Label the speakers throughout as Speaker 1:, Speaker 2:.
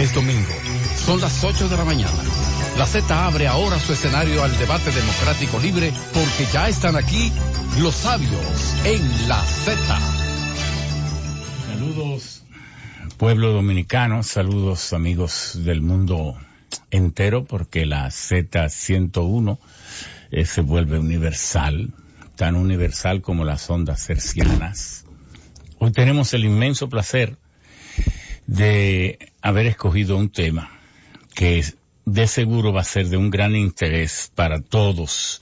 Speaker 1: Es domingo. Son las 8 de la mañana. La Z abre ahora su escenario al debate democrático libre porque ya están aquí los sabios en la Z.
Speaker 2: Saludos, pueblo dominicano. Saludos, amigos del mundo entero porque la Z101 eh, se vuelve universal, tan universal como las ondas cercianas. Hoy tenemos el inmenso placer de haber escogido un tema que de seguro va a ser de un gran interés para todos,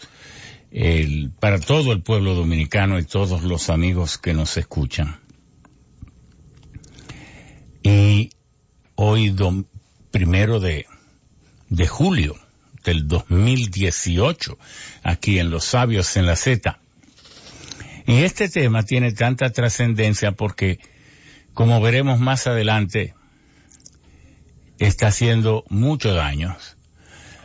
Speaker 2: el, para todo el pueblo dominicano y todos los amigos que nos escuchan. Y hoy, primero de, de julio del 2018, aquí en Los Sabios en la Z. Y este tema tiene tanta trascendencia porque como veremos más adelante, está haciendo mucho daño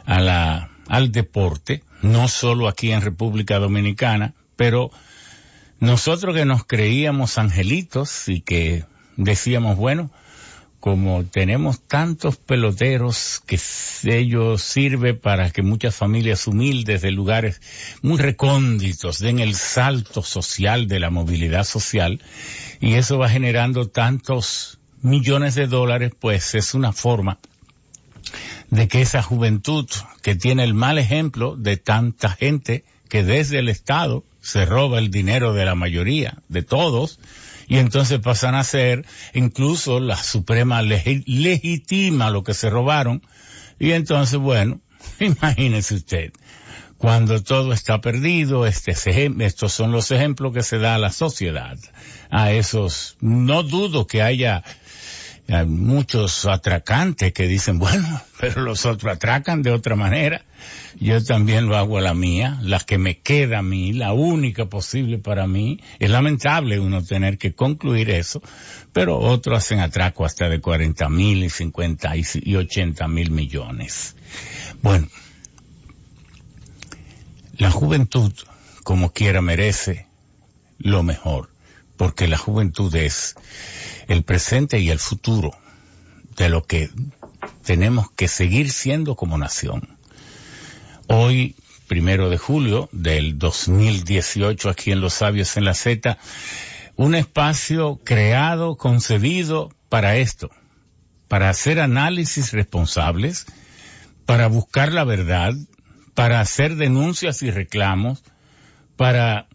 Speaker 2: a la, al deporte, no solo aquí en República Dominicana, pero nosotros que nos creíamos angelitos y que decíamos, bueno, como tenemos tantos peloteros que ello sirve para que muchas familias humildes de lugares muy recónditos den el salto social de la movilidad social y eso va generando tantos millones de dólares, pues es una forma de que esa juventud que tiene el mal ejemplo de tanta gente que desde el Estado se roba el dinero de la mayoría, de todos, y entonces pasan a ser, incluso la Suprema legitima lo que se robaron, y entonces, bueno, imagínese usted, cuando todo está perdido, este, estos son los ejemplos que se da a la sociedad, a esos, no dudo que haya hay muchos atracantes que dicen, bueno, pero los otros atracan de otra manera. Yo también lo hago a la mía, la que me queda a mí, la única posible para mí. Es lamentable uno tener que concluir eso, pero otros hacen atraco hasta de 40 mil y 50 y 80 mil millones. Bueno, la juventud, como quiera, merece lo mejor, porque la juventud es el presente y el futuro de lo que tenemos que seguir siendo como nación. Hoy, primero de julio del 2018, aquí en Los Sabios en la Z, un espacio creado, concebido para esto, para hacer análisis responsables, para buscar la verdad, para hacer denuncias y reclamos, para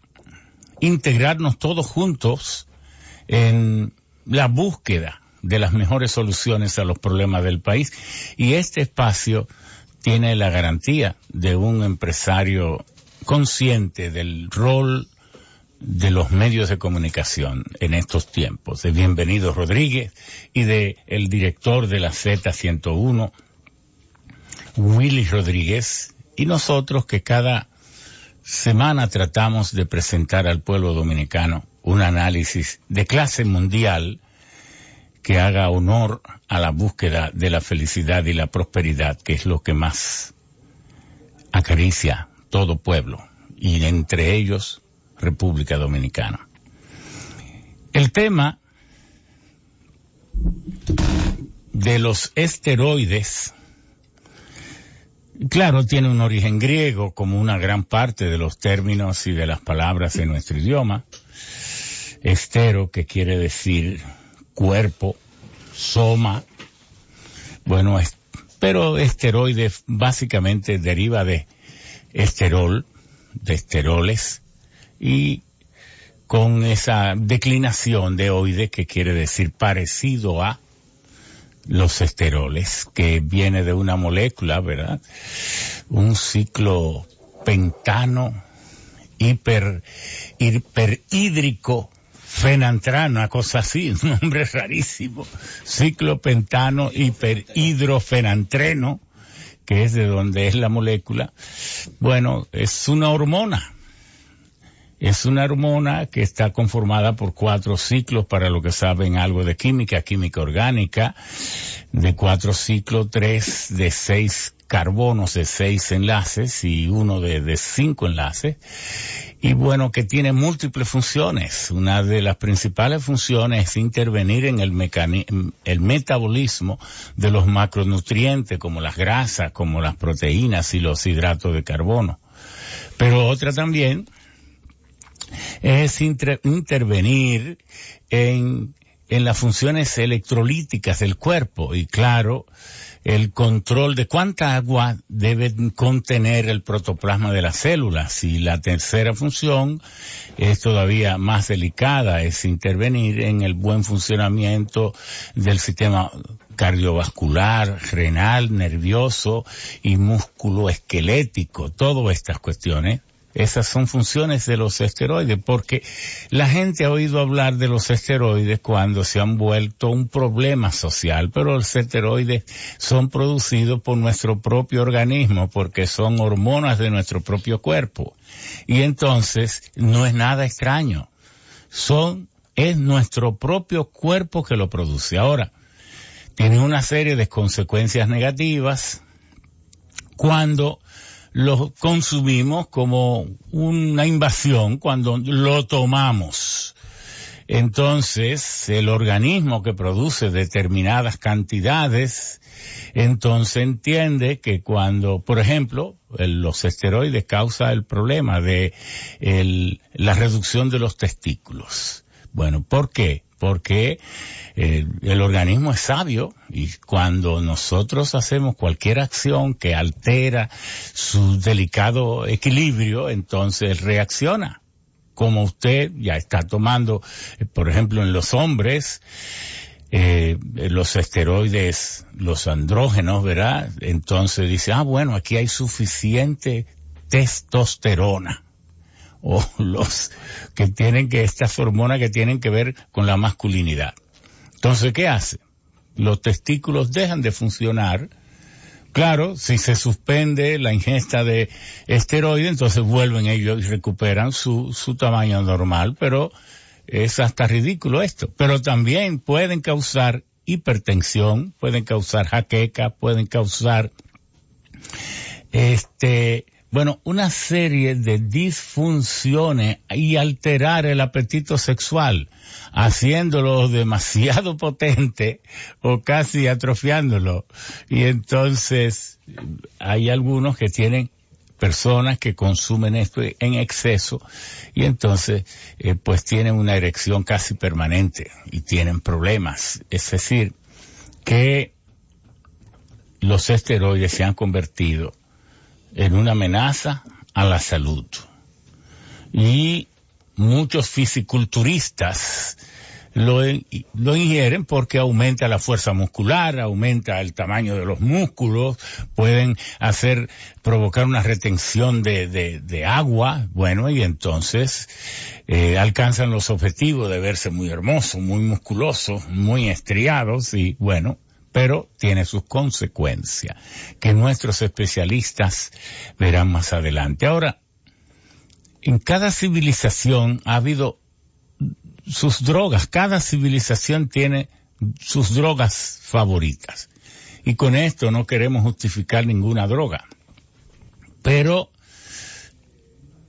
Speaker 2: integrarnos todos juntos en la búsqueda de las mejores soluciones a los problemas del país. Y este espacio tiene la garantía de un empresario consciente del rol de los medios de comunicación en estos tiempos, de Bienvenido Rodríguez y de el director de la Z101, Willy Rodríguez, y nosotros que cada semana tratamos de presentar al pueblo dominicano un análisis de clase mundial que haga honor a la búsqueda de la felicidad y la prosperidad, que es lo que más acaricia todo pueblo, y entre ellos República Dominicana. El tema de los esteroides, claro, tiene un origen griego como una gran parte de los términos y de las palabras en nuestro idioma, estero, que quiere decir cuerpo, soma, bueno, pero esteroide básicamente deriva de esterol, de esteroles, y con esa declinación de oide que quiere decir parecido a los esteroles, que viene de una molécula, ¿verdad? Un ciclo pentano hiper, hiperhídrico fenantrano, una cosa así, un nombre rarísimo, ciclopentano hiperhidrofenantreno, que es de donde es la molécula. Bueno, es una hormona. Es una hormona que está conformada por cuatro ciclos para lo que saben algo de química, química orgánica. de cuatro ciclo, tres de seis carbonos de seis enlaces y uno de, cinco enlaces. Y bueno, que tiene múltiples funciones. Una de las principales funciones es intervenir en el, el metabolismo de los macronutrientes como las grasas, como las proteínas y los hidratos de carbono. Pero otra también es intervenir en, en las funciones electrolíticas del cuerpo y claro, el control de cuánta agua debe contener el protoplasma de las células. Y la tercera función es todavía más delicada, es intervenir en el buen funcionamiento del sistema cardiovascular, renal, nervioso y músculo esquelético, todas estas cuestiones esas son funciones de los esteroides, porque la gente ha oído hablar de los esteroides cuando se han vuelto un problema social, pero los esteroides son producidos por nuestro propio organismo, porque son hormonas de nuestro propio cuerpo. Y entonces no es nada extraño. Son, es nuestro propio cuerpo que lo produce. Ahora, tiene una serie de consecuencias negativas cuando lo consumimos como una invasión cuando lo tomamos. Entonces, el organismo que produce determinadas cantidades, entonces entiende que cuando, por ejemplo, los esteroides causa el problema de la reducción de los testículos. Bueno, ¿por qué? Porque eh, el organismo es sabio y cuando nosotros hacemos cualquier acción que altera su delicado equilibrio, entonces reacciona. Como usted ya está tomando, eh, por ejemplo, en los hombres, eh, los esteroides, los andrógenos, ¿verdad? Entonces dice, ah, bueno, aquí hay suficiente testosterona o los que tienen que, estas hormonas que tienen que ver con la masculinidad. Entonces, ¿qué hace? Los testículos dejan de funcionar. Claro, si se suspende la ingesta de esteroides, entonces vuelven ellos y recuperan su, su tamaño normal, pero es hasta ridículo esto. Pero también pueden causar hipertensión, pueden causar jaqueca, pueden causar este bueno, una serie de disfunciones y alterar el apetito sexual, haciéndolo demasiado potente o casi atrofiándolo. Y entonces hay algunos que tienen personas que consumen esto en exceso y entonces eh, pues tienen una erección casi permanente y tienen problemas. Es decir, que los esteroides se han convertido en una amenaza a la salud. Y muchos fisiculturistas lo, ingieren porque aumenta la fuerza muscular, aumenta el tamaño de los músculos, pueden hacer, provocar una retención de, de, de agua, bueno, y entonces eh, alcanzan los objetivos de verse muy hermosos, muy musculosos, muy estriados y bueno, pero tiene sus consecuencias, que nuestros especialistas verán más adelante. Ahora, en cada civilización ha habido sus drogas, cada civilización tiene sus drogas favoritas. Y con esto no queremos justificar ninguna droga. Pero,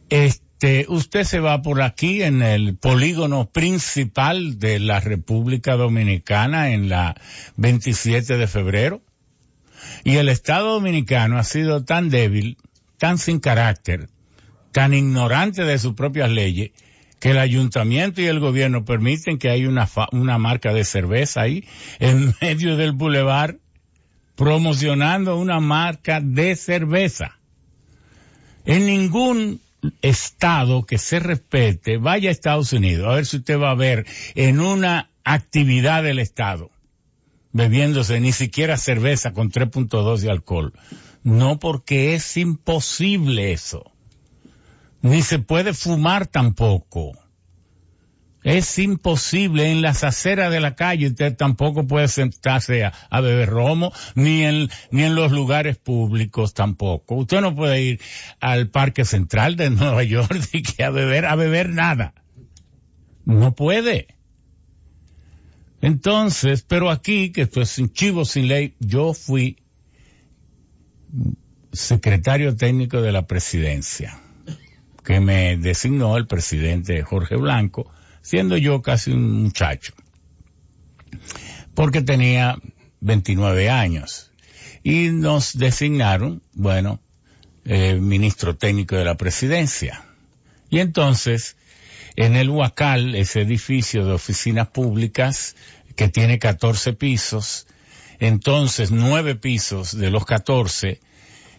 Speaker 2: este, usted se va por aquí en el polígono principal de la República Dominicana en la 27 de febrero. Y el Estado Dominicano ha sido tan débil, tan sin carácter, tan ignorante de sus propias leyes, que el ayuntamiento y el gobierno permiten que haya una, una marca de cerveza ahí en medio del bulevar promocionando una marca de cerveza. En ningún Estado que se respete, vaya a Estados Unidos, a ver si usted va a ver en una actividad del Estado, bebiéndose ni siquiera cerveza con 3.2 de alcohol. No porque es imposible eso. Ni se puede fumar tampoco. Es imposible en las aceras de la calle, usted tampoco puede sentarse a, beber romo, ni en, ni en los lugares públicos tampoco. Usted no puede ir al Parque Central de Nueva York y que a beber, a beber nada. No puede. Entonces, pero aquí, que esto es un chivo sin ley, yo fui secretario técnico de la presidencia, que me designó el presidente Jorge Blanco, siendo yo casi un muchacho, porque tenía 29 años. Y nos designaron, bueno, eh, ministro técnico de la presidencia. Y entonces, en el Huacal, ese edificio de oficinas públicas que tiene 14 pisos, entonces nueve pisos de los 14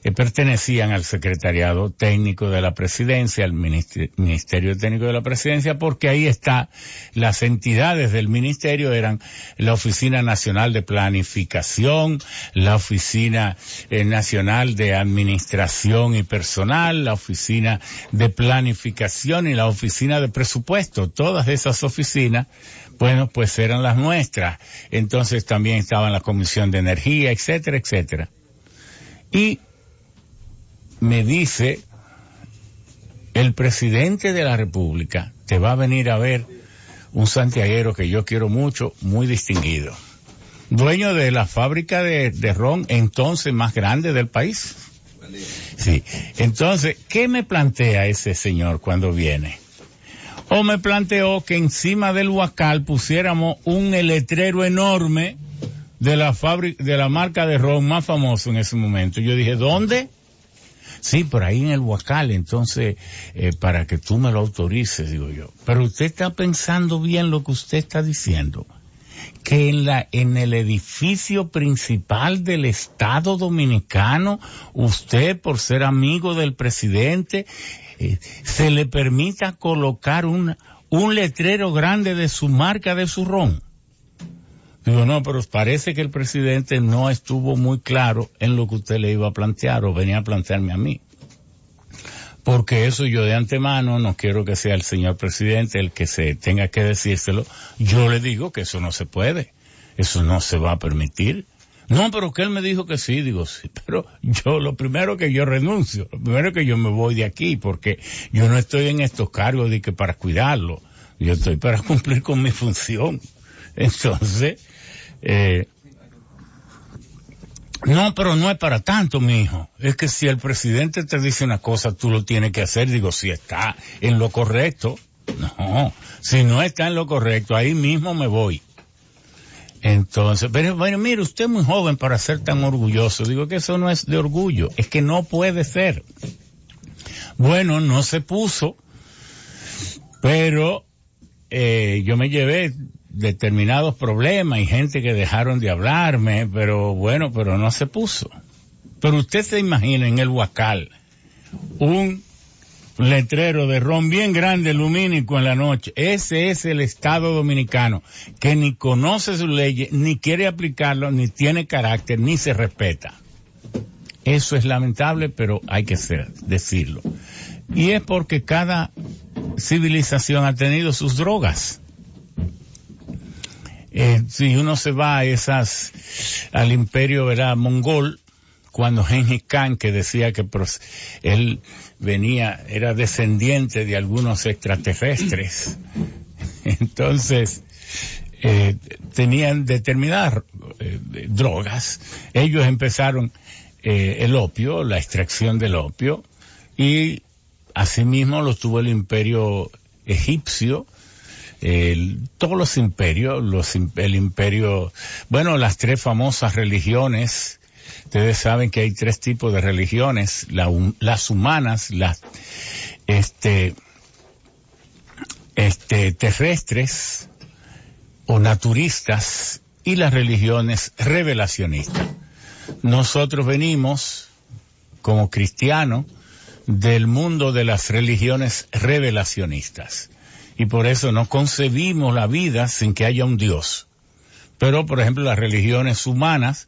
Speaker 2: pertenecían al secretariado técnico de la presidencia, al ministerio técnico de la presidencia, porque ahí está, las entidades del ministerio eran la Oficina Nacional de Planificación, la Oficina eh, Nacional de Administración y Personal, la Oficina de Planificación y la Oficina de Presupuesto. Todas esas oficinas bueno, pues eran las nuestras. Entonces también estaba la Comisión de Energía, etcétera, etcétera. Y me dice, el presidente de la República te va a venir a ver un santiaguero que yo quiero mucho, muy distinguido. Dueño de la fábrica de, ron entonces más grande del país. Sí. Entonces, ¿qué me plantea ese señor cuando viene? O me planteó que encima del huacal pusiéramos un letrero enorme de la fábrica, de la marca de ron más famoso en ese momento. Yo dije, ¿dónde? Sí, por ahí en el Huacal, entonces, eh, para que tú me lo autorices, digo yo. Pero usted está pensando bien lo que usted está diciendo. Que en la, en el edificio principal del Estado Dominicano, usted, por ser amigo del presidente, eh, se le permita colocar un, un letrero grande de su marca de su ron. Digo, no, pero parece que el presidente no estuvo muy claro en lo que usted le iba a plantear o venía a plantearme a mí. Porque eso yo de antemano no quiero que sea el señor presidente el que se tenga que decírselo. Yo le digo que eso no se puede. Eso no se va a permitir. No, pero que él me dijo que sí, digo sí, pero yo lo primero que yo renuncio, lo primero que yo me voy de aquí, porque yo no estoy en estos cargos de que para cuidarlo, yo estoy para cumplir con mi función. Entonces, eh, no, pero no es para tanto, mi hijo. Es que si el presidente te dice una cosa, tú lo tienes que hacer. Digo, si está en lo correcto. No, si no está en lo correcto, ahí mismo me voy. Entonces, pero bueno, mire, usted es muy joven para ser tan orgulloso. Digo que eso no es de orgullo, es que no puede ser. Bueno, no se puso, pero eh, yo me llevé determinados problemas y gente que dejaron de hablarme, pero bueno, pero no se puso. Pero usted se imagina en el Huacal un letrero de ron bien grande, lumínico en la noche. Ese es el Estado dominicano, que ni conoce sus leyes, ni quiere aplicarlo, ni tiene carácter, ni se respeta. Eso es lamentable, pero hay que decirlo. Y es porque cada civilización ha tenido sus drogas. Eh, si uno se va a esas, al imperio, ¿verdad? Mongol, cuando Genghis Khan, que decía que él venía, era descendiente de algunos extraterrestres, entonces, eh, tenían determinadas eh, drogas. Ellos empezaron el opio, la extracción del opio, y asimismo lo tuvo el imperio egipcio, todos los imperios, los, el imperio, bueno, las tres famosas religiones, ustedes saben que hay tres tipos de religiones, las humanas, las, este, este, terrestres o naturistas y las religiones revelacionistas. Nosotros venimos como cristianos del mundo de las religiones revelacionistas y por eso no concebimos la vida sin que haya un Dios. Pero, por ejemplo, las religiones humanas,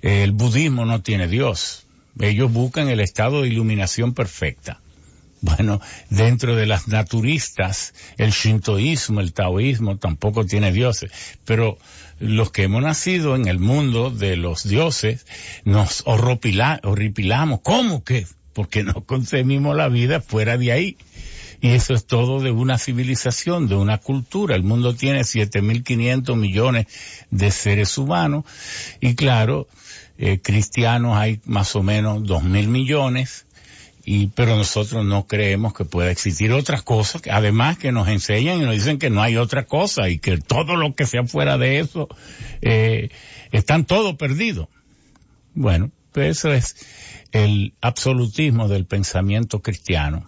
Speaker 2: el budismo no tiene Dios. Ellos buscan el estado de iluminación perfecta. Bueno, dentro de las naturistas, el shintoísmo, el taoísmo tampoco tiene dioses, pero los que hemos nacido en el mundo de los dioses nos horripilamos. ¿Cómo que? Porque no concebimos la vida fuera de ahí. Y eso es todo de una civilización, de una cultura. El mundo tiene 7.500 millones de seres humanos y claro, eh, cristianos hay más o menos 2.000 millones y pero nosotros no creemos que pueda existir otra cosa, además que nos enseñan y nos dicen que no hay otra cosa y que todo lo que sea fuera de eso eh, están todo perdido. Bueno, pues eso es el absolutismo del pensamiento cristiano.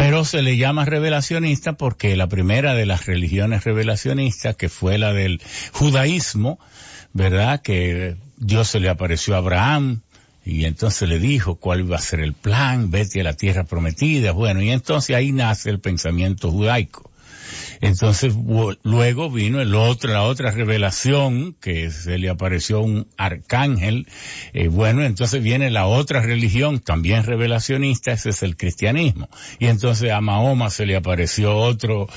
Speaker 2: Pero se le llama revelacionista porque la primera de las religiones revelacionistas, que fue la del judaísmo, ¿verdad? Que Dios se le apareció a Abraham, y entonces le dijo cuál iba a ser el plan, vete a la tierra prometida. Bueno, y entonces ahí nace el pensamiento judaico. Entonces luego vino el otro, la otra revelación que se le apareció un arcángel. Eh, bueno, entonces viene la otra religión también revelacionista, ese es el cristianismo. Y entonces a Mahoma se le apareció otro,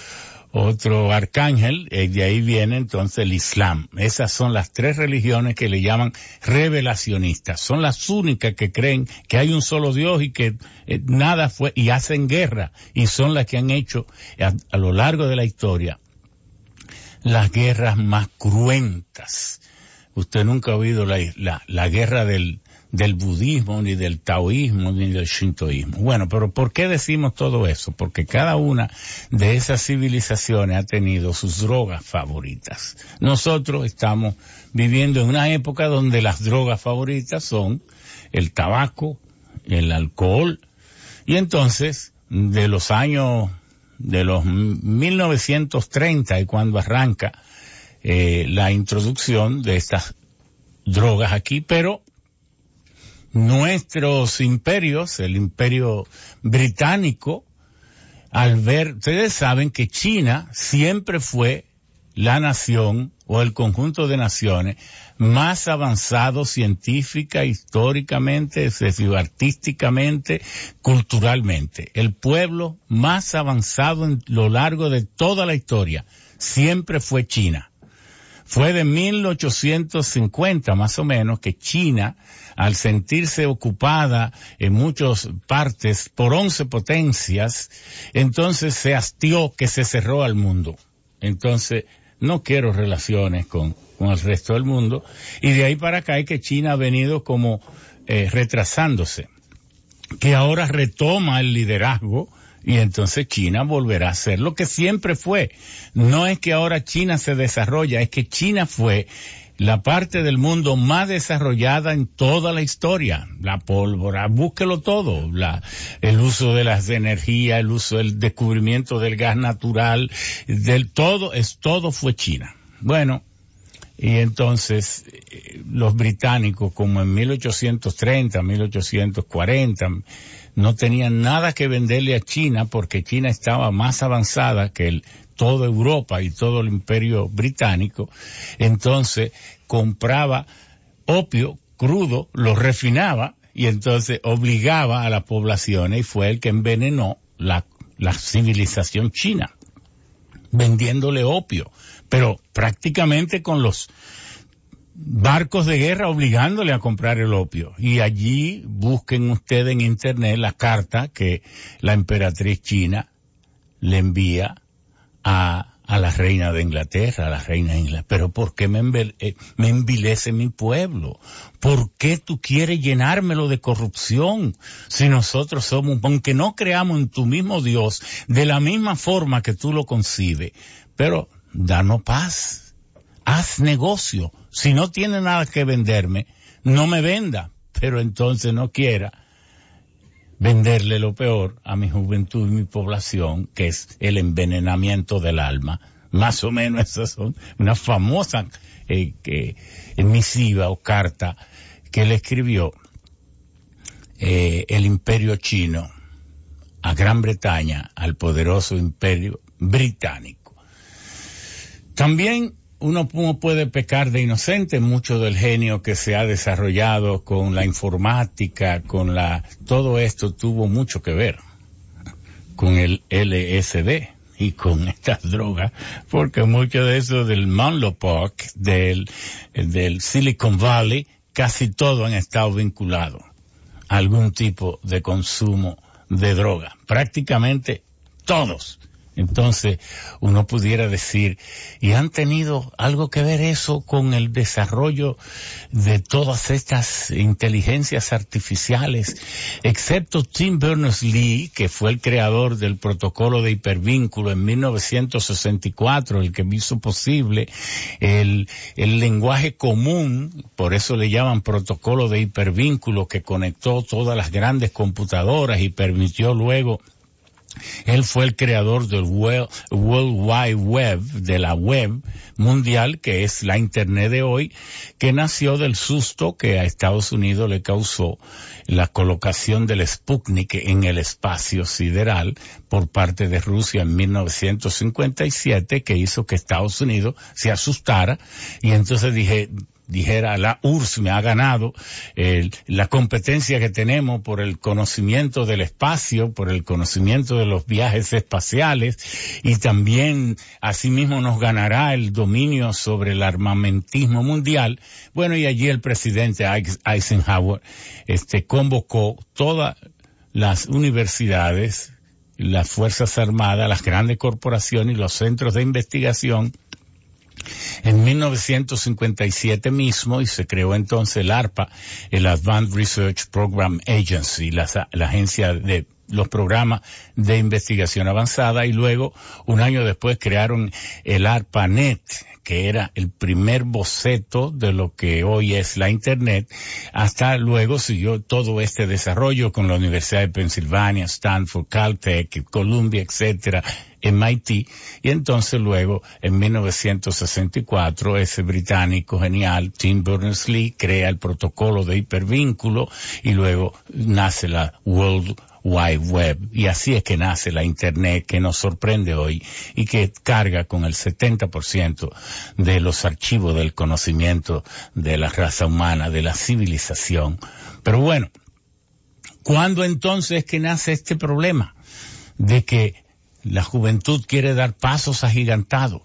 Speaker 2: otro arcángel, eh, de ahí viene entonces el Islam. Esas son las tres religiones que le llaman revelacionistas. Son las únicas que creen que hay un solo Dios y que eh, nada fue, y hacen guerra, y son las que han hecho a, lo largo de la historia las guerras más cruentas. Usted nunca ha oído la, la, la guerra del, del budismo, ni del taoísmo, ni del shintoísmo. Bueno, pero ¿por qué decimos todo eso? Porque cada una de esas civilizaciones ha tenido sus drogas favoritas. Nosotros estamos viviendo en una época donde las drogas favoritas son el tabaco, el alcohol, y entonces, de los años, de los 1930 y cuando arranca eh, la introducción de estas drogas aquí, pero nuestros imperios, el imperio británico, al ver, ustedes saben que China siempre fue la nación o el conjunto de naciones más avanzado científica, históricamente, artísticamente, culturalmente. El pueblo más avanzado en lo largo de toda la historia siempre fue China. Fue de 1850 más o menos que China al sentirse ocupada en muchas partes por once potencias, entonces se hastió que se cerró al mundo. Entonces, no quiero relaciones con, con el resto del mundo. Y de ahí para acá es que China ha venido como eh, retrasándose, que ahora retoma el liderazgo y entonces China volverá a ser lo que siempre fue. No es que ahora China se desarrolla, es que China fue la parte del mundo más desarrollada en toda la historia. La pólvora, búsquelo todo. El uso de las energías, el uso del descubrimiento del gas natural, del todo, es todo fue China. Bueno, y entonces eh, los británicos, como en 1830, 1840, no tenían nada que venderle a China porque China estaba más avanzada que el toda Europa y todo el imperio británico, entonces compraba opio crudo, lo refinaba y entonces obligaba a las poblaciones y fue el que envenenó la, la civilización china, vendiéndole opio, pero prácticamente con los barcos de guerra obligándole a comprar el opio. Y allí busquen ustedes en internet la carta que la emperatriz china le envía a, a la reina de Inglaterra, a la reina de Inglaterra. Pero ¿por qué me, eh, me envilece mi pueblo? ¿Por qué tú quieres llenármelo de corrupción? Si nosotros somos, aunque no creamos en tu mismo Dios, de la misma forma que tú lo concibes, pero danos paz, haz negocio. Si no tiene nada que venderme, no me venda, pero entonces no quiera venderle lo peor a mi juventud y mi población, que es el envenenamiento del alma. Más o menos esas son una famosa eh, misiva o carta que le escribió eh, el imperio chino a Gran Bretaña, al poderoso imperio británico. También uno puede pecar de inocente, mucho del genio que se ha desarrollado con la informática, con la, todo esto tuvo mucho que ver con el LSD y con estas drogas, porque mucho de eso del Monlo Park, del, Silicon Valley, casi todo han estado vinculado a algún tipo de consumo de droga, prácticamente todos. Entonces, uno pudiera decir, y han tenido algo que ver eso con el desarrollo de todas estas inteligencias artificiales, excepto Tim Berners-Lee, que fue el creador del protocolo de hipervínculo en 1964, el que hizo posible el, el lenguaje común, por eso le llaman protocolo de hipervínculo, que conectó todas las grandes computadoras y permitió luego él fue el creador del World, Wide Web, de la web mundial, que es la Internet de hoy, que nació del susto que a Estados Unidos le causó la colocación del Sputnik en el espacio sideral por parte de Rusia en 1957, que hizo que Estados Unidos se asustara. Y entonces dije, dijera la URSS me ha ganado la competencia que tenemos por el conocimiento del espacio, por el conocimiento de los viajes espaciales y también asimismo nos ganará el dominio sobre el armamentismo mundial. Bueno, y allí el presidente Eisenhower este convocó todas las universidades, las Fuerzas Armadas, las grandes corporaciones y los centros de investigación en 1957 mismo y se creó entonces el ARPA, el Advanced Research Program Agency, la, agencia de los programas de investigación avanzada y luego un año después crearon el ARPANET, que era el primer boceto de lo que hoy es la Internet, hasta luego siguió todo este desarrollo con la Universidad de Pensilvania, Stanford, Caltech, Columbia, etcétera, MIT, y entonces luego, en 1964, ese británico genial, Tim Berners-Lee, crea el protocolo de hipervínculo, y luego nace la World Wide Web. Y así es que nace la Internet que nos sorprende hoy y que carga con el 70% de los archivos del conocimiento de la raza humana, de la civilización. Pero bueno, ¿cuándo entonces es que nace este problema? De que la juventud quiere dar pasos agigantados.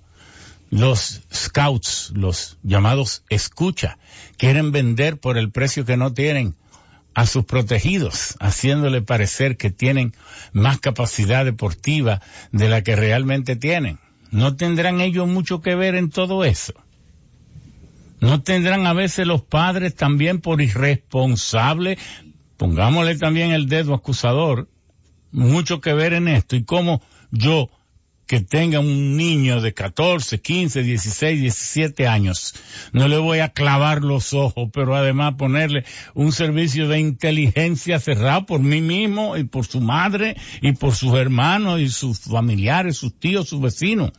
Speaker 2: Los scouts, los llamados escucha, quieren vender por el precio que no tienen a sus protegidos, haciéndole parecer que tienen más capacidad deportiva de la que realmente tienen. ¿No tendrán ellos mucho que ver en todo eso? ¿No tendrán a veces los padres también por irresponsables, pongámosle también el dedo acusador, mucho que ver en esto? Y cómo yo que tenga un niño de 14, 15, 16, 17 años, no le voy a clavar los ojos, pero además ponerle un servicio de inteligencia cerrado por mí mismo y por su madre y por sus hermanos y sus familiares, sus tíos, sus vecinos,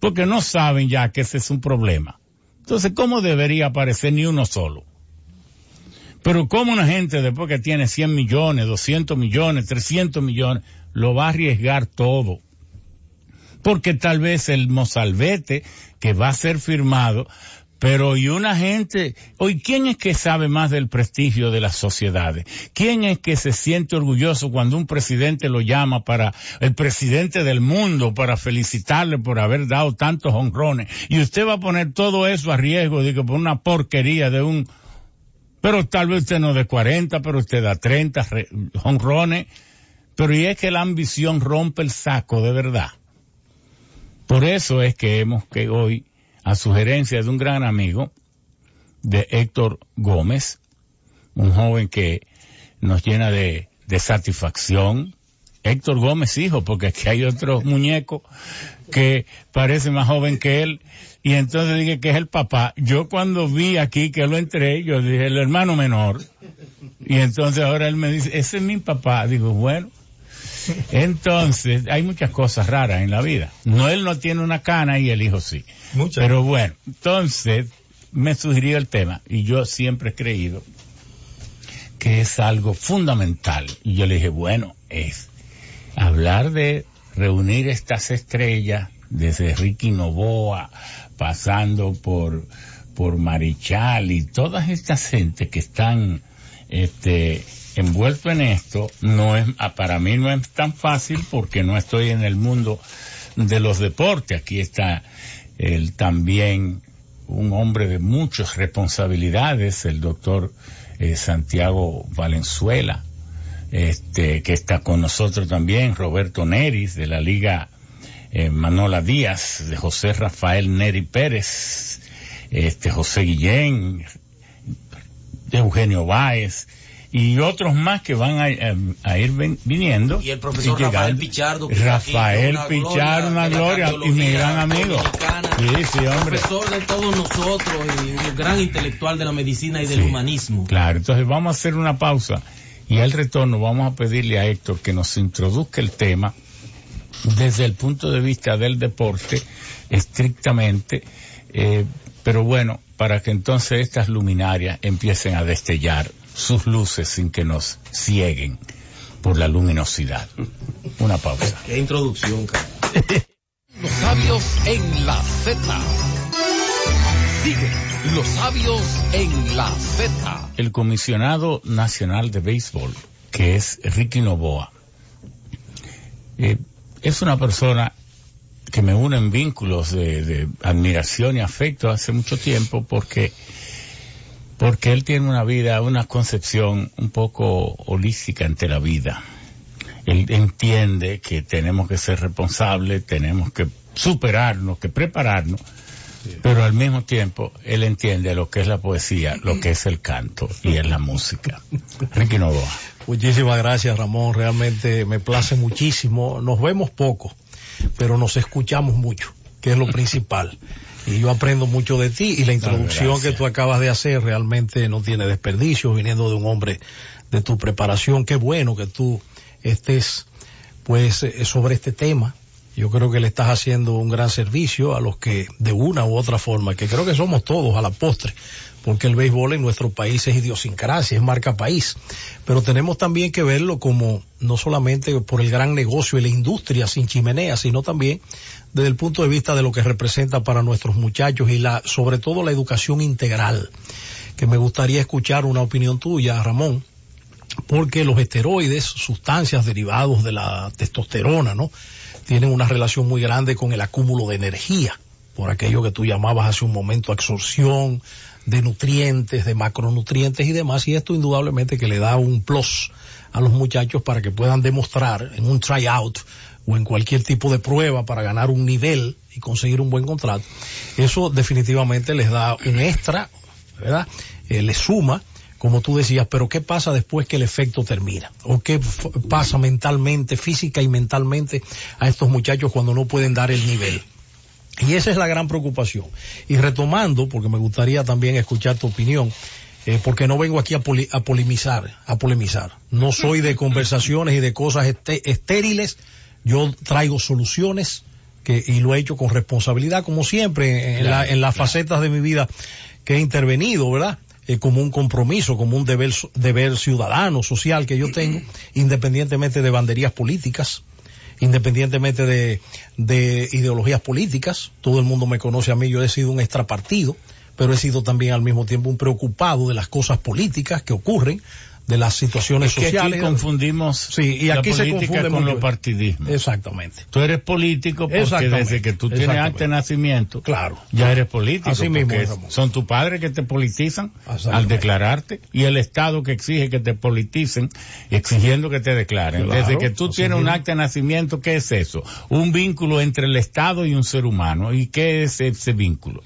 Speaker 2: porque no saben ya que ese es un problema. Entonces, ¿cómo debería aparecer ni uno solo? Pero ¿cómo una gente después que tiene 100 millones, 200 millones, 300 millones, lo va a arriesgar todo? porque tal vez el mozalbete que va a ser firmado, pero y una gente, hoy, ¿quién es que sabe más del prestigio de las sociedades? ¿Quién es que se siente orgulloso cuando un presidente lo llama para, el presidente del mundo, para felicitarle por haber dado tantos honrones? Y usted va a poner todo eso a riesgo, digo, por una porquería de un, pero tal vez usted no de 40, pero usted da 30 honrones. Pero y es que la ambición rompe el saco de verdad. Por eso es que hemos que hoy, a sugerencia de un gran amigo, de Héctor Gómez, un joven que nos llena de, satisfacción, Héctor Gómez hijo, porque aquí hay otro muñeco que parece más joven que él, y entonces dije que es el papá. Yo cuando vi aquí que lo entré, yo dije el hermano menor, y entonces ahora él me dice, ese es mi papá. Digo, bueno, entonces, hay muchas cosas raras en la vida. No, él no tiene una cana y el hijo sí. Pero bueno, entonces me sugirió el tema y yo siempre he creído que es algo fundamental. Y yo le dije, bueno, es hablar de reunir estas estrellas desde Ricky Novoa, pasando por, por Marichal y todas estas gente que están, este, envuelto en esto, no es, ah, para mí no es tan fácil porque no estoy en el mundo de los deportes. Aquí está también un hombre de muchas responsabilidades, el doctor eh, Santiago Valenzuela, este, que está con nosotros también, Roberto Neris, de la Liga eh, Manola Díaz, de José Rafael Neri Pérez, este, José Guillén, Eugenio Báez, y otros más que van a, a, ir ven, viniendo.
Speaker 3: Y el profesor y Rafael Pichardo.
Speaker 2: Rafael Pichardo, una gloria, y mi gran amigo.
Speaker 3: Sí, sí, hombre. Profesor de todos nosotros y un gran intelectual de la medicina y del humanismo.
Speaker 2: Claro, entonces vamos a hacer una pausa y al retorno vamos a pedirle a Héctor que nos introduzca el tema desde el punto de vista del deporte, estrictamente, eh, pero bueno, para que entonces estas luminarias empiecen a destellar sus luces sin que nos cieguen por la luminosidad. Una pausa.
Speaker 3: Qué introducción.
Speaker 1: Los sabios en la Z. Sigue los sabios en la Z.
Speaker 2: El comisionado nacional de béisbol, que es Ricky Novoa, eh, es una persona que me une en vínculos de, de admiración y afecto hace mucho tiempo porque porque él tiene una vida, una concepción un poco holística ante la vida. Él entiende que tenemos que ser responsables, tenemos que superarnos, que prepararnos, pero al mismo tiempo él entiende lo que es la poesía, lo que es el canto y es la música. Ricky Novoa.
Speaker 4: Muchísimas gracias Ramón, realmente me place muchísimo. Nos vemos poco, pero nos escuchamos mucho, que es lo principal y yo aprendo mucho de ti y la introducción que tú acabas de hacer realmente no tiene desperdicio viniendo de un hombre de tu preparación. Qué bueno que tú estés pues eh, sobre este tema. Yo creo que le estás haciendo un gran servicio a los que de una u otra forma, que creo que somos todos a la postre, porque el béisbol en nuestro país es idiosincrasia, es marca país. Pero tenemos también que verlo como no solamente por el gran negocio y la industria sin chimenea, sino también desde el punto de vista de lo que representa para nuestros muchachos y la, sobre todo la educación integral. Que me gustaría escuchar una opinión tuya, Ramón, porque los esteroides, sustancias derivados de la testosterona, ¿no? Tienen una relación muy grande con el acúmulo de energía, por aquello que tú llamabas hace un momento absorción, de nutrientes, de macronutrientes y demás, y esto indudablemente que le da un plus a los muchachos para que puedan demostrar en un tryout o en cualquier tipo de prueba para ganar un nivel y conseguir un buen contrato. Eso definitivamente les da un extra, ¿verdad? Eh, les suma, como tú decías, pero ¿qué pasa después que el efecto termina? ¿O qué pasa mentalmente, física y mentalmente a estos muchachos cuando no pueden dar el nivel? Y esa es la gran preocupación. Y retomando, porque me gustaría también escuchar tu opinión, eh, porque no vengo aquí a, a, polemizar, a polemizar. No soy de conversaciones y de cosas estériles. Yo traigo soluciones que, y lo he hecho con responsabilidad, como siempre, en, la, en las facetas de mi vida que he intervenido, ¿verdad? Eh, como un compromiso, como un deber, deber ciudadano, social que yo tengo, independientemente de banderías políticas independientemente de, de ideologías políticas. Todo el mundo me conoce a mí, yo he sido un extrapartido, pero he sido también al mismo tiempo un preocupado de las cosas políticas que ocurren de las situaciones
Speaker 2: es que
Speaker 4: sociales.
Speaker 2: Aquí confundimos
Speaker 4: sí, y aquí se confunde
Speaker 2: con los partidismos.
Speaker 4: Exactamente.
Speaker 2: Tú eres político porque desde que tú tienes acta de nacimiento,
Speaker 4: claro,
Speaker 2: ya eres político.
Speaker 4: Así mismo,
Speaker 2: son tus padres que te politizan al declararte y el Estado que exige que te politicen exigiendo que te declaren.
Speaker 4: Claro,
Speaker 2: desde que tú tienes un acta de nacimiento, ¿qué es eso? Un vínculo entre el Estado y un ser humano. ¿Y qué es ese vínculo?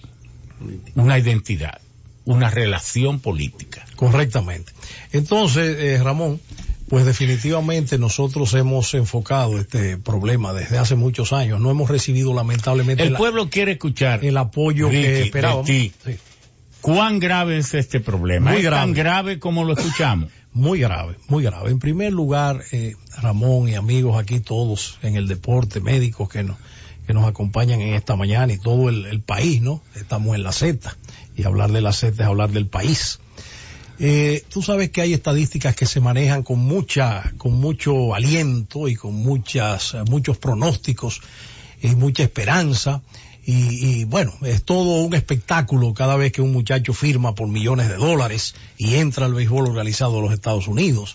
Speaker 2: Una identidad una relación política.
Speaker 4: Correctamente. Entonces, eh, Ramón, pues definitivamente nosotros hemos enfocado este problema desde hace muchos años. No hemos recibido lamentablemente
Speaker 2: el pueblo quiere escuchar
Speaker 4: el apoyo
Speaker 2: Ricky,
Speaker 4: que esperábamos.
Speaker 2: Sí. ¿Cuán grave es este problema?
Speaker 4: Muy
Speaker 2: ¿Es
Speaker 4: grave.
Speaker 2: tan grave como lo escuchamos?
Speaker 4: Muy grave, muy grave. En primer lugar, eh, Ramón y amigos aquí todos en el deporte, médicos que nos, que nos acompañan en esta mañana y todo el, el país, ¿no? Estamos en la Z y hablar de la Z es hablar del país. Eh, tú sabes que hay estadísticas que se manejan con mucha, con mucho aliento y con muchas, muchos pronósticos y mucha esperanza. Y, y, bueno, es todo un espectáculo cada vez que un muchacho firma por millones de dólares y entra al béisbol organizado de los Estados Unidos,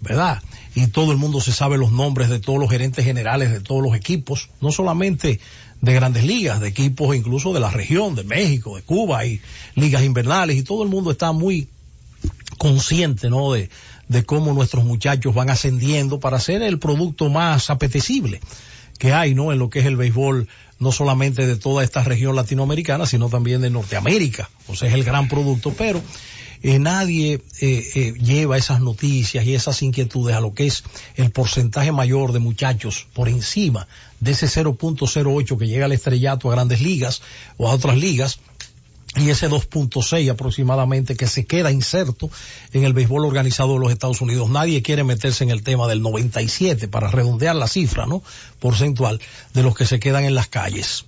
Speaker 4: ¿verdad? Y todo el mundo se sabe los nombres de todos los gerentes generales de todos los equipos, no solamente de grandes ligas, de equipos incluso de la región, de México, de Cuba, y ligas invernales, y todo el mundo está muy consciente, ¿no? De, de cómo nuestros muchachos van ascendiendo para ser el producto más apetecible que hay, ¿no? En lo que es el béisbol, no solamente de toda esta región latinoamericana, sino también de Norteamérica. O sea, es el gran producto, pero eh, nadie eh, eh, lleva esas noticias y esas inquietudes a lo que es el porcentaje mayor de muchachos por encima de ese 0.08 que llega al estrellato a grandes ligas o a otras ligas y ese 2.6 aproximadamente que se queda inserto en el béisbol organizado de los Estados Unidos. Nadie quiere meterse en el tema del 97 para redondear la cifra, ¿no? Porcentual de los que se quedan en las calles.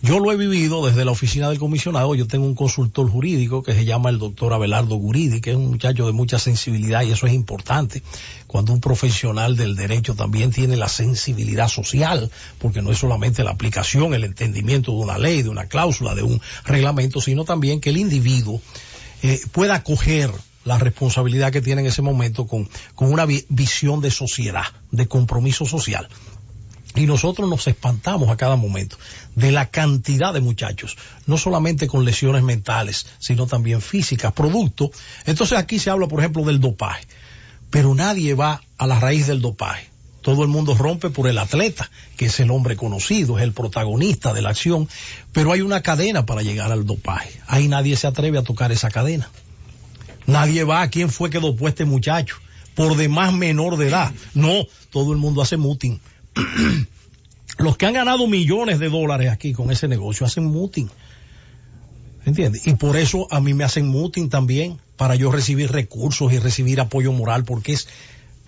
Speaker 4: Yo lo he vivido desde la oficina del comisionado. Yo tengo un consultor jurídico que se llama el doctor Abelardo Guridi, que es un muchacho de mucha sensibilidad y eso es importante. Cuando un profesional del derecho también tiene la sensibilidad social, porque no es solamente la aplicación, el entendimiento de una ley, de una cláusula, de un reglamento, sino también que el individuo eh, pueda acoger la responsabilidad que tiene en ese momento con, con una visión de sociedad, de compromiso social. Y nosotros nos espantamos a cada momento de la cantidad de muchachos, no solamente con lesiones mentales, sino también físicas, producto. Entonces aquí se habla, por ejemplo, del dopaje, pero nadie va a la raíz del dopaje. Todo el mundo rompe por el atleta, que es el hombre conocido, es el protagonista de la acción, pero hay una cadena para llegar al dopaje. Ahí nadie se atreve a tocar esa cadena. Nadie va a quién fue que dopó este muchacho, por demás menor de edad. No, todo el mundo hace muting los que han ganado millones de dólares aquí con ese negocio hacen muting. ¿Entiendes? Y por eso a mí me hacen muting también, para yo recibir recursos y recibir apoyo moral, porque es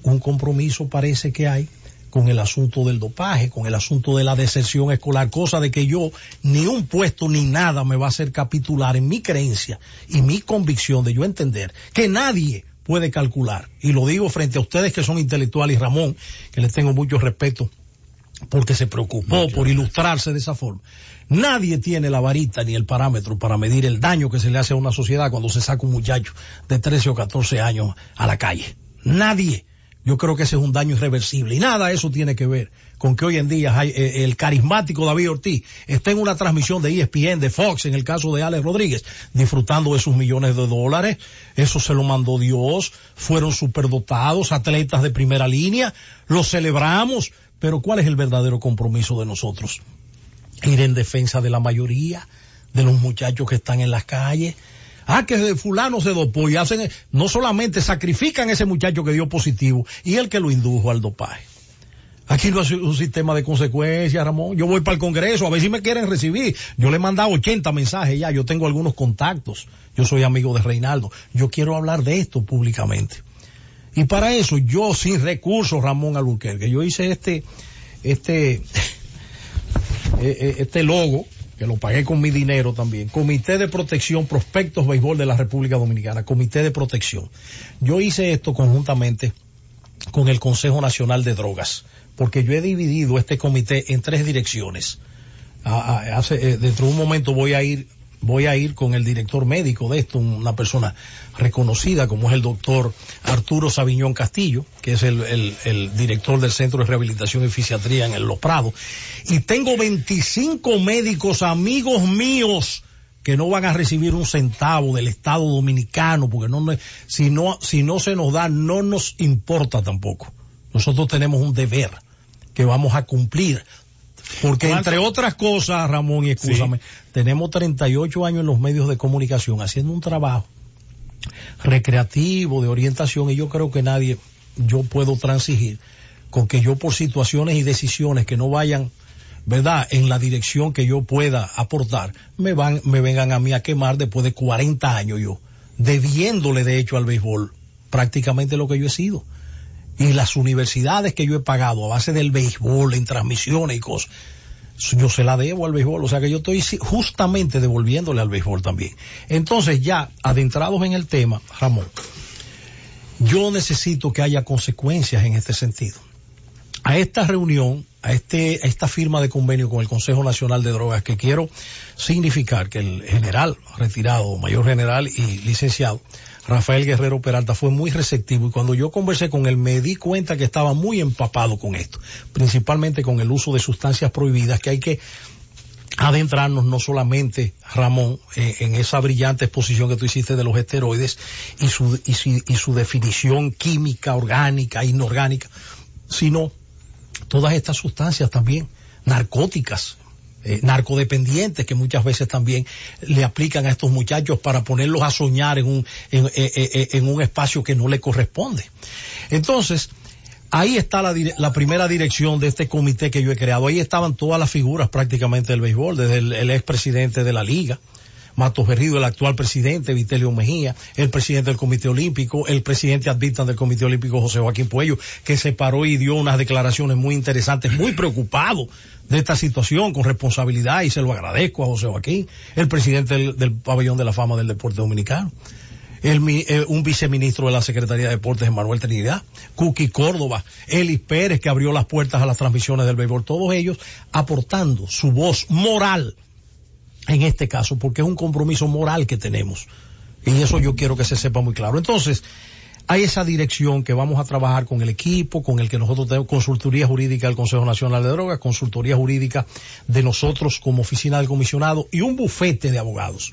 Speaker 4: un compromiso parece que hay con el asunto del dopaje, con el asunto de la deserción escolar, cosa de que yo ni un puesto ni nada me va a hacer capitular en mi creencia y mi convicción de yo entender que nadie puede calcular, y lo digo frente a ustedes que son intelectuales Ramón, que les tengo mucho respeto, porque se preocupó por ilustrarse de esa forma. Nadie tiene la varita ni el parámetro para medir el daño que se le hace a una sociedad cuando se saca un muchacho de 13 o 14 años a la calle. Nadie. Yo creo que ese es un daño irreversible. Y nada eso tiene que ver con que hoy en día eh, el carismático David Ortiz está en una transmisión de ESPN, de Fox, en el caso de Alex Rodríguez, disfrutando de sus millones de dólares. Eso se lo mandó Dios. Fueron superdotados, atletas de primera línea. Los celebramos. Pero ¿cuál es el verdadero compromiso de nosotros? Ir en defensa de la mayoría, de los muchachos que están en las calles. Ah, que fulano se dopó y hacen, no solamente sacrifican a ese muchacho que dio positivo y el que lo indujo al dopaje. Aquí no es un sistema de consecuencias, Ramón. Yo voy para el Congreso a ver si me quieren recibir. Yo le he mandado 80 mensajes ya. Yo tengo algunos contactos. Yo soy amigo de Reinaldo. Yo quiero hablar de esto públicamente. Y para eso yo sin recursos, Ramón Albuquerque, yo hice este, este, eh, eh, este logo, que lo pagué con mi dinero también, Comité de Protección Prospectos Béisbol de la República Dominicana, Comité de Protección. Yo hice esto conjuntamente con el Consejo Nacional de Drogas, porque yo he dividido este comité en tres direcciones. Eh, dentro de un momento voy a ir voy a ir con el director médico de esto, una persona reconocida como es el doctor Arturo Sabiñón Castillo, que es el, director del Centro de Rehabilitación y Fisiatría en el Los Prados. Y tengo 25 médicos amigos míos que no van a recibir un centavo del Estado Dominicano, porque no, si no, si no se nos da, no nos importa tampoco. Nosotros tenemos un deber que vamos a cumplir porque entre otras cosas, Ramón, y escúchame, tenemos 38 años en los medios de comunicación haciendo un trabajo recreativo, de orientación, y yo creo que nadie, yo puedo transigir con que yo por situaciones y decisiones que no vayan, ¿verdad?, en la dirección que yo pueda aportar, me van, me vengan a mí a quemar después de 40 años yo, debiéndole de hecho al béisbol prácticamente lo que yo he sido y las universidades que yo he pagado a base del béisbol, en transmisiones y cosas, yo se la debo al béisbol, o sea que yo estoy justamente devolviéndole al béisbol también. Entonces ya adentrados en el tema, Ramón, yo necesito que haya consecuencias en este sentido. A esta reunión, a, este, a esta firma de convenio con el Consejo Nacional de Drogas, que quiero significar que el general retirado, mayor general y licenciado, Rafael Guerrero Peralta fue muy receptivo y cuando yo conversé con él me di cuenta que estaba muy empapado con esto, principalmente con el uso de sustancias prohibidas que hay que adentrarnos no solamente, Ramón, eh, en esa brillante exposición que tú hiciste de los esteroides y su, y su, y su definición química, orgánica, inorgánica, sino todas estas sustancias también, narcóticas, eh, narcodependientes que muchas veces también le aplican a estos muchachos para ponerlos a soñar en un, en, eh, eh, en un espacio que no le corresponde. Entonces, ahí está la, la, primera dirección de este comité que yo he creado. Ahí estaban todas las figuras prácticamente del béisbol, desde el, el expresidente de la liga, Matos Berrido, el actual presidente, Vitelio Mejía, el presidente del Comité Olímpico, el presidente advitan del Comité Olímpico, José Joaquín Puello, que se paró y dio unas declaraciones muy interesantes, muy preocupado de esta situación con responsabilidad y se lo agradezco a José Joaquín, el presidente del, Pabellón de la Fama del Deporte Dominicano. Un viceministro de la Secretaría de Deportes, Manuel Trinidad, Cookie Córdoba, Elis Pérez, que abrió las puertas a las transmisiones del béisbol, todos ellos aportando su voz moral en este caso, porque es un compromiso moral que tenemos. Y eso yo quiero que se sepa muy claro. Entonces, hay esa dirección que vamos a trabajar con el equipo, con el que nosotros tenemos consultoría jurídica del Consejo Nacional de Drogas, consultoría jurídica de nosotros como oficina del comisionado y un bufete de abogados.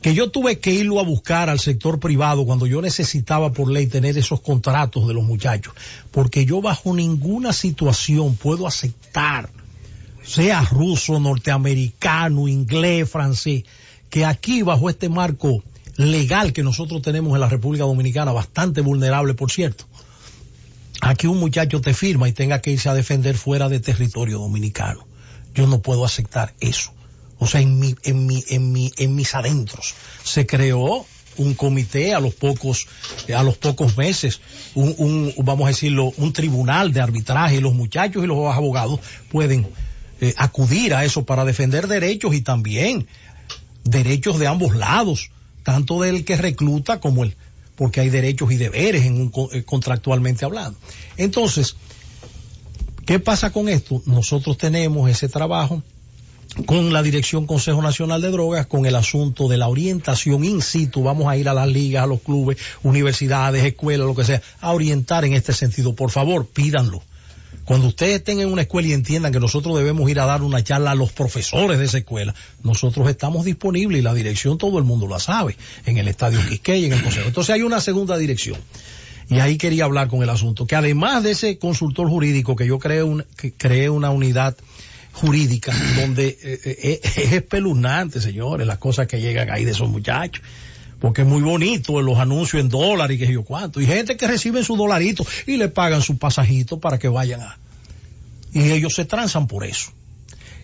Speaker 4: Que yo tuve que irlo a buscar al sector privado cuando yo necesitaba por ley tener esos contratos de los muchachos, porque yo bajo ninguna situación puedo aceptar sea ruso, norteamericano, inglés, francés, que aquí bajo este marco legal que nosotros tenemos en la República Dominicana, bastante vulnerable por cierto, aquí un muchacho te firma y tenga que irse a defender fuera de territorio dominicano. Yo no puedo aceptar eso. O sea, en mi, en mi, en mi, en mis adentros se creó un comité a los pocos, a los pocos meses, un, un, vamos a decirlo, un tribunal de arbitraje y los muchachos y los abogados pueden eh, acudir a eso para defender derechos y también derechos de ambos lados, tanto del que recluta como el, porque hay derechos y deberes en un, eh, contractualmente hablando. Entonces, ¿qué pasa con esto? Nosotros tenemos ese trabajo con la Dirección Consejo Nacional de Drogas, con el asunto de la orientación in situ, vamos a ir a las ligas, a los clubes, universidades, escuelas, lo que sea, a orientar en este sentido. Por favor, pídanlo. Cuando ustedes estén en una escuela y entiendan que nosotros debemos ir a dar una charla a los profesores de esa escuela, nosotros estamos disponibles y la dirección todo el mundo la sabe, en el Estadio Quisqueya, en el Consejo. Entonces hay una segunda dirección. Y ahí quería hablar con el asunto, que además de ese consultor jurídico que yo creé, un, que una unidad jurídica donde eh, eh, es espeluznante, señores, las cosas que llegan ahí de esos muchachos porque es muy bonito los anuncios en dólares y qué sé yo cuánto. Y gente que recibe su dolarito y le pagan su pasajito para que vayan a. Y ellos se transan por eso.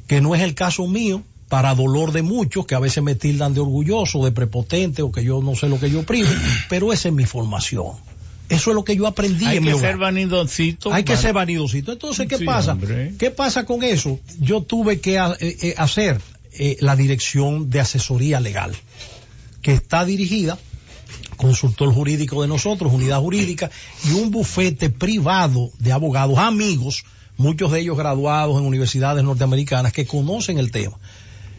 Speaker 4: Que no es el caso mío, para dolor de muchos que a veces me tildan de orgulloso, de prepotente o que yo no sé lo que yo primo, pero esa es mi formación. Eso es lo que yo aprendí
Speaker 2: Hay
Speaker 4: en
Speaker 2: que
Speaker 4: mi
Speaker 2: ser vanidosito.
Speaker 4: Hay que ser vanidosito. Entonces, ¿qué
Speaker 2: Sí,
Speaker 4: pasa?
Speaker 2: hombre.
Speaker 4: ¿Qué pasa con eso? Yo tuve que eh, eh, hacer eh, la dirección de asesoría legal, que está dirigida, consultor jurídico de nosotros, unidad jurídica, y un bufete privado de abogados, amigos, muchos de ellos graduados en universidades norteamericanas, que conocen el tema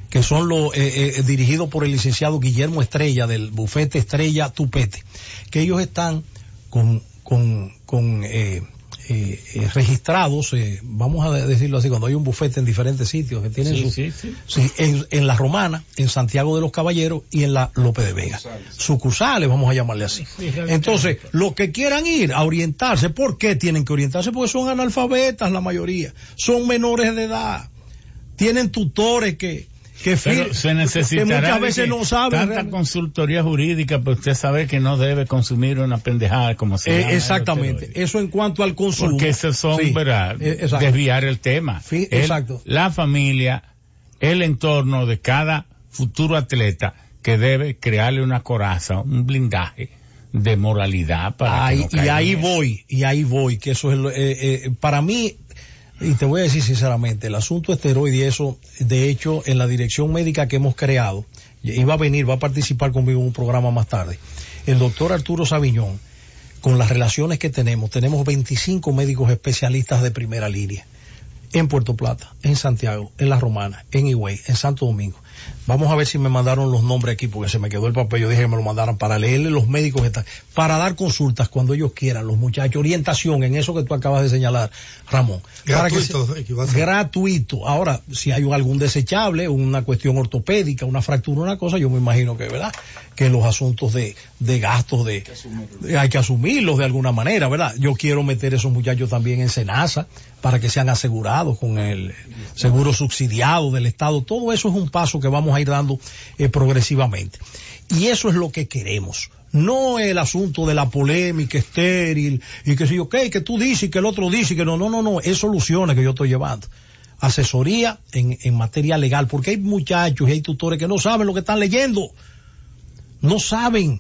Speaker 4: que son los eh, eh, dirigidos por el licenciado Guillermo Estrella del bufete Estrella Tupete, que ellos están con, con, con eh, eh, eh, registrados, eh, vamos a decirlo así, cuando hay un bufete en diferentes sitios que tienen
Speaker 2: Sí,
Speaker 4: su,
Speaker 2: sí, sí.
Speaker 4: Sí, en, en la Romana, en Santiago de los Caballeros y en la Lope de Vega. Sucursales, vamos a llamarle así. Entonces, los que quieran ir a orientarse, ¿por qué tienen que orientarse? Porque son analfabetas la mayoría, son menores de edad, tienen tutores que, que,
Speaker 2: Pero se
Speaker 4: que
Speaker 2: necesitará
Speaker 4: muchas
Speaker 2: de
Speaker 4: veces
Speaker 2: que
Speaker 4: no saben.
Speaker 2: tanta
Speaker 4: realmente.
Speaker 2: consultoría jurídica para usted saber que no debe consumir una pendejada como se
Speaker 4: Eh,
Speaker 2: llama,
Speaker 4: exactamente, eso en cuanto al consumo.
Speaker 2: Porque esos son,
Speaker 4: Sí, eh.
Speaker 2: Desviar el tema.
Speaker 4: Sí,
Speaker 2: El-
Speaker 4: exacto.
Speaker 2: La familia, el entorno de cada futuro atleta que debe crearle una coraza, un blindaje de moralidad para
Speaker 4: Ahí-
Speaker 2: que no
Speaker 4: y ahí voy, y ahí voy, que eso es, lo- eh, eh, para mí, y te voy a decir sinceramente, el asunto esteroide y eso, de hecho, en la dirección médica que hemos creado, iba a venir, va a participar conmigo en un programa más tarde, el doctor Arturo Sabiñón, con las relaciones que tenemos, tenemos 25 médicos especialistas de primera línea, en Puerto Plata, en Santiago, en La Romana, en Higüey, en Santo Domingo. Vamos a ver si me mandaron los nombres aquí porque se me quedó el papel. Yo dije que me lo mandaran para leerle los médicos que están, para dar consultas cuando ellos quieran, los muchachos, orientación en eso que tú acabas de señalar, Ramón.
Speaker 5: Gratuito.
Speaker 4: gratuito. Ahora, si hay algún desechable, una cuestión ortopédica, una fractura, una cosa, yo me imagino que, ¿verdad? Que los asuntos de, de gastos de, hay que asumirlos de alguna manera, ¿verdad? Yo quiero meter a esos muchachos también en Senasa para que sean asegurados con el seguro subsidiado del Estado. Todo eso es un paso que vamos a ir dando eh, progresivamente. Y eso es lo que queremos. No el asunto de la polémica estéril y que si, ok, que tú dices y que el otro dice y que no, no, no, no, es soluciones que yo estoy llevando. Asesoría en, en materia legal, porque hay muchachos y hay tutores que no saben lo que están leyendo. No saben.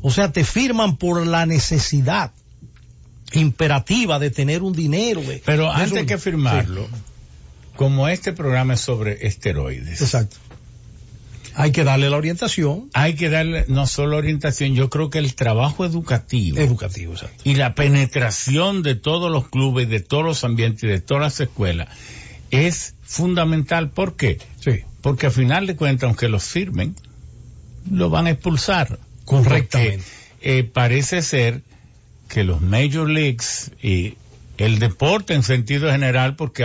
Speaker 4: O sea, te firman por la necesidad imperativa de tener un dinero.
Speaker 2: Pero antes que firmarlo, como este programa es sobre esteroides.
Speaker 4: Exacto. Hay que darle la orientación.
Speaker 2: Hay que darle no solo orientación, yo creo que el trabajo educativo.
Speaker 4: Educativo, exacto.
Speaker 2: Y la penetración de todos los clubes, de todos los ambientes, de todas las escuelas es fundamental. ¿Por qué?
Speaker 4: Sí.
Speaker 2: Porque al final de cuentas, aunque los firmen, lo van a expulsar.
Speaker 4: Correctamente.
Speaker 2: eh, parece ser que los Major Leagues y el deporte en sentido general, porque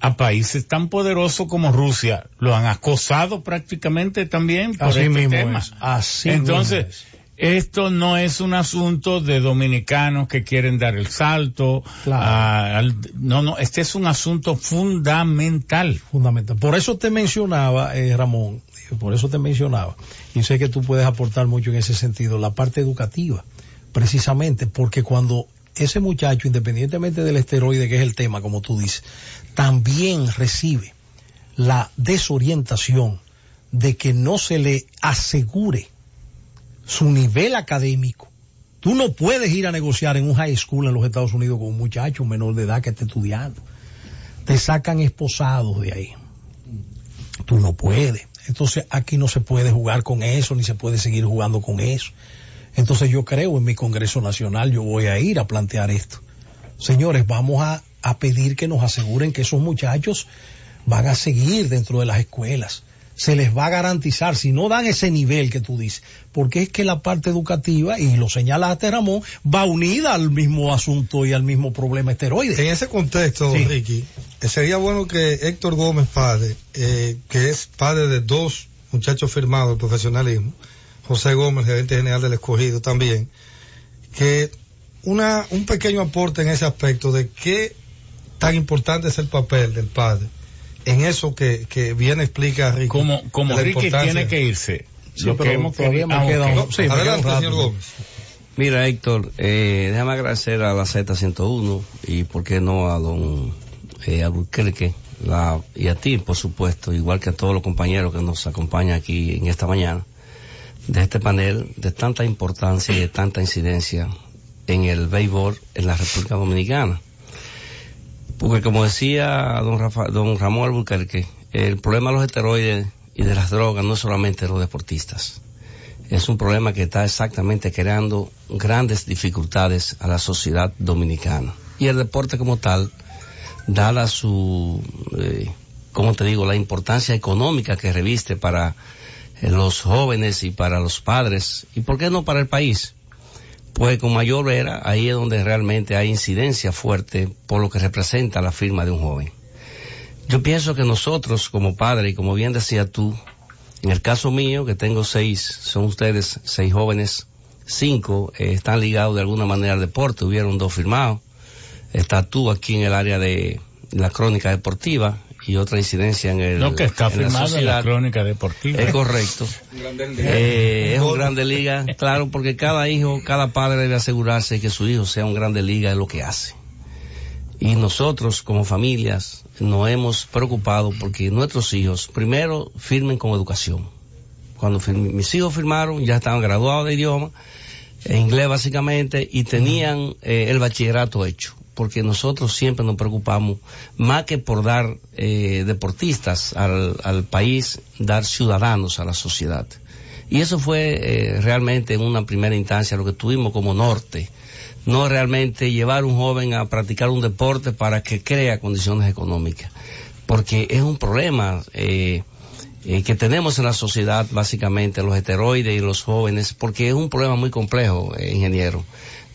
Speaker 2: a, países tan poderosos como Rusia lo han acosado prácticamente también por
Speaker 4: Así
Speaker 2: este
Speaker 4: mismo
Speaker 2: tema.
Speaker 4: es. Así
Speaker 2: Entonces,
Speaker 4: mismo es.
Speaker 2: esto no es un asunto de dominicanos que quieren dar el salto.
Speaker 4: Claro.
Speaker 2: a- al- no, no, este es un asunto fundamental.
Speaker 4: Fundamental. Por eso te mencionaba, eh, Ramón, por eso te mencionaba, y sé que tú puedes aportar mucho en ese sentido, la parte educativa, precisamente, porque cuando ese muchacho, independientemente del esteroide, que es el tema, como tú dices, también recibe la desorientación de que no se le asegure su nivel académico. Tú no puedes ir a negociar en un high school en los Estados Unidos con un muchacho menor de edad que esté estudiando. Te sacan esposados de ahí. Tú no puedes. Entonces aquí no se puede jugar con eso, ni se puede seguir jugando con eso. Entonces yo creo en mi Congreso Nacional, yo voy a ir a plantear esto. Señores, vamos a, a pedir que nos aseguren que esos muchachos van a seguir dentro de las escuelas. Se les va a garantizar, si no dan ese nivel que tú dices, porque es que la parte educativa, y lo señalaste Ramón, va unida al mismo asunto y al mismo problema esteroide.
Speaker 5: En ese contexto,
Speaker 4: Sí.
Speaker 5: Ricky, eh, sería bueno que Héctor Gómez, padre, eh, que es padre de dos muchachos firmados de profesionalismo, José Gómez, gerente general del escogido también, que una, un pequeño aporte en ese aspecto de qué tan importante es el papel del padre en eso que, que bien explica Ricky.
Speaker 2: Como, como Ricky
Speaker 5: importancia.
Speaker 2: tiene que irse.
Speaker 4: Sí,
Speaker 2: lo que hemos
Speaker 4: todavía me
Speaker 2: ah,
Speaker 4: queda
Speaker 2: ok.
Speaker 4: un-
Speaker 5: No,
Speaker 4: Sí, me queda
Speaker 5: adelante, señor Gómez.
Speaker 6: Mira, Héctor, eh, déjame agradecer a la Z101 y, por qué no, a don eh, Albuquerque la, y a ti, por supuesto, igual que a todos los compañeros que nos acompañan aquí en esta mañana, de este panel de tanta importancia y de tanta incidencia en el béisbol en la República Dominicana. Porque como decía don, Rafa- don Ramón Albuquerque, el problema de los esteroides y de las drogas no es solamente de los deportistas es un problema que está exactamente creando grandes dificultades a la sociedad dominicana. Y el deporte como tal, dada su, eh, como te digo, la importancia económica que reviste para los jóvenes y para los padres, y por qué no para el país, pues con mayor era, ahí es donde realmente hay incidencia fuerte por lo que representa la firma de un joven. Yo pienso que nosotros como padres, y como bien decía tú, en el caso mío, que tengo seis, son ustedes seis jóvenes, cinco eh, están ligados de alguna manera al deporte, hubieron dos firmados. Está tú aquí en el área de la crónica deportiva y otra incidencia en el
Speaker 2: Lo que está
Speaker 6: en la
Speaker 2: firmado en la
Speaker 6: sociedad.
Speaker 2: crónica deportiva.
Speaker 6: Es correcto. Eh, es un grande liga, claro, porque cada hijo, cada padre debe asegurarse que su hijo sea un grande liga en lo que hace. Y nosotros como familias nos hemos preocupado porque nuestros hijos primero firmen con educación. Cuando mis hijos firmaron ya estaban graduados de idioma, en inglés básicamente, y tenían eh, el bachillerato hecho. Porque nosotros siempre nos preocupamos más que por dar eh, deportistas al, país, dar ciudadanos a la sociedad. Y eso fue eh, realmente en una primera instancia lo que tuvimos como norte. No realmente llevar un joven a practicar un deporte para que crea condiciones económicas. Porque es un problema. eh, eh, que tenemos en la sociedad, básicamente, los esteroides y los jóvenes, porque es un problema muy complejo, ingeniero.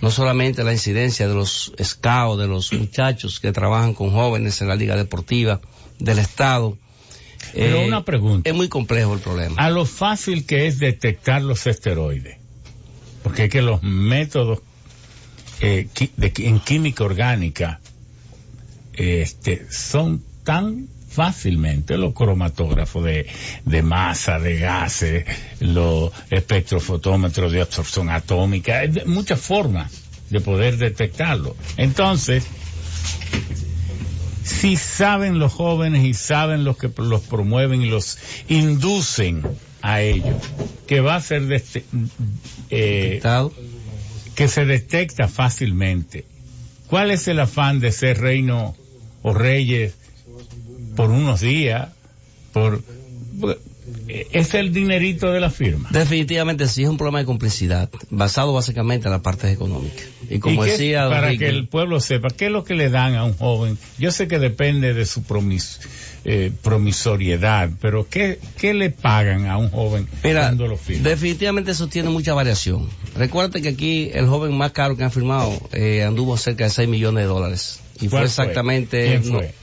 Speaker 6: No solamente la incidencia de los scouts, de los muchachos que trabajan con jóvenes en la liga deportiva, del Estado.
Speaker 2: Pero una pregunta.
Speaker 6: Es muy complejo el problema.
Speaker 2: A lo fácil que es detectar los esteroides. Porque es que los métodos de, en química orgánica este, son tan fácilmente los cromatógrafos de, de masa, de gases, los espectrofotómetros de absorción atómica, muchas formas de poder detectarlo. Entonces, si saben los jóvenes y saben los que los promueven y los inducen a ello, que va a ser este, eh, que se detecta fácilmente. ¿Cuál es el afán de ser reino o reyes por unos días, por es el dinerito de la firma.
Speaker 6: Definitivamente sí es un problema de complicidad, basado básicamente en la parte económica. Y como decía
Speaker 2: para que el pueblo sepa qué es lo que le dan a un joven. Yo sé que depende de su eh, promisoriedad, pero ¿qué, ¿qué le pagan a un joven cuando lo firma?
Speaker 6: Definitivamente eso tiene mucha variación. Recuerda que aquí el joven más caro que han firmado eh, anduvo cerca de 6 millones de dólares y fue exactamente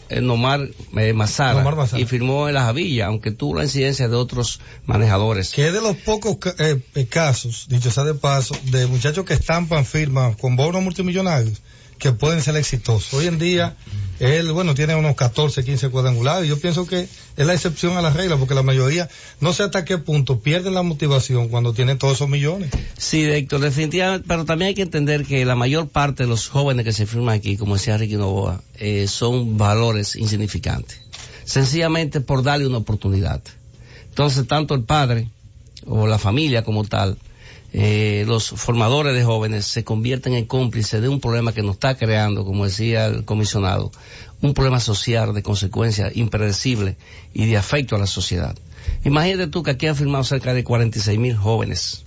Speaker 6: el Nomar eh, Mazara, y firmó en la Javilla, aunque tuvo la incidencia de otros manejadores.
Speaker 5: Que es de los pocos eh, casos, dicho sea de paso, de muchachos que estampan firmas con bonos multimillonarios que pueden ser exitosos. Hoy en día, él, bueno, tiene unos 14, 15 cuadrangulares. Yo pienso que es la excepción a la regla, porque la mayoría, no sé hasta qué punto, pierden la motivación cuando tienen todos esos millones.
Speaker 6: Sí, Héctor, definitivamente, pero también hay que entender que la mayor parte de los jóvenes que se firman aquí, como decía Ricky Novoa, eh, son valores insignificantes. Sencillamente por darle una oportunidad. Entonces, tanto el padre o la familia como tal, eh, los formadores de jóvenes se convierten en cómplices de un problema que nos está creando, como decía el comisionado, un problema social de consecuencia impredecible y de afecto a la sociedad. Imagínate tú que aquí han firmado cerca de 46 mil jóvenes.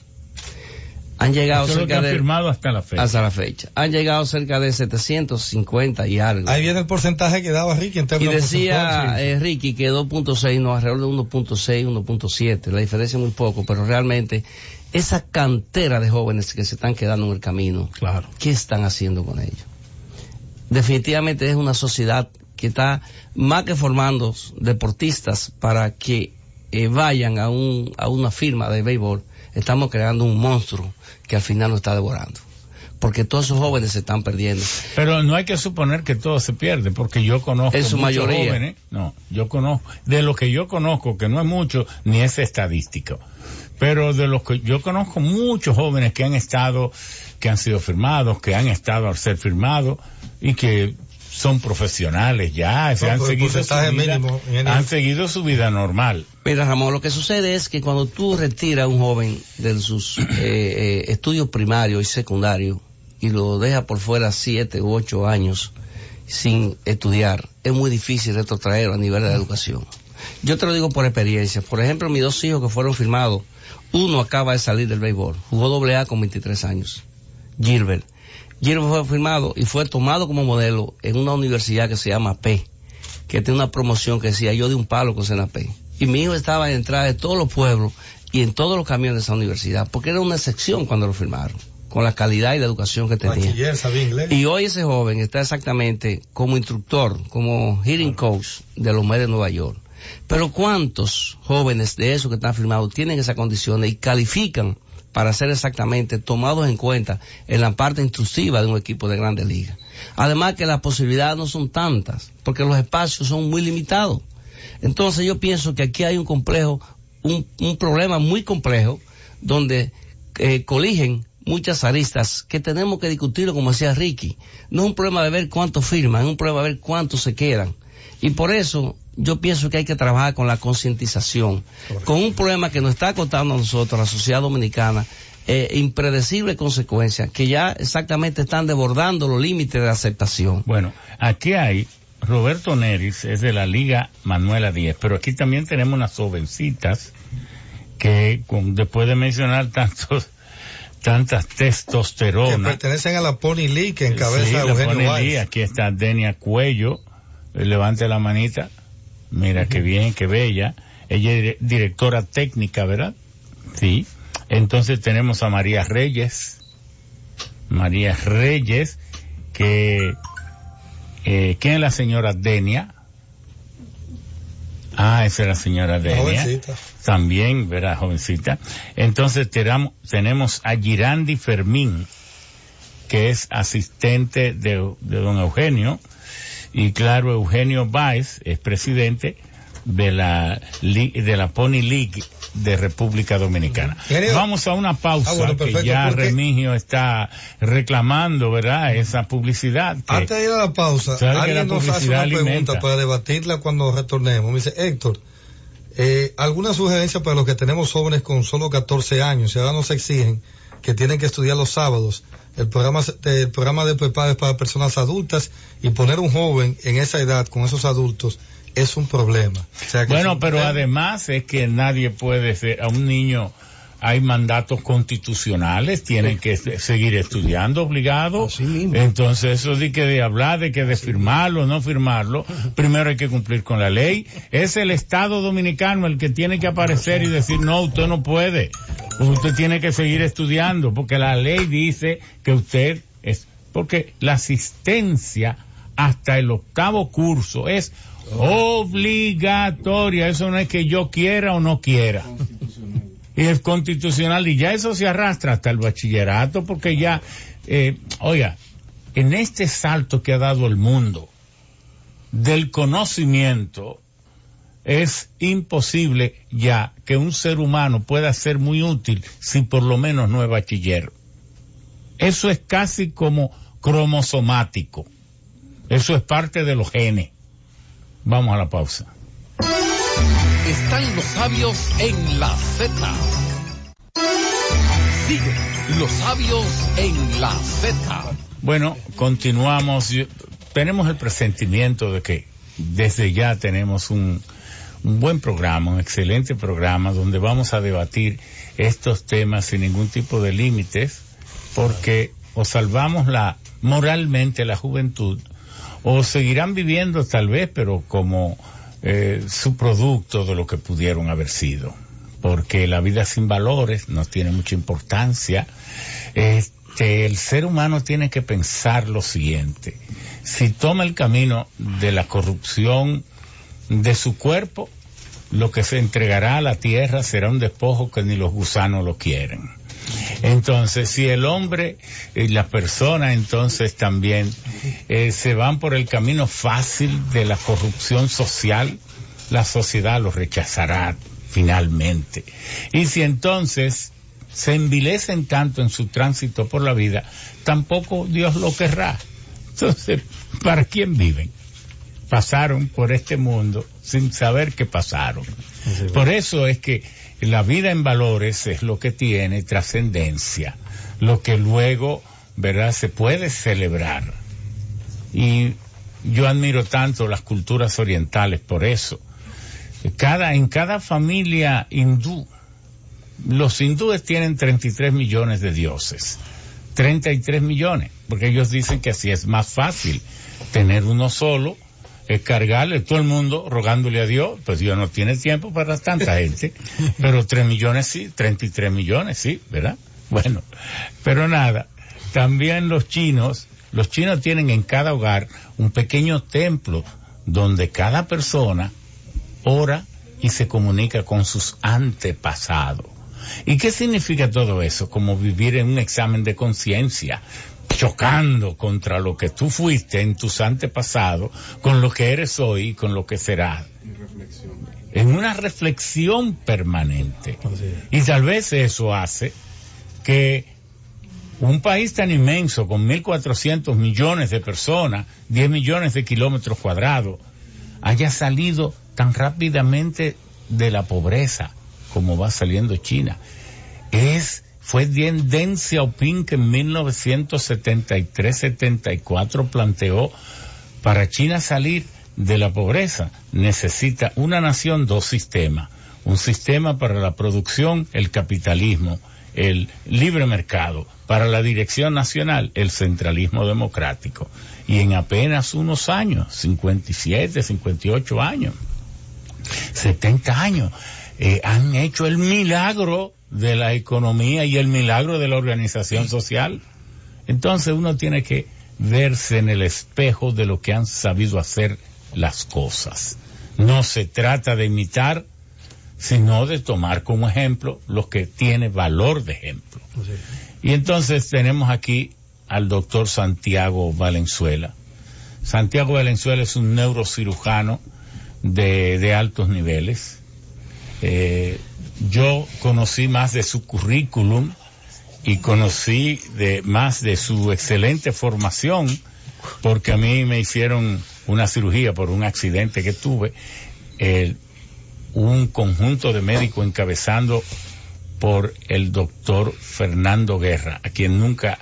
Speaker 6: Han llegado cerca de...
Speaker 2: firmado hasta la fecha.
Speaker 6: Hasta la fecha. Han llegado cerca de 750 y algo.
Speaker 5: Ahí viene el porcentaje que daba Ricky en
Speaker 6: términos Y decía eh, Ricky que 2.6, no, alrededor de 1.6, 1.7. La diferencia es muy poco, pero realmente esa cantera de jóvenes que se están quedando en el camino,
Speaker 2: claro.
Speaker 6: ¿qué están haciendo con ellos? Definitivamente es una sociedad que está más que formando deportistas para que eh, vayan a, un, a una firma de béisbol, estamos creando un monstruo que al final nos está devorando. Porque todos esos jóvenes se están perdiendo.
Speaker 2: Pero no hay que suponer que todo se pierde, porque yo conozco
Speaker 6: en su mayoría.
Speaker 2: jóvenes. No, yo conozco, de lo que yo conozco, que no es mucho, ni es estadístico pero de los que yo conozco muchos jóvenes que han estado, que han sido firmados, que han estado al ser firmados y que son profesionales ya, se han, seguido su vida, han seguido su vida normal.
Speaker 6: Mira, Ramón, lo que sucede es que cuando tú retiras a un joven de sus eh, eh, estudios primarios y secundarios y lo dejas por fuera siete u ocho años sin estudiar, es muy difícil retrotraerlo a nivel de la educación. Yo te lo digo por experiencia. Por ejemplo, mis dos hijos que fueron firmados uno acaba de salir del béisbol, jugó doble A con 23 años, Gilbert. Gilbert fue firmado y fue tomado como modelo en una universidad que se llama P, que tiene una promoción que decía yo de un palo con P. Y mi hijo estaba en entrada de todos los pueblos y en todos los camiones de esa universidad, porque era una excepción cuando lo firmaron, con la calidad y la educación que tenía. Y hoy ese joven está exactamente como instructor, como hearing coach de los medios de Nueva York pero ¿cuántos jóvenes de esos que están firmados tienen esas condiciones y califican para ser exactamente tomados en cuenta en la parte intrusiva de un equipo de grandes ligas? Además que las posibilidades no son tantas, porque los espacios son muy limitados. Entonces yo pienso que aquí hay un complejo, un, problema muy complejo, donde eh, coligen muchas aristas que tenemos que discutirlo, como decía Ricky. No es un problema de ver cuántos firman, es un problema de ver cuántos se quedan. Y por eso yo pienso que hay que trabajar con la concientización, con un problema que nos está contando a nosotros, la sociedad dominicana, eh, impredecible consecuencias que ya exactamente están desbordando los límites de aceptación.
Speaker 2: Bueno, aquí hay Roberto Neris, es de la Liga Manuela 10, pero aquí también tenemos unas jovencitas que después de mencionar tantos tantas testosterona que
Speaker 5: pertenecen a la Pony League que encabeza
Speaker 2: sí, Eugenio la Pony aquí está Denia Cuello levante la manita Mira qué bien, qué bella. ella es directora técnica, ¿verdad? Sí. Entonces tenemos a María Reyes, María Reyes, que, eh, ¿quién es la señora Denia? Ah, esa es la señora Denia.
Speaker 5: Jovencita.
Speaker 2: También, ¿verdad? Jovencita. Entonces tenemos, tenemos a Girandi Fermín, que es asistente de, de don Eugenio, y claro, Eugenio Báez es presidente de la, de la Pony League de República Dominicana.
Speaker 5: Genio.
Speaker 2: Vamos a una pausa
Speaker 5: Ah, bueno,
Speaker 2: que ya
Speaker 5: porque-
Speaker 2: Remigio está reclamando, ¿verdad? Esa publicidad. que-
Speaker 5: Antes de ir a la pausa, alguien
Speaker 2: la
Speaker 5: nos hace una pregunta para debatirla cuando retornemos. Me dice, Héctor, eh, ¿alguna sugerencia para los que tenemos jóvenes con solo 14 años y ahora nos exigen que tienen que estudiar los sábados? El programa, el programa de preparo es para personas adultas y poner un joven en esa edad con esos adultos es un problema. O sea que es
Speaker 2: Bueno, pero
Speaker 5: problema.
Speaker 2: además es que nadie puede ser, a un niño hay mandatos constitucionales, tienen que se- seguir estudiando obligado.
Speaker 4: Así mismo.
Speaker 2: Entonces eso de que de hablar, de que de firmarlo, no firmarlo, primero hay que cumplir con la ley. Es el Estado Dominicano el que tiene que aparecer y decir, no, usted no puede. Usted tiene que seguir estudiando, porque la ley dice que usted es, porque la asistencia hasta el octavo curso es obligatoria. Eso no es que yo quiera o no quiera. Y es constitucional y ya eso se arrastra hasta el bachillerato porque ya, eh, oiga, en este salto que ha dado el mundo del conocimiento, es imposible ya que un ser humano pueda ser muy útil si por lo menos no es bachiller. Eso es casi como cromosomático. Eso es parte de los genes. Vamos a la pausa.
Speaker 1: Están los sabios en la Z. Sigue los sabios en la Z.
Speaker 2: Bueno, continuamos. Tenemos el presentimiento de que desde ya tenemos un, un buen programa, un excelente programa donde vamos a debatir estos temas sin ningún tipo de límites, porque o salvamos la moralmente la juventud o seguirán viviendo tal vez, pero como eh, su producto de lo que pudieron haber sido. Porque la vida sin valores no tiene mucha importancia. Este, el ser humano tiene que pensar lo siguiente. Si toma el camino de la corrupción de su cuerpo, lo que se entregará a la tierra será un despojo que ni los gusanos lo quieren. Entonces, si el hombre y la persona entonces también eh, se van por el camino fácil de la corrupción social, la sociedad lo rechazará finalmente. Y si entonces se envilecen tanto en su tránsito por la vida, tampoco Dios lo querrá. Entonces, ¿para quién viven? Pasaron por este mundo sin saber que pasaron. Por eso es que la vida en valores es lo que tiene trascendencia, lo que luego, ¿verdad?, se puede celebrar. Y yo admiro tanto las culturas orientales por eso. Cada, en cada familia hindú, los hindúes tienen 33 millones de dioses. 33 millones, porque ellos dicen que así es más fácil tener uno solo, es cargarle todo el mundo rogándole a Dios, pues Dios no tiene tiempo para tanta gente, pero 3 millones sí, 33 millones sí, ¿verdad? Bueno, pero nada, también los chinos, los chinos tienen en cada hogar un pequeño templo donde cada persona ora y se comunica con sus antepasados. ¿Y qué significa todo eso? Como vivir en un examen de conciencia, chocando contra lo que tú fuiste en tus antepasados, con lo que eres hoy y con lo que serás. En una reflexión permanente. Y tal vez eso hace que un país tan inmenso, con 1.400 millones de personas, 10 millones de kilómetros cuadrados, haya salido tan rápidamente de la pobreza como va saliendo China. Es, fue Deng Xiaoping que en 1973-74 planteó para China salir de la pobreza necesita una nación, dos sistemas. Un sistema para la producción, el capitalismo, el libre mercado. Para la dirección nacional, el centralismo democrático. Y en apenas unos años, 57, 58 años, 70 años. Eh, han hecho el milagro de la economía y el milagro de la organización social. Entonces uno tiene que verse en el espejo de lo que han sabido hacer las cosas. No se trata de imitar, sino de tomar como ejemplo lo que tiene valor de ejemplo. Y entonces tenemos aquí al doctor Santiago Valenzuela. Santiago Valenzuela es un neurocirujano de, de altos niveles. Eh, yo conocí más de su currículum y conocí de más de su excelente formación porque a mí me hicieron una cirugía por un accidente que tuve un conjunto de médicos encabezando por el doctor Fernando Guerra a quien nunca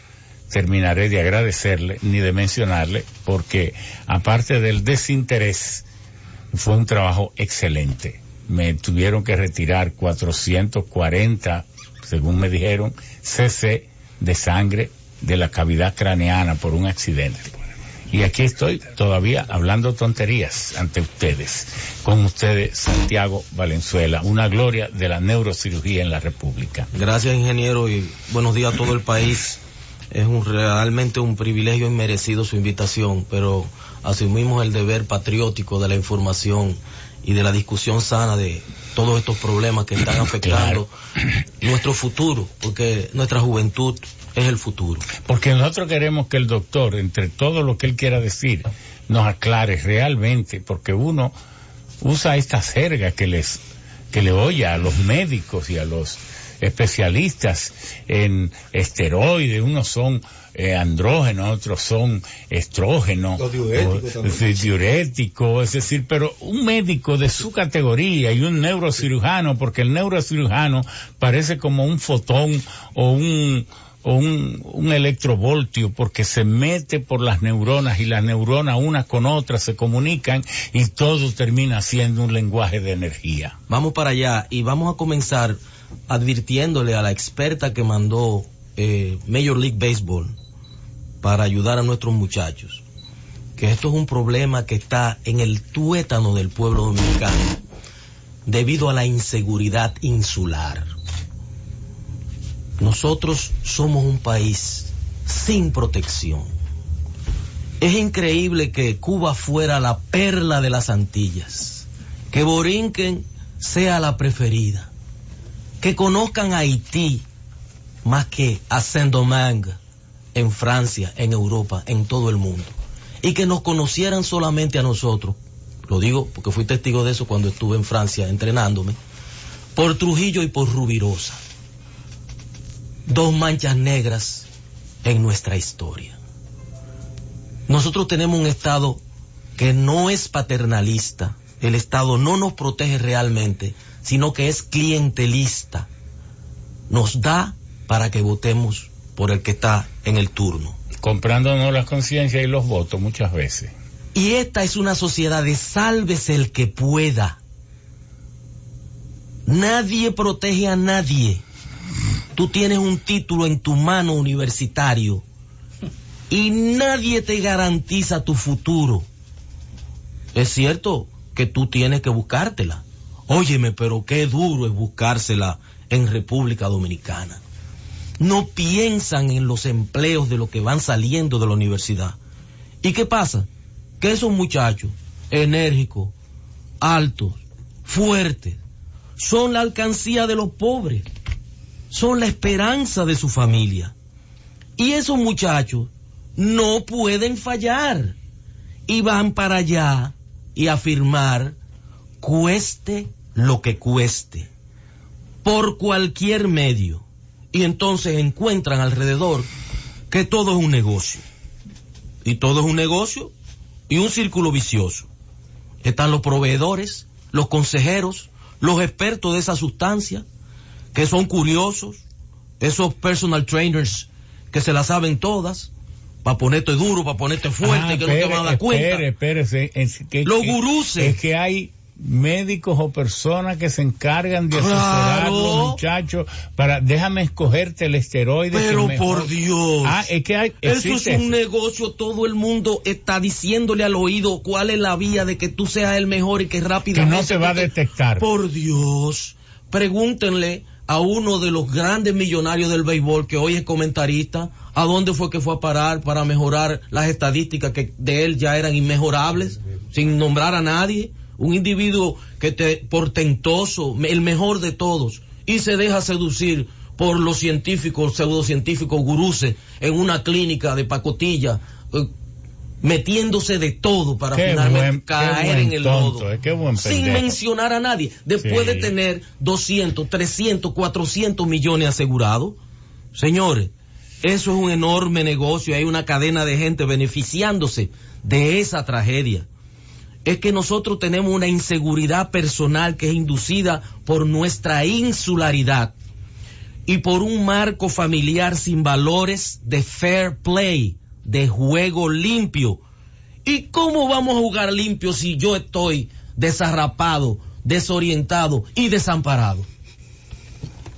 Speaker 2: terminaré de agradecerle ni de mencionarle porque aparte del desinterés fue un trabajo excelente me tuvieron que retirar 440 según me dijeron, cc de sangre de la cavidad craneana por un accidente. Y aquí estoy todavía hablando tonterías ante ustedes, con ustedes Santiago Valenzuela, una gloria de la neurocirugía en la República.
Speaker 3: Gracias ingeniero y buenos días a todo el país. Es un, realmente un privilegio inmerecido su invitación, pero asumimos el deber patriótico de la información y de la discusión sana de todos estos problemas que están afectando nuestro futuro, porque nuestra juventud es el futuro.
Speaker 2: Porque nosotros queremos que el doctor, entre todo lo que él quiera decir, nos aclare realmente, porque uno usa esta jerga que les que le oye a los médicos y a los especialistas en esteroides, unos son eh, andrógenos, otros son estrógenos, diuréticos, es decir, pero un médico de su categoría y un neurocirujano, porque el neurocirujano parece como un fotón o un o un, un, electrovoltio porque se mete por las neuronas y las neuronas unas con otras se comunican y todo termina siendo un lenguaje de energía.
Speaker 3: Vamos para allá y vamos a comenzar advirtiéndole a la experta que mandó eh, Major League Baseball para ayudar a nuestros muchachos que esto es un problema que está en el tuétano del pueblo dominicano debido a la inseguridad insular. Nosotros somos un país sin protección. Es increíble que Cuba fuera la perla de las Antillas, que Borinquen sea la preferida, que conozcan a Haití más que a Saint-Domingue en Francia, en Europa, en todo el mundo. Y que nos conocieran solamente a nosotros, lo digo porque fui testigo de eso cuando estuve en Francia entrenándome, por Trujillo y por Rubirosa. Dos manchas negras en nuestra historia. Nosotros tenemos un Estado que no es paternalista, el Estado no nos protege realmente, sino que es clientelista. Nos da para que votemos por el que está en el turno.
Speaker 2: Comprándonos las conciencias y los votos muchas veces.
Speaker 3: Y esta es una sociedad de sálvese el que pueda. Nadie protege a nadie. Tú tienes un título en tu mano universitario y nadie te garantiza tu futuro. Es cierto que tú tienes que buscártela. Óyeme, pero qué duro es buscársela en República Dominicana. No piensan en los empleos de los que van saliendo de la universidad. ¿Y qué pasa? Que esos muchachos enérgicos, altos, fuertes, son la alcancía de los pobres, son la esperanza de su familia. Y esos muchachos no pueden fallar y van para allá y afirmar, cueste lo que cueste, por cualquier medio. Y entonces encuentran alrededor que todo es un negocio. Y todo es un negocio y un círculo vicioso. Están los proveedores, los consejeros, los expertos de esa sustancia, que son curiosos, esos personal trainers que se la saben todas, para ponerte duro, para ponerte fuerte, ah, que no te van a dar cuenta.
Speaker 2: Espere, espérese,
Speaker 3: los guruses.
Speaker 2: Es que hay médicos o personas que se encargan de asesorar a los muchachos para déjame escogerte el esteroide.
Speaker 3: Pero por Dios.
Speaker 2: Ah, es que hay,
Speaker 3: eso es un negocio, todo el mundo está diciéndole al oído cuál es la vía de que tú seas el mejor y que rápidamente.
Speaker 2: Que no se va a detectar.
Speaker 3: Por Dios. Pregúntenle a uno de los grandes millonarios del béisbol que hoy es comentarista, a dónde fue que fue a parar para mejorar las estadísticas que de él ya eran inmejorables, sin nombrar a nadie un individuo que te portentoso, el mejor de todos, y se deja seducir por los científicos, pseudocientíficos guruses en una clínica de pacotilla, eh, metiéndose de todo para finalmente caer en el lodo,
Speaker 2: eh,
Speaker 3: sin mencionar a nadie, después de tener 200, 300, 400 millones asegurados. Señores, eso es un enorme negocio, hay una cadena de gente beneficiándose de esa tragedia es que nosotros tenemos una inseguridad personal que es inducida por nuestra insularidad y por un marco familiar sin valores de fair play, de juego limpio. ¿Y cómo vamos a jugar limpio si yo estoy desarrapado, desorientado y desamparado?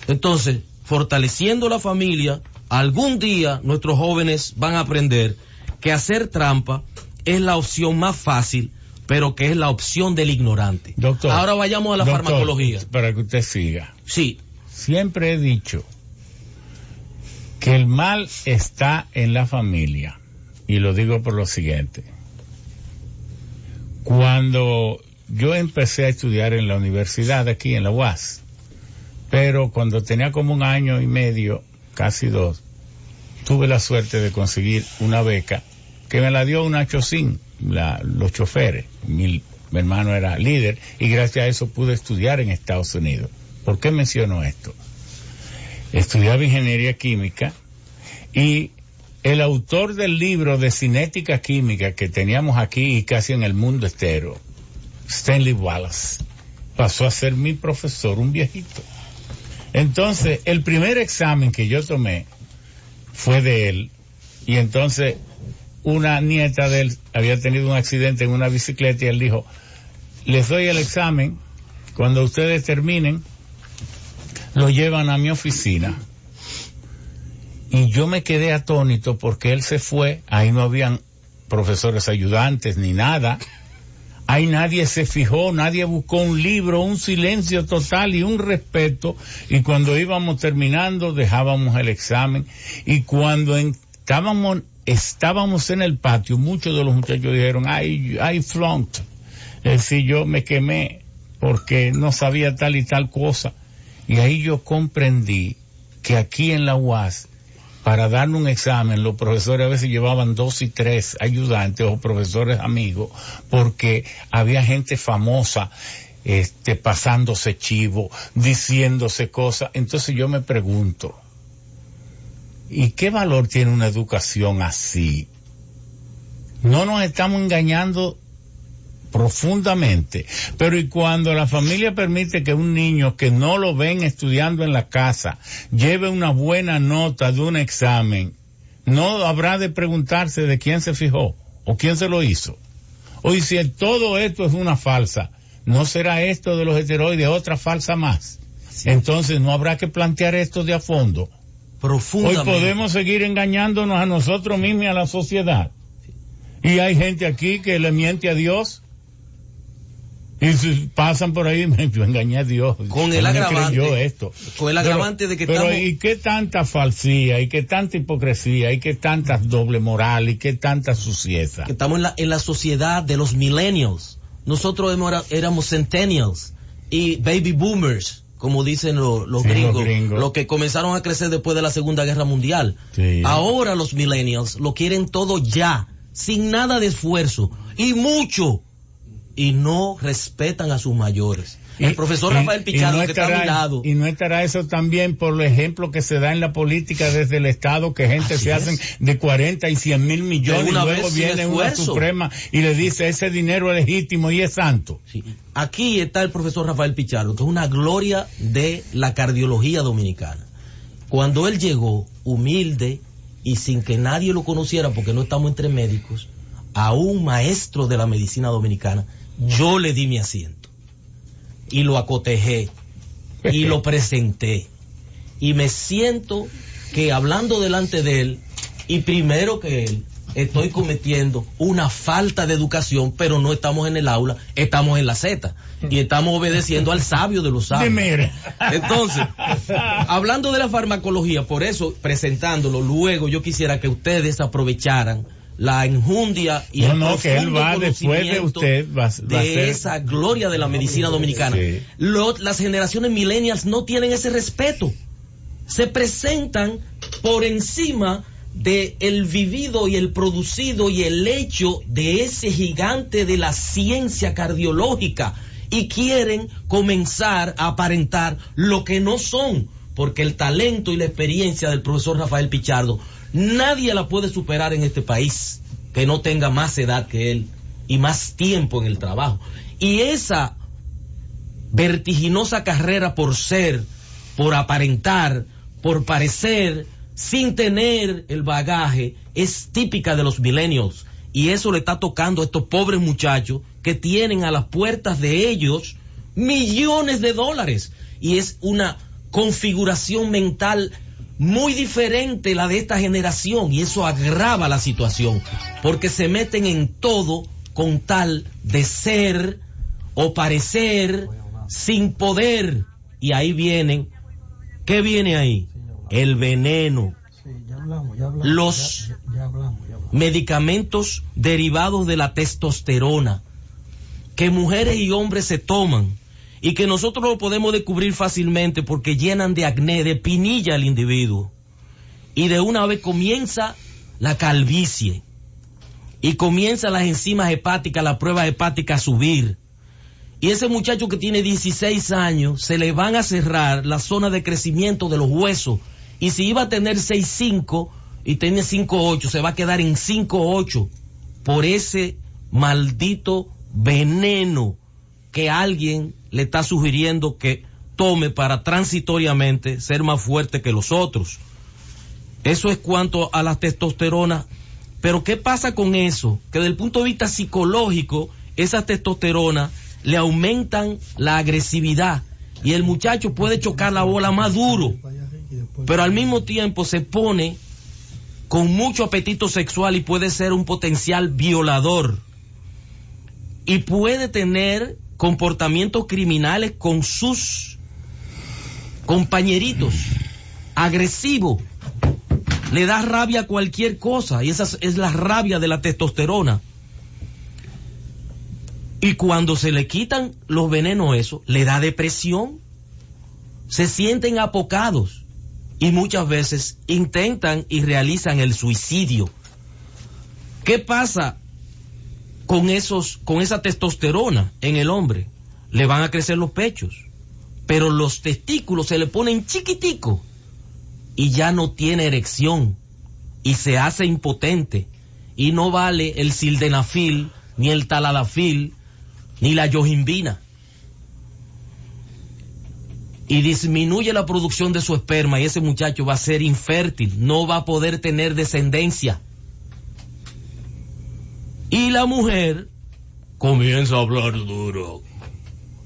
Speaker 3: Entonces, fortaleciendo la familia, algún día nuestros jóvenes van a aprender que hacer trampa es la opción más fácil pero que es la opción del ignorante.
Speaker 2: Doctor.
Speaker 3: Ahora vayamos a la farmacología.
Speaker 2: Para que usted siga.
Speaker 3: Sí.
Speaker 2: Siempre he dicho que el mal está en la familia. Y lo digo por lo siguiente. Cuando yo empecé a estudiar en la universidad aquí en la UAS, pero cuando tenía como un año y medio, casi dos, tuve la suerte de conseguir una beca que me la dio una chocín los choferes. Mi, hermano era líder y gracias a eso pude estudiar en Estados Unidos. ¿Por qué menciono esto? Estudiaba ingeniería química y el autor del libro de cinética química que teníamos aquí y casi en el mundo entero, Stanley Wallace, pasó a ser mi profesor, un viejito. Entonces, el primer examen que yo tomé fue de él y entonces una nieta de él había tenido un accidente en una bicicleta y él dijo, les doy el examen, cuando ustedes terminen, lo llevan a mi oficina. Y yo me quedé atónito porque él se fue, ahí no habían profesores ayudantes ni nada. Ahí nadie se fijó, nadie buscó un libro, un silencio total y un respeto. Y cuando íbamos terminando, dejábamos el examen. Y cuando estábamos estábamos en el patio, muchos de los muchachos dijeron, ay, ay, flunked. Es decir, yo me quemé porque no sabía tal y tal cosa. Y ahí yo comprendí que aquí en la UAS, para darme un examen, los profesores a veces llevaban dos y tres ayudantes o profesores amigos, porque había gente famosa, este, pasándose chivo, diciéndose cosas. Entonces yo me pregunto, ¿Y qué valor tiene una educación así? No nos estamos engañando profundamente, pero y cuando la familia permite que un niño que no lo ven estudiando en la casa lleve una buena nota de un examen, no habrá de preguntarse de quién se fijó o quién se lo hizo. O si todo esto es una falsa, ¿no será esto de los esteroides otra falsa más? Entonces no habrá que plantear esto de a fondo Hoy podemos seguir engañándonos a nosotros mismos y a la sociedad. Y hay gente aquí que le miente a Dios. Y pasan por ahí, yo engañé a Dios.
Speaker 3: Con el agravante.
Speaker 2: esto?
Speaker 3: Con el agravante de que
Speaker 2: pero ¿y qué tanta falsía? ¿Y qué tanta hipocresía? ¿Y qué tanta doble moral? ¿Y qué tanta suciedad?
Speaker 3: Que estamos en la, en la sociedad de los millennials. Nosotros éramos centennials y baby boomers como dicen los, gringos, los, que comenzaron a crecer después de la Segunda Guerra Mundial. Ahora los millennials lo quieren todo ya, sin nada de esfuerzo y mucho, y no respetan a sus mayores. El profesor Rafael Pichardo, que está a mi lado.
Speaker 2: Y no estará eso también por el ejemplo que se da en la política desde el Estado, que gente se hacen de 40 y 100 mil millones y luego viene una Suprema y le dice ese dinero es legítimo y es santo.
Speaker 3: Aquí está el profesor Rafael Pichardo, que es una gloria de la cardiología dominicana. Cuando él llegó, humilde y sin que nadie lo conociera, porque no estamos entre médicos, a un maestro de la medicina dominicana, yo le di mi asiento y lo acotejé y lo presenté. Y me siento que hablando delante de él y primero que él, estoy cometiendo una falta de educación, pero no estamos en el aula, estamos en la Z y estamos obedeciendo al sabio de los sabios. Entonces, hablando de la farmacología, por eso presentándolo, luego yo quisiera que ustedes aprovecharan la enjundia y
Speaker 2: No,
Speaker 3: el
Speaker 2: no, que él va después de usted, va, va a
Speaker 3: de
Speaker 2: ser-
Speaker 3: esa gloria de la medicina dominicana.
Speaker 2: Sí.
Speaker 3: Lo- las generaciones millennials no tienen ese respeto. Se presentan por encima de el vivido y el producido y el hecho de ese gigante de la ciencia cardiológica y quieren comenzar a aparentar lo que no son, porque el talento y la experiencia del profesor Rafael Pichardo nadie la puede superar en este país que no tenga más edad que él y más tiempo en el trabajo. Y esa vertiginosa carrera por ser, por aparentar, por parecer, sin tener el bagaje, es típica de los millennials. Y eso le está tocando a estos pobres muchachos que tienen a las puertas de ellos millones de dólares. Y es una configuración mental muy diferente la de esta generación y eso agrava la situación porque se meten en todo con tal de ser o parecer sin poder. Y ahí vienen. ¿qué viene ahí? el veneno. Los medicamentos derivados de la testosterona. Que mujeres y hombres se toman y que nosotros lo podemos descubrir fácilmente porque llenan de acné, de pinilla al individuo. Y de una vez comienza la calvicie y comienzan las enzimas hepáticas, la prueba hepática a subir. Y ese muchacho que tiene 16 años, se le van a cerrar la zona de crecimiento de los huesos. Y si iba a tener 6'5 y tiene 5'8, se va a quedar en 5'8 por ese maldito veneno que alguien le está sugiriendo que tome para transitoriamente ser más fuerte que los otros. Eso es cuanto a la testosterona. Pero ¿qué pasa con eso? Que desde el punto de vista psicológico, esa testosterona le aumentan la agresividad y el muchacho puede chocar la bola más duro, pero al mismo tiempo se pone con mucho apetito sexual y puede ser un potencial violador y puede tener comportamientos criminales con sus compañeritos, agresivo, le da rabia a cualquier cosa. Y esa es- la rabia de la testosterona. Y cuando se le quitan los venenos eso, le da depresión, se sienten apocados. Y muchas veces intentan y realizan el suicidio. ¿Qué pasa con esos, con esa testosterona en el hombre? Le van a crecer los pechos, pero los testículos se le ponen chiquiticos y ya no tiene erección y se hace impotente y no vale el sildenafil ni el taladafil ni la yohimbina y disminuye la producción de su esperma y ese muchacho va a ser infértil, no va a poder tener descendencia. Y la mujer comienza a hablar duro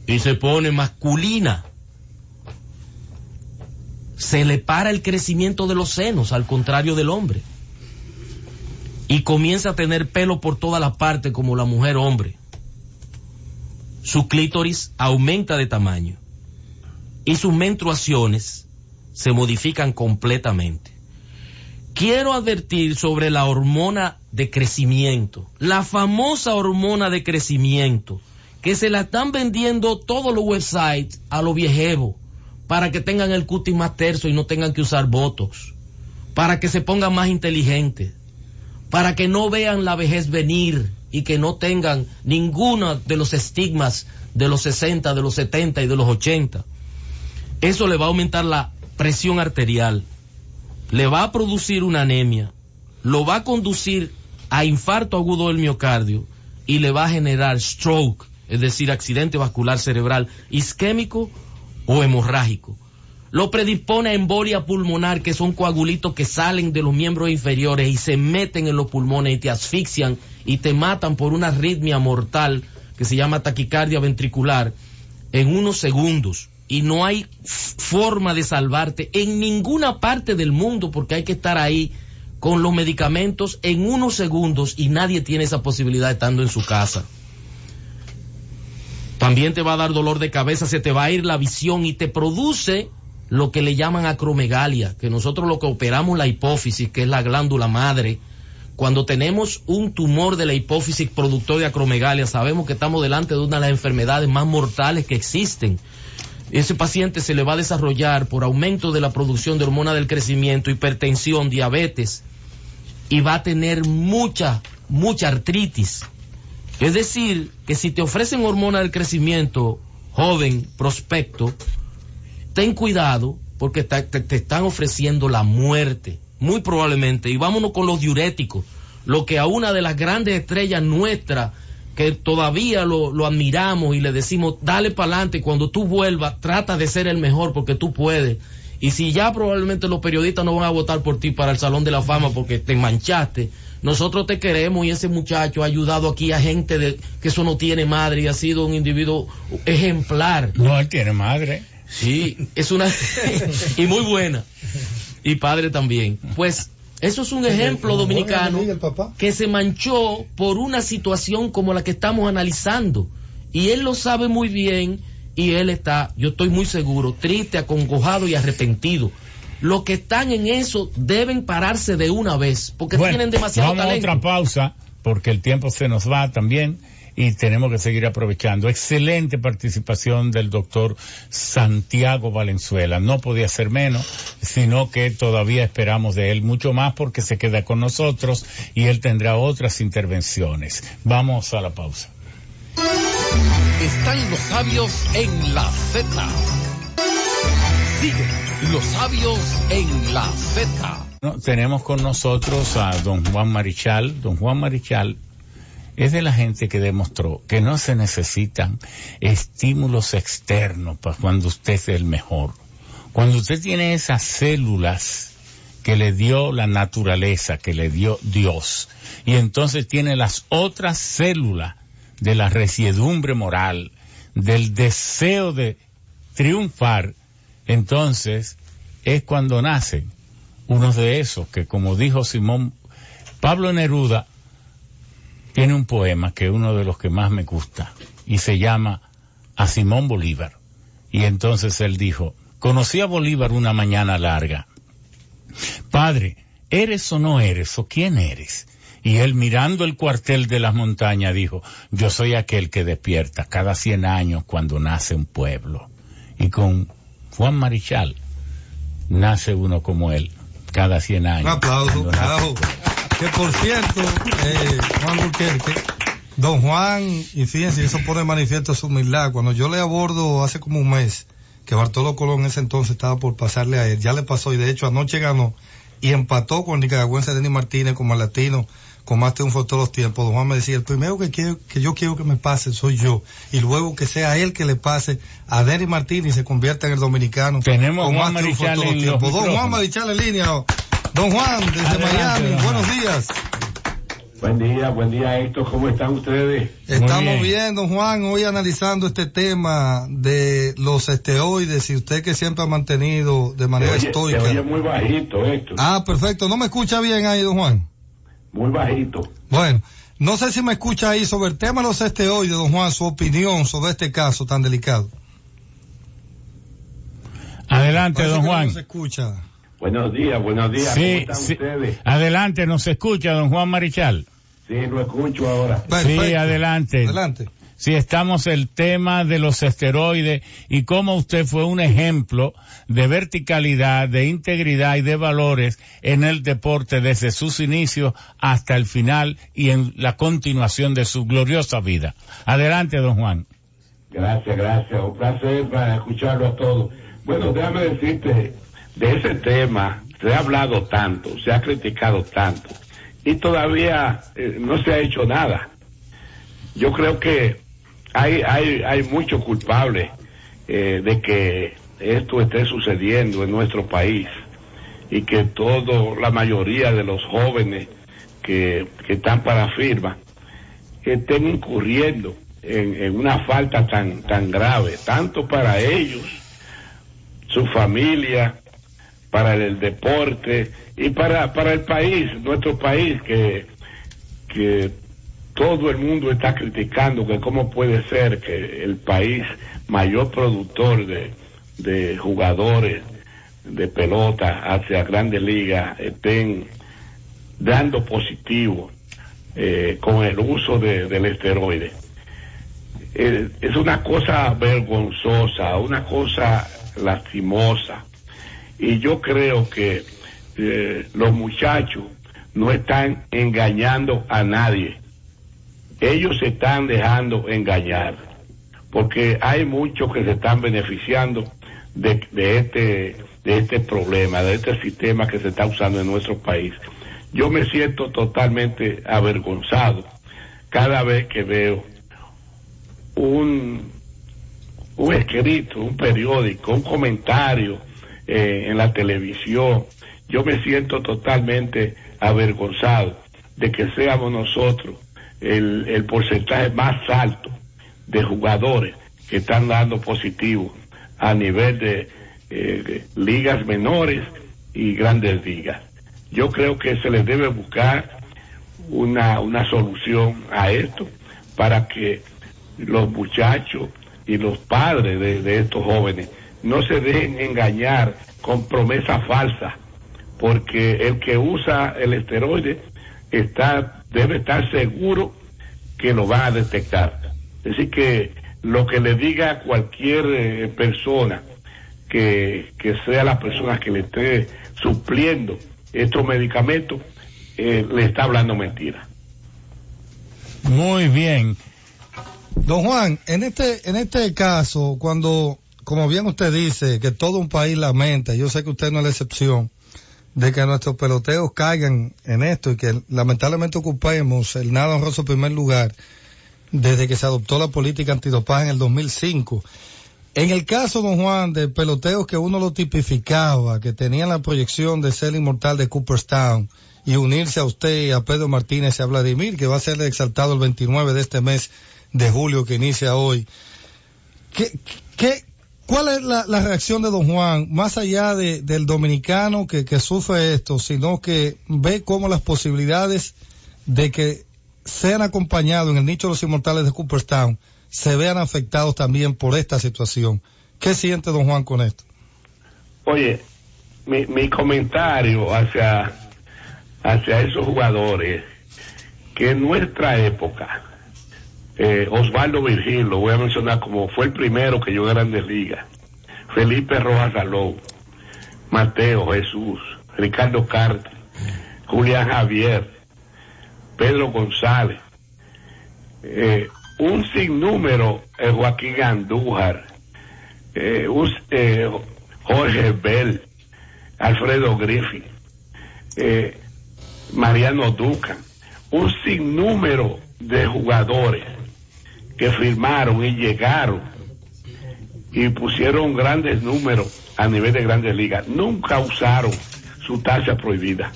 Speaker 3: y se pone masculina. Se le para el crecimiento de los senos, al contrario del hombre. Y comienza a tener pelo por todas las partes como la mujer hombre. Su clítoris aumenta de tamaño y sus menstruaciones se modifican completamente. Quiero advertir sobre la hormona de crecimiento, la famosa hormona de crecimiento, que se la están vendiendo todos los websites a los viejevos para que tengan el cutis más terso y no tengan que usar botox, para que se pongan más inteligentes, para que no vean la vejez venir y que no tengan ninguno de los estigmas de los 60, de los 70 y de los 80. Eso le va a aumentar la presión arterial, le va a producir una anemia, lo va a conducir a infarto agudo del miocardio y le va a generar stroke, es decir, accidente vascular cerebral isquémico o hemorrágico. Lo predispone a embolia pulmonar, que son coagulitos que salen de los miembros inferiores y se meten en los pulmones y te asfixian y te matan por una arritmia mortal que se llama taquicardia ventricular en unos segundos y no hay forma de salvarte en ninguna parte del mundo porque hay que estar ahí con los medicamentos en unos segundos y nadie tiene esa posibilidad estando en su casa. También te va a dar dolor de cabeza, se te va a ir la visión y te produce lo que le llaman acromegalia, que nosotros lo que operamos la hipófisis, que es la glándula madre. Cuando tenemos un tumor de la hipófisis productor de acromegalia, sabemos que estamos delante de una de las enfermedades más mortales que existen. Ese paciente se le va a desarrollar por aumento de la producción de hormona del crecimiento, hipertensión, diabetes, y va a tener mucha, mucha artritis. Es decir, que si te ofrecen hormona del crecimiento, joven, prospecto, ten cuidado porque te, te, están ofreciendo la muerte, muy probablemente. Y vámonos con los diuréticos, lo que a una de las grandes estrellas nuestras, que todavía lo, lo admiramos y le decimos, dale para adelante, cuando tú vuelvas, trata de ser el mejor porque tú puedes. Y si ya probablemente los periodistas no van a votar por ti para el Salón de la Fama porque te manchaste, nosotros te queremos y ese muchacho ha ayudado aquí a gente de, que eso no tiene madre y ha sido un individuo ejemplar.
Speaker 2: No, él tiene madre.
Speaker 3: Sí, es una... y muy buena. Y padre también. Pues eso es un ejemplo dominicano que se manchó por una situación como la que estamos analizando. Y él lo sabe muy bien y él está, yo estoy muy seguro, triste, acongojado y arrepentido. Los que están en eso deben pararse de una vez porque tienen demasiado
Speaker 2: vamos
Speaker 3: talento.
Speaker 2: a otra pausa porque el tiempo se nos va también y tenemos que seguir aprovechando. Excelente participación del doctor Santiago Valenzuela. No podía ser menos, sino que todavía esperamos de él mucho más porque se queda con nosotros y él tendrá otras intervenciones. Vamos a la pausa.
Speaker 1: Están los sabios en la Z. Sigue los sabios en la Z.
Speaker 2: No, tenemos con nosotros a don Juan Marichal. Don Juan Marichal es de la gente que demostró que no se necesitan estímulos externos para cuando usted es el mejor. Cuando usted tiene esas células que le dio la naturaleza, que le dio Dios, y entonces tiene las otras células de la resiedumbre moral, del deseo de triunfar, entonces es cuando nacen unos de esos que, como dijo Simón, Pablo Neruda tiene un poema que es uno de los que más me gusta y se llama A Simón Bolívar. Y entonces él dijo, conocí a Bolívar una mañana larga. Padre, ¿eres o no eres o quién eres? Y él mirando el cuartel de las montañas dijo, yo soy aquel que despierta cada cien años cuando nace un pueblo. Y con Juan Marichal nace uno como él, cada cien años.
Speaker 5: Un aplauso. Que por cierto, eh, Juan Burquerque, don Juan, y fíjense, eso pone manifiesto su humildad. Cuando yo le abordo hace como un mes, que Bartolo Colón en ese entonces estaba por pasarle a él, ya le pasó y de hecho anoche ganó y empató con el nicaragüense Denis Martínez como el latino con más triunfo de todos los tiempos. Don Juan me decía, el primero que, quiero, que yo quiero que me pase soy yo. Y luego que sea él que le pase a Denis Martínez y se convierta en el dominicano
Speaker 2: Tenemos
Speaker 5: con
Speaker 2: Juan
Speaker 5: más triunfo de
Speaker 2: Marichal
Speaker 5: todos los tiempos. Don Juan. Marichal en línea. Don Juan, desde
Speaker 2: Adelante,
Speaker 5: Miami, buenos días.
Speaker 7: Buen día, buen día Héctor, ¿cómo están ustedes?
Speaker 5: Estamos
Speaker 2: bien.
Speaker 5: bien. don Juan, hoy analizando este tema de los esteroides y usted que siempre ha mantenido de manera
Speaker 7: oye,
Speaker 5: estoica.
Speaker 7: oye muy bajito Héctor,
Speaker 5: Ah, perfecto. ¿No me escucha bien ahí, don Juan?
Speaker 7: muy bajito.
Speaker 5: Bueno, no sé si me escucha ahí sobre el tema de los esteroides, don Juan, su opinión sobre este caso tan delicado.
Speaker 2: Adelante,
Speaker 5: Parece
Speaker 2: don Juan.
Speaker 5: No se escucha.
Speaker 7: Buenos días, buenos días, ¿cómo
Speaker 2: Sí,
Speaker 7: están
Speaker 2: sí.
Speaker 7: ustedes?
Speaker 2: Adelante, nos escucha, don Juan Marichal.
Speaker 7: Sí, lo escucho ahora.
Speaker 5: Perfecto.
Speaker 2: Sí, adelante.
Speaker 5: Adelante.
Speaker 2: Sí, estamos el tema de los esteroides y cómo usted fue un ejemplo de verticalidad, de integridad y de valores en el deporte desde sus inicios hasta el final y en la continuación de su gloriosa vida. Adelante, don Juan.
Speaker 7: Gracias, gracias, un placer para escucharlo a todos. Bueno, déjame decirte, de ese tema se ha hablado tanto, se ha criticado tanto y todavía eh, no se ha hecho nada. Yo creo que hay, hay, hay muchos culpables eh, de que esto esté sucediendo en nuestro país y que todo, la mayoría de los jóvenes que, que están para firma estén incurriendo en, en una falta tan, tan grave, tanto para ellos, su familia, para el deporte y para, para el país, nuestro país, que, que todo el mundo está criticando que cómo puede ser que el país mayor productor de, de jugadores de pelota hacia grandes ligas estén dando positivo eh, con el uso de, del esteroide. Eh, es una cosa vergonzosa, una cosa lastimosa. Y yo creo que eh, los muchachos no están engañando a nadie. Ellos se están dejando engañar. Porque hay muchos que se están beneficiando de, de este de este problema, de este sistema que se está usando en nuestro país. Yo me siento totalmente avergonzado cada vez que veo un, un escrito, un periódico, un comentario eh, en la televisión. Yo me siento totalmente avergonzado de que seamos nosotros el, el porcentaje más alto de jugadores que están dando positivo a nivel de eh, ligas menores y grandes ligas. Yo creo que se les debe buscar una, una solución a esto para que los muchachos y los padres de, de estos jóvenes no se dejen engañar con promesas falsas, porque el que usa el esteroide está, debe estar seguro que lo va a detectar. Es decir, que lo que le diga a cualquier eh, persona que, sea la persona que le esté supliendo estos medicamentos, eh, le está hablando mentira.
Speaker 2: Muy bien.
Speaker 5: Don Juan, en este, en este caso, cuando, como bien usted dice, que todo un país lamenta, yo sé que usted no es la excepción, de que nuestros peloteos caigan en esto y que lamentablemente ocupemos el nada honroso primer lugar desde que se adoptó la política antidopaje en el 2005. En el caso, don Juan, de peloteos que uno lo tipificaba, que tenían la proyección de ser inmortal de Cooperstown y unirse a usted a Pedro Martínez y a Vladimir, que va a ser exaltado el 29 de este mes de julio que inicia hoy. ¿Qué, qué, ¿Cuál es la, reacción de don Juan, más allá de, del dominicano que, que sufre esto, sino que ve cómo las posibilidades de que sean acompañados en el nicho de los inmortales de Cooperstown se vean afectados también por esta situación. ¿Qué siente don Juan con esto?
Speaker 7: Oye, mi, mi comentario hacia, hacia esos jugadores, que en nuestra época, eh, Osvaldo Virgil, lo voy a mencionar como fue el primero que yo en Grandes Ligas, Felipe Rojas Salón, Mateo Jesús, Ricardo Carte, Julián Javier, Pedro González, eh, un sinnúmero, eh, Joaquín Andújar, Jorge Bell, Alfredo Griffin, Mariano Duca, un sinnúmero de jugadores que firmaron y llegaron y pusieron grandes números a nivel de grandes ligas. Nunca usaron su tasa prohibida.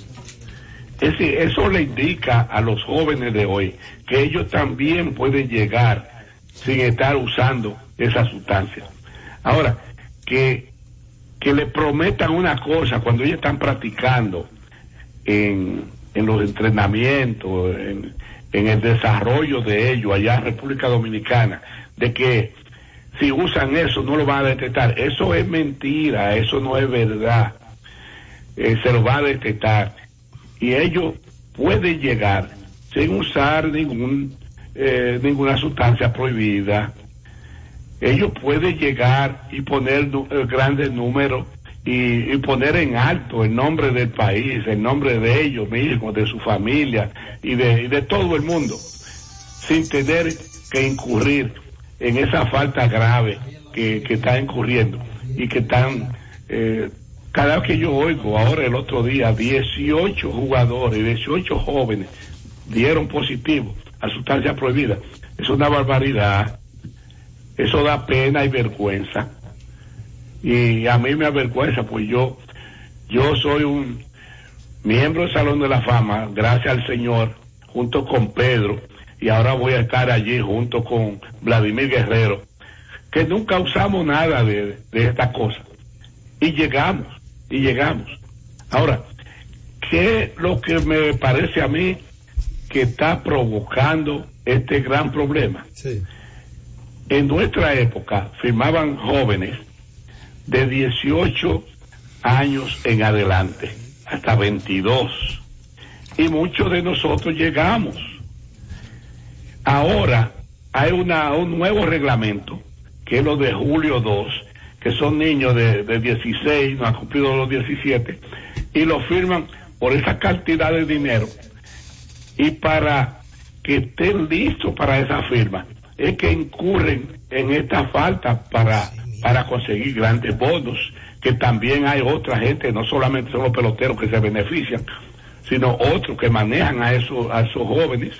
Speaker 7: Es decir, eso le indica a los jóvenes de hoy que ellos también pueden llegar sin estar usando esa sustancia. Ahora, que, que le prometan una cosa cuando ellos están practicando en, en los entrenamientos, en, en el desarrollo de ellos allá en República Dominicana, de que si usan eso no lo van a detectar. Eso es mentira, eso no es verdad. Eh, se lo va a detectar. Y ellos pueden llegar sin usar ningún, eh, ninguna sustancia prohibida. Ellos pueden llegar y poner eh, grandes números y, poner en alto el nombre del país, el nombre de ellos mismos, de su familia y de, de todo el mundo, sin tener que incurrir en esa falta grave que, que está incurriendo y que están, eh, cada vez que yo oigo, ahora el otro día, 18 jugadores, 18 jóvenes dieron positivo a sustancia prohibida. Es una barbaridad. Eso da pena y vergüenza. Y a mí me avergüenza, pues yo, yo soy un miembro del Salón de la Fama, gracias al Señor, junto con Pedro, y ahora voy a estar allí junto con Vladimir Guerrero, que nunca usamos nada de, de esta cosa. Y llegamos, y llegamos. Ahora, ¿qué es lo que me parece a mí que está provocando este gran problema?
Speaker 5: Sí.
Speaker 7: En nuestra época firmaban jóvenes de 18 años en adelante, hasta 22. Y muchos de nosotros llegamos. Ahora hay una, un nuevo reglamento, que es lo de julio 2, que son niños de, de 16, no han cumplido los 17, y lo firman por esa cantidad de dinero. Y para que estén listos para esa firma, es que incurren en esta falta para, para conseguir grandes bonos, que también hay otra gente, no solamente son los peloteros que se benefician, sino otros que manejan a esos, a esos jóvenes.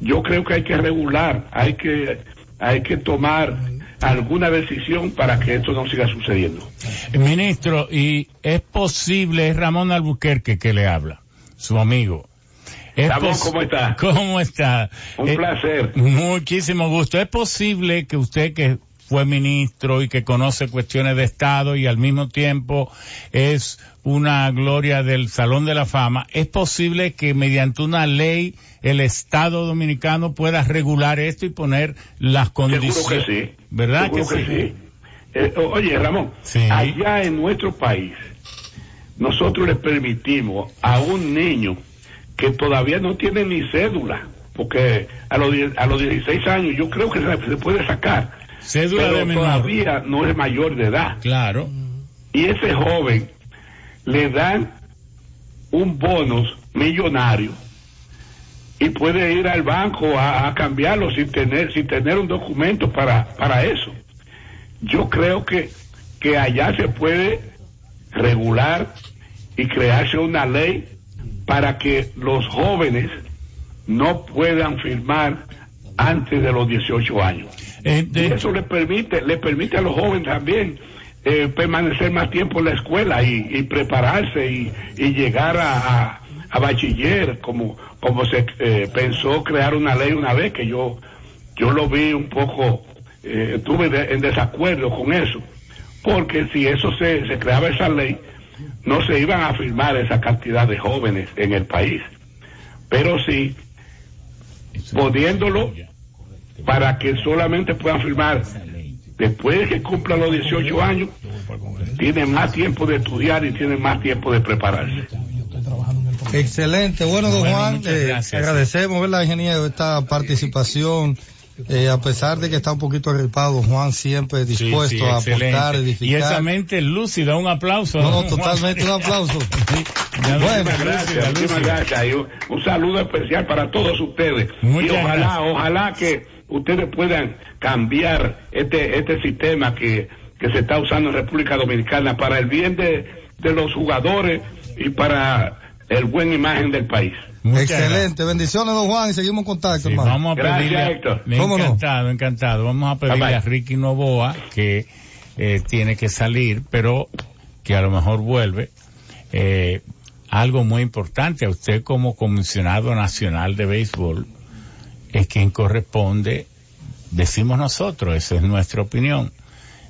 Speaker 7: Yo creo que hay que regular, hay que, hay que tomar alguna decisión para que esto no siga sucediendo.
Speaker 2: Ministro, ¿y es posible, es Ramón Albuquerque que le habla, su amigo? Es
Speaker 7: Ramón, ¿cómo está?
Speaker 2: ¿Cómo está?
Speaker 7: Un
Speaker 2: Eh,
Speaker 7: placer.
Speaker 2: Muchísimo gusto. ¿Es posible que usted que fue ministro y que conoce cuestiones de Estado y al mismo tiempo es una gloria del Salón de la Fama, es posible que mediante una ley el Estado dominicano pueda regular esto y poner las condiciones?
Speaker 7: que sí.
Speaker 2: ¿Verdad
Speaker 7: Seguro
Speaker 2: que sí?
Speaker 7: Eh, oye, Ramón,
Speaker 2: Sí.
Speaker 7: allá en nuestro país, nosotros le permitimos a un niño que todavía no tiene ni cédula, porque a los, a los 16 años yo creo que se, se puede sacar,
Speaker 2: Cédula
Speaker 7: pero
Speaker 2: de menor.
Speaker 7: todavía no es mayor de edad.
Speaker 2: Claro.
Speaker 7: Y ese joven le dan un bonus millonario y puede ir al banco a, a cambiarlo sin tener sin tener un documento para para eso. Yo creo que que allá se puede regular y crearse una ley para que los jóvenes no puedan firmar antes de los 18 años.
Speaker 2: Eh,
Speaker 7: Y eso le permite, le permite a los jóvenes también eh, permanecer más tiempo en la escuela y, y prepararse y, y llegar a, a, a bachiller, como, como se eh, pensó crear una ley una vez, que yo, yo lo vi un poco, estuve de- en desacuerdo con eso, porque si eso se, se creaba esa ley, no se iban a firmar esa cantidad de jóvenes en el país. Pero sí, poniéndolo para que solamente puedan firmar después de que cumplan los 18 años, tienen más tiempo de estudiar y tienen más tiempo de prepararse.
Speaker 5: Excelente. Bueno, don
Speaker 2: Bueno,
Speaker 5: Juan,
Speaker 2: muchas
Speaker 5: eh, agradecemos, ¿verdad, ingeniero, esta participación. Eh, a pesar de que está un poquito agripado, Juan siempre dispuesto
Speaker 2: sí,
Speaker 5: a aportar,
Speaker 2: Y
Speaker 5: edificar.
Speaker 2: esa mente lúcida, un aplauso.
Speaker 5: No, totalmente un aplauso. Bueno,
Speaker 7: Gracias, muchísimas gracias. Y un, un saludo especial para todos ustedes.
Speaker 2: Muchas
Speaker 7: y ojalá,
Speaker 2: gracias.
Speaker 7: ojalá que ustedes puedan cambiar este, este sistema que, que se está usando en República Dominicana para el bien de, de los jugadores y para el buen imagen del país.
Speaker 2: Muchas
Speaker 5: Excelente. Bendiciones, don Juan, y seguimos en contacto,
Speaker 2: Sí,
Speaker 5: hermano.
Speaker 2: vamos a
Speaker 7: Gracias,
Speaker 2: pedirle,
Speaker 7: Héctor.
Speaker 5: ¿Cómo no?
Speaker 2: encantado, encantado. Vamos a pedirle
Speaker 7: Bye, bye.
Speaker 2: a Ricky Novoa que eh, tiene que salir, pero que a lo mejor vuelve. Eh, algo muy importante a usted como comisionado nacional de béisbol es quien corresponde, decimos nosotros, esa es nuestra opinión,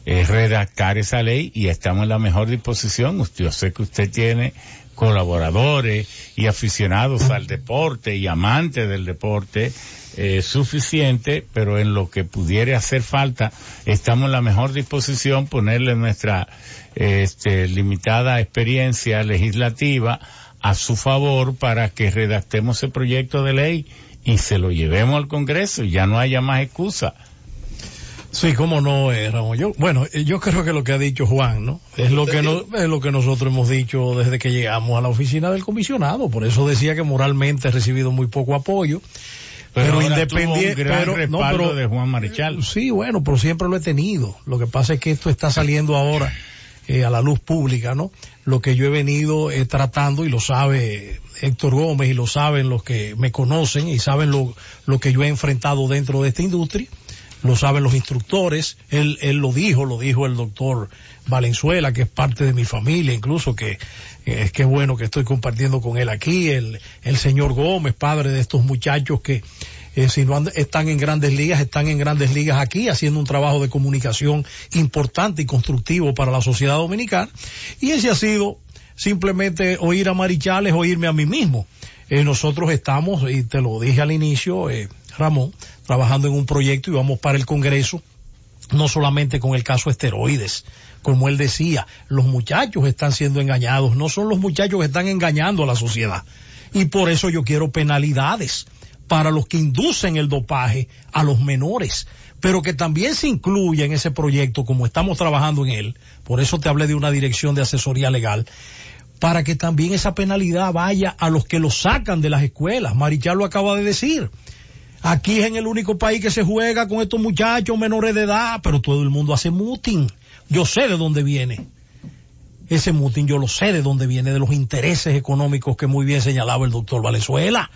Speaker 2: es redactar esa ley y estamos en la mejor disposición. Usted, yo sé que usted tiene colaboradores y aficionados al deporte y amantes del deporte eh, suficiente, pero en lo que pudiera hacer falta, estamos en la mejor disposición ponerle nuestra este, limitada experiencia legislativa a su favor para que redactemos ese proyecto de ley y se lo llevemos al Congreso y ya no haya más excusa.
Speaker 4: Sí, cómo no, eh, Ramón. Yo, bueno, eh, yo creo que lo que ha dicho Juan, ¿no? Es lo que no, es lo que nosotros hemos dicho desde que llegamos a la oficina del comisionado. Por eso decía que moralmente he recibido muy poco apoyo. Pero, independiente, pero, no, pero-
Speaker 2: de Juan Marichal.
Speaker 4: Sí, bueno, pero siempre lo he tenido. Lo que pasa es que esto está saliendo ahora eh, a la luz pública, ¿no? Lo que yo he venido eh, tratando y lo sabe Héctor Gómez y lo saben los que me conocen y saben lo, lo que yo he enfrentado dentro de esta industria. Lo saben los instructores, él, él lo dijo, lo dijo el doctor Valenzuela, que es parte de mi familia, incluso que eh, es que bueno que estoy compartiendo con él aquí, el, el señor Gómez, padre de estos muchachos que Eh, si no están en grandes ligas, están en grandes ligas aquí haciendo un trabajo de comunicación importante y constructivo para la sociedad dominicana. Y ese ha sido simplemente oír a Marichales, oírme a mí mismo. Eh, nosotros estamos, y te lo dije al inicio, eh, Ramón, trabajando en un proyecto y vamos para el Congreso no solamente con el caso esteroides, como él decía, los muchachos están siendo engañados, no son los muchachos que están engañando a la sociedad. Y por eso yo quiero penalidades para los que inducen el dopaje a los menores, pero que también se incluya en ese proyecto, como estamos trabajando en él, por eso te hablé de una dirección de asesoría legal, para que también esa penalidad vaya a los que los sacan de las escuelas. Marichal lo acaba de decir. Aquí es en el único país que se juega con estos muchachos menores de edad, pero todo el mundo hace muting. Yo sé de dónde viene. Ese muting yo lo sé de dónde viene, de los intereses económicos que muy bien señalaba el doctor Valenzuela.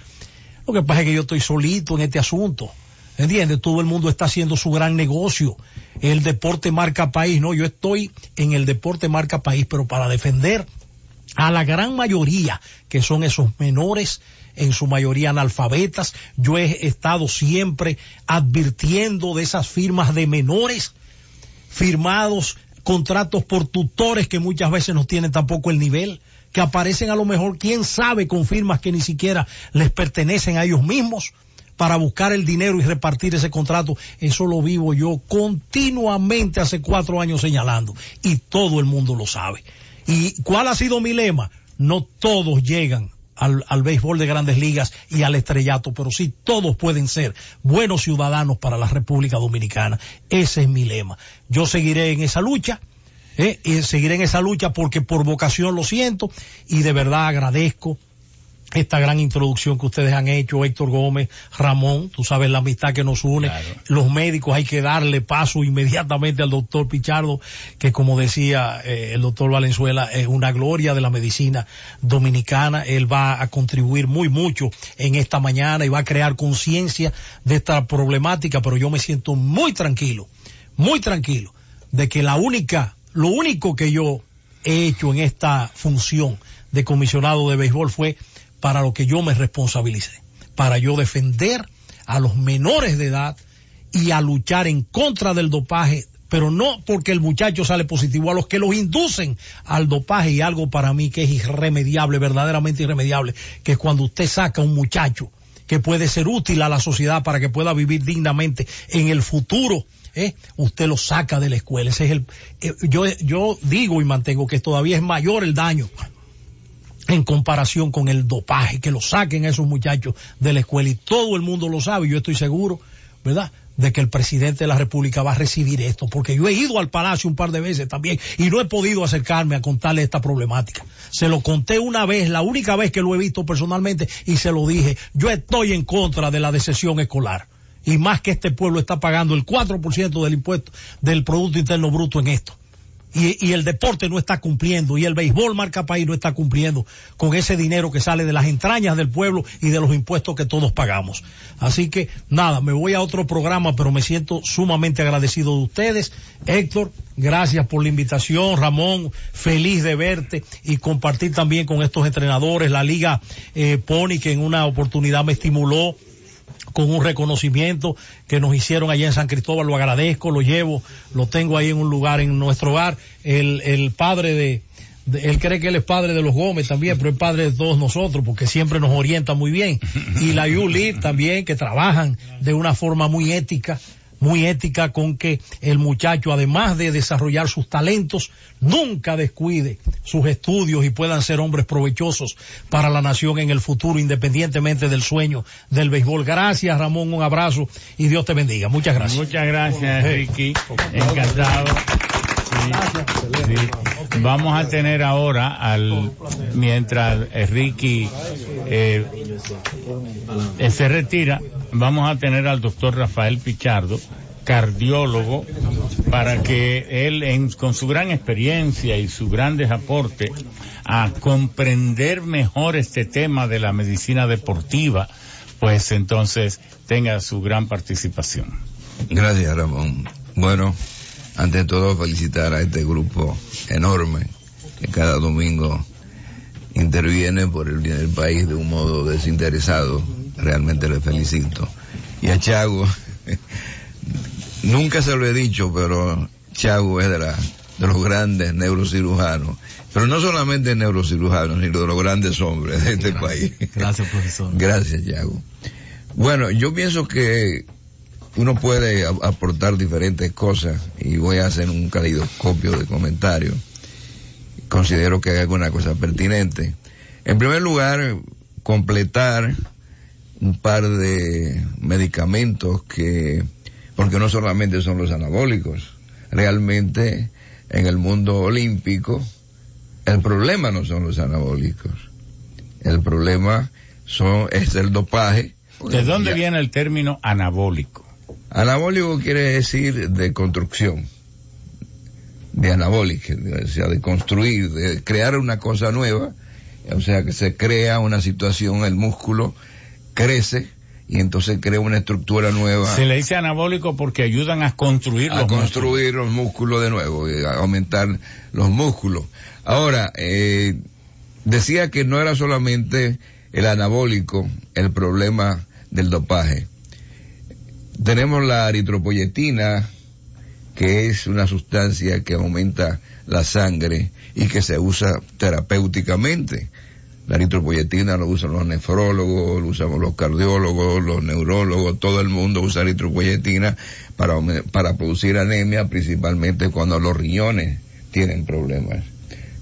Speaker 4: Lo que pasa es que yo estoy solito en este asunto. ¿Entiendes? Todo el mundo está haciendo su gran negocio. El deporte marca país, no, yo estoy en el deporte marca país, pero para defender a la gran mayoría, que son esos menores, en su mayoría analfabetas. Yo he estado siempre advirtiendo de esas firmas de menores firmados contratos por tutores que muchas veces no tienen tampoco el nivel, que aparecen a lo mejor, quién sabe, con firmas que ni siquiera les pertenecen a ellos mismos para buscar el dinero y repartir ese contrato. Eso lo vivo yo continuamente hace cuatro años señalando y todo el mundo lo sabe. ¿Y cuál ha sido mi lema? No todos llegan al, al, béisbol de grandes ligas y al estrellato, pero sí todos pueden ser buenos ciudadanos para la República Dominicana. Ese es mi lema. Yo seguiré en esa lucha, ¿eh? y seguiré en esa lucha porque por vocación lo siento y de verdad agradezco esta gran introducción que ustedes han hecho, Héctor Gómez, Ramón, tú sabes la amistad que nos une, claro. los médicos hay que darle paso inmediatamente al doctor Pichardo, que como decía eh, el doctor Valenzuela, es una gloria de la medicina dominicana, él va a contribuir muy mucho en esta mañana y va a crear conciencia de esta problemática, pero yo me siento muy tranquilo, muy tranquilo, de que la única, lo único que yo he hecho en esta función de comisionado de béisbol fue para lo que yo me responsabilicé, para yo defender a los menores de edad y a luchar en contra del dopaje, pero no porque el muchacho sale positivo, a los que los inducen al dopaje y algo para mí que es irremediable, verdaderamente irremediable, que es cuando usted saca a un muchacho que puede ser útil a la sociedad para que pueda vivir dignamente en el futuro, ¿eh? usted lo saca de la escuela. Ese es el, eh, yo, yo digo y mantengo que todavía es mayor el daño en comparación con el dopaje, que lo saquen a esos muchachos de la escuela y todo el mundo lo sabe, yo estoy seguro, ¿verdad? De que el presidente de la República va a recibir esto, porque yo he ido al Palacio un par de veces también y no he podido acercarme a contarle esta problemática. Se lo conté una vez, la única vez que lo he visto personalmente y se lo dije, yo estoy en contra de la decesión escolar. Y más que este pueblo está pagando el 4% del impuesto del Producto Interno Bruto en esto. Y, y, el deporte no está cumpliendo y el béisbol marca país no está cumpliendo con ese dinero que sale de las entrañas del pueblo y de los impuestos que todos pagamos. Así que nada, me voy a otro programa, pero me siento sumamente agradecido de ustedes. Héctor, gracias por la invitación. Ramón, feliz de verte y compartir también con estos entrenadores. La Liga eh, Pony, que en una oportunidad me estimuló con un reconocimiento que nos hicieron allá en San Cristóbal, lo agradezco, lo llevo, lo tengo ahí en un lugar en nuestro hogar, el, el padre de, él cree que él es padre de los Gómez también, pero es padre de todos nosotros porque siempre nos orienta muy bien. Y la ULIT también, que trabajan de una forma muy ética, muy ética con que el muchacho, además de desarrollar sus talentos, nunca descuide sus estudios y puedan ser hombres provechosos para la nación en el futuro, independientemente del sueño del béisbol. Gracias, Ramón, un abrazo y Dios te bendiga. Muchas gracias.
Speaker 2: Muchas gracias, Ricky. Encantado. Vamos a tener ahora al mientras Ricky eh, se retira, vamos a tener al doctor Rafael Pichardo, cardiólogo, para que él, con su gran experiencia y sus grandes aportes, a comprender mejor este tema de la medicina deportiva, pues entonces tenga su gran participación.
Speaker 8: Gracias, Ramón. Bueno, ante todo felicitar a este grupo enorme que cada domingo interviene por el bien del país de un modo desinteresado. Realmente le felicito. y a Chago. Nunca se lo he dicho, pero Chago es de, la, de los grandes neurocirujanos. Pero no solamente neurocirujanos, sino de los grandes hombres de este país.
Speaker 3: Gracias, profesor.
Speaker 8: Gracias, Chago. Bueno, yo pienso que uno puede aportar diferentes cosas y voy a hacer un calidoscopio de comentarios. Considero que hay alguna cosa pertinente. En primer lugar, completar un par de medicamentos que, porque no solamente son los anabólicos, realmente en el mundo olímpico el problema no son los anabólicos, el problema son, es el dopaje.
Speaker 2: ¿De dónde viene el término anabólico?
Speaker 8: Anabólico quiere decir de construcción, de anabólica, o sea, de construir, de crear una cosa nueva, o sea, que se crea una situación, el músculo crece y entonces crea una estructura nueva.
Speaker 2: Se le dice anabólico porque ayudan a construir
Speaker 8: a construir los músculos de nuevo, y a aumentar los músculos. Ahora, eh, decía que no era solamente el anabólico el problema del dopaje tenemos la eritropoyetina, que es una sustancia que aumenta la sangre y que se usa terapéuticamente. La eritropoyetina lo usan los nefrólogos, lo usamos los cardiólogos, los neurólogos, todo el mundo usa eritropoyetina para, para producir anemia, principalmente cuando los riñones tienen problemas.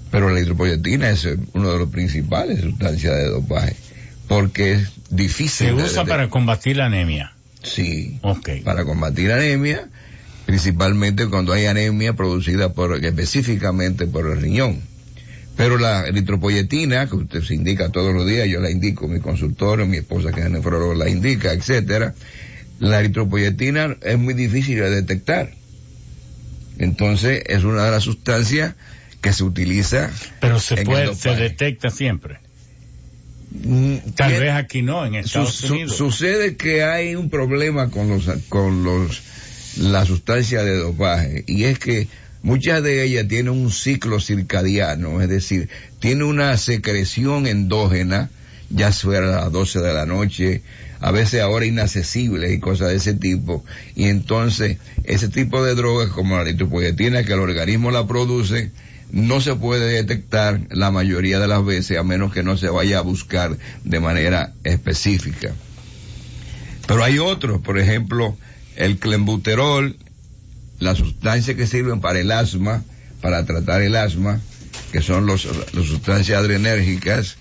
Speaker 8: Pero la eritropoyetina es una de las principales sustancias de dopaje, porque es difícil.
Speaker 2: Se usa para combatir la anemia.
Speaker 8: Sí. Para combatir anemia, principalmente cuando hay anemia producida por, específicamente por el riñón. Pero la eritropoyetina, que usted se indica todos los días, yo la indico, mi consultorio, mi esposa que es nefrólogo la indica, etcétera, la eritropoyetina es muy difícil de detectar. Entonces, es una de las sustancias que se utiliza.
Speaker 2: Pero se puede, se detecta siempre. Mm, Tal vez aquí no, en Estados Unidos.
Speaker 8: sucede que hay un problema con los, con los, la sustancia de dopaje, y es que muchas de ellas tienen un ciclo circadiano, es decir, tiene una secreción endógena, ya fuera a las 12 de la noche, a veces ahora inaccesible y cosas de ese tipo. Y entonces, ese tipo de drogas como la litropoyetina que el organismo la produce, no se puede detectar la mayoría de las veces a menos que no se vaya a buscar de manera específica. Pero hay otros, por ejemplo, el clenbuterol, las sustancias que sirven para el asma, para tratar el asma, que son los, las sustancias adrenérgicas,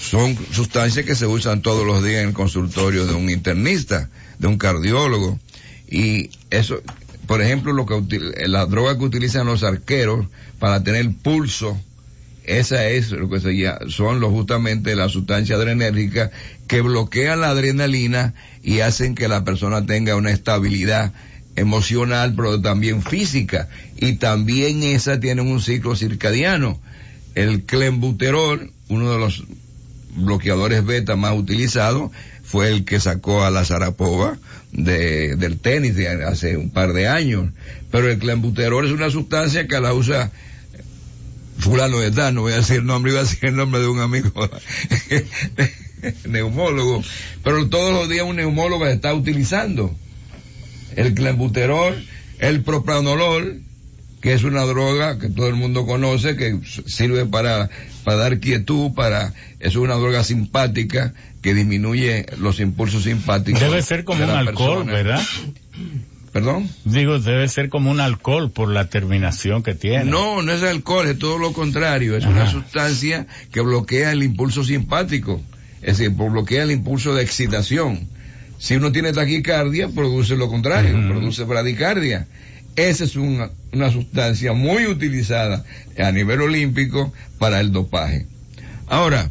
Speaker 8: son sustancias que se usan todos los días en el consultorio de un internista, de un cardiólogo. Y eso, por ejemplo, lo que la droga que utilizan los arqueros para tener pulso, esa es lo que se son justamente las sustancias adrenérgicas que bloquean la adrenalina y hacen que la persona tenga una estabilidad emocional, pero también física. Y también esa tienen un ciclo circadiano. El clenbuterol, uno de los bloqueadores beta más utilizados, fue el que sacó a la Zarapova de, del tenis de hace un par de años. Pero el clenbuterol es una sustancia que la usa fulano de tal, no voy a decir el nombre, iba a decir el nombre de un amigo neumólogo, pero todos los días un neumólogo está utilizando el clenbuterol, el propranolol, que es una droga que todo el mundo conoce, que sirve para, para dar quietud, para, es una droga simpática que disminuye los impulsos simpáticos.
Speaker 2: Debe ser como un alcohol, ¿verdad?
Speaker 8: ¿Perdón?
Speaker 2: Digo, debe ser como un alcohol por la terminación que tiene.
Speaker 8: No, no es alcohol, es todo lo contrario. Es una sustancia que bloquea el impulso simpático. Es decir, bloquea el impulso de excitación. Si uno tiene taquicardia, produce lo contrario, produce bradicardia. Esa es una, una sustancia muy utilizada a nivel olímpico para el dopaje. Ahora,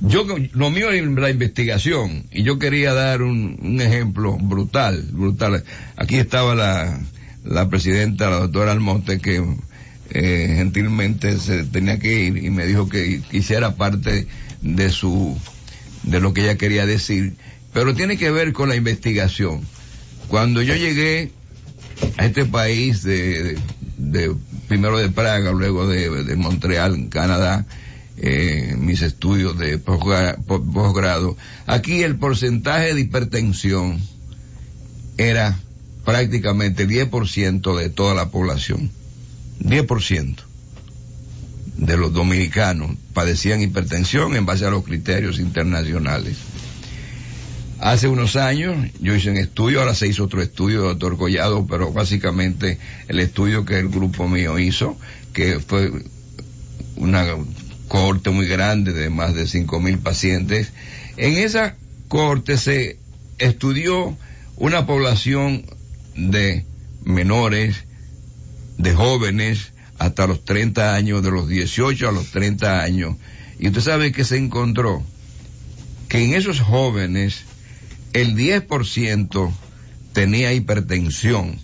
Speaker 8: yo, lo mío es la investigación, y yo quería dar un, ejemplo brutal, brutal. Aquí estaba la, la presidenta, la doctora Almonte, que eh, gentilmente se tenía que ir y me dijo que quisiera parte de su, de lo que ella quería decir, pero tiene que ver con la investigación. Cuando yo llegué a este país de, de, primero de Praga, luego de, de Montreal, en Canadá, eh, mis estudios de posgra- po- posgrado, aquí el porcentaje de hipertensión era prácticamente 10% de toda la población. 10% de los dominicanos padecían hipertensión en base a los criterios internacionales. Hace unos años yo hice un estudio, ahora se hizo otro estudio, doctor Collado, pero básicamente el estudio que el grupo mío hizo, que fue una cohorte muy grande de más de 5.000 pacientes, en esa cohorte se estudió una población de menores, de jóvenes, hasta los 30 años, de los 18 a los 30 años, y usted sabe que se encontró que en esos jóvenes el 10% tenía hipertensión.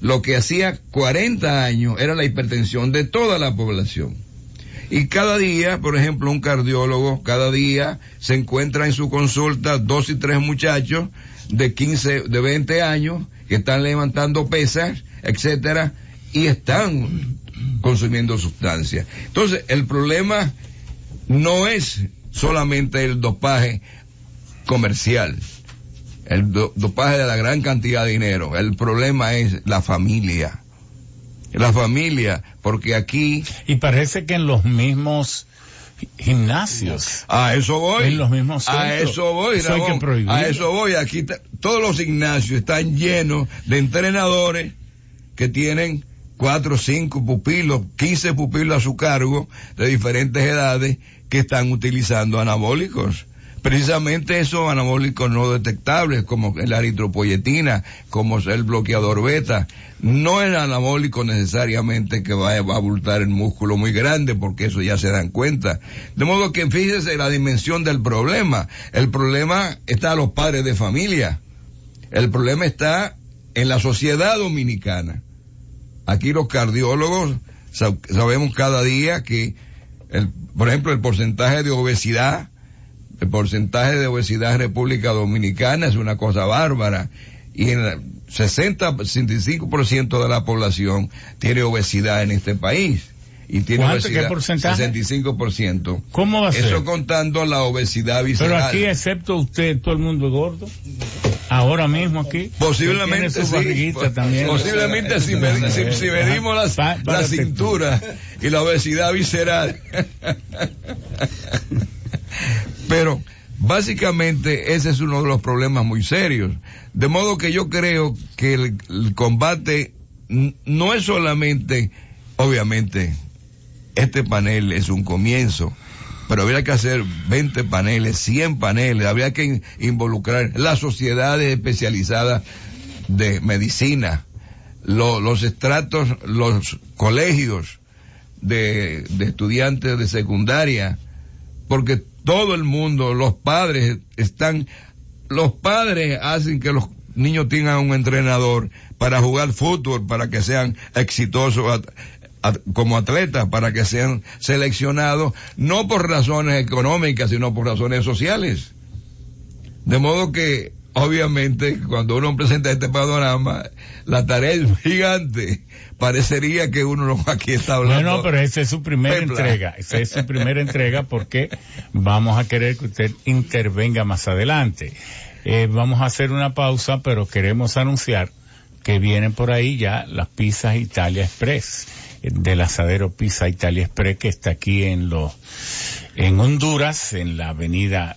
Speaker 8: Lo que hacía 40 años era la hipertensión de toda la población. Y cada día, por ejemplo, un cardiólogo, cada día se encuentra en su consulta dos y tres muchachos de 15, de 20 años que están levantando pesas, etcétera, y están consumiendo sustancias. Entonces, el problema no es solamente el dopaje comercial, el do- dopaje de la gran cantidad de dinero. El problema es la familia. La familia, porque aquí...
Speaker 2: Y parece que en los mismos gimnasios.
Speaker 8: A eso voy.
Speaker 2: En los mismos
Speaker 8: A
Speaker 2: centros.
Speaker 8: eso voy,
Speaker 2: Eso hay que.
Speaker 8: A eso voy. Aquí todos los gimnasios están llenos de entrenadores que tienen cuatro, cinco pupilos, quince pupilos a su cargo de diferentes edades que están utilizando anabólicos. Precisamente esos anabólicos no detectables, como la eritropoyetina, como el bloqueador beta, no es anabólico necesariamente que vaya a abultar el músculo muy grande, porque eso ya se dan cuenta. De modo que fíjese la dimensión del problema. El problema está a los padres de familia. El problema está en la sociedad dominicana. Aquí los cardiólogos sab- sabemos cada día que, el, por ejemplo, el porcentaje de obesidad, el porcentaje de obesidad en República Dominicana es una cosa bárbara. Y en el 60, 65% de la población tiene obesidad en este país. Y tiene
Speaker 2: ¿Cuánto? ¿Qué
Speaker 8: obesidad.
Speaker 2: porcentaje?
Speaker 8: 65%.
Speaker 2: ¿Cómo va a ser?
Speaker 8: Eso contando la obesidad visceral.
Speaker 2: Pero aquí, excepto usted, todo el mundo es gordo. Ahora mismo aquí.
Speaker 8: Posiblemente sí.
Speaker 2: también.
Speaker 8: Posiblemente si, me- si- si medimos las- la cintura y la obesidad visceral. Pero básicamente ese es uno de los problemas muy serios. De modo que yo creo que el, combate no es solamente, obviamente, este panel es un comienzo, pero habría que hacer 20 paneles, 100 paneles, habría que in- involucrar las sociedades especializadas de medicina, lo- los estratos, los colegios de estudiantes de secundaria, porque todo el mundo, los padres están, los padres hacen que los niños tengan un entrenador para jugar fútbol, para que sean exitosos como atletas, para que sean seleccionados, no por razones económicas, sino por razones sociales. De modo que, obviamente, cuando uno presenta este panorama, la tarea es gigante. Parecería que uno no aquí está hablando.
Speaker 2: No, no, pero esa es su primera
Speaker 8: Pepla.
Speaker 2: entrega. Esa es su primera entrega porque vamos a querer que usted intervenga más adelante. Eh, vamos a hacer una pausa, pero queremos anunciar que vienen por ahí ya las pizzas Italia Express, eh, del asadero Pizza Italia Express que está aquí en los, en Honduras, en la avenida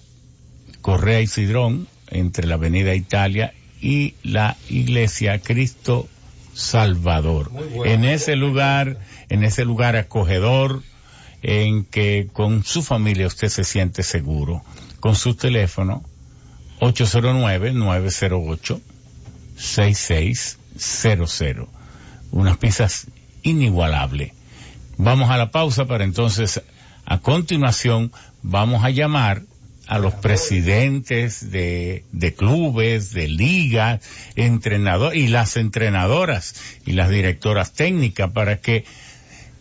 Speaker 2: Correa y Cidrón, entre la avenida Italia y la iglesia Cristo Salvador. En ese lugar, en ese lugar acogedor, en que con su familia usted se siente seguro, con su teléfono 809-908-6600. Unas pizzas inigualables. Vamos a la pausa para entonces, a continuación, vamos a llamar a los presidentes de, clubes, de ligas, entrenadores y las entrenadoras y las directoras técnicas para que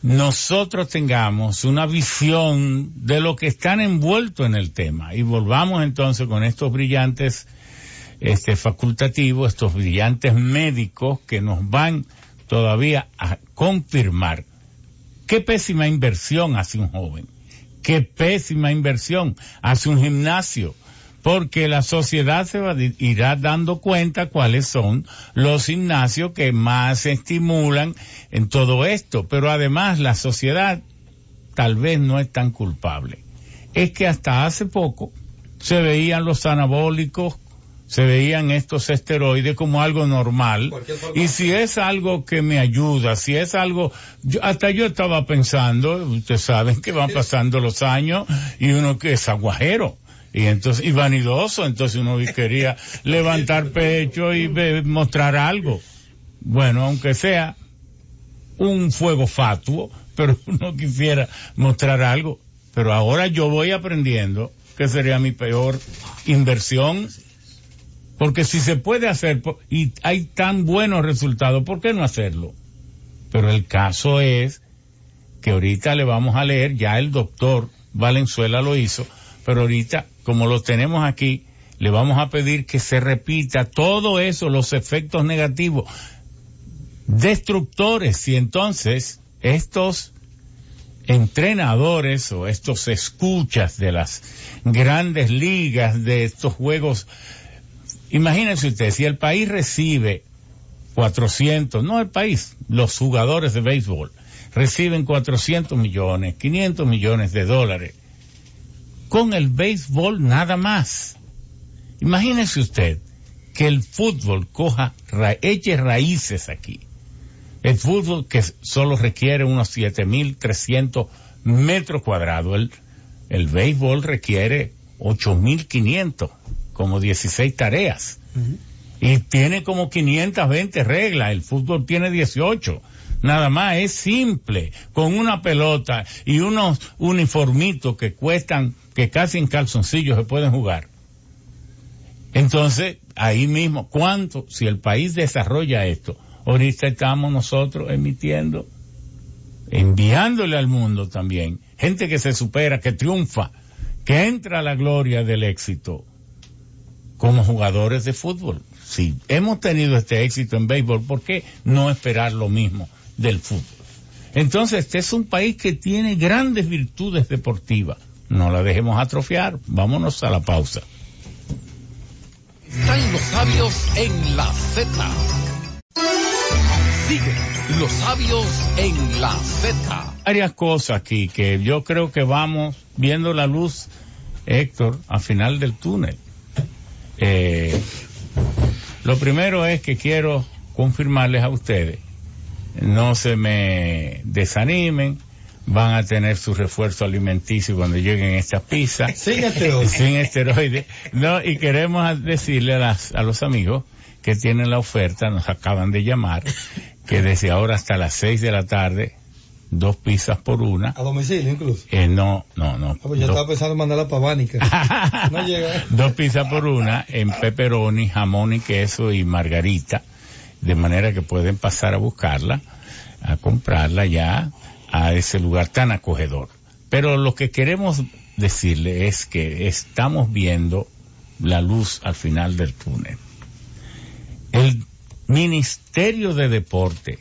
Speaker 2: nosotros tengamos una visión de lo que están envueltos en el tema. Y volvamos entonces con estos brillantes este facultativos, estos brillantes médicos que nos van todavía a confirmar qué pésima inversión hace un joven, Qué pésima inversión. Hace un gimnasio. Porque la sociedad se va, irá dando cuenta cuáles son los gimnasios que más estimulan en todo esto. Pero además la sociedad tal vez no es tan culpable. Es que hasta hace poco se veían los anabólicos se veían estos esteroides como algo normal. Y si es algo que me ayuda, si es algo, hasta yo estaba pensando, ustedes saben que van pasando los años y uno que es aguajero. Y entonces, y vanidoso, entonces uno quería levantar pecho y mostrar algo. Bueno, aunque sea un fuego fatuo, pero uno quisiera mostrar algo. Pero ahora yo voy aprendiendo que sería mi peor inversión porque si se puede hacer y hay tan buenos resultados, ¿por qué no hacerlo? Pero el caso es que ahorita le vamos a leer, ya el doctor Valenzuela lo hizo, pero ahorita, como lo tenemos aquí, le vamos a pedir que se repita todo eso, los efectos negativos, destructores, y entonces estos entrenadores o estos escuchas de las grandes ligas, de estos juegos Imagínense usted, si el país recibe 400, no el país, los jugadores de béisbol reciben 400 millones, 500 millones de dólares, con el béisbol nada más. Imagínese usted que el fútbol coja, eche raíces aquí. El fútbol que solo requiere unos 7.300 metros cuadrados. El, el béisbol requiere 8.500 como 16 tareas. Y tiene como 520 reglas. El fútbol tiene 18. Nada más, es simple, con una pelota y unos uniformitos que cuestan, que casi en calzoncillos se pueden jugar. Entonces, ahí mismo, ¿cuánto, si el país desarrolla esto? Ahorita estamos nosotros emitiendo, enviándole al mundo también, gente que se supera, que triunfa, que entra a la gloria del éxito como jugadores de fútbol. Si hemos tenido este éxito en béisbol, ¿por qué no esperar lo mismo del fútbol? Entonces, este es un país que tiene grandes virtudes deportivas. No la dejemos atrofiar. Vámonos a la pausa.
Speaker 1: Están los sabios en la Z. Sigue los sabios en la Z.
Speaker 2: Varias cosas aquí que yo creo que vamos viendo la luz, Héctor, al final del túnel. Eh, lo primero es que quiero confirmarles a ustedes, no se me desanimen, van a tener su refuerzo alimenticio cuando lleguen estas pizzas.
Speaker 5: Sin esteroides.
Speaker 2: Sin esteroides. No, y queremos decirle a, las, a los amigos que tienen la oferta, nos acaban de llamar, que desde ahora hasta las seis de la tarde dos pizzas por una.
Speaker 5: A domicilio incluso.
Speaker 2: Eh, no, no, no.
Speaker 5: Ah, pues yo estaba pensando en mandarla para Bánica. no llega.
Speaker 2: Dos pizzas por una en pepperoni, jamón y queso y margarita. De manera que pueden pasar a buscarla, a comprarla ya a ese lugar tan acogedor. Pero lo que queremos decirle es que estamos viendo la luz al final del túnel. El Ministerio de Deporte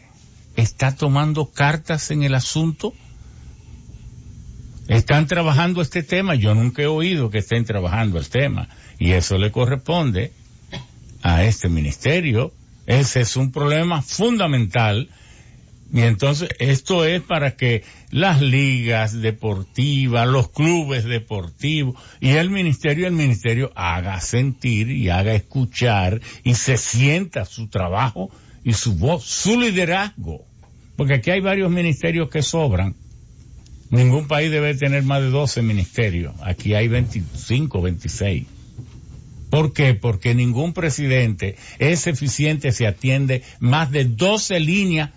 Speaker 2: está tomando cartas en el asunto? Están trabajando este tema. Yo nunca he oído que estén trabajando el tema. Y eso le corresponde a este ministerio. Ese es un problema fundamental. Y entonces esto es para que las ligas deportivas, los clubes deportivos y el ministerio, el ministerio haga sentir y haga escuchar y se sienta su trabajo y su voz, su liderazgo. Porque aquí hay varios ministerios que sobran. Ningún país debe tener más de 12 ministerios. Aquí hay 25, 26. ¿Por qué? Porque ningún presidente es eficiente si atiende más de 12 líneas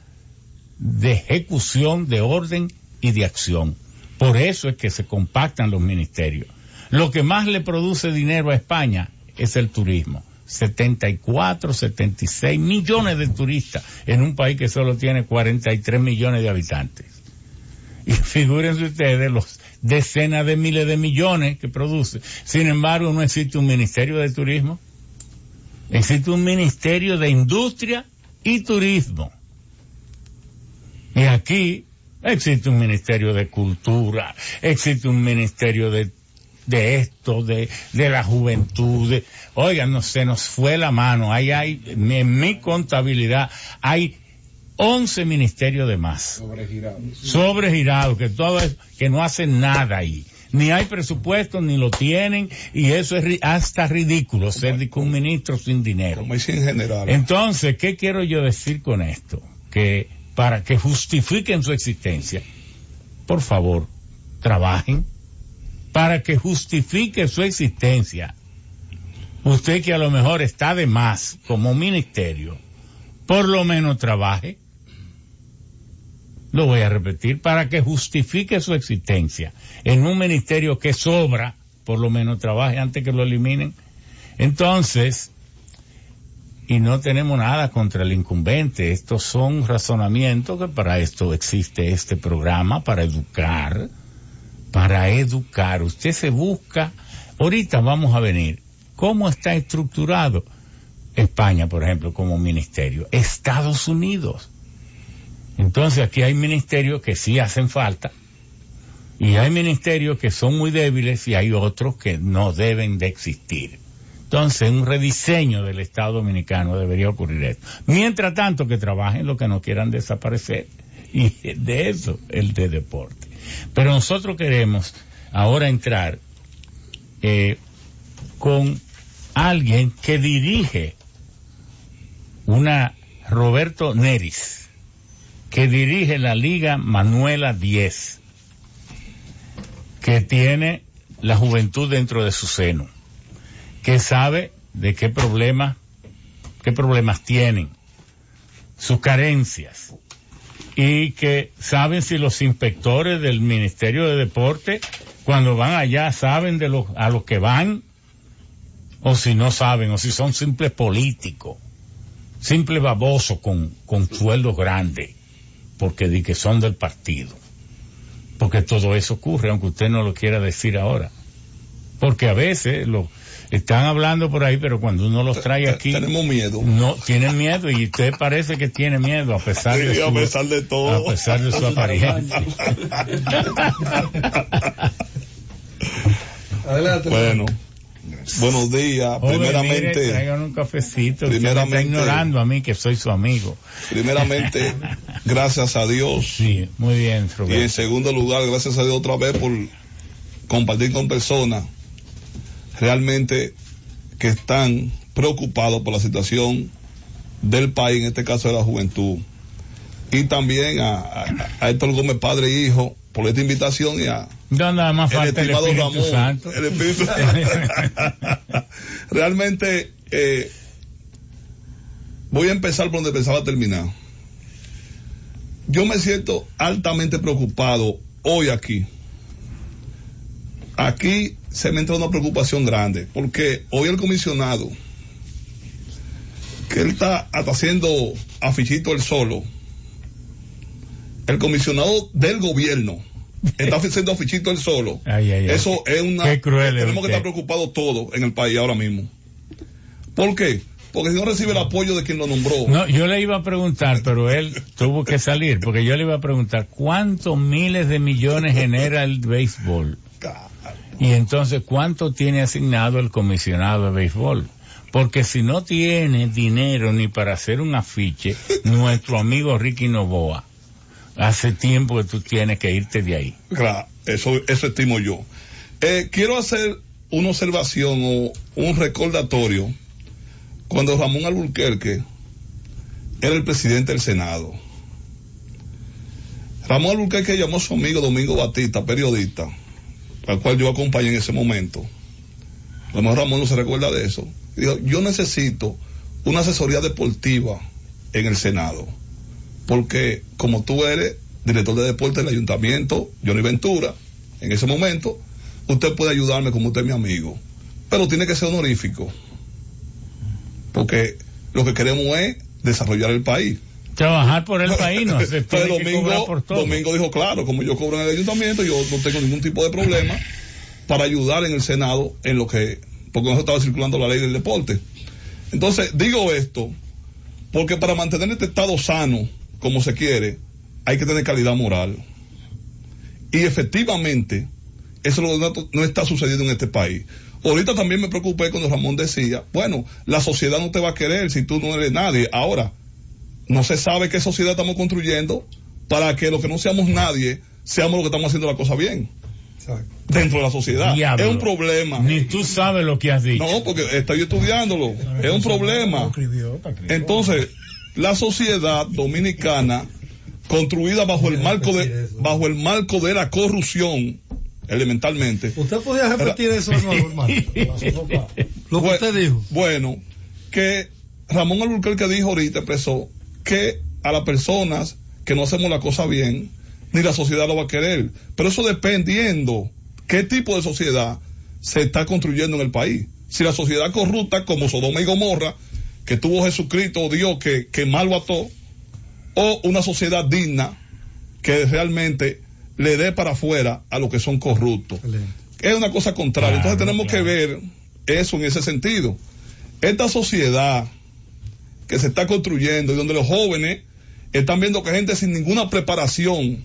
Speaker 2: de ejecución, de orden y de acción. Por eso es que se compactan los ministerios. Lo que más le produce dinero a España es el turismo. 74, 76 millones de turistas en un país que solo tiene 43 millones de habitantes. Y figúrense ustedes los decenas de miles de millones que produce. Sin embargo, no existe un ministerio de turismo. Existe un ministerio de industria y turismo. Y aquí Existe un ministerio de cultura, existe un ministerio de, de esto, de, de la juventud. de- oigan, no, se nos fue la mano. Ahí hay, en mi contabilidad, hay 11 ministerios de más. Sobregirados, que todo es, que no hacen nada ahí. Ni hay presupuesto, ni lo tienen, y eso es ri- hasta ridículo, ser un ministro sin dinero.
Speaker 9: Como dice en general.
Speaker 2: Entonces, ¿qué quiero yo decir con esto? Que para que justifiquen su existencia, por favor, trabajen. Para que justifique su existencia, usted que a lo mejor está de más como ministerio, por lo menos trabaje. Lo voy a repetir, para que justifique su existencia en un ministerio que sobra, por lo menos trabaje antes que lo eliminen. Entonces, y no tenemos nada contra el incumbente. Estos son razonamientos que para esto existe este programa, para educar, para educar. Usted se busca, ahorita vamos a venir, cómo está estructurado España, por ejemplo, como ministerio, Estados Unidos. Entonces aquí hay ministerios que sí hacen falta y hay ministerios que son muy débiles y hay otros que no deben de existir. Entonces, un rediseño del Estado Dominicano debería ocurrir esto. Mientras tanto, que trabajen los que no quieran desaparecer. Y de eso, el de deporte. Pero nosotros queremos ahora entrar eh, con alguien que dirige una Roberto Neris, que dirige la Liga Manuela 10, que tiene la juventud dentro de su seno que sabe de qué problemas, qué problemas tienen, sus carencias, y que saben si los inspectores del Ministerio de Deporte, cuando van allá, saben de los, a los que van, o si no saben, o si son simples políticos, simples babosos con, con sueldos grandes, porque di que son del partido. Porque todo eso ocurre, aunque usted no lo quiera decir ahora. Porque a veces lo, están hablando por ahí, pero cuando uno los trae aquí,
Speaker 9: Tenemos miedo.
Speaker 2: no tienen miedo y usted parece que tiene miedo a pesar de
Speaker 9: Sí, a
Speaker 2: su,
Speaker 9: pesar de todo.
Speaker 2: a pesar de su apariencia.
Speaker 5: Adelante.
Speaker 9: Bueno, buenos días.
Speaker 2: Mire,
Speaker 9: primeramente,
Speaker 2: traigan un cafecito. Me está
Speaker 9: primeramente-
Speaker 2: ignorando a mí que soy su amigo.
Speaker 9: primeramente, gracias a Dios.
Speaker 2: Sí, muy bien,
Speaker 9: Y en segundo lugar, gracias a Dios otra vez por compartir con personas realmente que están preocupados por la situación del país, en este caso de la juventud. Y también a, a- a Héctor Gómez, padre e hijo, por esta invitación y a
Speaker 2: No, nada más
Speaker 9: el
Speaker 2: el
Speaker 9: estimado
Speaker 2: Espíritu
Speaker 9: Ramón.
Speaker 2: Santo.
Speaker 9: el Espíritu- realmente eh, voy a empezar por donde pensaba terminar. Yo me siento altamente preocupado hoy aquí. Aquí se me entra una preocupación grande, porque hoy el comisionado, que él está hasta haciendo afichito él solo, el comisionado del gobierno, está haciendo afichito él solo.
Speaker 2: Ay, ay, ay.
Speaker 9: Eso es una...
Speaker 2: Qué cruel
Speaker 9: Tenemos que estar preocupados todos en el país ahora mismo. ¿Por qué? Porque si no recibe el apoyo de quien lo nombró.
Speaker 2: No, yo le iba a preguntar, pero él tuvo que salir, porque yo le iba a preguntar cuántos miles de millones genera el béisbol. Y entonces, ¿cuánto tiene asignado el comisionado de béisbol? Porque si no tiene dinero ni para hacer un afiche, nuestro amigo Ricky Novoa, hace tiempo que tú tienes que irte de ahí.
Speaker 9: Claro, eso, eso estimo yo. Eh, quiero hacer una observación o un recordatorio cuando Ramón Alburquerque era el presidente del Senado. Ramón Alburquerque llamó a su amigo Domingo Batista, periodista, al cual yo acompañé en ese momento. A lo mejor Ramón no se recuerda de eso. Dijo, yo necesito una asesoría deportiva en el Senado. Porque como tú eres director de deporte del ayuntamiento, Johnny Ventura, en ese momento, usted puede ayudarme como usted es mi amigo. Pero tiene que ser honorífico. Porque lo que queremos es desarrollar el país.
Speaker 2: Trabajar por el país, no se
Speaker 9: Entonces,
Speaker 2: tiene que
Speaker 9: Domingo,
Speaker 2: por todo.
Speaker 9: Domingo dijo, claro, como yo cobro en el ayuntamiento, yo no tengo ningún tipo de problema para ayudar en el Senado en lo que, porque no estaba circulando la ley del deporte. Entonces, digo esto, porque para mantener este estado sano, como se quiere, hay que tener calidad moral. Y efectivamente, eso que no está sucediendo en este país. Ahorita también me preocupé cuando Ramón decía, bueno, la sociedad no te va a querer si tú no eres nadie. Ahora, no se sabe qué sociedad estamos construyendo para que los que no seamos nadie seamos los que estamos haciendo la cosa bien
Speaker 5: Exacto.
Speaker 9: dentro de la sociedad.
Speaker 2: Diablo.
Speaker 9: Es un problema.
Speaker 2: Ni tú sabes lo que has dicho.
Speaker 9: No, porque estoy estudiándolo. Es un problema. Entonces, la sociedad dominicana construida bajo el marco de bajo el marco de la corrupción elementalmente.
Speaker 5: ¿Usted podía repetir eso de nuevo, hermano? Lo que usted dijo.
Speaker 9: Bueno, que Ramón Alburquerque dijo ahorita, expresó que a las personas que no hacemos la cosa bien, ni la sociedad lo va a querer. Pero eso dependiendo qué tipo de sociedad se está construyendo en el país. Si la sociedad corrupta, como Sodoma y Gomorra, que tuvo Jesucristo o Dios que, que mal ató, o una sociedad digna que realmente le dé para afuera a los que son corruptos. Es una cosa contraria.
Speaker 2: Claro,
Speaker 9: Entonces tenemos
Speaker 2: claro.
Speaker 9: que ver eso en ese sentido. Esta sociedad que se está construyendo y donde los jóvenes están viendo que gente sin ninguna preparación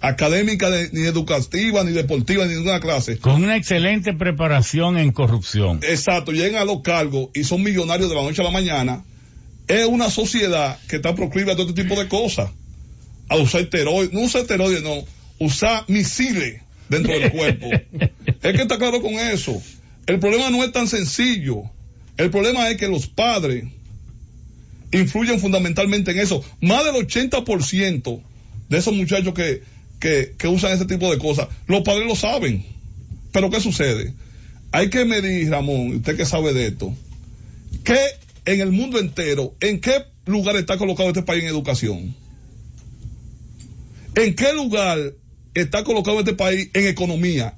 Speaker 9: académica, de- ni educativa, ni deportiva, ni ninguna clase,
Speaker 2: Con una excelente preparación en corrupción.
Speaker 9: exacto, llegan a los cargos y son millonarios de la noche a la mañana, es una sociedad que está proclive a todo este tipo de cosas. A usar esteroides, no usar esteroides, no, usar misiles dentro del cuerpo. es que está claro con eso. El problema no es tan sencillo. El problema es que los padres influyen fundamentalmente en eso. Más del 80% de esos muchachos que, que, usan ese tipo de cosas, los padres lo saben. Pero ¿qué sucede? Hay que medir, Ramón, usted que sabe de esto, que en el mundo entero, ¿en qué lugar está colocado este país en educación? ¿En qué lugar está colocado este país en economía?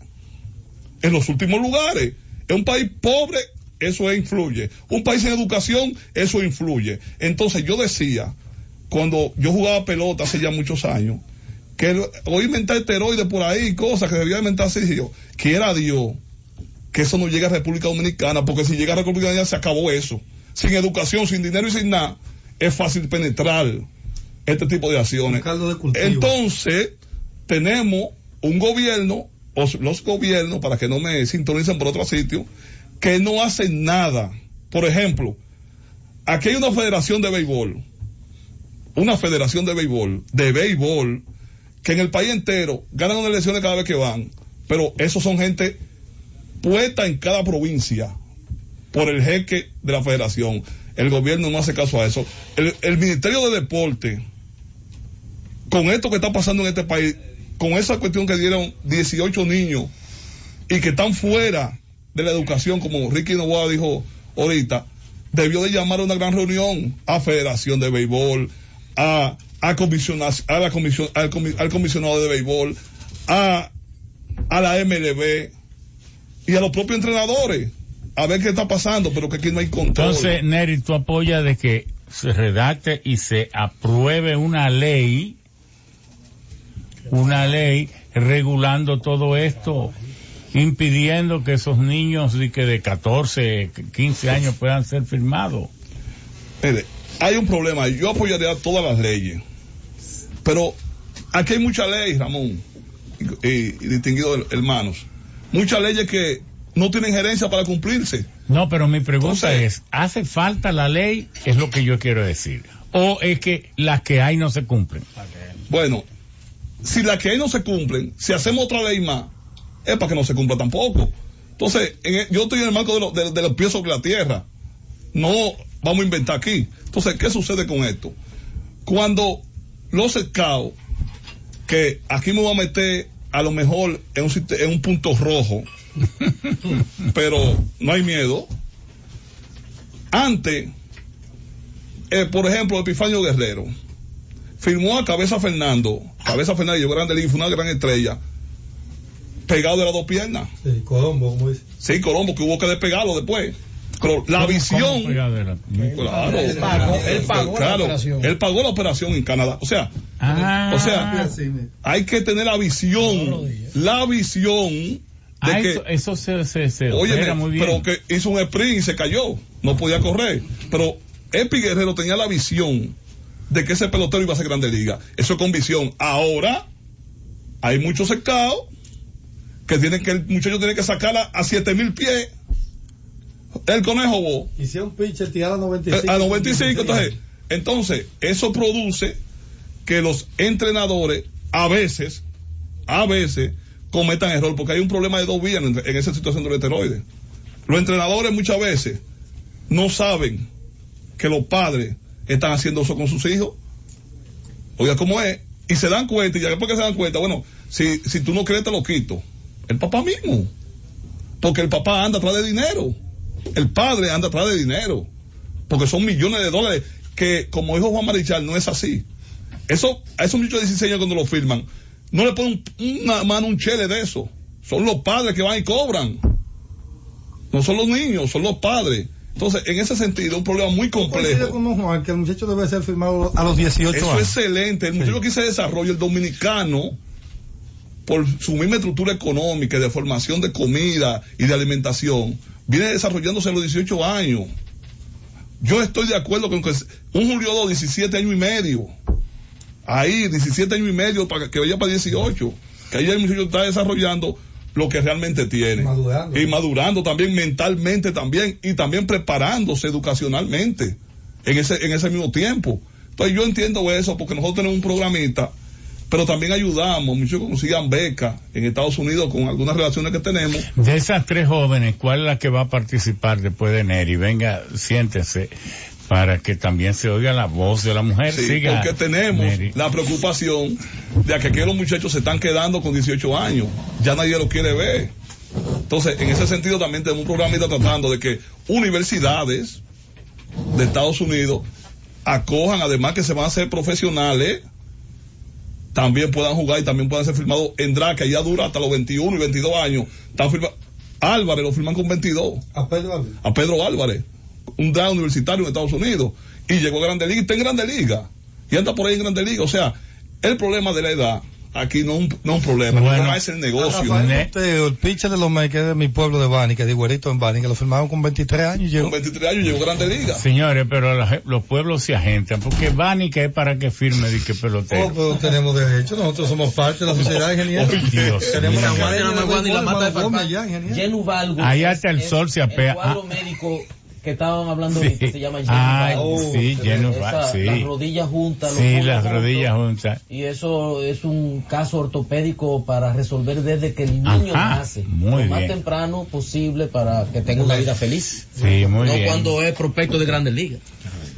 Speaker 9: En los últimos lugares. Es un país pobre, eso influye. Un país en educación, eso influye. Entonces yo decía, cuando yo jugaba pelota hace ya muchos años, que oí inventar esteroides por ahí, cosas que debía inventar así, yo, quiera Dios que eso no llegue a República Dominicana, porque si llega a República Dominicana se acabó eso. Sin educación, sin dinero y sin nada, es fácil penetrar este tipo de acciones.
Speaker 5: De.
Speaker 9: Entonces, tenemos un gobierno, o los gobiernos, para que no me sintonicen por otro sitio, que no hacen nada. Por ejemplo, aquí hay una federación de béisbol, una federación de béisbol, de béisbol, que en el país entero ganan unas elecciones cada vez que van, pero esos son gente puesta en cada provincia por el jeque de la federación. El gobierno no hace caso a eso. El, el Ministerio de Deporte, con esto que está pasando en este país, con esa cuestión que dieron 18 niños y que están fuera de la educación, como Ricky Novoa dijo ahorita, debió de llamar a una gran reunión a Federación de Béisbol, a, a, a la comisión, al, comi- al comisionado de béisbol, a, a la MLB y a los propios entrenadores, a ver qué está pasando, pero que aquí no hay control.
Speaker 2: Entonces, Neri, tú apoyas de que se redacte y se apruebe una ley, una ley regulando todo esto, impidiendo que esos niños de, que de 14, 15 años puedan ser firmados.
Speaker 9: Mire, hay un problema. Yo apoyaría todas las leyes. Pero aquí hay muchas leyes, Ramón y, y distinguidos hermanos. Muchas leyes que no tienen gerencia para cumplirse.
Speaker 2: No, pero mi pregunta
Speaker 9: Entonces-
Speaker 2: es, ¿hace falta la ley? Es lo que yo quiero decir. ¿O es que las que hay no se cumplen?
Speaker 9: Bueno, si las que hay no se cumplen, si hacemos otra ley más, es para que no se cumpla tampoco. Entonces, en yo estoy en el marco de, lo- de- de los pies sobre la tierra. No vamos a inventar aquí. Entonces, ¿qué sucede con esto? Cuando los scouts, que aquí me voy a meter a lo mejor en un, en un punto rojo, pero no hay miedo. Antes, eh, por ejemplo, Epifanio Guerrero firmó a Cabeza Fernando, Cabeza Fernando a Grande fue una gran estrella, pegado de las dos piernas.
Speaker 5: Sí, Colombo, como dice.
Speaker 9: Sí, Colombo, que hubo que despegarlo después. Pero la
Speaker 2: ¿Cómo-
Speaker 9: visión, claro,
Speaker 10: Él pagó- él pagó la operación.
Speaker 9: él pagó la operación en Canadá. O sea,
Speaker 2: Ah,
Speaker 9: o sea, hay que tener la visión, la visión de
Speaker 2: ah,
Speaker 9: que,
Speaker 2: eso, eso se, se, se
Speaker 9: Oye,
Speaker 2: opera muy bien.
Speaker 9: pero que hizo un sprint y se cayó, no podía correr. Pero Epi Guerrero tenía la visión de que ese pelotero iba a ser grande liga. Eso con visión. Ahora, hay muchos cercados que tienen que el muchacho tiene que sacarla a siete mil pies. El conejo bo.
Speaker 5: Y si un pitcher a 95.
Speaker 9: Eh, A 95, entonces, entonces, eso produce que los entrenadores a veces, a veces, cometan error, porque hay un problema de dos vías en, en esa situación de los esteroides. Los entrenadores muchas veces no saben que los padres están haciendo eso con sus hijos. Oiga, ¿cómo es? Y se dan cuenta, y ya después que se dan cuenta, bueno, si, si tú no crees, te lo quito. El papá mismo. Porque el papá anda atrás de dinero. El padre anda atrás de dinero. Porque son millones de dólares que, como dijo Juan Marichal, no es así. Eso, a esos muchachos de 16 años cuando lo firman, no le ponen una mano un chele de eso. Son los padres que van y cobran. No son los niños, son los padres. Entonces, en ese sentido, un problema muy complejo.
Speaker 5: con Juan que el muchacho debe ser firmado a los 18
Speaker 9: Eso
Speaker 5: años.
Speaker 9: es excelente. El muchacho que se desarrolla, el dominicano, por su misma estructura económica y de formación de comida y de alimentación, viene desarrollándose a los 18 años. Yo estoy de acuerdo con que un Julio 2, 17 años y medio. Ahí, 17 años y medio para que vaya para 18. Que ahí el muchacho está desarrollando lo que realmente tiene.
Speaker 5: Madurando.
Speaker 9: Y madurando también mentalmente también y también preparándose educacionalmente en ese, en ese mismo tiempo. Entonces yo entiendo eso porque nosotros tenemos un programita, pero también ayudamos, muchos consigan becas en Estados Unidos con algunas relaciones que tenemos.
Speaker 2: De esas tres jóvenes, ¿cuál es la que va a participar después de Neri? Venga, siéntense para que también se oiga la voz de la mujer.
Speaker 9: Sí,
Speaker 2: Siga,
Speaker 9: porque tenemos la preocupación de que aquí los muchachos se están quedando con 18 años, ya nadie lo quiere ver. Entonces, en ese sentido también tenemos un programita tratando de que universidades de Estados Unidos acojan, además que se van a hacer profesionales, también puedan jugar y también puedan ser firmados en DRA, que ya dura hasta los 21 y 22 años. Están Álvarez lo firman con 22
Speaker 5: A Pedro Álvarez.
Speaker 9: a Pedro Álvarez, un DRA universitario en Estados Unidos, y llegó a Grande Liga y está en Grande Liga, y anda por ahí en Grande Liga. O sea, el problema de la edad aquí no un, no es un problema, el
Speaker 2: Bueno.
Speaker 9: problema es el negocio.
Speaker 5: Rafael
Speaker 2: Ne-
Speaker 5: Monteo, el pitcher de los Mets, que es de mi pueblo de Bani, que es de Iguerito en Bani, que lo firmaron con 23 años llegó.
Speaker 9: Con 23 años llegó Grande Liga.
Speaker 2: Señores, pero la los pueblos se agentan, porque que es para que firme y que
Speaker 5: Oh,
Speaker 2: pelotero.
Speaker 5: pero tenemos derecho, nosotros somos parte de la sociedad, ingeniero.
Speaker 2: Ay, Dios
Speaker 5: tenemos la
Speaker 3: no
Speaker 5: de
Speaker 3: la
Speaker 5: béisbol,
Speaker 3: mata de es-
Speaker 2: hasta el sol se apea.
Speaker 3: El cuadro
Speaker 2: Ah.
Speaker 3: médico que estaban hablando
Speaker 2: Sí.
Speaker 3: ahorita se llama Jenny
Speaker 2: Ay,
Speaker 3: Valgo.
Speaker 2: sí,
Speaker 3: Esa-
Speaker 2: sí.
Speaker 3: Las rodillas juntas. los
Speaker 2: Sí, las rodillas juntas.
Speaker 3: Y eso es un caso ortopédico para resolver desde que el niño
Speaker 2: Ajá,
Speaker 3: nace.
Speaker 2: muy
Speaker 3: lo más
Speaker 2: bien.
Speaker 3: temprano posible para que tenga una vida feliz.
Speaker 2: Sí, muy
Speaker 3: no
Speaker 2: bien.
Speaker 3: cuando es prospecto de grandes ligas.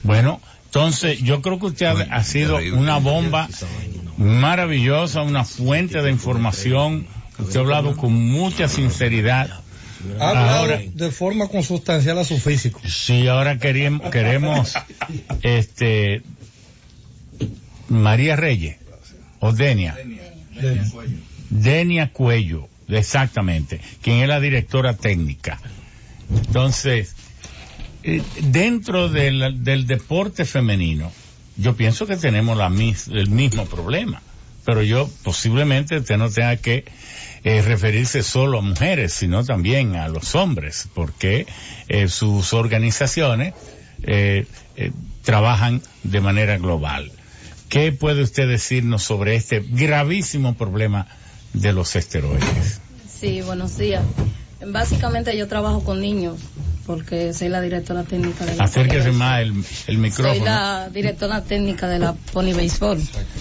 Speaker 2: Bueno, entonces yo creo que usted ha, ha sido una bomba maravillosa, una fuente de información. Usted ha hablado con mucha sinceridad.
Speaker 5: Ha
Speaker 2: Ahora,
Speaker 5: de forma consustancial a su físico.
Speaker 2: sí, ahora queremos, queremos, este, María Reyes, o Denia, Denia Cuello, exactamente, quien es la directora técnica. Entonces, eh, dentro del, del deporte femenino, yo pienso que tenemos la mis- el mismo problema, pero yo posiblemente usted no tenga que eh, referirse solo a mujeres, sino también a los hombres, porque eh, sus organizaciones eh, trabajan de manera global. ¿Qué puede usted decirnos sobre este gravísimo problema de los esteroides?
Speaker 10: Sí, buenos días. Básicamente yo trabajo con niños porque soy la directora técnica de la
Speaker 2: Acérquese más el, el
Speaker 10: Soy
Speaker 2: micrófono.
Speaker 10: la directora técnica de la Pony Baseball.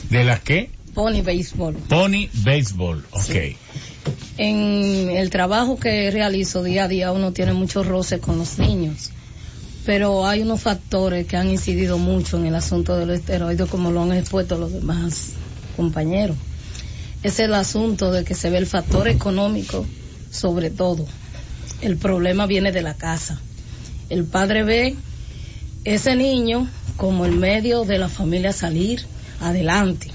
Speaker 2: ¿De la qué?
Speaker 10: Pony Baseball.
Speaker 2: Pony Baseball, ok.
Speaker 10: Sí. En el trabajo que realizo día a día uno tiene muchos roces con los niños, pero hay unos factores que han incidido mucho en el asunto de los esteroides como lo han expuesto los demás compañeros. Es el asunto de que se ve el factor económico sobre todo. El problema viene de la casa. El padre ve ese niño como el medio de la familia salir adelante.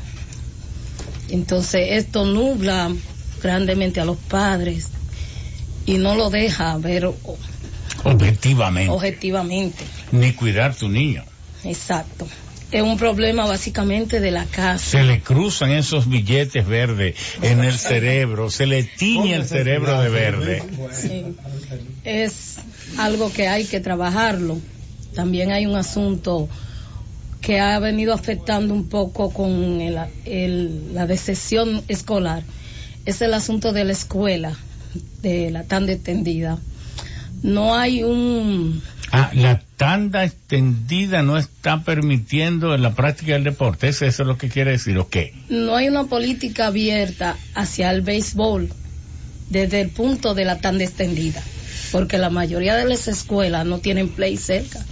Speaker 10: Entonces esto nubla grandemente a los padres y no lo deja ver
Speaker 2: Objetivamente.
Speaker 10: objetivamente.
Speaker 2: Ni cuidar tu niño.
Speaker 10: Exacto. Es un problema básicamente de la casa.
Speaker 2: Se le cruzan esos billetes verdes en el cerebro, se le tiñe el cerebro de verde.
Speaker 10: Sí. Es algo que hay que trabajarlo. También hay un asunto que ha venido afectando un poco con el- el- la decepción escolar es el asunto de la escuela, de la tan extendida. No hay un...
Speaker 2: Ah, la tanda extendida no está permitiendo en la práctica del deporte. ¿Eso eso es lo que quiere decir o qué?
Speaker 10: no hay una política abierta hacia el béisbol desde el punto de la tanda extendida, porque la mayoría de las escuelas no tienen play cerca.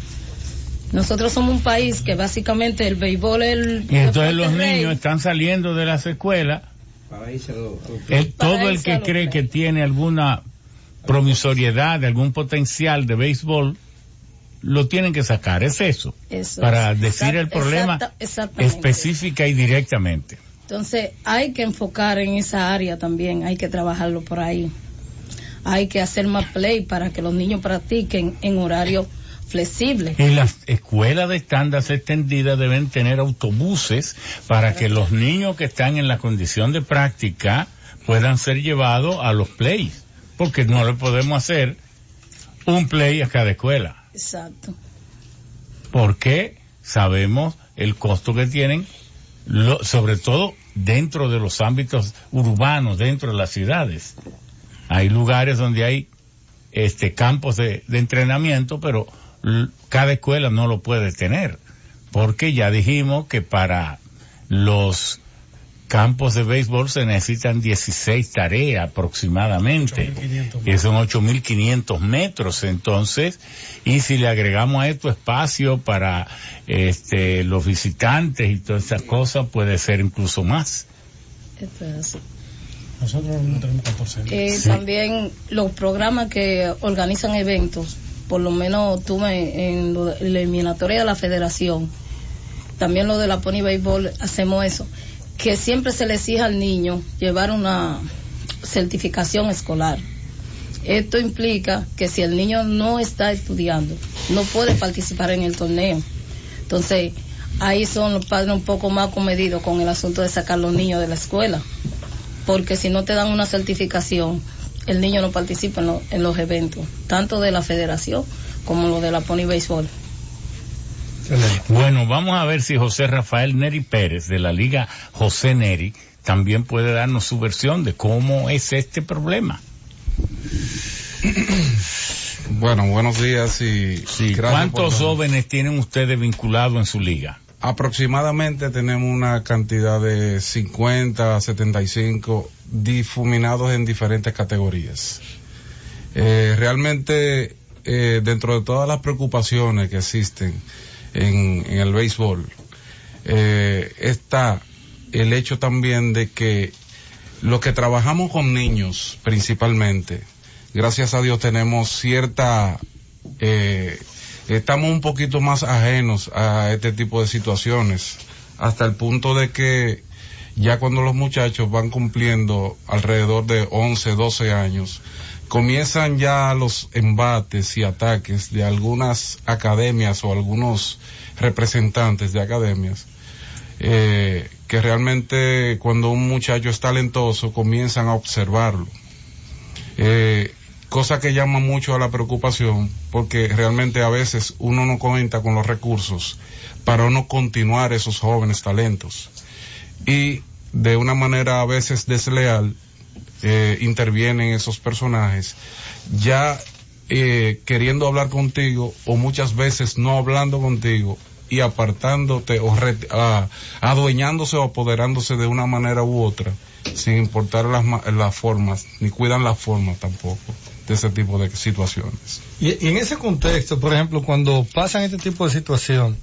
Speaker 10: Nosotros somos un país que básicamente el béisbol es el
Speaker 2: Y entonces los
Speaker 10: rey.
Speaker 2: niños están saliendo de las escuelas.
Speaker 6: Para irse a lo- a lo-
Speaker 2: El,
Speaker 10: Para
Speaker 2: todo el que
Speaker 10: a los
Speaker 2: cree que tiene alguna promisoriedad, algún potencial de béisbol, lo tienen que sacar. Es eso.
Speaker 10: Eso
Speaker 2: para
Speaker 10: es.
Speaker 2: decir el problema
Speaker 10: exacta-
Speaker 2: específica y directamente.
Speaker 10: Entonces hay que enfocar en esa área también, hay que trabajarlo por ahí. Hay que hacer más play para que los niños practiquen en horario flexible.
Speaker 2: Y las escuelas de estándares extendidas deben tener autobuses para que los niños que están en la condición de práctica puedan ser llevados a los plays, porque no le podemos hacer un play a cada escuela,
Speaker 10: Exacto.
Speaker 2: porque sabemos el costo que tienen, lo- sobre todo dentro de los ámbitos urbanos, dentro de las ciudades. Hay lugares donde hay este campos de, de entrenamiento, pero cada escuela no lo puede tener, porque ya dijimos que para los campos de béisbol se necesitan 16 tareas aproximadamente, que son 8.500 metros, entonces, y si le agregamos a esto espacio para este los visitantes y todas esas cosas, puede ser incluso más.
Speaker 10: Esto es así.
Speaker 4: Nosotros no tenemos 14
Speaker 10: Eh,
Speaker 2: Sí.
Speaker 10: También los programas que organizan eventos, por lo menos tuve en la eliminatoria de la federación, también lo de la Pony Baseball, hacemos eso, que siempre se le exige al niño llevar una certificación escolar. Esto implica que si el niño no está estudiando, no puede participar en el torneo. Entonces, ahí son los padres un poco más comedidos con el asunto de sacar los niños de la escuela porque si no te dan una certificación, el niño no participa en, lo- en los eventos, tanto de la federación como lo de la Pony Baseball.
Speaker 2: Bueno, vamos a ver si José Rafael Neri Pérez de la Liga José Neri también puede darnos su versión de cómo es este problema.
Speaker 11: Bueno, buenos días y
Speaker 2: Sí,
Speaker 11: gracias
Speaker 2: ¿Cuántos jóvenes tienen ustedes vinculados en su liga?
Speaker 11: Aproximadamente tenemos una cantidad de 50 a 75 difuminados en diferentes categorías. Eh, realmente, eh, dentro de todas las preocupaciones que existen en, el béisbol, eh, está el hecho también de que los que trabajamos con niños principalmente, gracias a Dios tenemos cierta, estamos un poquito más ajenos a este tipo de situaciones, hasta el punto de que ya cuando los muchachos van cumpliendo alrededor de 11, 12 años, comienzan ya los embates y ataques de algunas academias o algunos representantes de academias eh, que realmente cuando un muchacho es talentoso comienzan a observarlo. Eh, cosa que llama mucho a la preocupación porque realmente a veces uno no cuenta con los recursos para uno continuar esos jóvenes talentos. Y de una manera a veces desleal eh, intervienen esos personajes ya eh, queriendo hablar contigo o muchas veces no hablando contigo y apartándote o re- adueñándose o apoderándose de una manera u otra sin importar las, las formas ni cuidan las formas tampoco de ese tipo de situaciones.
Speaker 5: Y, en ese contexto, por ejemplo, cuando pasan este tipo de situación,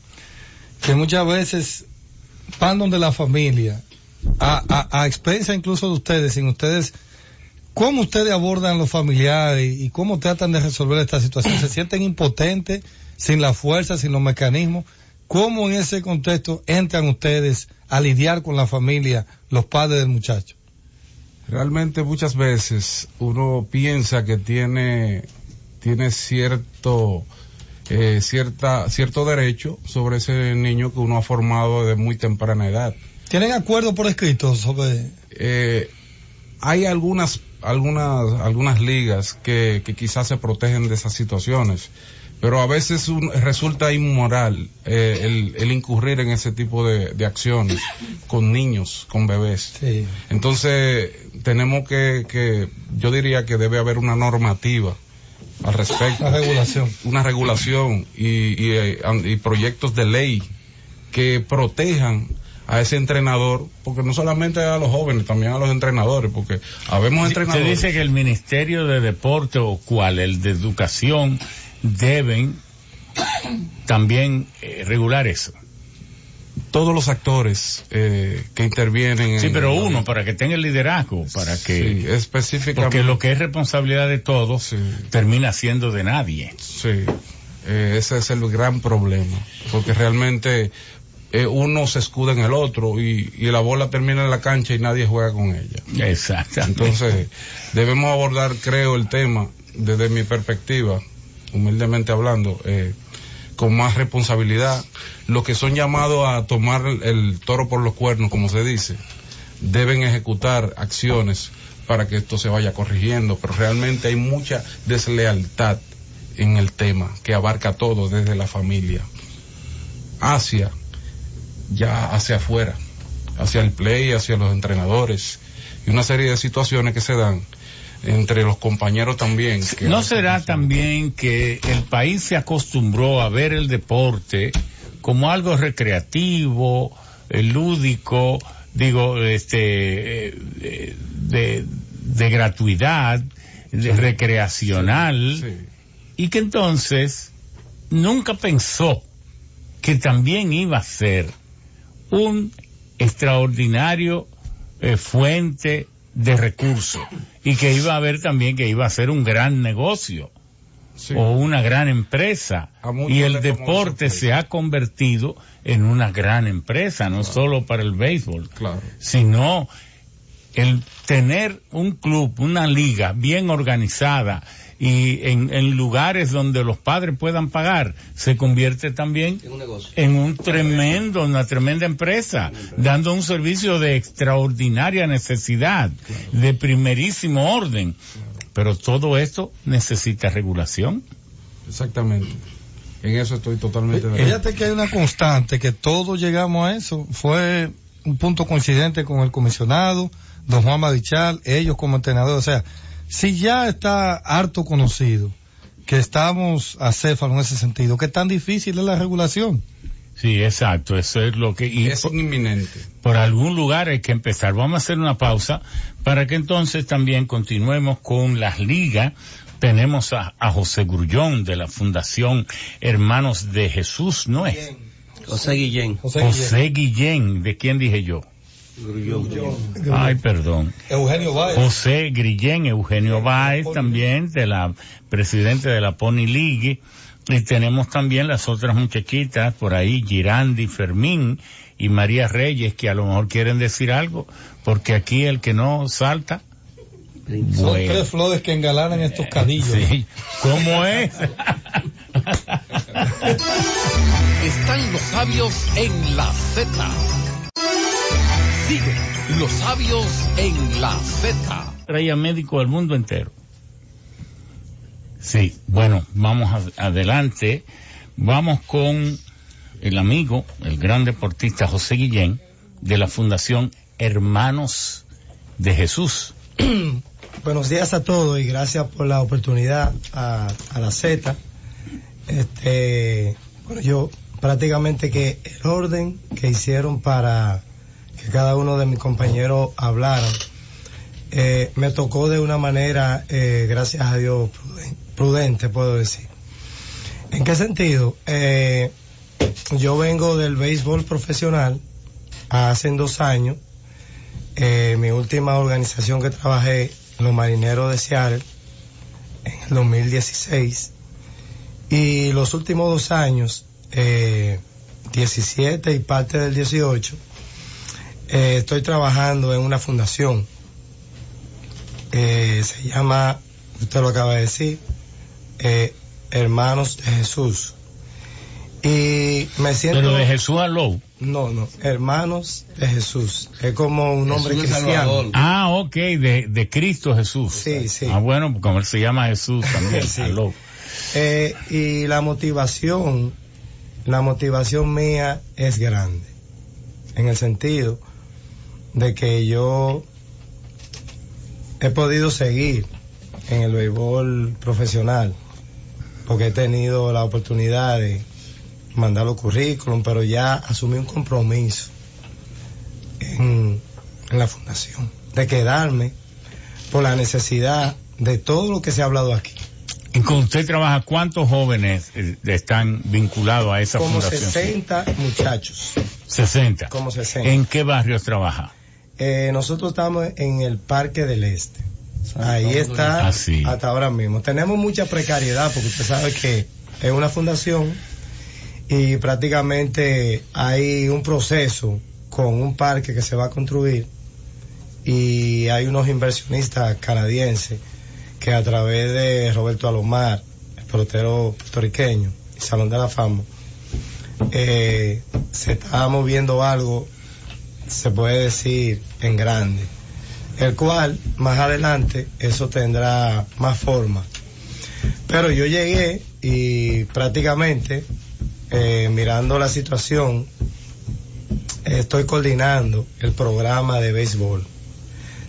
Speaker 5: que muchas veces van donde la familia, a, a, a expensa incluso de ustedes, sin ustedes, ¿cómo ustedes abordan los familiares y cómo tratan de resolver esta situación? ¿Se sienten impotentes, sin la fuerza, sin los mecanismos? ¿Cómo en ese contexto entran ustedes a lidiar con la familia, los padres del muchacho?
Speaker 11: Realmente muchas veces uno piensa que tiene, tiene cierto, eh, cierta, cierto derecho sobre ese niño que uno ha formado de muy temprana edad.
Speaker 5: ¿Tienen acuerdo por escrito sobre...?
Speaker 11: Eh, hay algunas, algunas, algunas ligas que, que quizás se protegen de esas situaciones, pero a veces un- resulta inmoral eh, el, el incurrir en ese tipo de, de acciones con niños, con bebés.
Speaker 5: Sí.
Speaker 11: Entonces, tenemos que, que, yo diría que debe haber una normativa al respecto.
Speaker 5: Una regulación.
Speaker 11: Una regulación y, y, eh, y proyectos de ley que protejan a ese entrenador, porque no solamente a los jóvenes, también a los entrenadores, porque habemos
Speaker 2: Se
Speaker 11: entrenadores.
Speaker 2: dice que el Ministerio de Deporte o cual, el de Educación, deben también eh, regular eso.
Speaker 11: todos los actores eh, que intervienen.
Speaker 2: Sí,
Speaker 11: en-
Speaker 2: pero uno, para que tenga el liderazgo, para que...
Speaker 11: Sí, específicamente.
Speaker 2: Porque lo que es responsabilidad de todos termina siendo de nadie.
Speaker 11: Sí, eh, ese es el gran problema, porque realmente eh, uno se escuda en el otro y, y la bola termina en la cancha y nadie juega con ella.
Speaker 2: Exacto.
Speaker 11: Entonces, debemos abordar, creo, el tema desde mi perspectiva, humildemente hablando, eh, con más responsabilidad. Los que son llamados a tomar el, toro por los cuernos, como se dice, deben ejecutar acciones para que esto se vaya corrigiendo, pero realmente hay mucha deslealtad en el tema que abarca todo desde la familia hacia ya hacia afuera, hacia el play, hacia los entrenadores y una serie de situaciones que se dan entre los compañeros también. que
Speaker 2: ¿No será también que el país se acostumbró a ver el deporte como algo recreativo, eh, lúdico, digo, este, eh, de, de gratuidad, de recreacional, y que entonces nunca pensó que también iba a ser un extraordinario eh, fuente de recursos y que iba a haber también que iba a ser un gran negocio o una gran empresa. Y el deporte se ha convertido en una gran empresa no solo para el béisbol
Speaker 11: Claro.
Speaker 2: sino el tener un club, una liga bien organizada y en, en lugares donde los padres puedan pagar, se convierte también en un tremendo, una tremenda empresa, dando un servicio de extraordinaria necesidad, de primerísimo orden. Pero todo esto necesita regulación.
Speaker 11: Exactamente. En eso estoy totalmente de acuerdo.
Speaker 5: Fíjate que hay una constante, que todos llegamos a eso. Fue un punto coincidente con el comisionado, don Juan Madichal, ellos como entrenadores. O sea, si ya está harto conocido que estamos acéfalos en ese sentido, que tan difícil es la regulación.
Speaker 2: Sí, exacto, eso es lo que... Y
Speaker 11: Es
Speaker 2: por,
Speaker 11: inminente.
Speaker 2: por algún lugar hay que empezar. Vamos a hacer una pausa para que entonces también continuemos con las ligas. Tenemos a, a José Grullón de la Fundación Hermanos de Jesús, ¿no es?
Speaker 6: José Guillén.
Speaker 2: José Guillén, ¿de quién dije yo? Ay, perdón.
Speaker 5: Eugenio Báez.
Speaker 2: José Grillén, Eugenio Báez también, de la presidente de la Pony League. Y tenemos también las otras muchachitas por ahí, Girandi, Fermín y María Reyes, que a lo mejor quieren decir algo, porque aquí el que no salta.
Speaker 5: Son
Speaker 2: Bueno,
Speaker 5: tres flores que engalanan estos cadillos.
Speaker 2: sí. ¿Cómo es?
Speaker 1: Están los sabios en la Z. Sigue los sabios en la Z.
Speaker 2: traía médico del mundo entero. Sí, bueno, vamos a- adelante. Vamos con el amigo, el gran deportista José Guillén, de la Fundación Hermanos de Jesús.
Speaker 12: Buenos días a todos y gracias por la oportunidad a, a la Z. Este, bueno, yo prácticamente que el orden que hicieron para que cada uno de mis compañeros hablaran, eh, me tocó de una manera, eh, gracias a Dios, pruden- prudente, puedo decir. ¿En qué sentido? Eh, yo vengo del béisbol profesional hace dos años. Eh, mi última organización que trabajé, los Marineros de Seattle, en el 2016. Y los últimos dos años, eh, 17 y parte del 18, eh, estoy trabajando en una fundación. Eh, se llama, usted lo acaba de decir, eh, Hermanos de Jesús. Y me siento...
Speaker 2: Pero de Jesús a Low.
Speaker 12: No, no, Hermanos de Jesús. Es como un nombre
Speaker 6: Jesús
Speaker 12: cristiano.
Speaker 6: Salvador.
Speaker 2: Ah, ok, de, de Cristo Jesús.
Speaker 12: Sí, sí.
Speaker 2: Ah, bueno, como él se llama Jesús también,
Speaker 12: Sí. Eh, y la motivación, la motivación mía es grande, en el sentido de que yo he podido seguir en el béisbol profesional, porque he tenido la oportunidad de mandar los currículum, pero ya asumí un compromiso en, en la fundación, de quedarme por la necesidad de todo lo que se ha hablado aquí.
Speaker 2: ¿Y con usted trabaja cuántos jóvenes eh, están vinculados a esa
Speaker 12: Como
Speaker 2: fundación?
Speaker 12: 60 muchachos.
Speaker 2: 60.
Speaker 12: Como 60.
Speaker 2: ¿En qué barrios trabaja?
Speaker 12: Eh, nosotros estamos en el Parque del Este. Ahí está
Speaker 2: Ah, sí.
Speaker 12: hasta ahora mismo. Tenemos mucha precariedad porque usted sabe que es una fundación y prácticamente hay un proceso con un parque que se va a construir y hay unos inversionistas canadienses que a través de Roberto Alomar, el pelotero puertorriqueño, y Salón de la Fama, eh, se está moviendo algo, se puede decir, en grande, el cual más adelante eso tendrá más forma. Pero yo llegué y prácticamente eh, mirando la situación, estoy coordinando el programa de béisbol.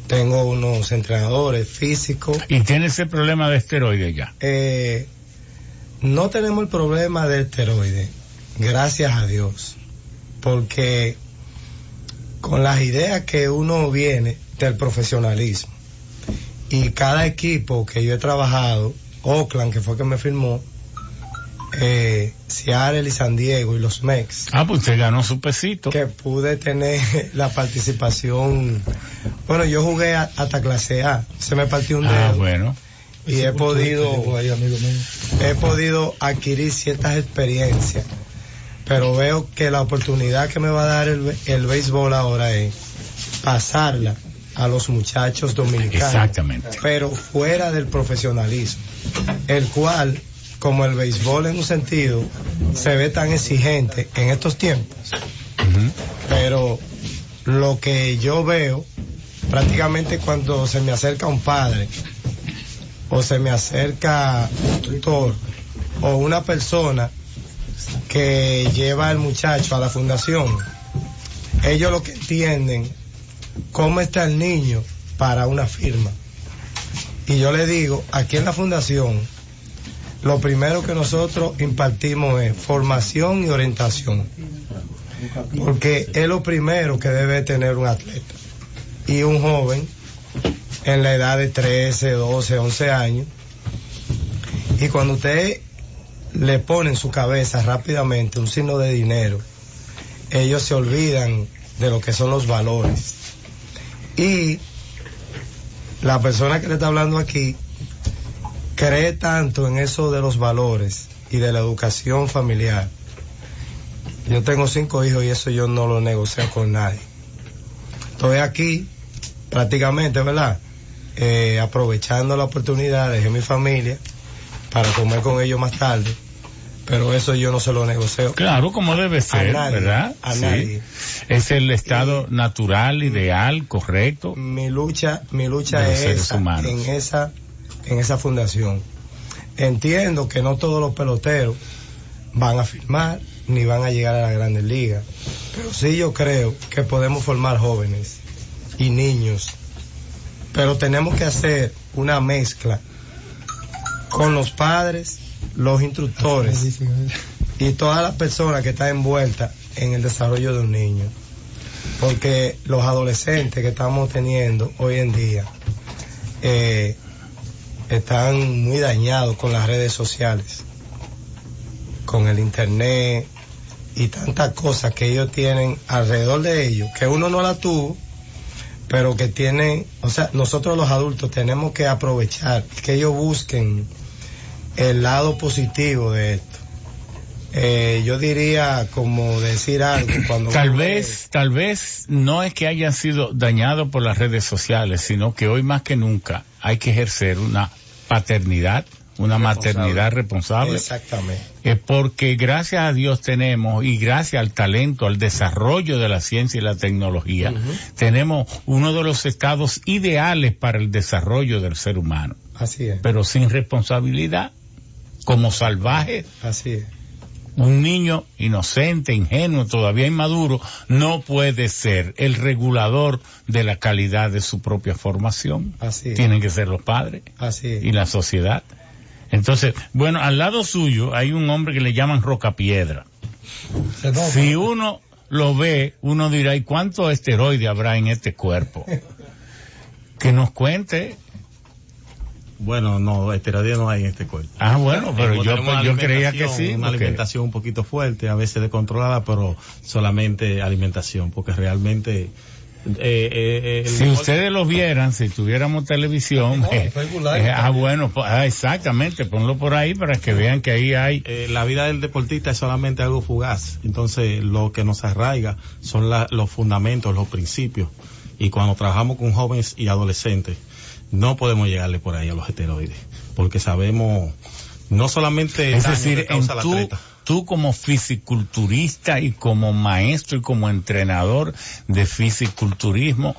Speaker 12: Tengo unos entrenadores físicos.
Speaker 2: ¿Y tiene ese problema de esteroides ya?
Speaker 12: Eh, no tenemos el problema del esteroide, gracias a Dios, porque con las ideas que uno viene del profesionalismo y cada equipo que yo he trabajado, Oakland, que fue que me firmó, eh, Seattle y San Diego y los Mex.
Speaker 2: Ah, pues usted ganó su pesito.
Speaker 12: Que pude tener la participación. Bueno, yo jugué a- hasta clase A. Se me partió un dedo.
Speaker 2: Ah, bueno.
Speaker 12: Y he podido, he podido adquirir ciertas experiencias. Pero veo que la oportunidad que me va a dar el, el béisbol ahora es pasarla a los muchachos dominicanos.
Speaker 2: Exactamente.
Speaker 12: Pero fuera del profesionalismo. El cual, como el béisbol en un sentido, se ve tan exigente en estos tiempos. Pero lo que yo veo, prácticamente cuando se me acerca un padre, o se me acerca un tutor, o una persona que lleva al muchacho a la fundación, ellos lo que entienden, cómo está el niño para una firma. Y yo le digo, aquí en la fundación, lo primero que nosotros impartimos es formación y orientación. Porque es lo primero que debe tener un atleta. Y un joven en la edad de 13, 12, 11 años. Y cuando usted le pone en su cabeza rápidamente un signo de dinero, ellos se olvidan de lo que son los valores. Y la persona que le está hablando aquí cree tanto en eso de los valores y de la educación familiar. Yo tengo cinco hijos y eso yo no lo negocio con nadie. Estoy aquí prácticamente, ¿verdad? Eh, aprovechando la oportunidad, dejé mi familia para comer con ellos más tarde, pero eso yo no se lo negocio.
Speaker 2: Claro, como debe ser,
Speaker 12: nadie,
Speaker 2: ¿verdad?
Speaker 12: a
Speaker 2: Sí.
Speaker 12: nadie.
Speaker 2: Es el estado natural, ideal, correcto.
Speaker 12: Mi lucha, mi lucha es esa, en esa, en esa fundación. Entiendo que no todos los peloteros van a firmar ni van a llegar a las grandes ligas, pero sí yo creo que podemos formar jóvenes y niños, pero tenemos que hacer una mezcla con los padres, los instructores y todas las personas que están envueltas en el desarrollo de un niño. Porque los adolescentes que estamos teniendo hoy en día eh, están muy dañados con las redes sociales, con el internet y tantas cosas que ellos tienen alrededor de ellos, que uno no la tuvo, pero que tienen, o sea, nosotros los adultos tenemos que aprovechar, que ellos busquen el lado positivo de esto. Eh, yo diría como decir algo cuando
Speaker 2: Tal vez, tal vez no es que hayan sido dañados por las redes sociales, sino que hoy más que nunca hay que ejercer una paternidad, una maternidad responsable.
Speaker 12: Exactamente.
Speaker 2: Eh, porque gracias a Dios tenemos, y gracias al talento, al desarrollo de la ciencia y la tecnología, tenemos uno de los estados ideales para el desarrollo del ser humano.
Speaker 12: Así es.
Speaker 2: Pero sin responsabilidad, como salvajes.
Speaker 12: Así es.
Speaker 2: Un niño inocente, ingenuo, todavía inmaduro, no puede ser el regulador de la calidad de su propia formación.
Speaker 12: Así es.
Speaker 2: Tienen que ser los padres
Speaker 12: Así es.
Speaker 2: y la sociedad. Entonces, bueno, al lado suyo hay un hombre que le llaman Rocapiedra. Si uno lo ve, uno dirá, ¿y cuánto esteroide habrá en este cuerpo? Que nos cuente.
Speaker 13: Bueno, no, esteroides no hay en este cuerpo.
Speaker 2: Ah, bueno, pero yo,
Speaker 13: una
Speaker 2: yo creía que
Speaker 13: alimentación,
Speaker 2: sí.
Speaker 13: Una alimentación un poquito fuerte, a veces descontrolada, pero solamente alimentación, porque realmente... eh, eh,
Speaker 2: Si ustedes lo vieran, si tuviéramos televisión,
Speaker 5: No,
Speaker 2: eh, eh, ah, bueno, pues, ah, exactamente, ponlo por ahí para que vean que ahí hay.
Speaker 13: eh, la vida del deportista es solamente algo fugaz. Entonces, lo que nos arraiga son la- los fundamentos, los principios. Y cuando trabajamos con jóvenes y adolescentes, no podemos llegarle por ahí a los esteroides, porque sabemos no solamente
Speaker 2: Es decir,
Speaker 13: que
Speaker 2: en
Speaker 13: la
Speaker 2: tú, tú como fisiculturista y como maestro y como entrenador de fisiculturismo,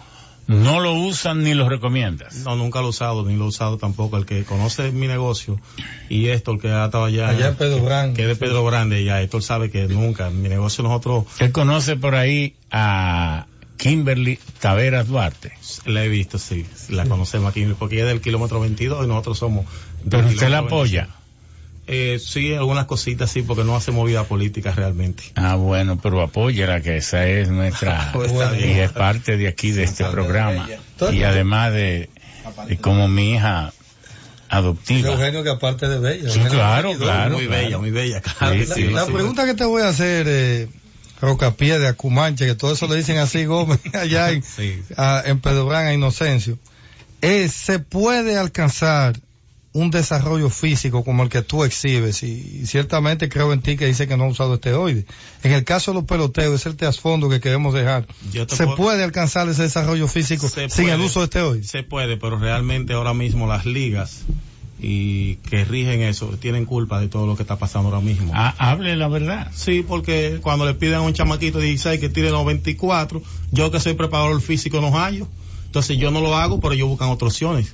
Speaker 2: no lo usan ni lo recomiendas.
Speaker 13: No, nunca lo he usado, ni lo he usado tampoco. El que conoce mi negocio y esto, el que ha estado allá,
Speaker 5: Allá en Pedro Brán.
Speaker 13: que es de Pedro Grande, ya esto sabe que nunca, mi negocio nosotros
Speaker 2: Él conoce por ahí a Kimberly Taveras Duarte.
Speaker 13: la he visto, sí, la conocemos aquí, porque ella es del kilómetro 22 y nosotros somos... del
Speaker 2: Pero usted la apoya.
Speaker 13: 25. Eh, sí, algunas cositas sí, porque no hace movida política realmente.
Speaker 2: Ah, bueno, pero apóyela, que esa es nuestra,
Speaker 13: Pues
Speaker 2: y es parte de aquí, de este programa. Y además de, de como mi hija adoptiva.
Speaker 5: Eugenio que aparte de bella.
Speaker 2: Sí, claro, claro.
Speaker 13: muy
Speaker 2: claro.
Speaker 13: bella, muy bella. claro
Speaker 2: Sí,
Speaker 13: que
Speaker 2: sí.
Speaker 5: La, la
Speaker 13: sí.
Speaker 5: pregunta que te voy a hacer, eh, Rocapiedra, Cumanche, que todo eso le dicen así Gómez allá en,
Speaker 13: Sí.
Speaker 5: a- en a Inocencio, es, ¿se puede alcanzar un desarrollo físico como el que tú exhibes? Y, y ciertamente creo en ti que dice que no ha usado esteroides. En el caso de los peloteros, es el trasfondo que queremos dejar. ¿Se
Speaker 13: puedo-
Speaker 5: puede alcanzar ese desarrollo físico sin el uso de esteroides?
Speaker 13: Se puede, pero realmente ahora mismo las ligas y que rigen eso tienen culpa de todo lo que está pasando ahora mismo.
Speaker 2: Ah, hable la verdad.
Speaker 13: Sí, porque cuando le piden a un chamaquito de 16 que tire los 24, yo que soy preparador físico no hallo. Entonces yo no lo hago, pero ellos buscan otras opciones.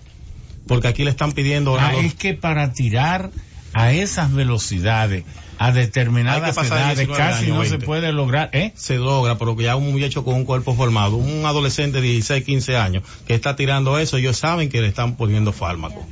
Speaker 13: Porque aquí le están pidiendo
Speaker 2: Ah,
Speaker 13: los-
Speaker 2: es que para tirar a esas velocidades, a determinadas edades,
Speaker 13: 19
Speaker 2: casi no se
Speaker 13: 20.
Speaker 2: puede lograr, ¿eh?
Speaker 13: se logra, pero que ya un muchacho con un cuerpo formado, un adolescente de 16, 15 años que está tirando eso, ellos saben que le están poniendo fármacos.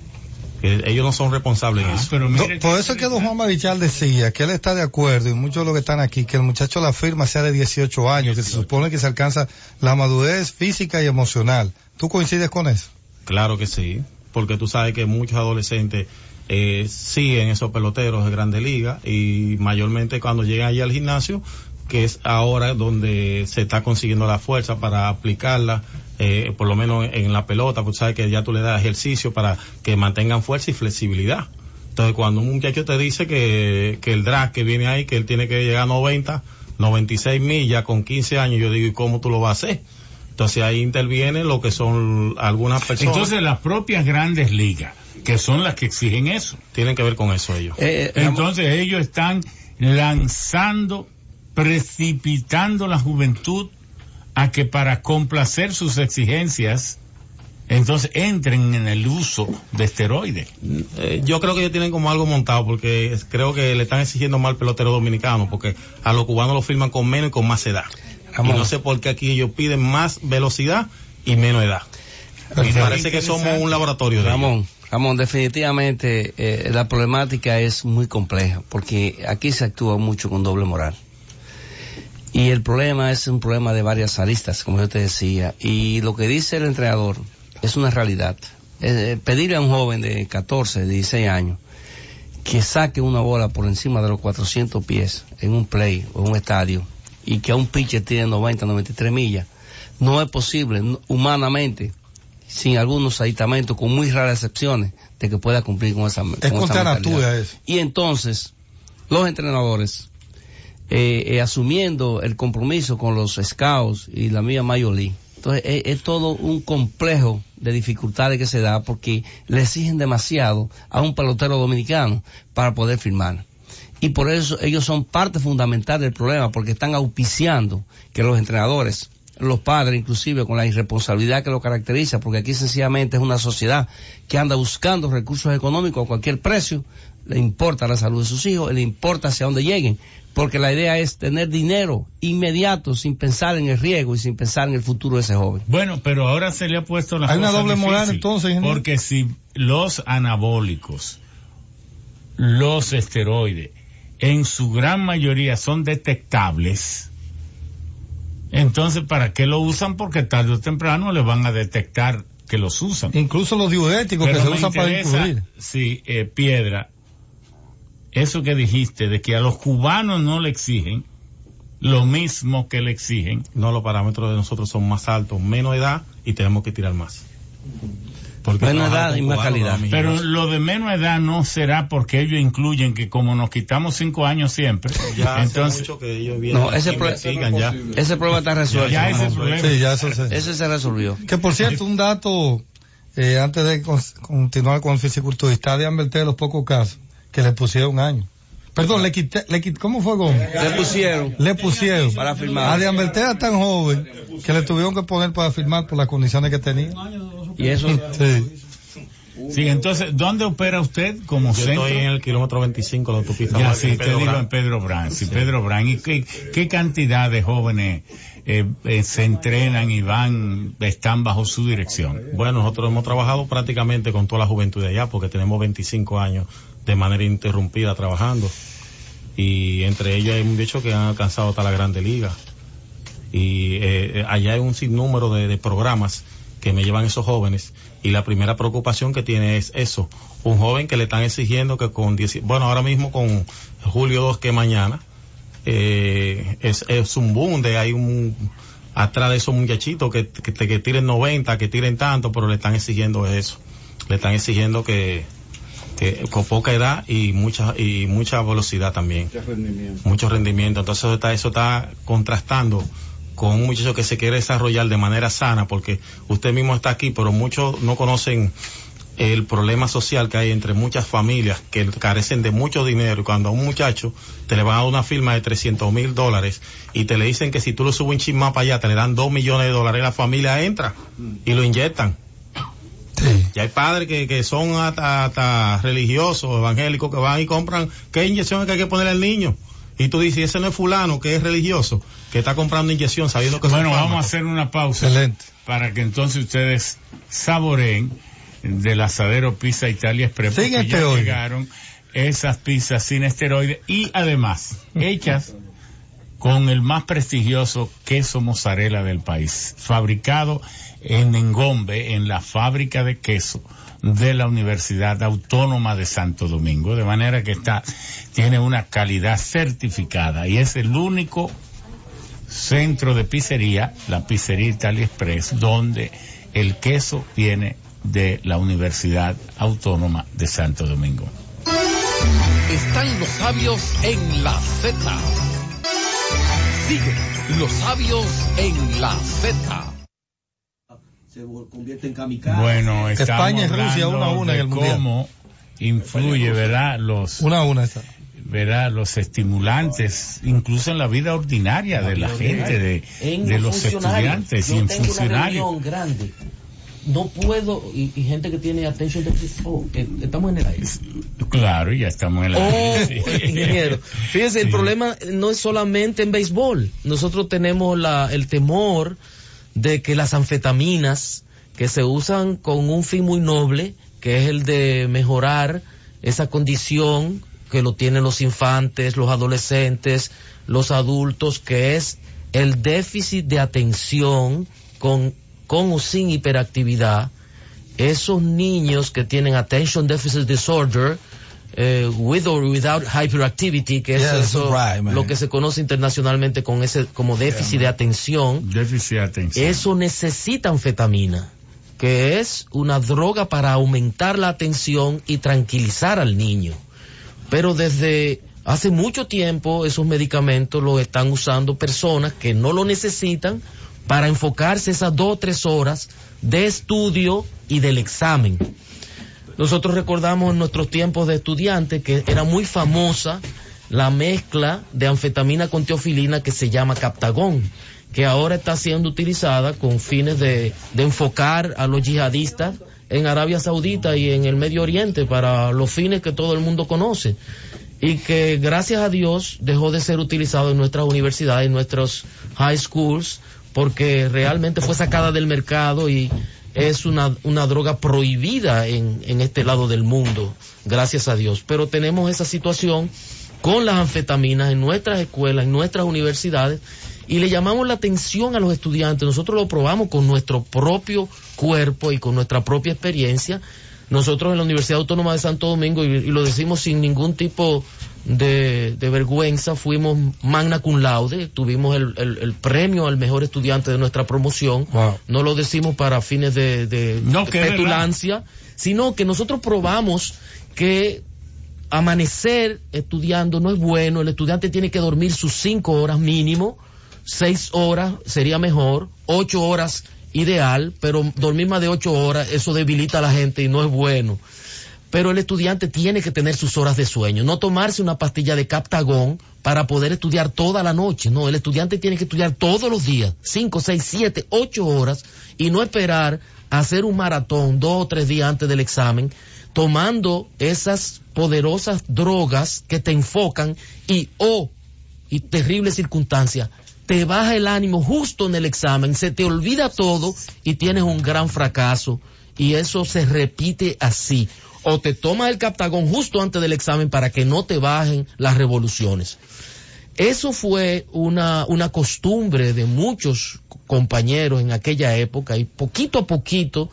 Speaker 13: Que ellos no son responsables en
Speaker 2: Ah,
Speaker 13: eso.
Speaker 2: pero
Speaker 5: No,
Speaker 2: mire
Speaker 5: por eso es que don Juan Marichal decía que él está de acuerdo y muchos de los que están aquí, que el muchacho la firma sea de 18 años, que se supone que se alcanza la madurez física y emocional. ¿Tú coincides con eso?
Speaker 13: Claro que sí, porque tú sabes que muchos adolescentes eh, siguen esos peloteros de grande liga y mayormente cuando llegan allí al gimnasio, que es ahora donde se está consiguiendo la fuerza para aplicarla, eh, por lo menos en la pelota, tú sabes que ya tú le das ejercicio para que mantengan fuerza y flexibilidad. Entonces cuando un muchacho te dice que, que el drag que viene ahí, que él tiene que llegar a 90, 96 millas con 15 años, yo digo, ¿y cómo tú lo vas a hacer? Entonces ahí interviene lo que son algunas personas.
Speaker 2: Entonces las propias grandes ligas, que son las que exigen eso.
Speaker 13: tienen que ver con eso ellos.
Speaker 6: Eh, eh,
Speaker 2: Entonces ellos están lanzando, precipitando la juventud a que para complacer sus exigencias, entonces entren en el uso de esteroides.
Speaker 13: Eh, yo creo que ellos tienen como algo montado porque creo que le están exigiendo mal pelotero dominicano porque a los cubanos lo firman con menos y con más edad. Y no sé por qué aquí ellos piden más velocidad y menos edad. Y
Speaker 2: Perfecto.
Speaker 13: parece que somos un laboratorio de ellos.
Speaker 6: Ramón, Ramón, definitivamente eh, la problemática es muy compleja porque aquí se actúa mucho con doble moral. Y el problema es un problema de varias aristas, como yo te decía. Y lo que dice el entrenador es una realidad. Eh, pedirle a un joven de 14, 16 años que saque una bola por encima de los 400 pies en un play o un estadio y que a un pitcher tiene 90, 93 millas, no es posible no- humanamente sin algunos aditamentos, con muy raras excepciones, de que pueda cumplir con esa
Speaker 5: Es
Speaker 6: con esa mentalidad.
Speaker 5: eso.
Speaker 6: Y entonces, los entrenadores, eh, eh, asumiendo el compromiso con los scouts y la mía League, entonces es, es todo un complejo de dificultades que se da porque le exigen demasiado a un pelotero dominicano para poder firmar. Y por eso ellos son parte fundamental del problema porque están auspiciando que los entrenadores, los padres inclusive con la irresponsabilidad que lo caracteriza, porque aquí sencillamente es una sociedad que anda buscando recursos económicos a cualquier precio, le importa la salud de sus hijos, le importa hacia dónde lleguen, porque la idea es tener dinero inmediato sin pensar en el riesgo y sin pensar en el futuro de ese joven.
Speaker 2: Bueno, pero ahora se le ha puesto la
Speaker 5: Hay una doble moral, entonces, ingeniero.
Speaker 2: Porque si los anabólicos, los esteroides, en su gran mayoría son detectables, entonces ¿para qué lo usan? Porque tarde o temprano le van a detectar que los usan.
Speaker 5: Incluso los diuréticos que se usan para incluir.
Speaker 2: Sí, eh, Piedra, eso que dijiste de que a los cubanos no le exigen lo mismo que le exigen.
Speaker 13: No, los parámetros de nosotros son más altos, menos edad y tenemos que tirar más. Porque
Speaker 6: Menos edad y más calidad.
Speaker 2: Pero lo de menos edad no será porque ellos incluyen que como nos quitamos cinco años siempre,
Speaker 13: ya hace
Speaker 2: entonces
Speaker 13: mucho que ellos vienen
Speaker 6: No, ese, pro-
Speaker 13: ya.
Speaker 6: ese problema está resuelto.
Speaker 2: ya ese problema.
Speaker 5: Sí, ya eso se...
Speaker 6: Ese se resolvió.
Speaker 5: Que por cierto, un dato, eh, antes de con- continuar con el fisiculturista, de advertir los pocos casos que le pusieron un año. Perdón, le quité, le quité, ¿cómo fue Gómez?
Speaker 6: Le pusieron.
Speaker 5: Le pusieron.
Speaker 6: Para firmar.
Speaker 5: A de Ambertea era tan joven que le tuvieron que poner para firmar por las condiciones que tenía.
Speaker 6: Y eso,
Speaker 5: Sí.
Speaker 2: Sí, entonces, ¿dónde opera usted como
Speaker 13: Yo
Speaker 2: centro?
Speaker 13: estoy en el kilómetro 25 de la autopista.
Speaker 2: Ya, sí,
Speaker 13: Pedro
Speaker 2: digo en Pedro Brán, sí, Pedro Brán. ¿Y qué, qué cantidad de jóvenes eh, eh, se entrenan y van, están bajo su dirección?
Speaker 13: Bueno, nosotros hemos trabajado prácticamente con toda la juventud de allá porque tenemos 25 años de manera interrumpida trabajando. Y entre ellos hay muchos que han alcanzado hasta la Grande Liga. Y eh, eh, allá hay un sinnúmero de, de programas que me llevan esos jóvenes. Y la primera preocupación que tiene es eso. Un joven que le están exigiendo que con 10, bueno, ahora mismo con julio 2 que mañana, eh, es, es un boom de hay un atrás de esos muchachitos que, que, que tiren 90, que tiren tanto, pero le están exigiendo eso. Le están exigiendo que, que con poca edad y mucha y mucha velocidad también. Mucho rendimiento. Entonces eso está, eso está contrastando con un muchacho que se quiere desarrollar de manera sana, porque usted mismo está aquí, pero muchos no conocen el problema social que hay entre muchas familias que carecen de mucho dinero y cuando a un muchacho te le van a dar una firma de 300 mil dólares y te le dicen que si tú lo subes un para allá te le dan 2 millones de dólares la familia entra y lo inyectan. Y hay padres que, que son hasta, hasta religiosos, evangélicos, que van y compran qué inyección es que hay que ponerle al niño. Y tú dices, ese no es fulano que es religioso, que está comprando inyección sabiendo que
Speaker 2: Bueno, vamos a
Speaker 13: fármacos".
Speaker 2: hacer una pausa
Speaker 5: Excelente.
Speaker 2: para que entonces ustedes saboreen del asadero Pizza Italia Express
Speaker 5: Sin
Speaker 2: porque ya llegaron esas pizzas sin esteroides y además hechas con el más prestigioso queso mozzarella del país, fabricado en Engombe, en la fábrica de queso de la Universidad Autónoma de Santo Domingo, de manera que está, tiene una calidad certificada y es el único centro de pizzería, la pizzería Italia Express, donde el queso viene de la Universidad Autónoma de Santo Domingo.
Speaker 1: Están los sabios en la Z. Sigue los sabios en la Z.
Speaker 3: Se convierte en kamikaze.
Speaker 2: Bueno,
Speaker 5: España y Rusia una a una en el Mundial.
Speaker 2: cómo influye, ¿verdad? Los,
Speaker 5: Una a una está.
Speaker 2: ¿verdad? Los estimulantes, incluso en la vida ordinaria de la gente, de, de los estudiantes
Speaker 3: Yo
Speaker 2: y en
Speaker 3: tengo una
Speaker 2: funcionarios.
Speaker 3: reunión grande. No puedo, y, y gente que tiene attention deficit, oh, que estamos en el aire.
Speaker 2: Claro, ya estamos en la...
Speaker 3: Oh,
Speaker 2: sí.
Speaker 3: ingeniero. Fíjese, el problema no es solamente en béisbol. Nosotros tenemos la, el temor de que las anfetaminas que se usan con un fin muy noble, que es el de mejorar esa condición que lo tienen los infantes, los adolescentes, los adultos, que es el déficit de atención con, con o sin hiperactividad, esos niños que tienen attention deficit disorder, eh, with or without hyperactivity, que es eso,
Speaker 5: right,
Speaker 3: lo que se conoce internacionalmente con ese como déficit de atención,
Speaker 2: Déficit de atención.
Speaker 3: eso necesita anfetamina, que es una droga para aumentar la atención y tranquilizar al niño. Pero desde hace mucho tiempo esos medicamentos los están usando personas que no lo necesitan para enfocarse esas dos o tres horas de estudio y del examen. Nosotros recordamos en nuestros tiempos de estudiante que era muy famosa la mezcla de anfetamina con teofilina que se llama captagón, que ahora está siendo utilizada con fines de, enfocar a los yihadistas en Arabia Saudita y en el Medio Oriente para los fines que todo el mundo conoce y que gracias a Dios dejó de ser utilizado en nuestras universidades, en nuestros high schools, porque realmente fue sacada del mercado y es una, una droga prohibida en, en este lado del mundo, gracias a Dios. Pero tenemos esa situación con las anfetaminas en nuestras escuelas, en nuestras universidades, y le llamamos la atención a los estudiantes. Nosotros lo probamos con nuestro propio cuerpo y con nuestra propia experiencia. Nosotros en la Universidad Autónoma de Santo Domingo, y, y lo decimos sin ningún tipo de, de vergüenza, fuimos magna cum laude, tuvimos el, el- el premio al mejor estudiante de nuestra promoción. No lo decimos para fines de, de-
Speaker 2: No,
Speaker 3: de petulancia, sino que nosotros probamos que amanecer estudiando no es bueno, el estudiante tiene que dormir sus cinco horas mínimo, seis horas sería mejor, ocho horas ideal, pero dormir más de ocho horas, eso debilita a la gente y no es bueno. Pero el estudiante tiene que tener sus horas de sueño, no tomarse una pastilla de captagón para poder estudiar toda la noche. No, el estudiante tiene que estudiar todos los días, cinco, seis, siete, ocho horas, y no esperar a hacer un maratón dos o tres días antes del examen, tomando esas poderosas drogas que te enfocan y, oh, y terrible circunstancia, te baja el ánimo justo en el examen, se te olvida todo y tienes un gran fracaso. Y eso se repite así. O te tomas el captagón justo antes del examen para que no te bajen las revoluciones. Eso fue una, una costumbre de muchos compañeros en aquella época y poquito a poquito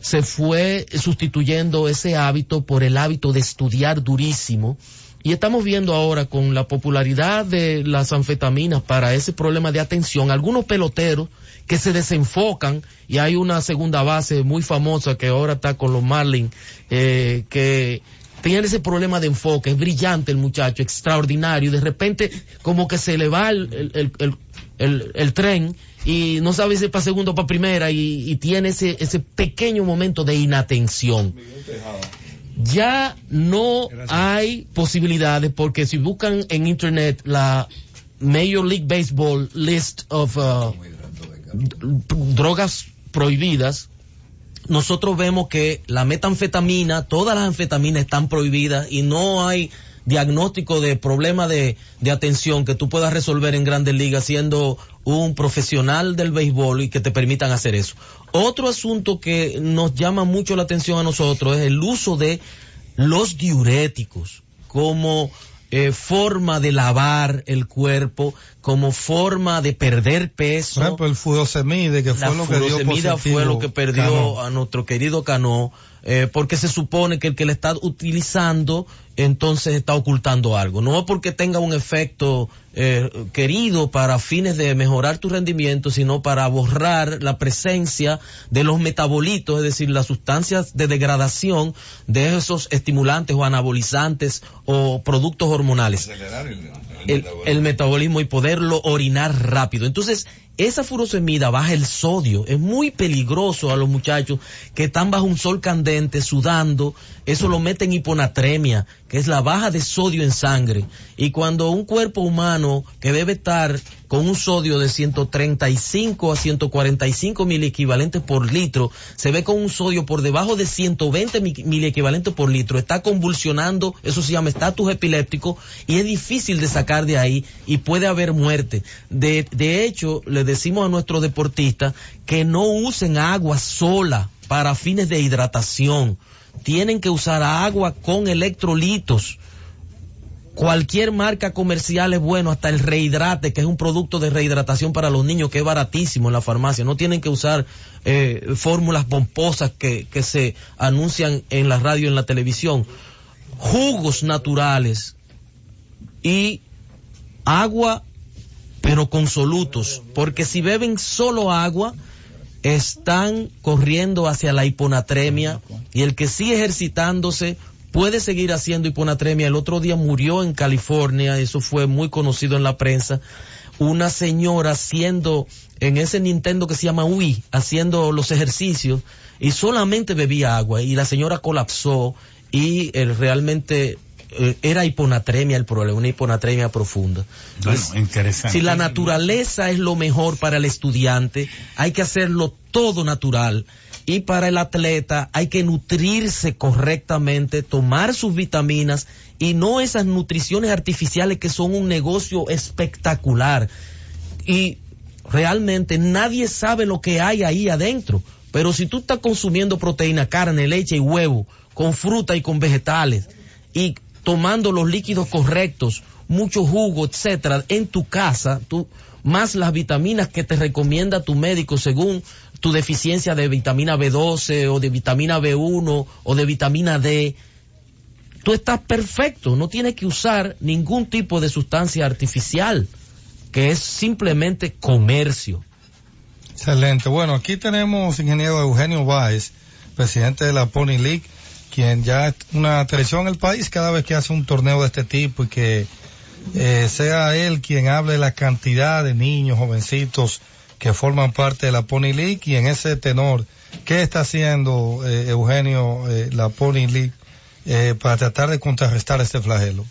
Speaker 3: se fue sustituyendo ese hábito por el hábito de estudiar durísimo. Y estamos viendo ahora con la popularidad de las anfetaminas para ese problema de atención, algunos peloteros que se desenfocan y hay una segunda base muy famosa que ahora está con los Marlins, eh, que tiene ese problema de enfoque, es brillante el muchacho, extraordinario, y de repente como que se le va el, el- el- el- el- tren y no sabe si es para segundo o para primera y, y tiene ese, ese pequeño momento de inatención. Ya no hay posibilidades porque si buscan en internet la Major League Baseball list of uh, drogas prohibidas, nosotros vemos que la metanfetamina, todas las anfetaminas están prohibidas y no hay diagnóstico de problema de, de atención que tú puedas resolver en grandes ligas siendo un profesional del béisbol y que te permitan hacer eso. Otro asunto que nos llama mucho la atención a nosotros es el uso de los diuréticos como eh, forma de lavar el cuerpo, como forma de perder peso.
Speaker 5: Por ejemplo, el furosemide, que fue
Speaker 3: La
Speaker 5: lo que dio
Speaker 3: furosemida
Speaker 5: positivo.
Speaker 3: fue lo que perdió
Speaker 5: Cano.
Speaker 3: a nuestro querido Cano, eh, porque se supone que el que le está utilizando entonces está ocultando algo. No porque tenga un efecto eh, querido para fines de mejorar tu rendimiento, sino para borrar la presencia de los metabolitos, es decir, las sustancias de degradación de esos estimulantes o anabolizantes o productos hormonales el, el metabolismo y poderlo orinar rápido. Entonces, esa furosemida baja el sodio. Es muy peligroso a los muchachos que están bajo un sol candente, sudando. Eso lo mete en hiponatremia, que es la baja de sodio en sangre. Y cuando un cuerpo humano que debe estar con un sodio de 135 a 145 mil equivalentes por litro, se ve con un sodio por debajo de 120 mi- mil equivalentes por litro, está convulsionando, eso se llama estatus epiléptico y es difícil de sacar de ahí y puede haber muerte. De, de hecho, le decimos a nuestros deportistas que no usen agua sola para fines de hidratación. Tienen que usar agua con electrolitos. Cualquier marca comercial es bueno, hasta el rehidrate, que es un producto de rehidratación para los niños, que es baratísimo en la farmacia. No tienen que usar eh, fórmulas pomposas que, se anuncian en la radio y en la televisión. Jugos naturales y agua, pero con solutos. Porque si beben solo agua, están corriendo hacia la hiponatremia y el que sigue ejercitándose puede seguir haciendo hiponatremia. El otro día murió en California, eso fue muy conocido en la prensa, una señora haciendo en ese Nintendo que se llama Wii, haciendo los ejercicios y solamente bebía agua y la señora colapsó y eh, realmente era hiponatremia el problema, una hiponatremia profunda.
Speaker 2: Bueno, interesante.
Speaker 3: si la naturaleza es lo mejor para el estudiante, hay que hacerlo todo natural Y para el atleta hay que nutrirse correctamente, tomar sus vitaminas y no esas nutriciones artificiales que son un negocio espectacular. Y realmente nadie sabe lo que hay ahí adentro. Pero si tú estás consumiendo proteína, carne, leche y huevo, con fruta y con vegetales, y tomando los líquidos correctos, mucho jugo, etcétera, en tu casa, tú, más las vitaminas que te recomienda tu médico según tu deficiencia de vitamina B12 o de vitamina B1 o de vitamina D, tú estás perfecto, no tienes que usar ningún tipo de sustancia artificial, que es simplemente comercio.
Speaker 5: Excelente. Bueno, aquí tenemos ingeniero Eugenio Báez, presidente de la Pony League, quien ya es una tradición en el país cada vez que hace un torneo de este tipo y que eh, sea él quien hable de la cantidad de niños, jovencitos que forman parte de la Pony League y en ese tenor, ¿qué está haciendo eh, Eugenio, eh, la Pony League, eh, para tratar de contrarrestar este flagelo?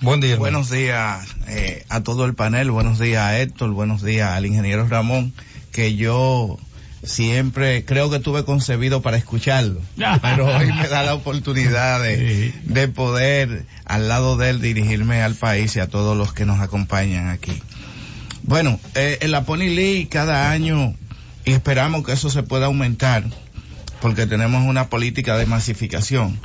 Speaker 5: Buen día.
Speaker 14: Buenos días eh, a todo el panel, buenos días a Héctor, buenos días al ingeniero Ramón, que yo siempre creo que tuve concebido para escucharlo, pero hoy me da la oportunidad de, de poder al lado de él dirigirme al país y a todos los que nos acompañan aquí. Bueno, eh, en la Pony League cada año y esperamos que eso se pueda aumentar porque tenemos una política de masificación.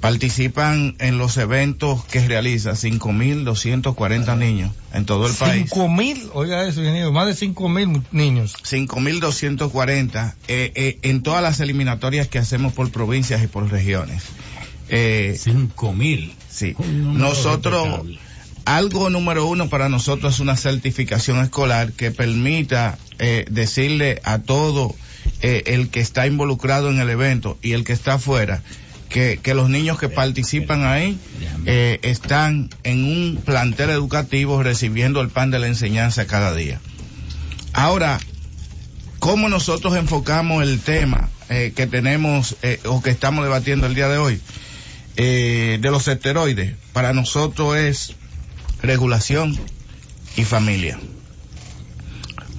Speaker 14: Participan en los eventos que realiza 5.240 niños en todo el país.
Speaker 5: Cinco mil, oiga eso, ingeniero, más de cinco mil niños.
Speaker 14: 5.240 eh, eh, en todas las eliminatorias que hacemos por provincias y por regiones. Eh,
Speaker 2: 5.000.
Speaker 14: Sí. Nosotros,
Speaker 2: respetable.
Speaker 14: algo número uno para nosotros es una certificación escolar que permita eh, decirle a todo eh, el que está involucrado en el evento y el que está afuera que, que los niños que participan ahí eh, están en un plantel educativo recibiendo el pan de la enseñanza cada día. Ahora, ¿cómo nosotros enfocamos el tema eh, que tenemos eh, o que estamos debatiendo el día de hoy? De los esteroides, para nosotros es regulación y familia.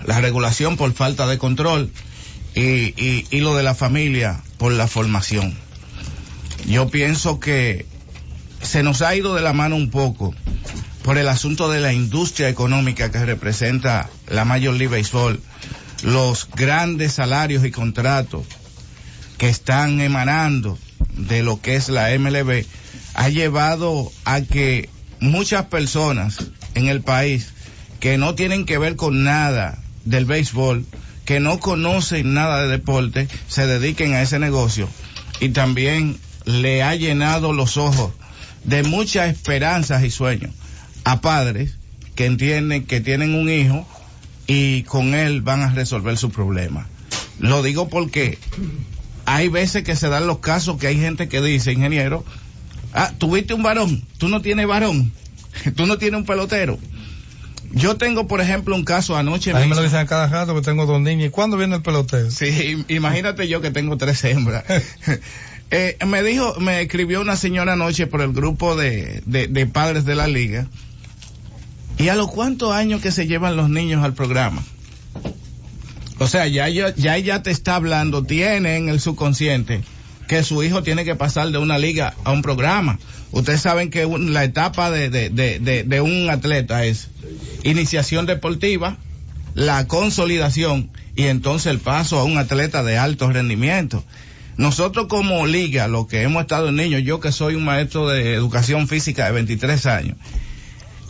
Speaker 14: La regulación por falta de control y, y, y lo de la familia por la formación. Yo pienso que se nos ha ido de la mano un poco por el asunto de la industria económica que representa la Major League Baseball, los grandes salarios y contratos que están emanando de lo que es la MLB, ha llevado a que muchas personas en el país que no tienen que ver con nada del béisbol, que no conocen nada de deporte, se dediquen a ese negocio. Y también le ha llenado los ojos de muchas esperanzas y sueños a padres que entienden que tienen un hijo y con él van a resolver su problema. Lo digo porque hay veces que se dan los casos que hay gente que dice, ingeniero, ah, tuviste un varón, tú no tienes varón, tú no tienes un pelotero. Yo tengo, por ejemplo, un caso anoche.
Speaker 5: A mí me lo dicen a cada rato que tengo dos niños. ¿Y cuándo viene el pelotero?
Speaker 14: Sí, imagínate yo que tengo tres hembras. Eh, me dijo, me escribió una señora anoche por el grupo de, de, de padres de la liga. ¿Y a los cuántos años que se llevan los niños al programa? O sea, ya, ella- ya ella te está hablando, tiene en el subconsciente que su hijo tiene que pasar de una liga a un programa. Ustedes saben que la etapa de, de, de, de un atleta es iniciación deportiva, la consolidación y entonces el paso a un atleta de alto rendimiento. Nosotros como liga, lo que hemos estado en niños, yo que soy un maestro de educación física de 23 años,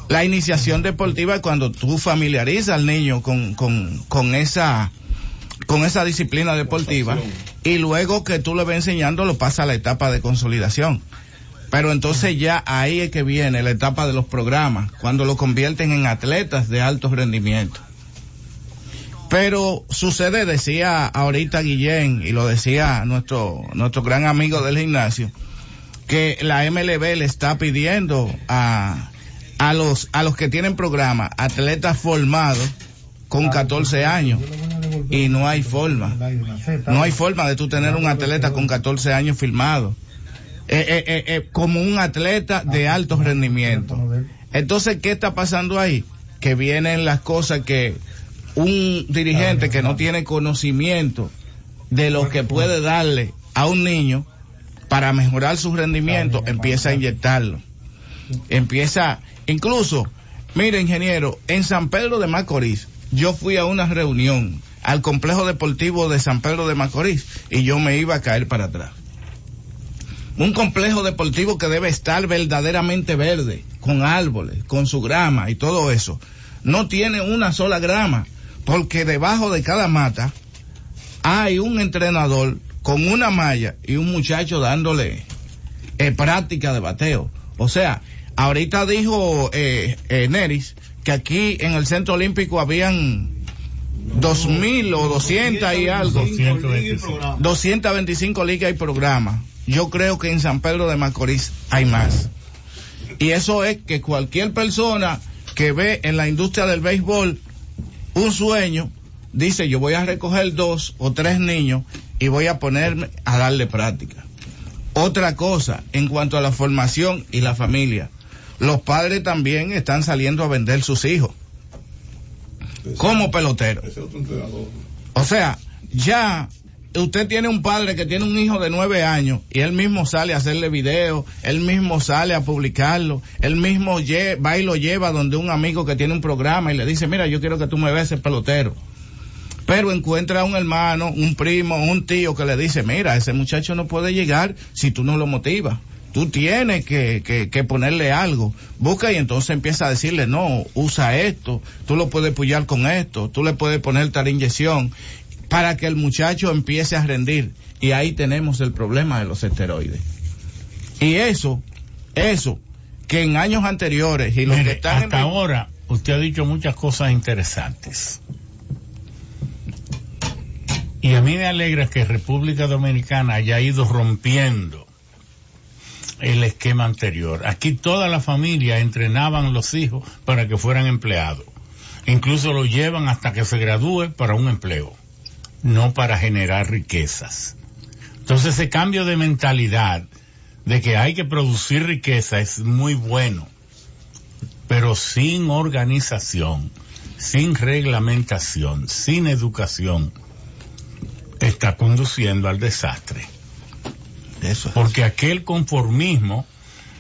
Speaker 14: la iniciación deportiva es cuando tú familiarizas al niño con, con, con esa con esa disciplina deportiva y luego que tú le vas enseñando lo pasa a la etapa de consolidación. Pero entonces ya ahí es que viene la etapa de los programas, cuando lo convierten en atletas de alto rendimiento. Pero sucede, decía ahorita Guillén, y lo decía nuestro, nuestro gran amigo del gimnasio, que la MLB le está pidiendo a, a los, a los que tienen programa, atletas formados con 14 años, y no hay forma. No hay forma de tú tener un atleta con 14 años firmado. Eh, eh, eh, eh, como un atleta de alto rendimiento. Entonces, ¿qué está pasando ahí? Que vienen las cosas que un dirigente que no tiene conocimiento de lo que puede darle a un niño para mejorar su rendimiento, empieza a inyectarlo. Empieza, incluso, mire ingeniero, en San Pedro de Macorís, yo fui a una reunión al complejo deportivo de San Pedro de Macorís y yo me iba a caer para atrás. Un complejo deportivo que debe estar verdaderamente verde, con árboles, con su grama y todo eso. No tiene una sola grama, porque debajo de cada mata hay un entrenador con una malla y un muchacho dándole eh, práctica de bateo. O sea, ahorita dijo eh, eh, Neris que aquí en el Centro Olímpico habían dos mil o doscientas y algo. 225 ligas y programas. Yo creo que en San Pedro de Macorís hay más. Y eso es que cualquier persona que ve en la industria del béisbol un sueño, dice yo voy a recoger dos o tres niños y voy a ponerme a darle práctica. Otra cosa, en cuanto a la formación y la familia, los padres también están saliendo a vender sus hijos como pelotero. O sea, ya usted tiene un padre que tiene un hijo de nueve años y él mismo sale a hacerle video, él mismo sale a publicarlo, él mismo va y lo lleva donde un amigo que tiene un programa y le dice, mira, yo quiero que tú me veas el pelotero. Pero encuentra a un hermano, un primo, un tío que le dice, mira, ese muchacho no puede llegar si tú no lo motivas. Tú tienes que, que, ponerle algo. Busca y entonces empieza a decirle, no, usa esto, tú lo puedes apoyar con esto, tú le puedes poner tal inyección para que el muchacho empiece a rendir. Y ahí tenemos el problema de los esteroides. Y eso, eso, que en años anteriores y los
Speaker 2: Mire,
Speaker 14: que están
Speaker 2: hasta
Speaker 14: en...
Speaker 2: ahora usted ha dicho muchas cosas interesantes. Y a mí me alegra que República Dominicana haya ido rompiendo el esquema anterior. Aquí toda la familia entrenaban los hijos para que fueran empleados. Incluso lo llevan hasta que se gradúe para un empleo, no para generar riquezas. Entonces ese cambio de mentalidad de que hay que producir riqueza es muy bueno, pero sin organización, sin reglamentación, sin educación, está conduciendo al desastre.
Speaker 14: Eso es.
Speaker 2: Porque aquel conformismo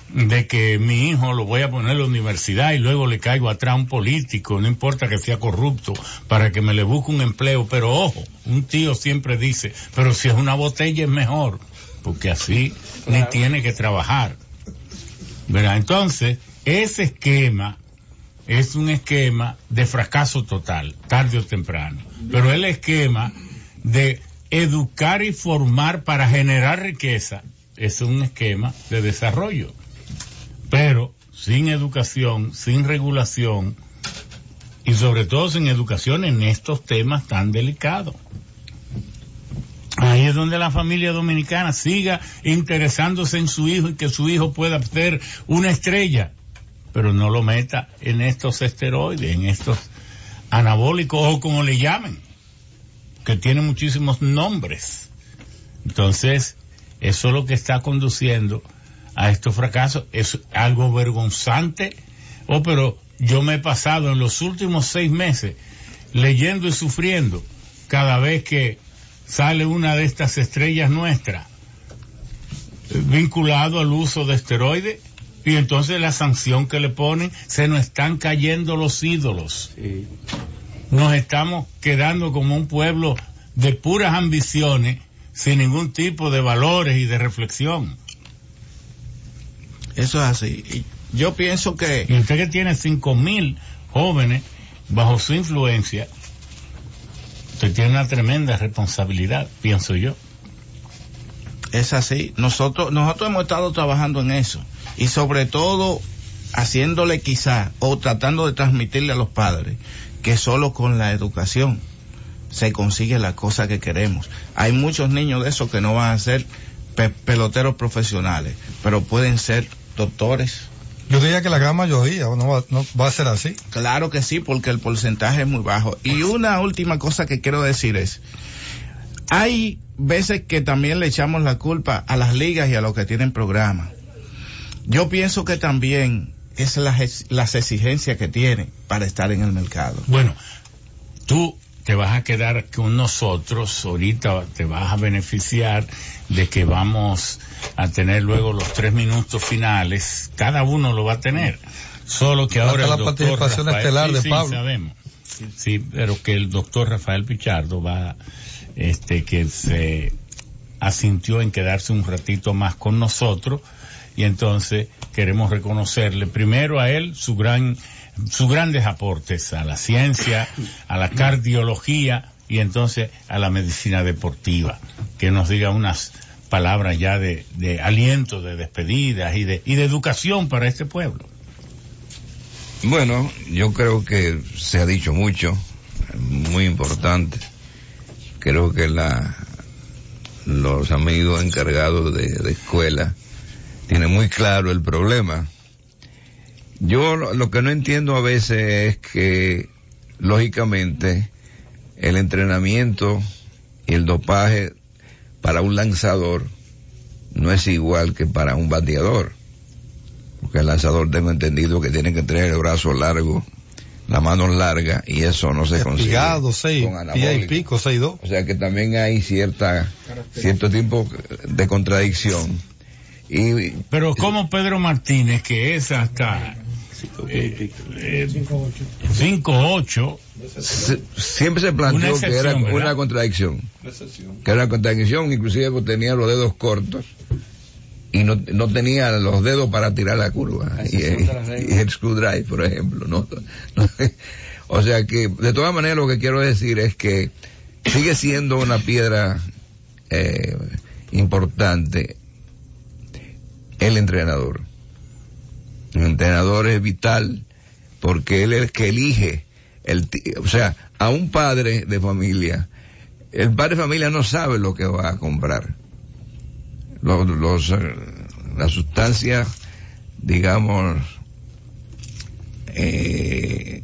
Speaker 2: de que mi hijo lo voy a poner en la universidad y luego le caigo atrás a un político, no importa que sea corrupto, para que me le busque un empleo, pero ojo, un tío siempre dice, pero si es una botella es mejor, porque así ni tiene que trabajar. ¿Verdad? Entonces, ese esquema es un esquema de fracaso total, tarde o temprano. Pero el esquema de educar y formar para generar riqueza es un esquema de desarrollo. Pero sin educación, sin regulación y sobre todo sin educación en estos temas tan delicados. Ahí es donde la familia dominicana siga interesándose en su hijo y que su hijo pueda ser una estrella, pero no lo meta en estos esteroides, en estos anabólicos o como le llamen, que tienen muchísimos nombres. Entonces, eso es lo que está conduciendo a estos fracasos. Es algo vergonzante. Oh, pero yo me he pasado en los últimos seis meses leyendo y sufriendo cada vez que sale una de estas estrellas nuestras vinculado al uso de esteroides y entonces la sanción que le ponen se nos están cayendo los ídolos. Nos estamos quedando como un pueblo de puras ambiciones sin ningún tipo de valores y de reflexión.
Speaker 14: Eso es así. Y yo pienso que...
Speaker 2: Y usted que tiene cinco mil jóvenes bajo su influencia, usted tiene una tremenda responsabilidad, pienso yo.
Speaker 14: Es así. Nosotros, nosotros hemos estado trabajando en eso. Y sobre todo haciéndole quizá o tratando de transmitirle a los padres que solo con la educación se consigue la cosa que queremos. Hay muchos niños de esos que no van a ser pe peloteros profesionales, pero pueden ser doctores.
Speaker 5: Yo diría que la gran mayoría no va, no va a ser así.
Speaker 14: Claro que sí, porque el porcentaje es muy bajo. Y una última cosa que quiero decir es, hay veces que también le echamos la culpa a las ligas y a los que tienen programas. Yo pienso que también es las, las exigencias que tienen para estar en el mercado.
Speaker 2: Bueno, tú te vas a quedar con nosotros, ahorita te vas a beneficiar de que vamos a tener luego los tres minutos finales, cada uno lo va a tener, solo que ahora el
Speaker 5: la participación
Speaker 2: Rafael-
Speaker 5: estelar
Speaker 2: sí,
Speaker 5: de
Speaker 2: sí,
Speaker 5: Pablo.
Speaker 2: sabemos. Sí, pero que el doctor Rafael Pichardo va, este, que se asintió en quedarse un ratito más con nosotros y entonces queremos reconocerle primero a él su gran sus grandes aportes a la ciencia, a la cardiología y entonces a la medicina deportiva, que nos diga unas palabras ya de, aliento, de despedidas y de, y de educación para este pueblo.
Speaker 8: Bueno, yo creo que se ha dicho mucho, muy importante. Creo que la, los amigos encargados de, de escuela tienen muy claro el problema. Yo lo, lo que no entiendo a veces es que, lógicamente, el entrenamiento y el dopaje para un lanzador no es igual que para un bateador. Porque el lanzador tengo entendido que tiene que tener el brazo largo, la mano larga, y eso no se consigue.
Speaker 5: Espigado, seis,
Speaker 8: con
Speaker 5: y pico, seis dos.
Speaker 8: O sea que también hay cierta, cierto tipo de contradicción. Y,
Speaker 2: Pero como Pedro Martínez, que es hasta eh, eh, 5-8,
Speaker 8: se- siempre se planteó que era
Speaker 2: ¿verdad?
Speaker 8: una contradicción. Que era una contradicción, inclusive porque tenía los dedos cortos y no, no tenía los dedos para tirar la curva. Y,
Speaker 6: la
Speaker 8: y el screwdriver, por ejemplo. ¿no? No- o sea que, de todas maneras, lo que quiero decir es que sigue siendo una piedra eh, importante el entrenador. El entrenador es vital porque él es el que elige el o sea, a un padre de familia, el padre de familia no sabe lo que va a comprar. Los, los, eh, las sustancias, digamos, eh,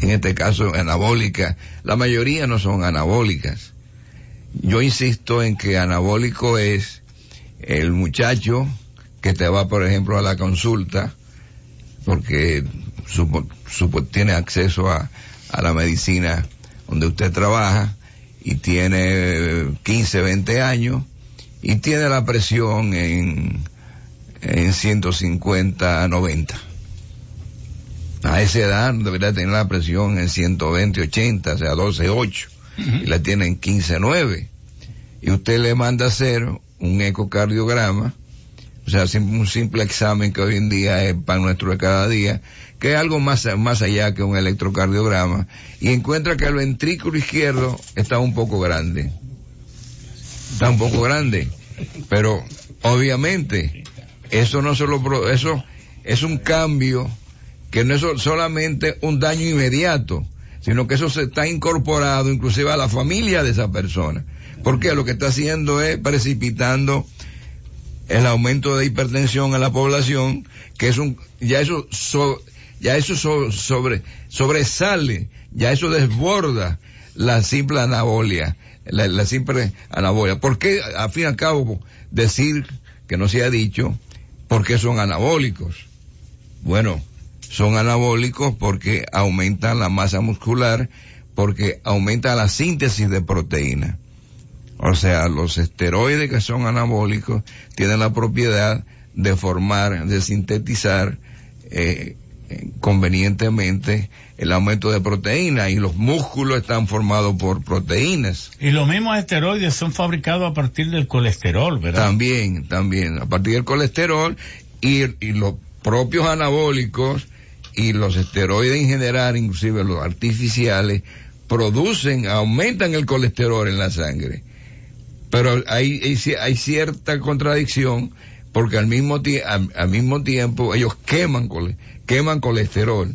Speaker 8: en este caso anabólicas, la mayoría no son anabólicas. Yo insisto en que anabólico es el muchacho que te va, por ejemplo, a la consulta, porque supo- supo- tiene acceso a, a la medicina donde usted trabaja y tiene eh, 15, 20 años y tiene la presión en, en 150, 90. A esa edad debería tener la presión en 120, 80, o sea, 12, 8. Y la tiene en 15, 9. Y usted le manda a hacer un ecocardiograma, o sea, un simple examen que hoy en día es pan nuestro de cada día, que es algo más, más allá que un electrocardiograma, y encuentra que el ventrículo izquierdo está un poco grande. Está un poco grande. Pero, obviamente, eso no solo, eso es un cambio que no es so- solamente un daño inmediato, sino que eso se está incorporado inclusive a la familia de esa persona. Porque lo que está haciendo es precipitando el aumento de hipertensión en la población, que es un, ya eso, so- ya eso so- sobre, sobresale, ya eso desborda la simple anabolia, la, simple anabolia. ¿Por qué, al fin y al cabo, decir que no se ha dicho, por qué son anabólicos? Bueno, son anabólicos porque aumentan la masa muscular, porque aumenta la síntesis de proteína. O sea, los esteroides que son anabólicos tienen la propiedad de formar, de sintetizar eh, eh, convenientemente el aumento de proteína y los músculos están formados por proteínas.
Speaker 2: y los mismos esteroides son fabricados a partir del colesterol, ¿verdad?
Speaker 8: También, también, a partir del colesterol y, y los propios anabólicos y los esteroides en general, inclusive los artificiales, producen, aumentan el colesterol en la sangre. Pero hay, hay, hay cierta contradicción porque al mismo, al, al mismo tiempo ellos queman, queman colesterol.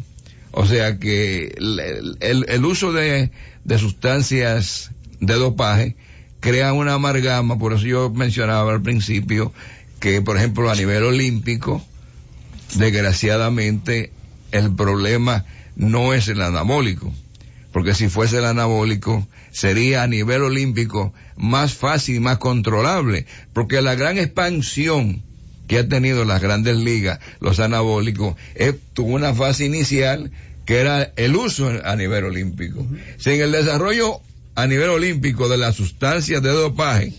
Speaker 8: O sea que el, el- el uso de, de sustancias de dopaje crea una amalgama, por eso yo mencionaba al principio que, por ejemplo, a nivel olímpico, desgraciadamente, el problema no es el anabólico, porque si fuese el anabólico, sería a nivel olímpico más fácil y más controlable, porque la gran expansión que ha tenido las grandes ligas, los anabólicos, es, tuvo una fase inicial que era el uso a nivel olímpico. Sin el desarrollo a nivel olímpico de las sustancias de dopaje,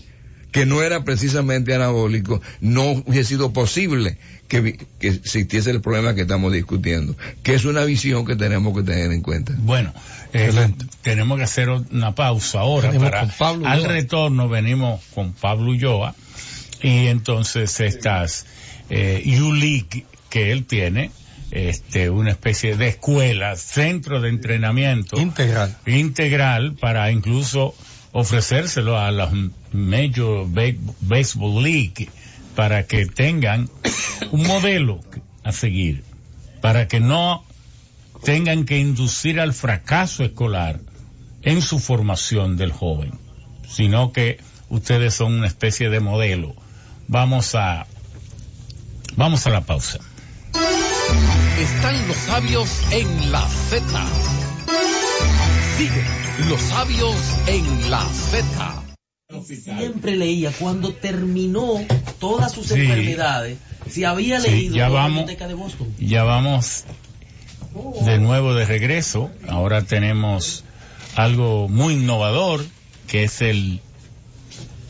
Speaker 8: que no era precisamente anabólico, no hubiese sido posible que, que existiese el problema que estamos discutiendo, que es una visión que tenemos que tener en cuenta.
Speaker 2: Bueno, eh, tenemos que hacer una pausa ahora
Speaker 8: Venimos
Speaker 2: para
Speaker 8: Pablo
Speaker 2: al retorno venimos con Pablo Ulloa y entonces estas eh, ULIC que él tiene este una especie de escuela, centro de entrenamiento
Speaker 5: integral.
Speaker 2: integral para incluso ofrecérselo a las Major Ba- Baseball League para que tengan un modelo a seguir, para que no tengan que inducir al fracaso escolar en su formación del joven, sino que ustedes son una especie de modelo. Vamos a vamos a la pausa.
Speaker 1: Están los sabios en la Z. Sigue los sabios en la Z.
Speaker 3: Siempre leía cuando terminó todas sus
Speaker 2: Sí.
Speaker 3: enfermedades, si había
Speaker 2: Sí,
Speaker 3: leído
Speaker 2: ya
Speaker 3: toda la
Speaker 2: vamos.
Speaker 3: biblioteca de Boston.
Speaker 2: Ya vamos de nuevo de regreso. Ahora tenemos algo muy innovador que es el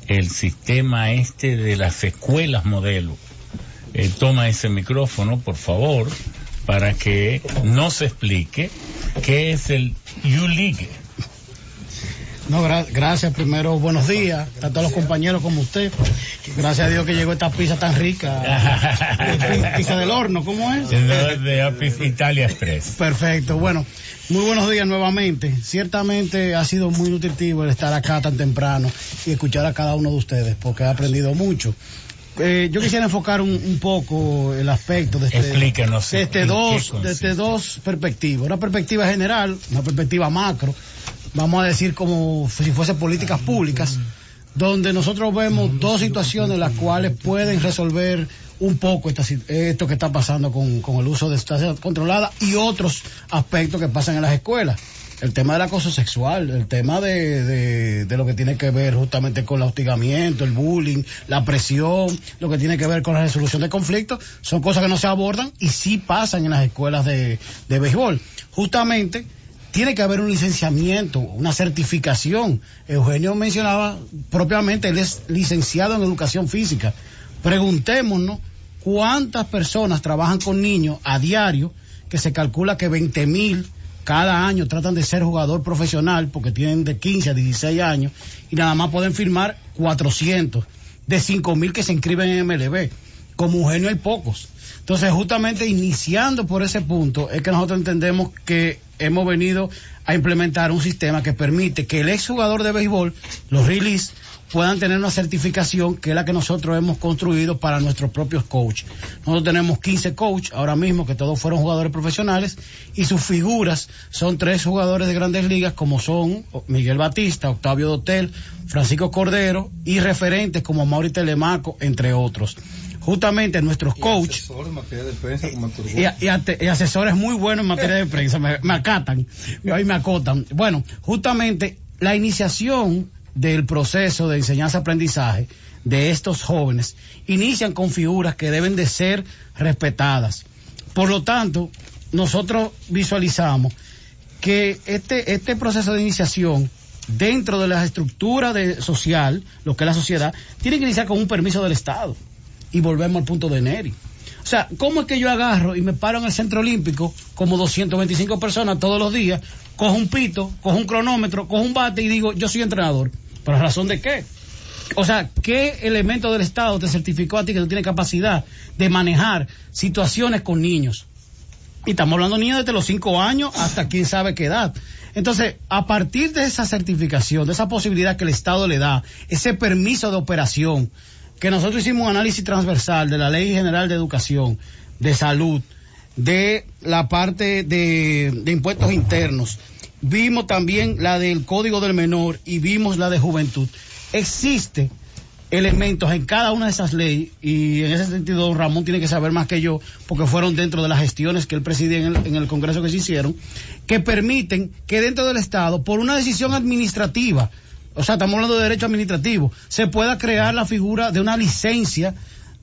Speaker 2: el sistema este de las escuelas modelo. Eh, toma ese micrófono, por favor, para que nos explique qué es el U-League.
Speaker 15: No, gra- gracias. Primero, buenos días a todos los compañeros como usted. Gracias a Dios que llegó esta pizza tan rica. Pi- pizza del horno, ¿cómo es?
Speaker 2: de, Italia Express.
Speaker 15: Perfecto. Bueno, muy buenos días nuevamente. Ciertamente ha sido muy nutritivo el estar acá tan temprano y escuchar a cada uno de ustedes porque he aprendido mucho. Eh, yo quisiera enfocar un, un poco el aspecto de este,
Speaker 2: Explíquenos
Speaker 15: de este dos,
Speaker 2: consiste.
Speaker 15: de este dos perspectivas. Una perspectiva general, una perspectiva macro, vamos a decir como si fuese políticas públicas, donde nosotros vemos dos situaciones las cuales pueden resolver un poco esta esto que está pasando con, con el uso de sustancias controladas y otros aspectos que pasan en las escuelas. El tema del acoso sexual, el tema de, de, de lo que tiene que ver justamente con el hostigamiento, el bullying, la presión, lo que tiene que ver con la resolución de conflictos, son cosas que no se abordan y sí pasan en las escuelas de, de béisbol. Justamente tiene que haber un licenciamiento, una certificación. Eugenio mencionaba propiamente, él es licenciado en educación física. Preguntémonos cuántas personas trabajan con niños a diario, que se calcula que 20 mil cada año tratan de ser jugador profesional porque tienen de 15 a 16 años y nada más pueden firmar 400 de 5 mil que se inscriben en MLB. Como Eugenio hay pocos. Entonces, justamente iniciando por ese punto, es que nosotros entendemos que hemos venido a implementar un sistema que permite que el exjugador de béisbol, los release, puedan tener una certificación que es la que nosotros hemos construido para nuestros propios coaches. Nosotros tenemos 15 coaches ahora mismo que todos fueron jugadores profesionales y sus figuras son tres jugadores de grandes ligas como son Miguel Batista, Octavio Dotel, Francisco Cordero y referentes como Mauri Telemaco, entre otros. Justamente nuestros coaches y, y asesores muy buenos en materia de prensa, me, me acatan, ahí me acotan. Bueno, justamente la iniciación del proceso de enseñanza-aprendizaje de estos jóvenes inician con figuras que deben de ser respetadas. Por lo tanto, nosotros visualizamos que este, este proceso de iniciación dentro de la estructura de social, lo que es la sociedad, tiene que iniciar con un permiso del Estado. Y volvemos al punto de Neri. O sea, ¿cómo es que yo agarro y me paro en el centro olímpico como 225 personas todos los días, cojo un pito, cojo un cronómetro, cojo un bate y digo, yo soy entrenador? ¿Por razón de qué? O sea, ¿qué elemento del Estado te certificó a ti que tú tienes capacidad de manejar situaciones con niños? Y estamos hablando de niños desde los 5 años hasta quién sabe qué edad. Entonces, a partir de esa certificación, de esa posibilidad que el Estado le da, ese permiso de operación, que nosotros hicimos un análisis transversal de la Ley General de Educación, de Salud, de la parte de, impuestos internos, vimos también la del Código del Menor y vimos la de Juventud. Existe elementos en cada una de esas leyes y en ese sentido Ramón tiene que saber más que yo porque fueron dentro de las gestiones que él presidía en el, en el Congreso que se hicieron que permiten que dentro del Estado por una decisión administrativa o sea estamos hablando de derecho administrativo se pueda crear la figura de una licencia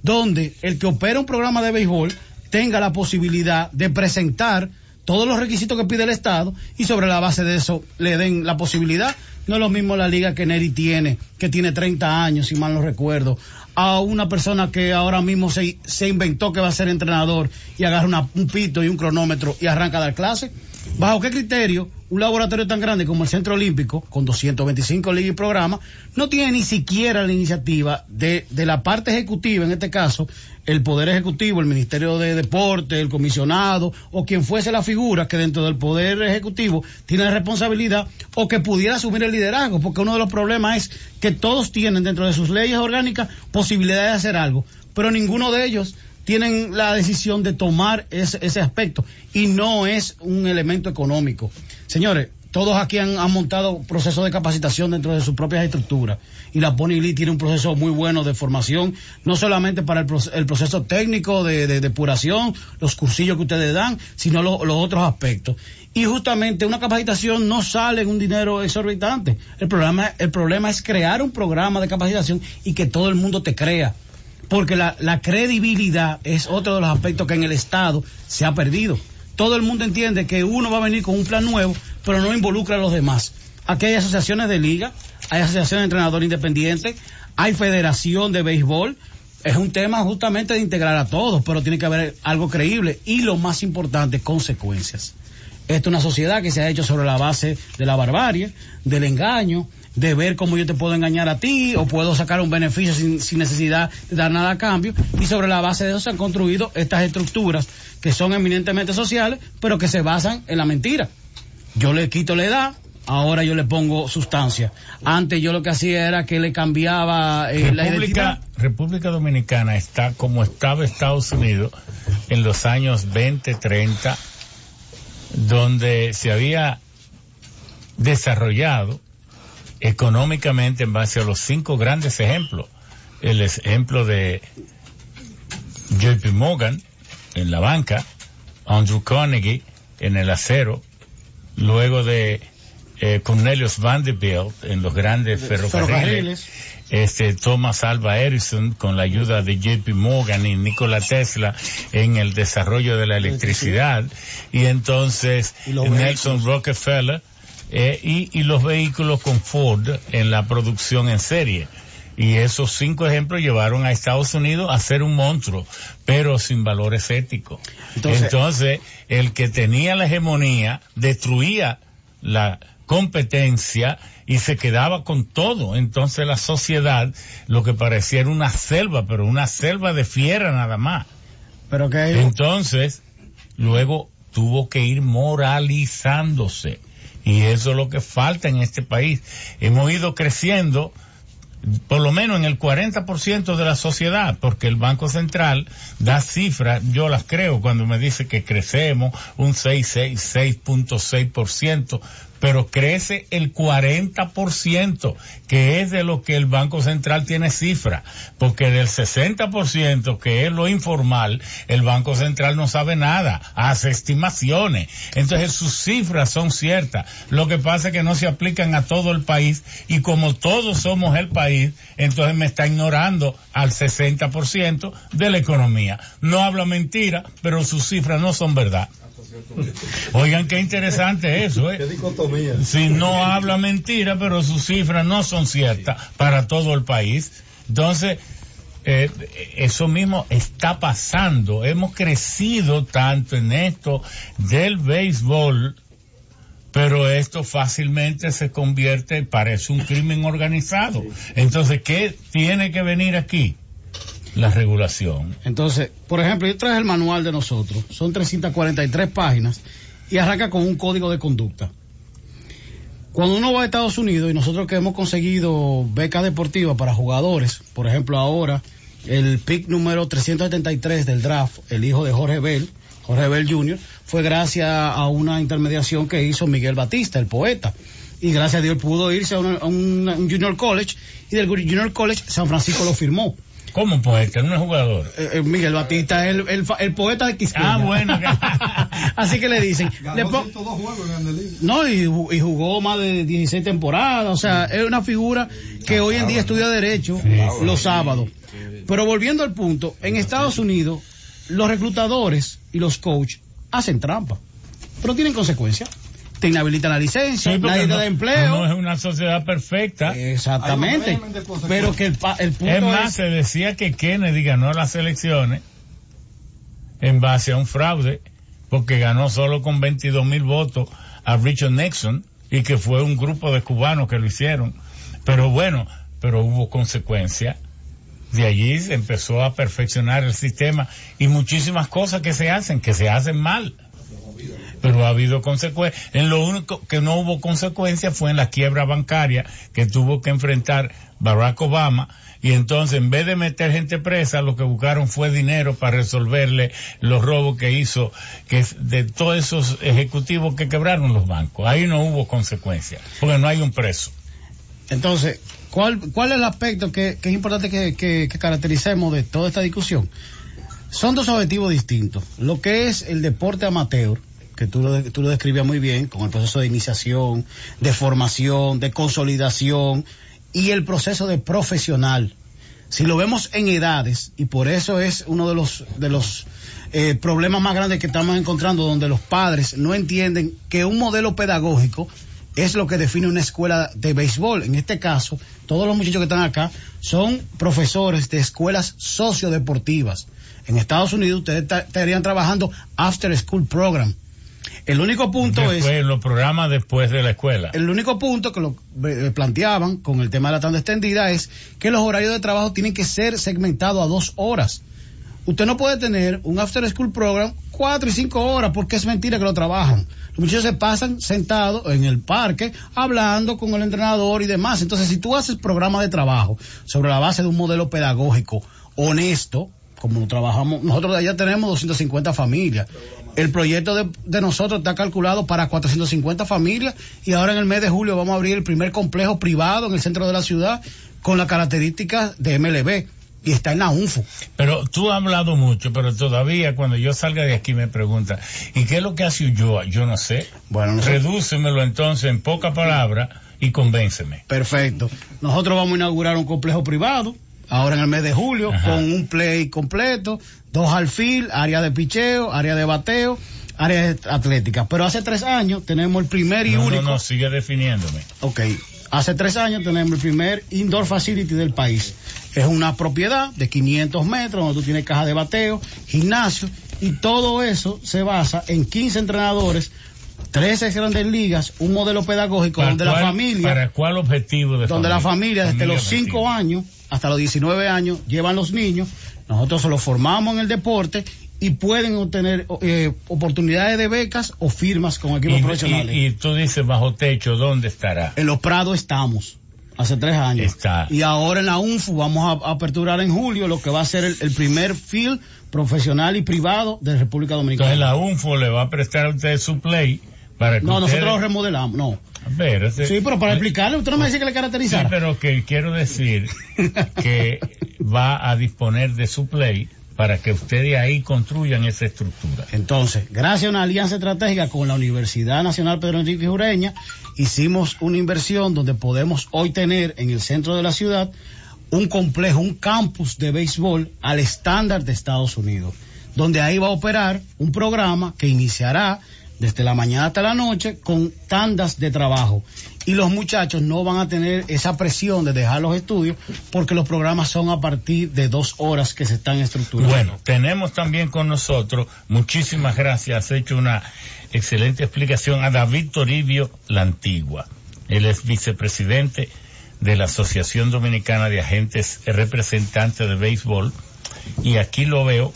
Speaker 15: donde el que opera un programa de béisbol tenga la posibilidad de presentar todos los requisitos que pide el Estado y sobre la base de eso le den la posibilidad. No es lo mismo la liga que Neri tiene, que tiene 30 años, si mal no recuerdo, a una persona que ahora mismo se, se inventó que va a ser entrenador y agarra una- un pito y un cronómetro y arranca a dar clase. ¿Bajo qué criterio un laboratorio tan grande como el Centro Olímpico, con 225 ligas y programas, no tiene ni siquiera la iniciativa de, de la parte ejecutiva, en este caso, el Poder Ejecutivo, el Ministerio de Deporte, el comisionado, o quien fuese la figura que dentro del Poder Ejecutivo tiene la responsabilidad, o que pudiera asumir el liderazgo, porque uno de los problemas es que todos tienen dentro de sus leyes orgánicas posibilidad de hacer algo, pero ninguno de ellos tienen la decisión de tomar ese, ese aspecto y no es un elemento económico. Señores, todos aquí han, han montado procesos de capacitación dentro de sus propias estructuras y la Pony tiene un proceso muy bueno de formación, no solamente para el, proce- el proceso técnico de, de depuración, los cursillos que ustedes dan, sino lo- los otros aspectos. Y justamente una capacitación no sale en un dinero exorbitante. El problema, el problema es crear un programa de capacitación y que todo el mundo te crea porque la, la credibilidad es otro de los aspectos que en el Estado se ha perdido. Todo el mundo entiende que uno va a venir con un plan nuevo, pero no involucra a los demás. Aquí hay asociaciones de liga, hay asociaciones de entrenadores independientes, hay federación de béisbol. Es un tema justamente de integrar a todos, pero tiene que haber algo creíble y lo más importante, consecuencias. Esta es una sociedad que se ha hecho sobre la base de la barbarie, del engaño, de ver cómo yo te puedo engañar a ti o puedo sacar un beneficio sin, sin necesidad de dar nada a cambio. Y sobre la base de eso se han construido estas estructuras que son eminentemente sociales, pero que se basan en la mentira. Yo le quito la edad, ahora yo le pongo sustancia. Antes yo lo que hacía era que le cambiaba eh, la identidad.
Speaker 2: República, República Dominicana está como estaba Estados Unidos en los años 20, 30, donde se había desarrollado económicamente en base a los cinco grandes ejemplos. El ejemplo de JP Morgan en la banca, Andrew Carnegie en el acero, luego de eh, Cornelius Vanderbilt en los grandes ferrocarriles, este Thomas Alva Edison con la ayuda de JP Morgan y Nikola Tesla en el desarrollo de la electricidad. y entonces Nelson Rockefeller eh, y, y los vehículos con Ford en la producción en serie. Y esos cinco ejemplos llevaron a Estados Unidos a ser un monstruo, pero sin valores éticos.
Speaker 15: Entonces-
Speaker 2: Entonces, el que tenía la hegemonía destruía la competencia y se quedaba con todo. Entonces la sociedad lo que parecía era una selva, pero una selva de fiera nada más.
Speaker 15: Pero que
Speaker 2: Entonces, luego tuvo que ir moralizándose. Y eso es lo que falta en este país. Hemos ido creciendo por lo menos en el 40% de la sociedad, porque el Banco Central da cifras, yo las creo cuando me dice que crecemos un 6, 6, 6.6%, pero crece el 40%, que es de lo que el Banco Central tiene cifra, porque del 60%, que es lo informal, el Banco Central no sabe nada, hace estimaciones. Entonces sus cifras son ciertas. Lo que pasa es que no se aplican a todo el país y como todos somos el país, entonces me está ignorando al 60% de la economía. No habla mentira, pero sus cifras no son verdad. Oigan qué interesante eso, ¿eh?
Speaker 5: Qué dicotomía.
Speaker 2: Si no habla mentira, pero sus cifras no son ciertas para todo el país. Entonces, eh, eso mismo está pasando. Hemos crecido tanto en esto del béisbol, pero esto fácilmente se convierte, parece un crimen organizado. Entonces, ¿qué tiene que venir aquí? La regulación.
Speaker 15: Entonces, por ejemplo, yo traje el manual de nosotros, son 343 páginas y arranca con un código de conducta. Cuando uno va a Estados Unidos y nosotros que hemos conseguido becas deportivas para jugadores, por ejemplo ahora el pick número 373 del draft, el hijo de Jorge Bell, Jorge Bell Jr., fue gracias a una intermediación que hizo Miguel Batista, el poeta. Y gracias a Dios pudo irse a, a un Junior College y del Junior College San Francisco lo firmó.
Speaker 2: ¿Cómo poeta? No es jugador.
Speaker 15: Eh, eh, Miguel Batista es el, el, poeta de Quisqueya.
Speaker 2: Ah, bueno.
Speaker 15: Así que le dicen. le
Speaker 5: Ganó 102 juegos en
Speaker 15: no, y jugó más de 16 temporadas. O sea, es una figura que hoy en día estudia Derecho los sábados. Pero volviendo al punto, en Estados Unidos, los reclutadores y los coaches hacen trampa. pero tienen consecuencias. Te inhabilitan la licencia,
Speaker 2: Sí,
Speaker 15: te
Speaker 2: no-
Speaker 15: da empleo.
Speaker 2: No es una sociedad perfecta.
Speaker 15: Exactamente. Pero que el, pa- el punto
Speaker 2: Es más,
Speaker 15: es-
Speaker 2: se decía que Kennedy ganó las elecciones en base a un fraude, porque ganó solo con 22 mil votos a Richard Nixon y que fue un grupo de cubanos que lo hicieron. Pero bueno, pero hubo consecuencias. De allí se empezó a perfeccionar el sistema y muchísimas cosas que se hacen, que se hacen mal. Pero ha habido consecuencias. En lo único que no hubo consecuencias fue en la quiebra bancaria que tuvo que enfrentar Barack Obama. Y entonces, en vez de meter gente presa, lo que buscaron fue dinero para resolverle los robos que hizo que de todos esos ejecutivos que quebraron los bancos. Ahí no hubo consecuencias, porque no hay un preso.
Speaker 15: Entonces, ¿cuál, cuál es el aspecto que, es importante que caractericemos de toda esta discusión? Son dos objetivos distintos. Lo que es el deporte amateur, que tú lo, tú lo describías muy bien, con el proceso de iniciación, de formación, de consolidación y el proceso de profesional. Si lo vemos en edades, y por eso es uno de los, de los eh, problemas más grandes que estamos encontrando, donde los padres no entienden que un modelo pedagógico es lo que define una escuela de béisbol. En este caso, todos los muchachos que están acá son profesores de escuelas sociodeportivas. En Estados Unidos ustedes ta- estarían trabajando after school program. El único punto es...
Speaker 2: Los programas después de la escuela.
Speaker 15: El único punto que lo eh, planteaban con el tema de la tanda extendida es que los horarios de trabajo tienen que ser segmentados a dos horas. Usted no puede tener un after school program cuatro y cinco horas porque es mentira que lo trabajan. Los muchachos se pasan sentados en el parque hablando con el entrenador y demás. Entonces, si tú haces programa de trabajo sobre la base de un modelo pedagógico honesto, como trabajamos, nosotros de allá tenemos 250 familias. El proyecto de, de nosotros está calculado para 450 familias y ahora en el mes de julio vamos a abrir el primer complejo privado en el centro de la ciudad con las características de MLB y está en la UNFO.
Speaker 2: Pero tú has hablado mucho, pero todavía cuando yo salga de aquí me pregunta, ¿y qué es lo que hace Ulloa? Yo no sé.
Speaker 15: Bueno, no sé.
Speaker 2: Redúcemelo entonces en pocas palabras y convénceme.
Speaker 15: Perfecto. Nosotros vamos a inaugurar un complejo privado ahora en el mes de julio con un play completo, dos alfil, área de picheo, área de bateo, área atlética. Pero hace tres años tenemos el primer y
Speaker 2: No, no,
Speaker 15: único.
Speaker 2: no, sigue definiéndome.
Speaker 15: Ok. Hace tres años tenemos el primer indoor facility del país. Es una propiedad de 500 metros donde tú tienes caja de bateo, gimnasio y todo eso se basa en 15 entrenadores, 13 grandes ligas, un modelo pedagógico
Speaker 2: ¿Para
Speaker 15: donde la familia
Speaker 2: ¿Para cuál objetivo de
Speaker 15: donde la familia desde
Speaker 2: Familia
Speaker 15: los 5 años hasta los 19 años llevan los niños, nosotros se los formamos en el deporte y pueden obtener eh, oportunidades de becas o firmas con equipos
Speaker 2: Y,
Speaker 15: profesionales.
Speaker 2: y- y tú dices bajo techo, ¿dónde estará?
Speaker 15: En los Prados estamos, hace tres años.
Speaker 2: Está.
Speaker 15: Y ahora en la UNFU vamos a, a aperturar en julio lo que va a ser el, el primer field profesional y privado de República Dominicana.
Speaker 2: Entonces la UNFO le va a prestar a usted su play para
Speaker 15: no,
Speaker 2: ustedes...
Speaker 15: nosotros lo remodelamos, no.
Speaker 2: Espérate.
Speaker 15: Sí, pero para explicarle, usted no me dice que le
Speaker 2: Sí,
Speaker 15: caracterizara.
Speaker 2: pero que quiero decir que va a disponer de su play para que ustedes ahí construyan esa estructura.
Speaker 15: Entonces, gracias a una alianza estratégica con la Universidad Nacional Pedro Enrique Ureña, hicimos una inversión donde podemos hoy tener en el centro de la ciudad un complejo, un campus de béisbol al estándar de Estados Unidos, donde ahí va a operar un programa que iniciará desde la mañana hasta la noche con tandas de trabajo. Y los muchachos no van a tener esa presión de dejar los estudios porque los programas son a partir de dos horas que se están estructurando.
Speaker 2: Bueno, tenemos también con nosotros, muchísimas gracias, has hecho una excelente explicación a David Toribio La Antigua. Él es vicepresidente de la Asociación Dominicana de Agentes Representantes de Béisbol y aquí lo veo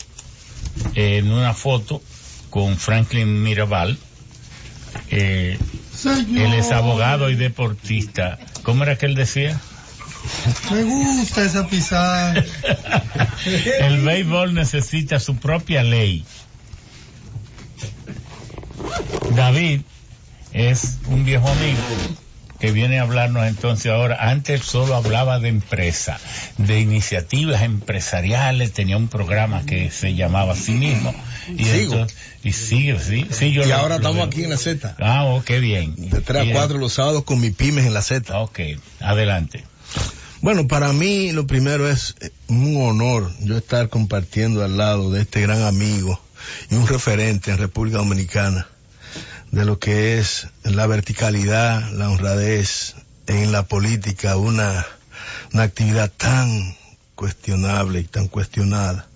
Speaker 2: eh, en una foto con Franklin Mirabal. Eh, él es abogado y deportista. ¿Cómo era que él decía?
Speaker 5: Me gusta esa pisada.
Speaker 2: El béisbol necesita su propia ley. David es un viejo amigo que viene a hablarnos entonces ahora. Antes solo hablaba de empresa, de iniciativas empresariales, tenía un programa que se llamaba así mismo. Y,
Speaker 16: Sigo.
Speaker 2: entonces- y sigue, sí, sí, yo
Speaker 16: y
Speaker 2: lo-
Speaker 16: ahora
Speaker 2: lo
Speaker 16: estamos
Speaker 2: veo.
Speaker 16: aquí en la Z.
Speaker 2: Ah, oh, qué bien.
Speaker 16: De 3
Speaker 2: Bien.
Speaker 16: a 4 los sábados con mi pymes en la Z.
Speaker 2: Ok, adelante.
Speaker 16: Bueno, para mí lo primero es eh, un honor yo estar compartiendo al lado de este gran amigo y un referente en República Dominicana, de lo que es la verticalidad, la honradez en la política, una, una actividad tan cuestionable y tan cuestionada.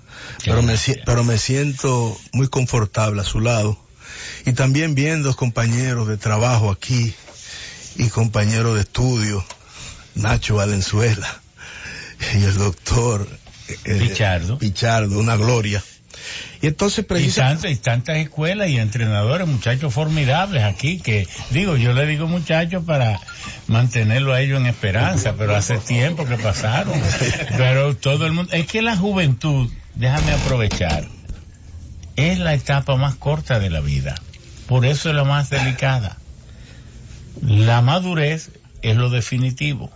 Speaker 16: Pero me, pero me siento muy confortable a su lado y también viendo compañeros de trabajo aquí y compañeros de estudio, Nacho Valenzuela y el doctor eh,
Speaker 2: Pichardo.
Speaker 16: Pichardo, una gloria. Y entonces
Speaker 2: Y
Speaker 16: precisamente...
Speaker 2: tantas, y tantas escuelas y entrenadores, muchachos formidables aquí, que digo, yo le digo muchachos para mantenerlo a ellos en esperanza, pero hace tiempo que pasaron. Pero todo el mundo, es que la juventud, déjame aprovechar, es la etapa más corta de la vida, por eso es la más delicada. La madurez es lo definitivo,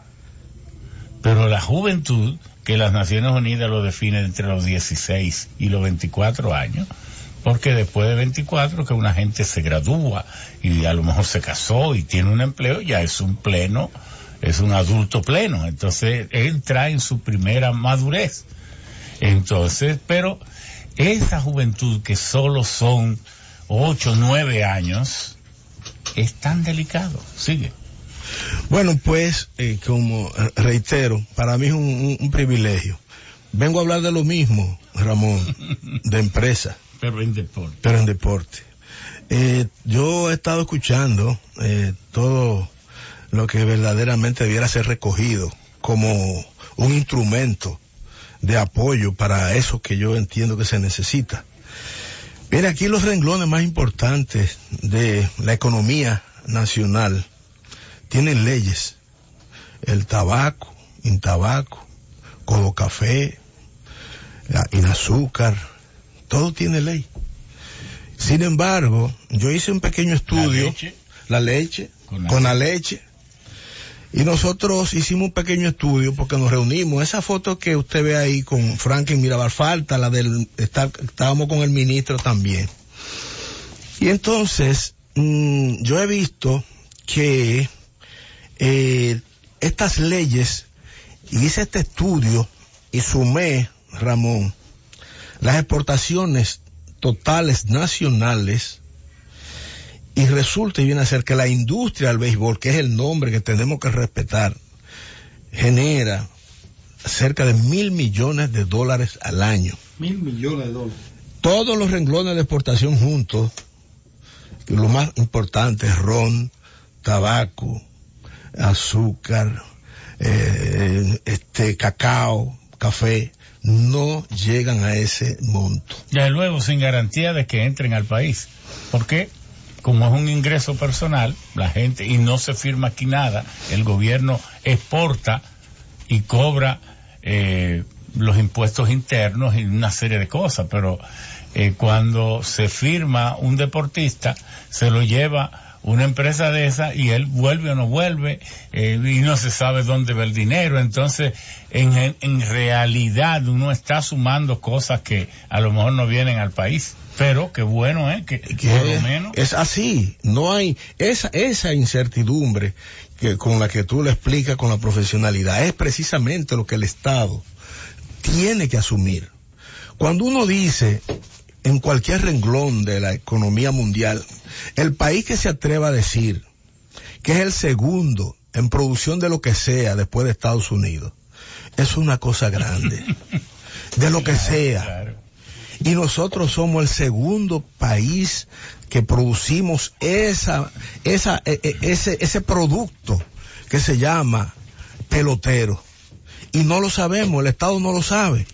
Speaker 2: pero la juventud, que las Naciones Unidas lo definen entre los 16 y los 24 años, porque después de 24 que una gente se gradúa y a lo mejor se casó y tiene un empleo, ya es un pleno, es un adulto pleno, entonces entra en su primera madurez. Entonces, pero esa juventud que solo son 8, 9 años, es tan delicado. Sigue.
Speaker 16: Bueno, pues, eh, como reitero, para mí es un, un- un privilegio. Vengo a hablar de lo mismo, Ramón, de empresa,
Speaker 2: Pero en deporte.
Speaker 16: pero en deporte. Eh, yo he estado escuchando eh, todo lo que verdaderamente debiera ser recogido como un instrumento de apoyo para eso que yo entiendo que se necesita. Mira, aquí los renglones más importantes de la economía nacional tienen leyes. El tabaco, intabaco, codo café, la- azúcar, todo tiene ley. Sin embargo, yo hice un pequeño estudio,
Speaker 2: leche.
Speaker 16: la leche,
Speaker 2: Con
Speaker 16: con,
Speaker 2: la
Speaker 16: la leche, y nosotros hicimos un pequeño estudio porque nos reunimos. Esa foto que usted ve ahí con Franklin Mirabal falta, la del, está- estábamos con el ministro también. Y entonces, mm, yo he visto que eh, estas leyes, y hice este estudio y sumé, Ramón, las exportaciones totales nacionales y resulta y viene a ser que la industria del béisbol, que es el nombre que tenemos que respetar, genera cerca de mil millones de dólares al año.
Speaker 5: Mil millones de dólares.
Speaker 16: Todos los renglones de exportación juntos, que lo más importante es ron, tabaco, azúcar, eh, este cacao, café, no llegan a ese monto.
Speaker 2: Ya luego sin garantía de que entren al país. Porque como es un ingreso personal, la gente, y no se firma aquí nada, el gobierno exporta y cobra eh, los impuestos internos y una serie de cosas, pero eh, cuando se firma un deportista, se lo lleva una empresa de esa y él vuelve o no vuelve eh, y no se sabe dónde va el dinero. Entonces, en, en, realidad uno está sumando cosas que a lo mejor no vienen al país. Pero qué bueno es que,
Speaker 16: que
Speaker 2: por lo menos
Speaker 16: es así, no hay esa, esa incertidumbre que con la que tú le explicas con la profesionalidad, es precisamente lo que el Estado tiene que asumir. Cuando uno dice en cualquier renglón de la economía mundial, el país que se atreva a decir que es el segundo en producción de lo que sea después de Estados Unidos, es una cosa grande. De lo que sea. Y nosotros somos el segundo país que producimos esa, esa, e- e- ese, ese producto que se llama pelotero. Y no lo sabemos, el Estado no lo sabe.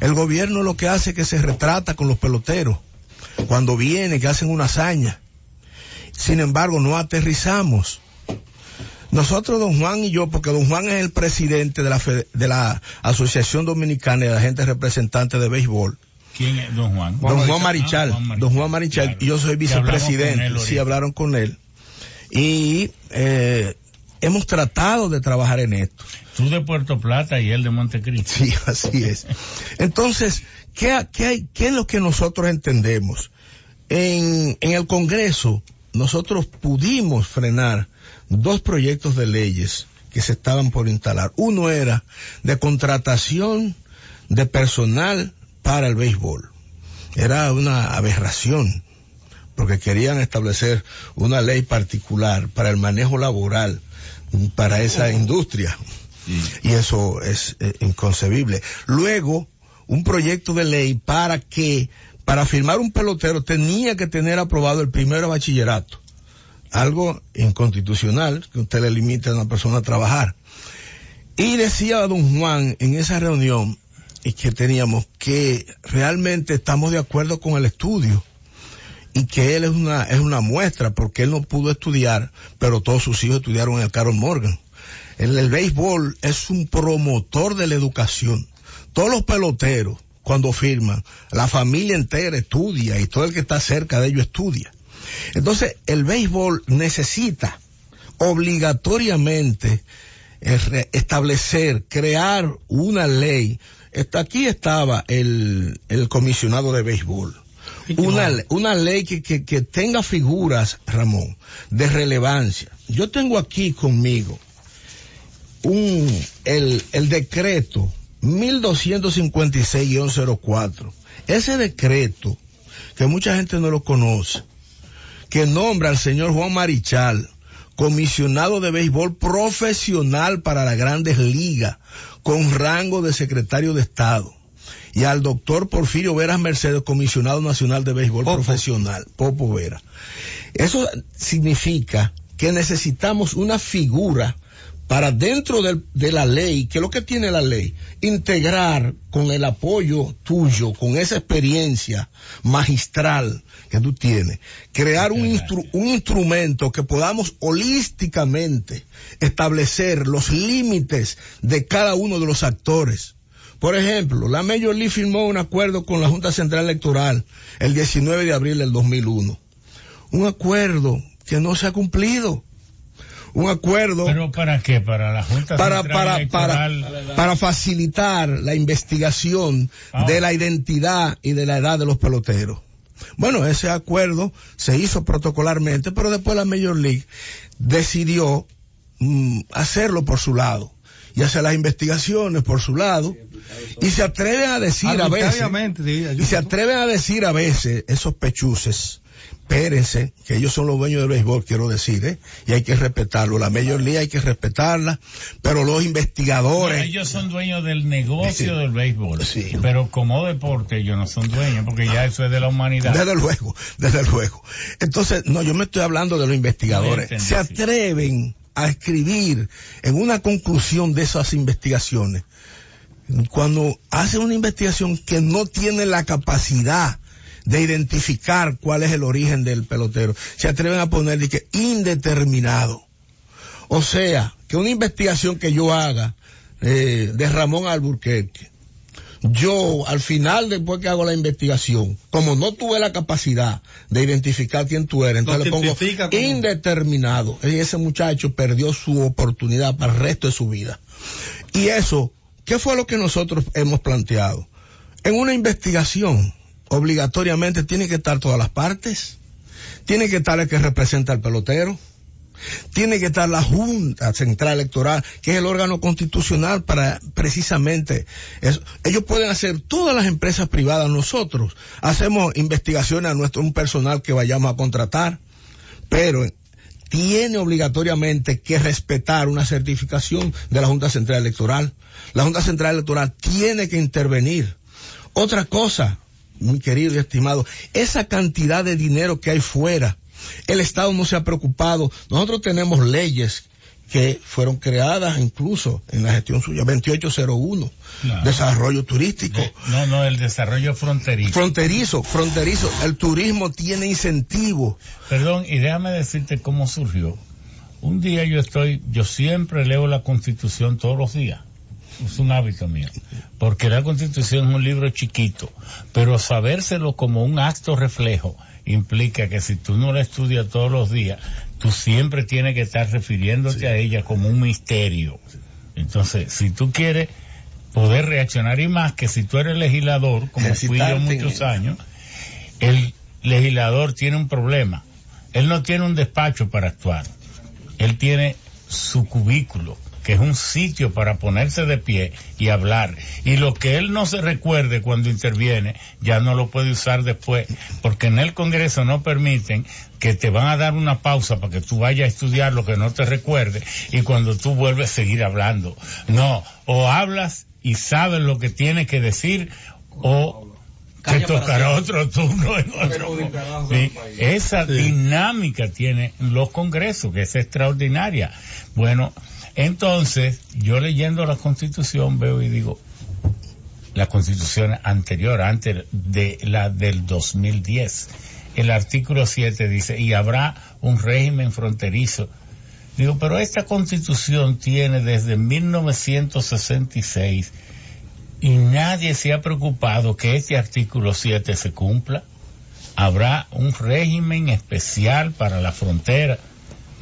Speaker 16: El gobierno lo que hace es que se retrata con los peloteros. Cuando vienen, que hacen una hazaña. Sin embargo, no aterrizamos. Nosotros, don Juan y yo, porque don Juan es el presidente de la, de la Asociación Dominicana de Agentes Representantes de Béisbol.
Speaker 2: ¿quién es don Juan?
Speaker 16: Don Juan Marichal,
Speaker 2: Ah, Juan Marichal.
Speaker 16: don Juan Marichal,
Speaker 2: Claro.
Speaker 16: y yo soy
Speaker 2: hablamos
Speaker 16: vicepresidente,
Speaker 2: él
Speaker 16: sí hablaron con él. Y eh, hemos tratado de trabajar en esto.
Speaker 2: Tú de Puerto Plata y él de Montecristo.
Speaker 16: Sí, así es. Entonces, ¿qué, qué, hay, ¿qué es lo que nosotros entendemos? En, en el Congreso, nosotros pudimos frenar dos proyectos de leyes que se estaban por instalar. Uno era de contratación de personal para el béisbol. Era una aberración, porque querían establecer una ley particular para el manejo laboral para esa industria. Y eso es eh, inconcebible. Luego, un proyecto de ley para que, para firmar un pelotero, tenía que tener aprobado el primero bachillerato. Algo inconstitucional, que usted le limite a una persona a trabajar. Y decía don Juan en esa reunión y que teníamos que realmente estamos de acuerdo con el estudio y que él es una, es una muestra porque él no pudo estudiar, pero todos sus hijos estudiaron en el Carol Morgan. El, el béisbol es un promotor de la educación. Todos los peloteros, cuando firman, la familia entera estudia y todo el que está cerca de ellos estudia. Entonces, el béisbol necesita obligatoriamente eh, establecer, crear una ley. Está, aquí estaba el, el comisionado de béisbol una, una ley que, que, que, tenga figuras, Ramón, de relevancia. Yo tengo aquí conmigo un, el, el decreto 1256-04. Ese decreto, que mucha gente no lo conoce, que nombra al señor Juan Marichal, comisionado de béisbol profesional para las grandes ligas, con rango de secretario de Estado y al doctor Porfirio Veras Mercedes, comisionado nacional de béisbol profesional, Popo Vera. Eso significa que necesitamos una figura para dentro de la ley, que es lo que tiene la ley, integrar con el apoyo tuyo, con esa experiencia magistral que tú tienes, crear un, un instrumento que podamos holísticamente establecer los límites de cada uno de los actores por ejemplo, la Major League firmó un acuerdo con la Junta Central Electoral el 19 de abril del 2001. Un acuerdo que no se ha cumplido. Un acuerdo.
Speaker 2: ¿Pero para qué? ¿Para la Junta
Speaker 16: para,
Speaker 2: Central
Speaker 16: para,
Speaker 2: Electoral?
Speaker 16: Para, para facilitar la investigación
Speaker 2: Ah.
Speaker 16: de la identidad y de la edad de los peloteros. Bueno, ese acuerdo se hizo protocolarmente, pero después la Major League decidió mm, hacerlo por su lado y hacer las investigaciones por su lado y se atreven a decir a veces y se atreven a decir a veces esos pechuces espérense que ellos son los dueños del béisbol quiero decir ¿eh? y hay que respetarlo la Major League hay que respetarla pero los
Speaker 2: No,
Speaker 16: investigadores
Speaker 2: ellos son dueños del negocio
Speaker 16: Sí.
Speaker 2: del béisbol.
Speaker 16: Sí.
Speaker 2: Pero como deporte ellos no son dueños porque ya eso es de la humanidad.
Speaker 16: Desde luego, desde luego. Entonces, no, yo me estoy hablando de los investigadores.
Speaker 2: Entendí,
Speaker 16: Se
Speaker 2: sí.
Speaker 16: A escribir en una conclusión de esas investigaciones. Cuando hacen una investigación que no tiene la capacidad de identificar cuál es el origen del pelotero, se atreven a poner de que indeterminado. O sea, que una investigación que yo haga eh, de Ramón Alburquerque, yo al final después que hago la investigación, como no tuve la capacidad de identificar quién tú eres, entonces le pongo
Speaker 5: como-
Speaker 16: indeterminado. Y ese muchacho perdió su oportunidad para el resto de su vida. Y eso, ¿qué fue lo que nosotros hemos planteado? En una investigación, obligatoriamente tiene que estar todas las partes, tiene que estar el que representa al pelotero, tiene que estar la Junta Central Electoral, que es el órgano constitucional para precisamente eso. Ellos pueden hacer todas las empresas privadas, nosotros hacemos investigaciones a nuestro un personal que vayamos a contratar, pero tiene obligatoriamente que respetar una certificación de la Junta Central Electoral. La Junta Central Electoral tiene que intervenir. Otra cosa, mi querido y estimado, esa cantidad de dinero que hay fuera, el Estado no se ha preocupado. Nosotros tenemos leyes que fueron creadas incluso en la gestión suya, 2801,
Speaker 2: Claro.
Speaker 16: desarrollo turístico.
Speaker 2: No, no, el desarrollo fronterizo.
Speaker 16: Fronterizo, fronterizo. El turismo tiene incentivos.
Speaker 2: Perdón, y déjame decirte cómo surgió. Un día yo estoy, yo siempre leo la Constitución todos los días. Es un hábito mío. Porque la Constitución es un libro chiquito, pero sabérselo como un acto reflejo implica que si tú no la estudias todos los días, tú siempre tienes que estar refiriéndote a ella como un misterio. Entonces, si tú quieres poder reaccionar y más que si tú eres legislador, como fui yo muchos años, el legislador tiene un problema. Él no tiene un despacho para actuar. Él tiene su cubículo, que es un sitio para ponerse de pie y hablar. Y lo que él no se recuerde cuando interviene, ya no lo puede usar después, porque en el Congreso no permiten que te van a dar una pausa para que tú vayas a estudiar lo que no te recuerde y cuando tú vuelves a seguir hablando. No, o hablas y sabes lo que tienes que decir o te tocará otro turno en otro. Sí, esa dinámica tiene los congresos, que es extraordinaria. Bueno, entonces, yo leyendo la constitución veo y digo, la constitución anterior, antes de la del 2010, el artículo 7 dice, y habrá un régimen fronterizo. Digo, pero esta constitución tiene desde 1966 y nadie se ha preocupado que este artículo 7 se cumpla. Habrá un régimen especial para la frontera.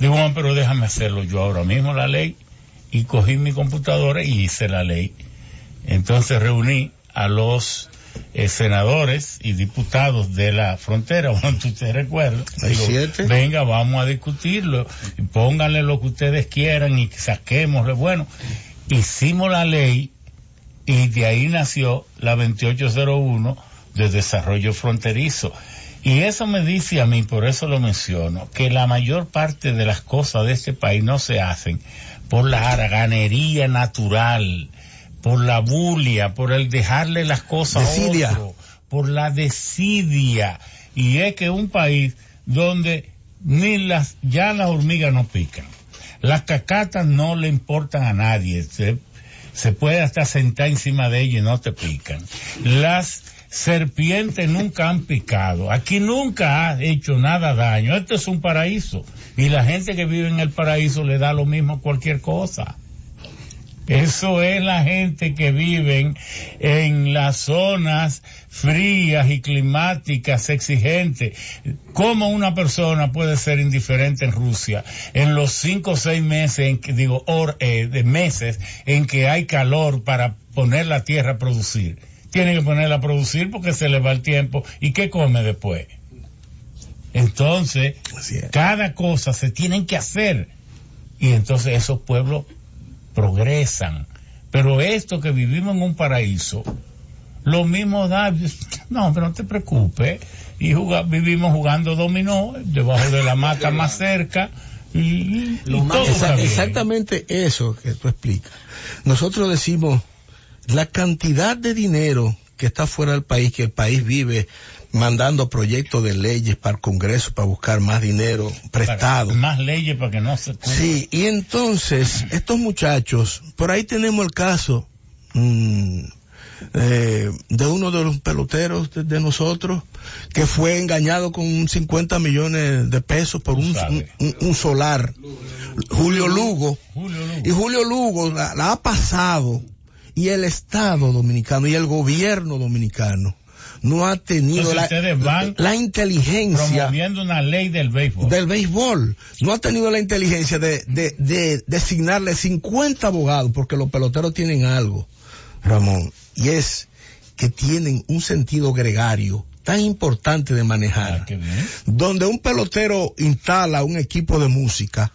Speaker 2: Digo, bueno, pero déjame hacerlo yo ahora mismo la ley. Y cogí mi computadora y hice la ley. Entonces reuní a los eh, senadores y diputados de la frontera, bueno, recuerdas.
Speaker 16: Hay siete.
Speaker 2: Venga, vamos a discutirlo. Y pónganle lo que ustedes quieran y saquémosle. Bueno, hicimos la ley y de ahí nació la 2801 de desarrollo fronterizo. Y eso me dice a mí, por eso lo menciono, que la mayor parte de las cosas de este país no se hacen por la haraganería natural, por la bulia, por el dejarle las cosas a otro, por la desidia. Y es que un país donde ni las, ya las hormigas no pican. Las cacatas no le importan a nadie. Se, se puede hasta sentar encima de ellas y no te pican. Las serpientes nunca han picado. Aquí nunca ha hecho nada daño. Esto es un paraíso. Y la gente que vive en el paraíso le da lo mismo cualquier cosa. Eso es la gente que vive en las zonas frías y climáticas exigentes. ¿Cómo una persona puede ser indiferente en Rusia en los cinco o seis meses, en que, digo, eh, de meses en que hay calor para poner la tierra a producir? Tiene que ponerla a producir porque se le va el tiempo. ¿Y qué come después? Entonces, cada cosa se tienen que hacer. Y entonces esos pueblos progresan. Pero esto que vivimos en un paraíso, lo mismo da, no, pero no te preocupes. Y juga- vivimos jugando dominó debajo de la mata más cerca. Y, todo
Speaker 16: exactamente eso que tú explicas. Nosotros decimos la cantidad de dinero que está fuera del país, que el país vive mandando proyectos de leyes para el Congreso para buscar más dinero prestado.
Speaker 2: Más leyes para que no se.
Speaker 16: Sí, y entonces, estos muchachos, por ahí tenemos el caso mm, eh, de uno de los peloteros de, de nosotros que fue engañado con 50 millones de pesos por un, un- un solar. Julio Lugo. Y Julio Lugo la, la ha pasado y el Estado dominicano y el gobierno dominicano no ha tenido la,
Speaker 2: ustedes van
Speaker 16: la inteligencia
Speaker 2: promoviendo una ley del béisbol.
Speaker 16: del béisbol. No ha tenido la inteligencia de, de, de designarle 50 abogados, porque los peloteros tienen algo, Ramón, y es que tienen un sentido gregario tan importante de manejar. Donde un pelotero instala un equipo de música,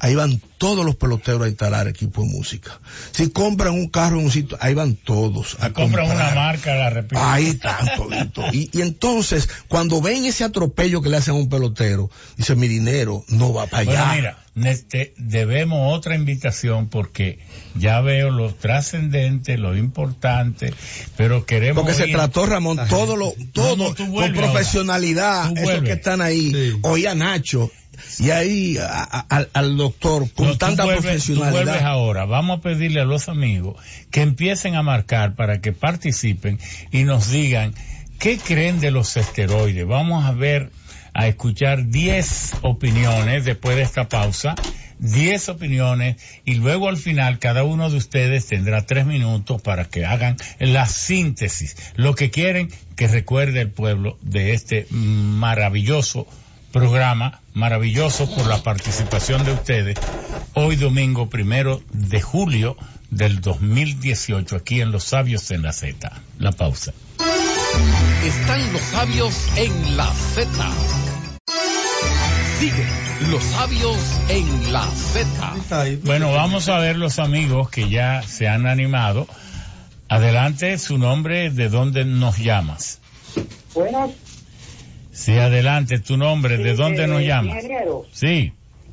Speaker 16: ahí van todos los peloteros a instalar equipo de música. Si compran un carro en un sitio, ahí van todos a
Speaker 2: Compran
Speaker 16: comprar.
Speaker 2: una marca, la repito.
Speaker 16: Ahí están toditos. Y, y entonces, cuando ven ese atropello que le hacen a un pelotero, dice, mi dinero no va para
Speaker 2: Bueno,
Speaker 16: allá.
Speaker 2: mira, neste- debemos otra invitación porque ya veo lo trascendente, lo importante, pero queremos
Speaker 16: Porque se trató, Ramón, todo lo, todo
Speaker 2: No, no, tú
Speaker 16: con profesionalidad, esos que están ahí, oí a Nacho, y ahí a- a- al, doctor, con
Speaker 2: No,
Speaker 16: tanta
Speaker 2: vuelves- tú
Speaker 16: profesionalidad.
Speaker 2: vuelves ahora. Vamos a pedirle a los amigos que empiecen a marcar para que participen y nos digan qué creen de los esteroides. Vamos a ver, a escuchar 10 opiniones después de esta pausa. 10 opiniones y luego al final cada uno de ustedes tendrá tres minutos para que hagan la síntesis. Lo que quieren que recuerde el pueblo de este maravilloso programa, maravilloso por la participación de ustedes, hoy domingo primero de julio del 2018, aquí en Los Sabios en la Z. La pausa.
Speaker 1: Están los sabios en la Z. Sigue los sabios en la Z.
Speaker 2: Bueno, vamos a ver los amigos que ya se han animado. Adelante, su nombre, de dónde nos llamas.
Speaker 17: Buenas.
Speaker 2: Sí, adelante, tu nombre, de dónde
Speaker 17: eh,
Speaker 2: nos llamas.
Speaker 17: ingeniero.
Speaker 2: Sí.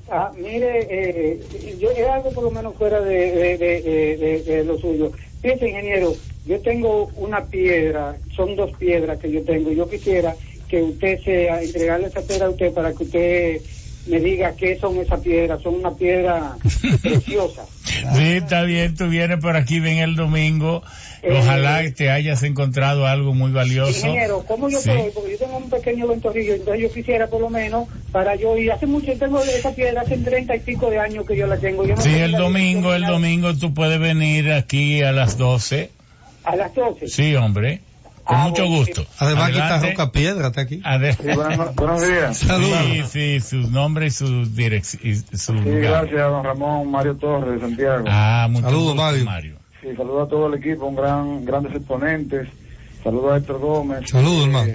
Speaker 17: Ah, mire, eh, yo es algo por lo menos fuera de, de, de, de- de lo suyo. Fíjese, ingeniero, yo tengo una piedra, son dos piedras que yo tengo. Yo quisiera que usted sea, entregarle esa piedra a usted para que usted me diga qué son esas piedras. Son una piedra preciosa.
Speaker 2: Sí, está bien, tú vienes por aquí, ven el domingo.
Speaker 17: Eh,
Speaker 2: Ojalá te hayas encontrado algo muy valioso.
Speaker 17: Ingeniero, ¿cómo yo
Speaker 2: Sí.
Speaker 17: puedo? Porque yo tengo un pequeño ventorrillo, entonces yo quisiera por lo menos para yo ir. Hace mucho, tengo esa piedra, hace treinta y pico de años que yo la tengo. Yo no
Speaker 2: Sí, el domingo, el domingo tú puedes venir aquí a las 12.
Speaker 17: A las 12.
Speaker 2: Sí, hombre, con
Speaker 17: Ah,
Speaker 2: mucho gusto.
Speaker 5: Además, aquí está
Speaker 2: Adelante.
Speaker 5: Roca Piedra, está aquí.
Speaker 2: Ade-
Speaker 18: buenos, buenos días.
Speaker 2: Sí, sí, su nombre y su dirección. Su
Speaker 18: Sí,
Speaker 2: lugar.
Speaker 18: gracias, don Ramón Mario Torres de Santiago.
Speaker 2: Ah, mucho
Speaker 5: Saludos,
Speaker 2: gusto,
Speaker 5: Mario.
Speaker 18: Sí, saludo a todo el equipo, un gran, grandes exponentes. Saludo a Héctor Gómez.
Speaker 5: Saludos,
Speaker 18: Eh,
Speaker 5: hermano.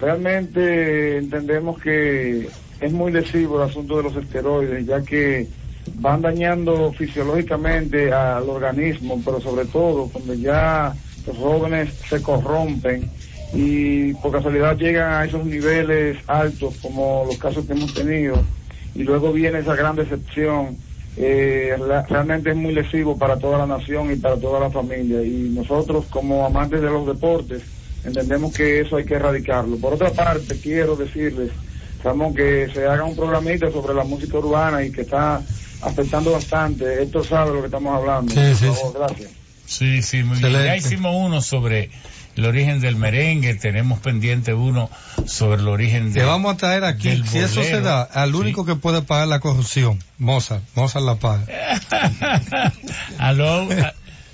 Speaker 18: Realmente entendemos que es muy lesivo el asunto de los esteroides, ya que van dañando fisiológicamente al organismo, pero sobre todo cuando ya jóvenes se corrompen y por casualidad llegan a esos niveles altos como los casos que hemos tenido y luego viene esa gran decepción eh, la- realmente es muy lesivo para toda la nación y para toda la familia. Y nosotros, como amantes de los deportes, entendemos que eso hay que erradicarlo. Por otra parte, quiero decirles, Ramón, que se haga un programita sobre la música urbana y que está afectando bastante. Esto sabe lo que estamos hablando.
Speaker 2: Sí,
Speaker 18: Por
Speaker 2: sí,
Speaker 18: favor, gracias.
Speaker 2: Sí, sí, muy bien. Ya hicimos uno sobre el origen del merengue, tenemos pendiente uno sobre el origen
Speaker 5: Te
Speaker 2: de...
Speaker 5: vamos a traer aquí,
Speaker 2: del
Speaker 5: si eso se da, al único que puede pagar la corrupción, Mozart. Mozart la paga.
Speaker 2: Aló.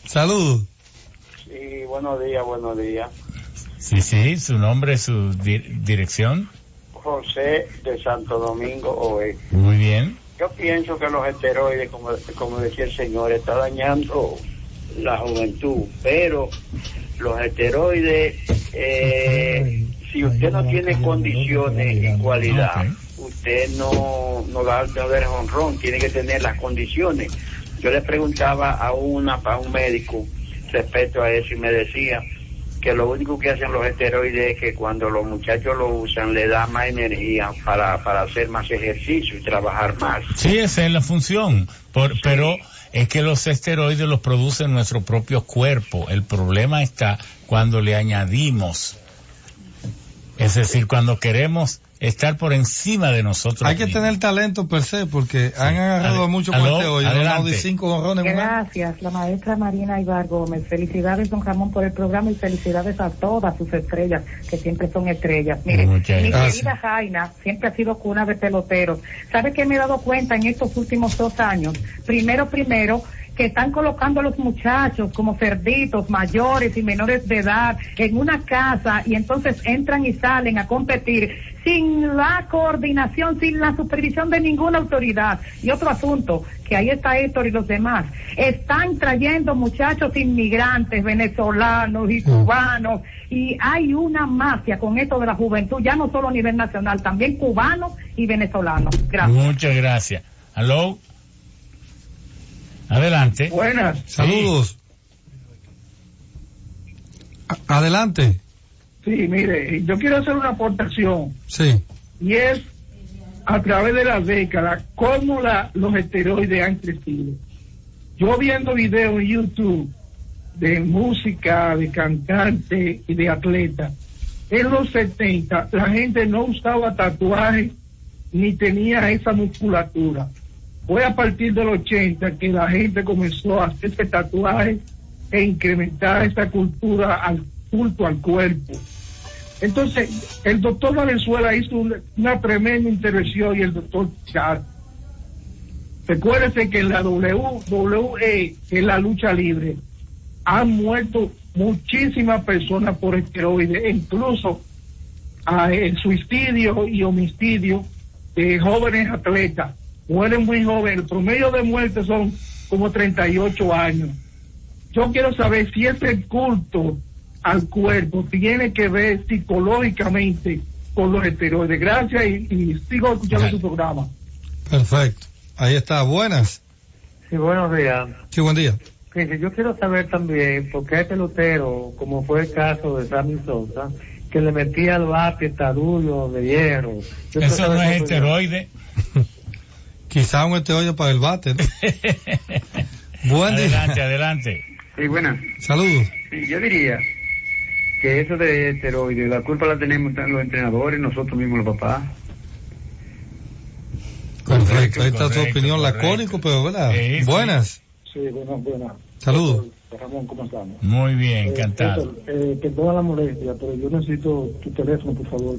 Speaker 5: Saludos.
Speaker 19: Sí, buenos días, buenos días.
Speaker 2: Sí, sí, su nombre, su di- dirección.
Speaker 19: José de Santo Domingo Oeste.
Speaker 2: Muy bien.
Speaker 19: Yo pienso que los esteroides, como, como decía el señor, está dañando la juventud, pero los esteroides, eh, si usted no tiene condiciones y cualidad, usted no, no va a ver honrón, tiene que tener las condiciones. Yo le preguntaba a una a un médico respecto a eso y me decía que lo único que hacen los esteroides es que cuando los muchachos lo usan le da más energía para, para hacer más ejercicio y trabajar más.
Speaker 2: Sí, esa es la función, por, pero es que los esteroides los produce nuestro propio cuerpo. El problema está cuando le añadimos, es decir, cuando queremos estar por encima de nosotros.
Speaker 5: Hay que
Speaker 2: mismos.
Speaker 5: tener talento per se, porque han agarrado mucho este hoy.
Speaker 2: adelante.
Speaker 5: Ronaldo y cinco.
Speaker 20: Gracias, la maestra Marina Ibar Gómez. Felicidades, don Ramón, por el programa y felicidades a todas sus estrellas, que siempre son estrellas. Mire,
Speaker 2: Muchas
Speaker 20: mi
Speaker 2: gracias.
Speaker 20: querida Jaina siempre ha sido cuna de peloteros. ¿Sabe qué me he dado cuenta en estos últimos dos años? Primero, primero, que están colocando a los muchachos como cerditos mayores y menores de edad en una casa y entonces entran y salen a competir sin la coordinación, sin la supervisión de ninguna autoridad. Y otro asunto, que ahí está Héctor y los demás, están trayendo muchachos inmigrantes, venezolanos y cubanos, y hay una mafia con esto de la juventud, ya no solo a nivel nacional, también cubanos y venezolanos. Gracias.
Speaker 2: Muchas gracias. Aló. Adelante.
Speaker 17: Buenas.
Speaker 5: Saludos. Adelante.
Speaker 17: Sí, mire, yo quiero hacer una aportación
Speaker 5: Sí.
Speaker 17: y es a través de las décadas cómo la, los esteroides han crecido. Yo viendo videos en YouTube de música, de cantante y de atleta, en los 70 la gente no usaba tatuajes ni tenía esa musculatura. Fue a partir del 80 que la gente comenzó a hacerse tatuajes e incrementar esa cultura al culto al cuerpo. Entonces, el doctor Valenzuela hizo una, tremenda intervención y el doctor Char. Recuérdese que en la WWE, que es la lucha libre, han muerto muchísimas personas por esteroides, e incluso a el suicidio y homicidio de jóvenes atletas. Mueren muy jóvenes, el promedio de muerte son como 38 años. Yo quiero saber si ese culto al cuerpo tiene que ver psicológicamente con los esteroides. Gracias y, y sigo escuchando tu programa.
Speaker 5: Perfecto. Ahí está. Buenas.
Speaker 21: Sí, buenos días.
Speaker 5: Sí, buen día.
Speaker 21: Yo quiero saber también por qué hay pelotero, como fue el caso de Sammy Sosa, que le metía al bate tarullo de hierro. Yo
Speaker 2: Eso no es esteroide.
Speaker 5: Quizá un esteroide para el bate. ¿no? buen día.
Speaker 2: Adelante, adelante.
Speaker 22: Sí, buenas.
Speaker 5: Saludos.
Speaker 22: Sí, yo diría que eso de esteroides, la culpa la tenemos los entrenadores, nosotros mismos los papás.
Speaker 5: Perfecto. Ahí está tu
Speaker 22: correcto,
Speaker 5: opinión
Speaker 22: correcto.
Speaker 5: lacónico, pero ¿verdad?
Speaker 22: Sí, sí.
Speaker 5: Buenas.
Speaker 17: Sí, buenas, buenas.
Speaker 5: Saludos.
Speaker 17: Ramón, ¿cómo estamos?
Speaker 2: Muy bien,
Speaker 17: Eh,
Speaker 2: encantado.
Speaker 17: Héctor, eh, perdona la molestia, pero yo necesito tu teléfono, por favor.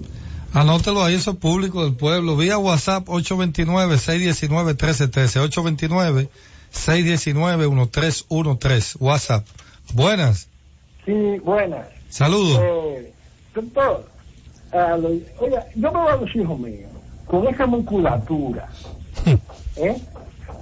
Speaker 5: Anótelo ahí, eso es público del pueblo. Vía WhatsApp 829-619-1313. 829-619-1313. WhatsApp. Buenas.
Speaker 17: Sí, buenas.
Speaker 5: Saludos.
Speaker 17: Eh, doctor, a lo- oiga, yo veo a los hijos míos con esa musculatura, ¿eh?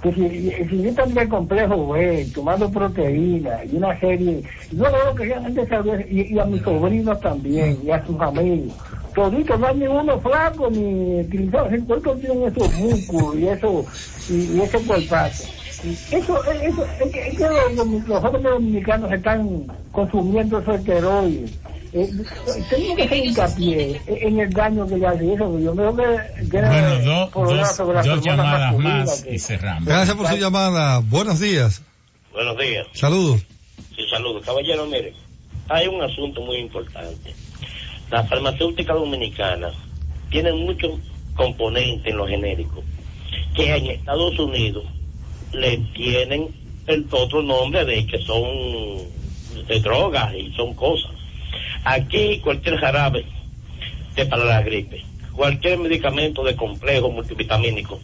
Speaker 17: Que si, si yo también complejo B, tomando proteína y una serie, yo veo que realmente sabe, y, y a mis sobrinos también, y a sus amigos. Toditos, no hay ni uno flaco ni utilizado, el cuerpo tienen esos músculos y eso, y, y ese cuerpazo. Eso, eso, es que, es que los, los- dominicanos están consumiendo esos esteroides. Eh, tenemos que hacer hincapié en el daño que le hace eso. Yo creo que, que
Speaker 2: Bueno, do-
Speaker 17: por
Speaker 2: dos, dos llamadas más
Speaker 17: que-
Speaker 2: y cerramos.
Speaker 5: Gracias por su llamada. Buenos días.
Speaker 23: Buenos días.
Speaker 5: Saludos.
Speaker 23: Sí, saludos. Caballero, mire, hay un asunto muy importante. Las farmacéuticas dominicanas tienen muchos componentes en los genéricos que en Estados Unidos le tienen el otro nombre de que son de drogas y son cosas. Aquí cualquier jarabe de para la gripe, cualquier medicamento de complejo multivitamínico,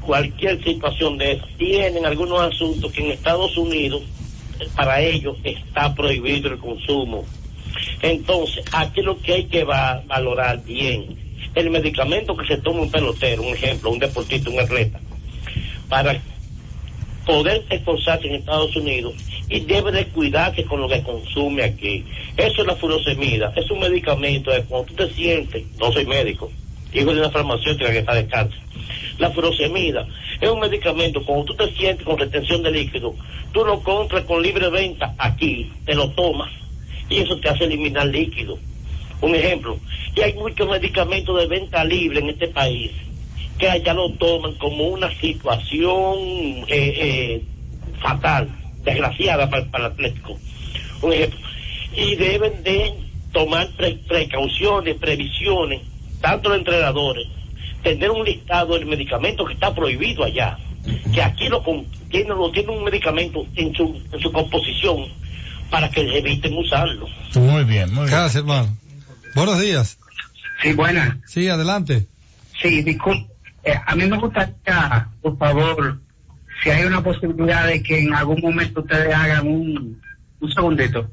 Speaker 23: cualquier situación de esa, tienen algunos asuntos que en Estados Unidos eh, para ellos está prohibido el consumo. Entonces, aquí lo que hay que va- valorar bien, el medicamento que se toma un pelotero, un ejemplo, un deportista, un atleta, para poder esforzarse en Estados Unidos y debe de cuidarse con lo que consume aquí. Eso es la furosemida, es un medicamento de cuando tú te sientes, no soy médico, hijo de una farmacéutica que está de cáncer. La furosemida es un medicamento, cuando tú te sientes con retención de líquido, tú lo compras con libre venta aquí, te lo tomas y eso te hace eliminar líquido. Un ejemplo, y hay muchos medicamentos de venta libre en este país que allá lo toman como una situación eh, eh, fatal, desgraciada para, para el Atlético. Un ejemplo. Y deben de tomar pre- precauciones, previsiones, tanto los entrenadores, tener un listado del medicamento que está prohibido allá, que aquí lo con- tiene, lo tiene un medicamento en su, en su composición para que eviten usarlo.
Speaker 2: Muy bien, muy bien.
Speaker 5: Gracias, hermano. Buenos días.
Speaker 22: Sí, buenas.
Speaker 5: Sí, adelante.
Speaker 22: Sí, disculpe. Eh, a mí me gustaría, por favor, si hay una posibilidad de que en algún momento ustedes hagan un, un segundito,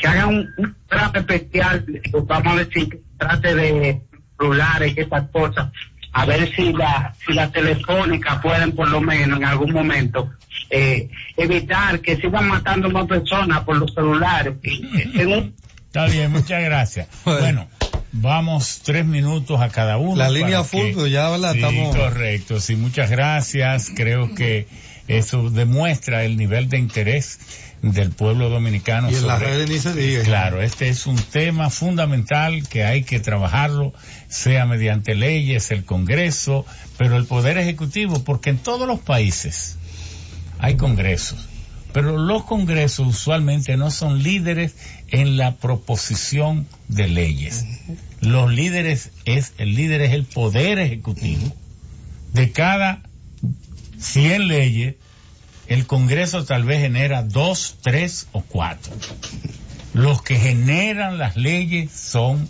Speaker 22: que hagan un, un programa especial, pues vamos a si trate de celulares y esas cosas, a ver si la, si las telefónicas pueden por lo menos en algún momento eh, evitar que sigan matando más personas por los celulares. En un-
Speaker 2: Está bien, muchas gracias. Bueno, vamos tres minutos a cada uno.
Speaker 5: La línea pero ya, ¿verdad?
Speaker 2: Sí,
Speaker 5: Estamos-
Speaker 2: correcto. Sí, muchas gracias. Creo que eso demuestra el nivel de interés del pueblo dominicano.
Speaker 5: Y en las
Speaker 2: sobre-
Speaker 5: redes ni se diga.
Speaker 2: Claro, este es un tema fundamental que hay que trabajarlo, sea mediante leyes, el Congreso, pero el Poder Ejecutivo, porque en todos los países hay congresos, pero los congresos usualmente no son líderes en la proposición de leyes. Los líderes es, el líder es el Poder Ejecutivo. De cada 100 leyes, el Congreso tal vez genera dos, tres o cuatro. Los que generan las leyes son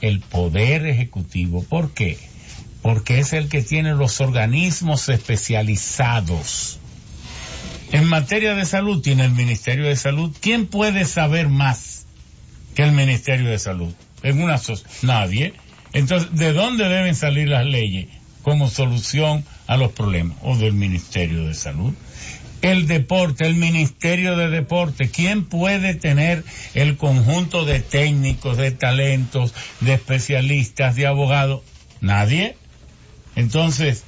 Speaker 2: el Poder Ejecutivo. ¿Por qué? Porque es el que tiene los organismos especializados. En materia de salud tiene el Ministerio de Salud. ¿Quién puede saber más que el Ministerio de Salud? En una so- nadie. Entonces, ¿de dónde deben salir las leyes? como solución a los problemas, o del Ministerio de Salud. El deporte, el Ministerio de Deporte, ¿quién puede tener el conjunto de técnicos, de talentos, de especialistas, de abogados? Nadie. Entonces,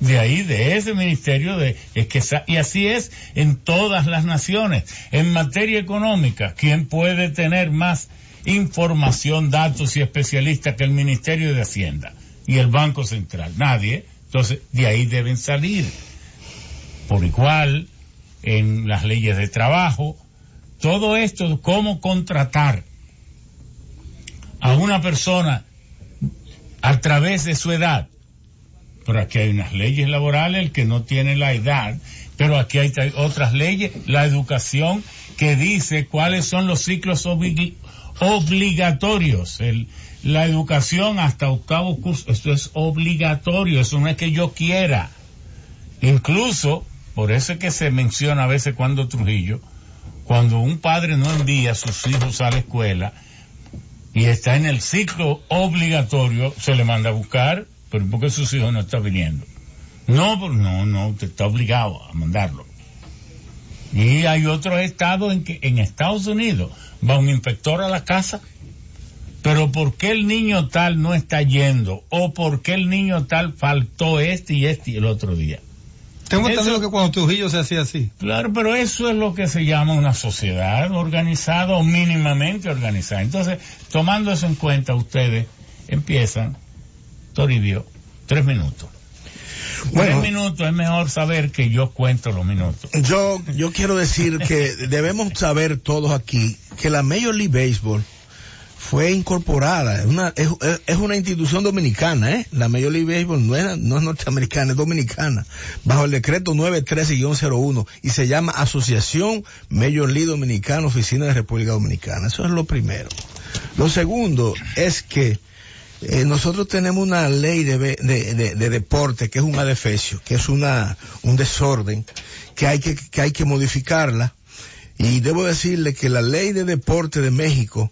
Speaker 2: de ahí, de ese ministerio, de, es que, y así es en todas las naciones. En materia económica, ¿quién puede tener más información, datos y especialistas que el Ministerio de Hacienda y el Banco Central? Nadie. Entonces, de ahí deben salir. Por igual, en las leyes de trabajo, todo esto, cómo contratar a una persona a través de su edad, pero aquí hay unas leyes laborales, el que no tiene la edad, pero aquí hay tra- otras leyes, la educación que dice cuáles son los ciclos obli- obligatorios, la educación hasta octavo curso, esto es obligatorio, eso no es que yo quiera. Incluso, por eso es que se menciona a veces cuando Trujillo, cuando un padre no envía a sus hijos a la escuela y está en el ciclo obligatorio, se le manda a buscar, pero porque sus hijos no están viniendo. No, pues no, no, usted está obligado a mandarlo. Y hay otros estados en que en Estados Unidos va un inspector a la casa, pero ¿por qué el niño tal no está yendo? ¿O por qué el niño tal faltó este y este y el otro día?
Speaker 5: Tengo entendido que cuando Trujillo se hacía así.
Speaker 2: Claro, pero eso es lo que se llama una sociedad organizada o mínimamente organizada. Entonces, tomando eso en cuenta, ustedes empiezan, Tres minutos.
Speaker 16: Bueno.
Speaker 2: tres minutos es mejor saber que yo cuento los minutos.
Speaker 16: Yo, yo quiero decir que debemos saber todos aquí que la Major League Baseball fue incorporada, es una, es, es una institución dominicana, ¿eh? La Major League Baseball no es, no es norteamericana, es dominicana, bajo el decreto 913-01 y se llama Asociación Major League Dominicana, Oficina de República Dominicana. Eso es lo primero. Lo segundo es que eh, nosotros tenemos una ley de, de, de- de deporte que es un adefesio, que es una, un desorden, que hay que, que hay que modificarla. Y debo decirle que la ley de deporte de México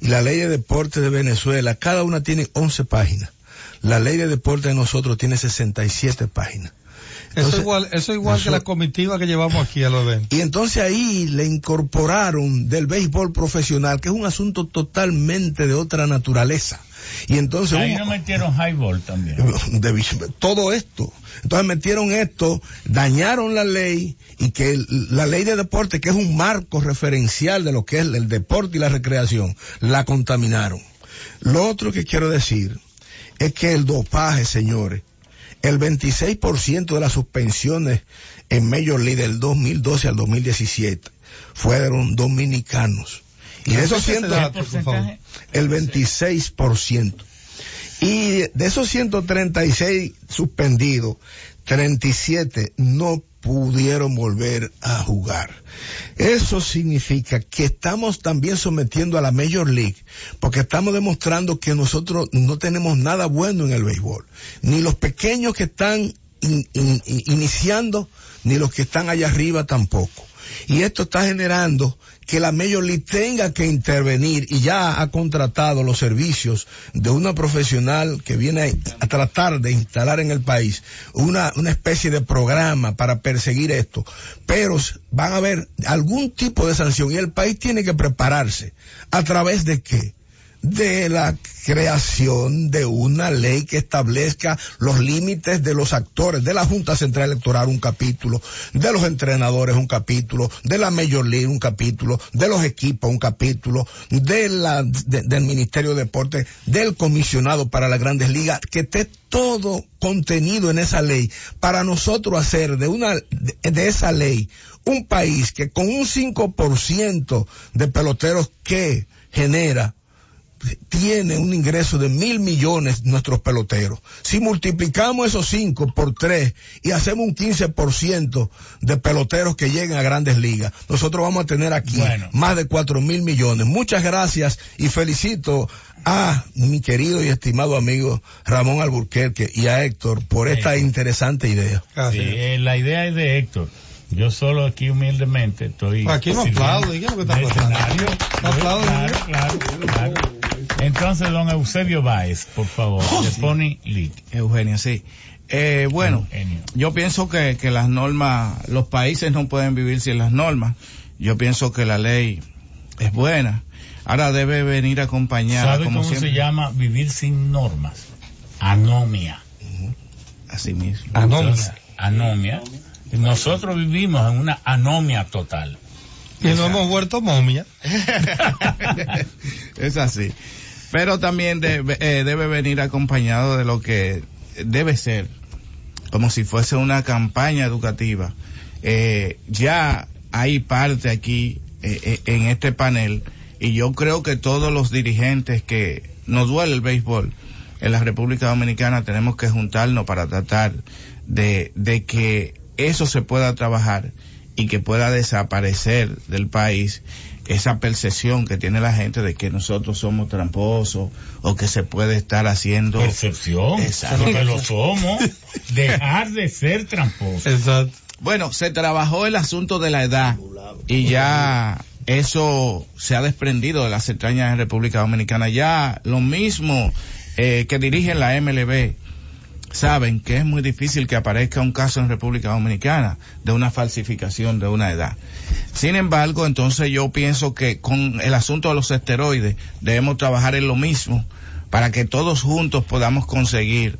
Speaker 16: y la ley de deporte de Venezuela, cada una tiene 11 páginas. La ley de deporte de nosotros tiene 67 páginas.
Speaker 5: Eso igual, eso igual que la comitiva que llevamos aquí a los
Speaker 16: y entonces ahí le incorporaron del béisbol profesional, que es un asunto totalmente de otra naturaleza. Y entonces
Speaker 2: Ahí no metieron highball también.
Speaker 16: de todo esto. Entonces metieron esto, dañaron la ley y que el- la ley de deporte, que es un marco referencial de lo que es el deporte y la recreación, la contaminaron. Lo otro que quiero decir es que el dopaje, señores, el 26% de las suspensiones en Major League del 2012 al 2017 fueron dominicanos. Y de esos
Speaker 5: ¿Qué
Speaker 16: ciento-
Speaker 5: dato, por favor?
Speaker 16: el 26%. Y de esos 136 suspendidos, 37 no pudieron volver a jugar. Eso significa que estamos también sometiendo a la Major League, porque estamos demostrando que nosotros no tenemos nada bueno en el béisbol. Ni los pequeños que están in- in- in- iniciando, ni los que están allá arriba tampoco. Y esto está generando que la Major League tenga que intervenir y ya ha contratado los servicios de una profesional que viene a tratar de instalar en el país una, una especie de programa para perseguir esto. Pero van a haber algún tipo de sanción y el país tiene que prepararse. ¿A través de qué? De la creación de una ley que establezca los límites de los actores, de la Junta Central Electoral un capítulo, de los entrenadores un capítulo, de la Major League un capítulo, de los equipos un capítulo, de la, de- del Ministerio de Deporte, del comisionado para las grandes ligas, que esté todo contenido en esa ley para nosotros hacer de una, de, de esa ley un país que con un 5% de peloteros que genera tiene un ingreso de mil millones nuestros peloteros. Si multiplicamos esos cinco por tres y hacemos un 15% de peloteros que lleguen a grandes ligas, nosotros vamos a tener aquí
Speaker 2: Bueno.
Speaker 16: más de cuatro mil millones. Muchas gracias y felicito a mi querido y estimado amigo Ramón Alburquerque y a Héctor por esta interesante idea.
Speaker 2: Sí, eh, la idea es de Héctor. Yo solo aquí humildemente estoy.
Speaker 5: Aquí no aplaudo, ¿y qué es lo que está pasando? No aplaudo,
Speaker 2: Claro, claro, claro. Entonces, don Eusebio Báez, por favor, de Pony League.
Speaker 14: Eugenio, sí. Eh, bueno, yo pienso que, que las normas, los países no pueden vivir sin las normas. Yo pienso que la ley es buena. Ahora debe venir acompañada,
Speaker 2: ¿Sabe
Speaker 14: como
Speaker 2: cómo
Speaker 14: siempre.
Speaker 2: se llama vivir sin normas? Anomia.
Speaker 14: Así mismo.
Speaker 2: Entonces, anomia. Nosotros vivimos en una anomia total.
Speaker 5: Y nos hemos vuelto momia.
Speaker 14: es así. Pero también debe, eh, debe venir acompañado de lo que debe ser, como si fuese una campaña educativa. Eh, ya hay parte aquí eh, eh, en este panel y yo creo que todos los dirigentes que nos duele el béisbol en la República Dominicana tenemos que juntarnos para tratar de, de que eso se pueda trabajar y que pueda desaparecer del país esa percepción que tiene la gente de que nosotros somos tramposos o que se puede estar haciendo
Speaker 2: Percepción,
Speaker 14: Exacto.
Speaker 2: porque lo somos. Dejar de ser tramposo.
Speaker 5: Exacto.
Speaker 14: Bueno, se trabajó el asunto de la edad y ya eso se ha desprendido de las entrañas de República Dominicana. Ya lo mismo eh, que dirigen la MLB saben que es muy difícil que aparezca un caso en República Dominicana de una falsificación de una edad. Sin embargo, entonces yo pienso que con el asunto de los esteroides debemos trabajar en lo mismo para que todos juntos podamos conseguir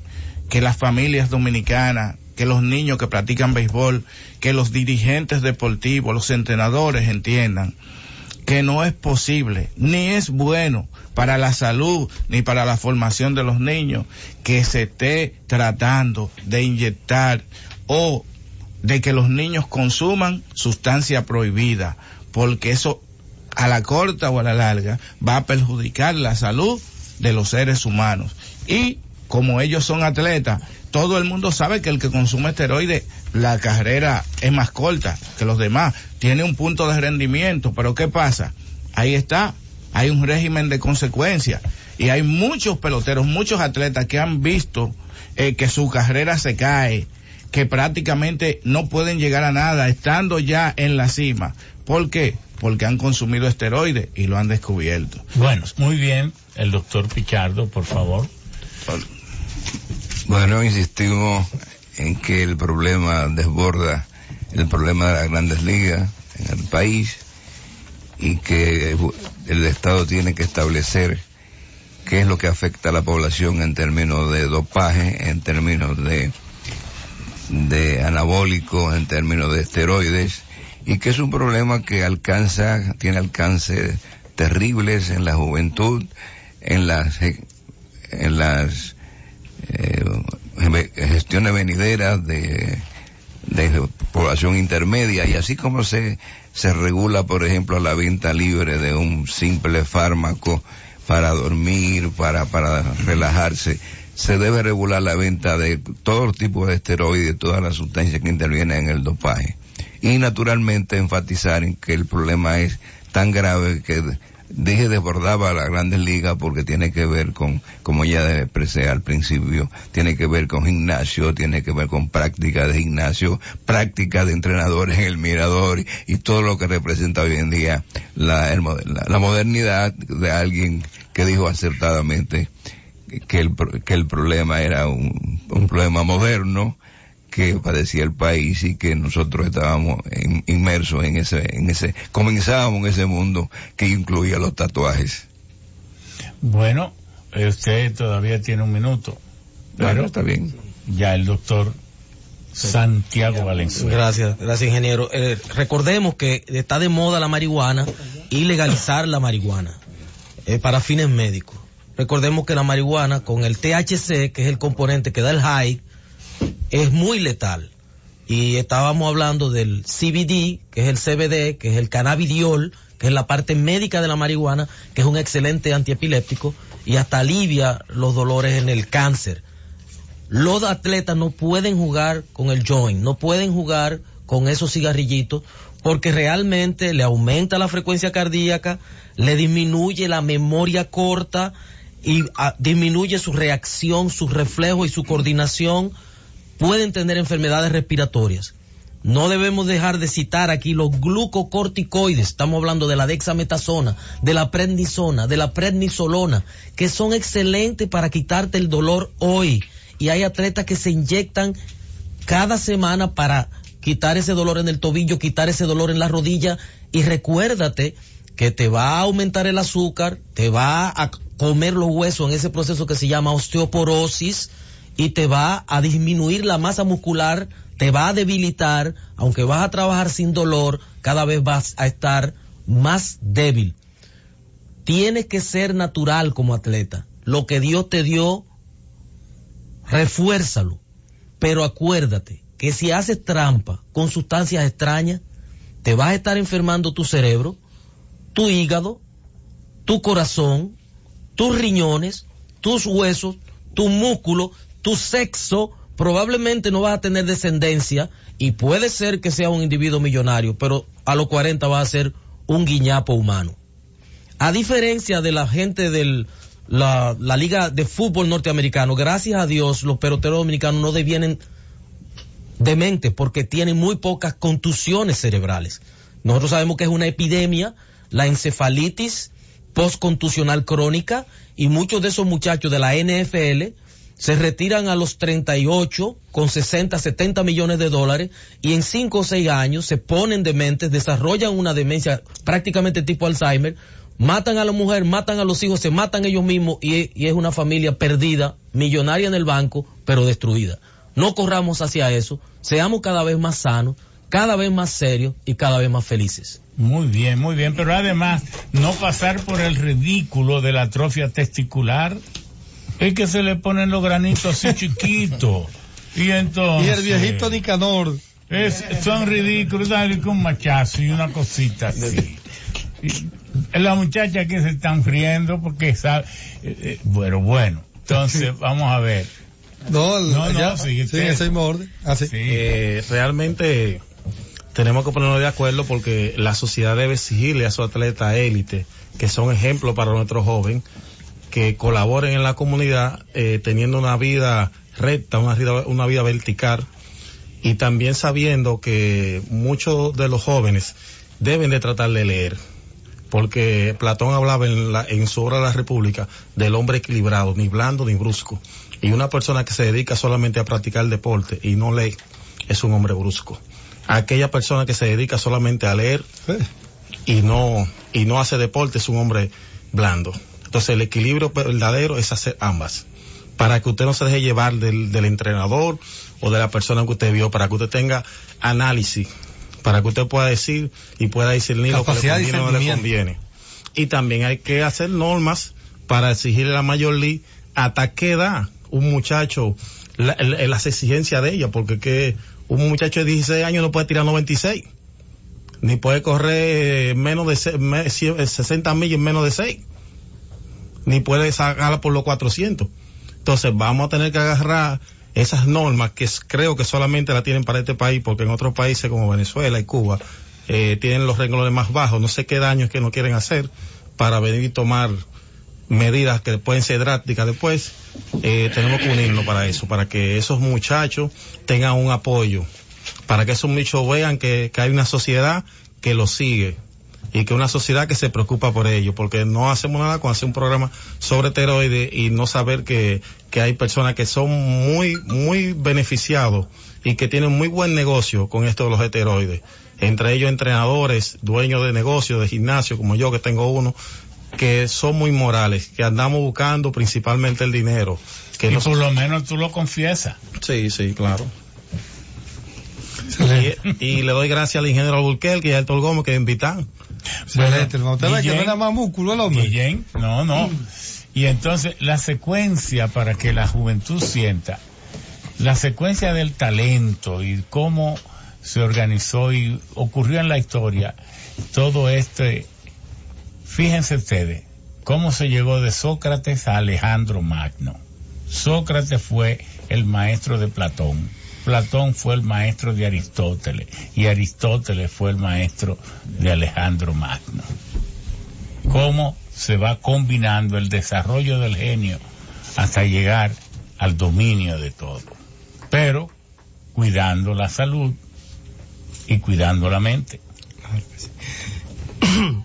Speaker 14: que las familias dominicanas, que los niños que practican béisbol, que los dirigentes deportivos, los entrenadores entiendan que no es posible, ni es bueno para la salud, ni para la formación de los niños, que se esté tratando de inyectar o de que los niños consuman sustancia prohibida, porque eso a la corta o a la larga va a perjudicar la salud de los seres humanos. Y como ellos son atletas, todo el mundo sabe que el que consume esteroides, la carrera es más corta que los demás, tiene un punto de rendimiento, pero ¿qué pasa? Ahí está, hay un régimen de consecuencias y hay muchos peloteros, muchos atletas que han visto eh, que su carrera se cae, que prácticamente no pueden llegar a nada estando ya en la cima. ¿Por qué? Porque han consumido esteroides y lo han descubierto.
Speaker 2: Bueno, muy bien. El doctor Pichardo, por favor.
Speaker 8: Bueno, insistimos en que el problema desborda el problema de las grandes ligas en el país y que el Estado tiene que establecer qué es lo que afecta a la población en términos de dopaje, en términos de, de anabólicos, en términos de esteroides, y que es un problema que alcanza, tiene alcances terribles en la juventud, en las, en las gestiones venideras de, de población intermedia y así como se, se regula, por ejemplo, la venta libre de un simple fármaco para dormir, para, para relajarse, se debe regular la venta de todo tipo de esteroides, todas las sustancias que intervienen en el dopaje. Y naturalmente enfatizar en que el problema es tan grave que dije desbordaba la grandes ligas porque tiene que ver con, como ya expresé al principio, tiene que ver con gimnasio, tiene que ver con práctica de gimnasio, práctica de entrenadores en el mirador y, todo lo que representa hoy en día la, modernidad de alguien que dijo acertadamente que el, que el problema era un problema moderno que padecía el país y que nosotros estábamos inmersos en ese, en ese, comenzábamos en ese mundo que incluía los tatuajes.
Speaker 2: Bueno, usted todavía tiene un minuto. Pero
Speaker 8: bueno, está bien.
Speaker 2: Ya el doctor Santiago Valenzuela.
Speaker 3: Gracias, gracias ingeniero. Eh, recordemos que está de moda la marihuana y legalizar la marihuana eh, para fines médicos. Recordemos que la marihuana con el THC, que es el componente que da el high, es muy letal. Y estábamos hablando del CBD, que es el CBD, que es el cannabidiol, que es la parte médica de la marihuana, que es un excelente antiepiléptico y hasta alivia los dolores en el cáncer. Los atletas no pueden jugar con el joint, no pueden jugar con esos cigarrillitos porque realmente le aumenta la frecuencia cardíaca, le disminuye la memoria corta y a, disminuye su reacción, su reflejo y su coordinación pueden tener enfermedades respiratorias. No debemos dejar de citar aquí los glucocorticoides. Estamos hablando de la dexametasona, de la prednisona, de la prednisolona, que son excelentes para quitarte el dolor hoy. Y hay atletas que se inyectan cada semana para quitar ese dolor en el tobillo, quitar ese dolor en la rodilla. Y recuérdate que te va a aumentar el azúcar, te va a comer los huesos en ese proceso que se llama osteoporosis y te va a disminuir la masa muscular, te va a debilitar, aunque vas a trabajar sin dolor, cada vez vas a estar más débil. Tienes que ser natural como atleta. Lo que Dios te dio, refuérzalo. Pero acuérdate que si haces trampa con sustancias extrañas, te vas a estar enfermando tu cerebro, tu hígado, tu corazón, tus riñones, tus huesos, tu músculo, tu sexo, probablemente no vas a tener descendencia y puede ser que sea un individuo millonario, pero a los 40 va a ser un guiñapo humano. A diferencia de la gente de la, la liga de fútbol norteamericano, gracias a Dios los peloteros dominicanos no devienen demente porque tienen muy pocas contusiones cerebrales. Nosotros sabemos que es una epidemia, la encefalitis postcontusional crónica y muchos de esos muchachos de la NFL se retiran a los 38 con 60, 70 millones de dólares y en 5 o 6 años se ponen dementes, desarrollan una demencia prácticamente tipo Alzheimer, matan a la mujer, matan a los hijos, se matan ellos mismos y, y es una familia perdida, millonaria en el banco, pero destruida. No corramos hacia eso, seamos cada vez más sanos, cada vez más serios y cada vez más felices.
Speaker 2: Muy bien, muy bien, pero además no pasar por el ridículo de la atrofia testicular. Es que se le ponen los granitos así chiquitos. Y entonces...
Speaker 5: Y el viejito Nicanor.
Speaker 2: Es, son ridículos, dale con un machazo y una cosita así. Y la muchacha que se están riendo porque sabe... eh, eh, bueno, bueno, entonces vamos a ver.
Speaker 5: No,
Speaker 13: No, no,
Speaker 5: ya,
Speaker 13: sigue
Speaker 5: sí, ese mismo orden. Así.
Speaker 13: Eh, realmente tenemos que ponernos de acuerdo porque la sociedad debe exigirle a su atleta élite, que son ejemplos para nuestros jóvenes, que colaboren en la comunidad eh, teniendo una vida recta, una vida, una vida vertical y también sabiendo que muchos de los jóvenes deben de tratar de leer porque Platón hablaba en, la, en su obra La República del hombre equilibrado, ni blando ni brusco. Y una persona que se dedica solamente a practicar deporte y no lee es un hombre brusco. Aquella persona que se dedica solamente a leer y no y no hace deporte es un hombre blando. Entonces el equilibrio verdadero es hacer ambas. Para que usted no se deje llevar del, del entrenador o de la persona que usted vio, para que usted tenga análisis, para que usted pueda decir y pueda discernir lo que le conviene o no le conviene. Y también hay que hacer normas para exigirle a la Major League hasta qué edad un muchacho, la- el- las exigencias de ella, porque que un muchacho de 16 años no puede tirar 96, ni puede correr menos de se- me- cien- 60 millas en menos de 6, ni puede sacarla por los 400. Entonces vamos a tener que agarrar esas normas que creo que solamente la tienen para este país, porque en otros países como Venezuela y Cuba eh, tienen los renglones más bajos. No sé qué daños que no quieren hacer para venir y tomar medidas que pueden ser drásticas después. Eh, tenemos que unirnos para eso, para que esos muchachos tengan un apoyo, para que esos muchachos vean que, que hay una sociedad que los sigue y que una sociedad que se preocupa por ello, porque no hacemos nada con hacer un programa sobre esteroides y no saber que, que hay personas que son muy, muy beneficiados y que tienen muy buen negocio con esto de los esteroides. Entre ellos entrenadores, dueños de negocios, de gimnasio, como yo que tengo uno, que son muy morales, que andamos buscando principalmente el dinero. Que
Speaker 2: y
Speaker 13: no
Speaker 2: por lo menos tú lo confiesas.
Speaker 13: Sí, sí, claro. Y, y le doy gracias al ingeniero Alburquerque y a Héctor Gómez que me invitan.
Speaker 5: Que no era más músculo el hombre.
Speaker 2: Guillén, no, no. Y entonces la secuencia para que la juventud sienta, la secuencia del talento y cómo se organizó y ocurrió en la historia, todo este, fíjense ustedes, cómo se llegó de Sócrates a Alejandro Magno. Sócrates fue el maestro de Platón. Platón fue el maestro de Aristóteles y Aristóteles fue el maestro de Alejandro Magno. Cómo se va combinando el desarrollo del genio hasta llegar al dominio de todo. Pero cuidando la salud y cuidando la mente.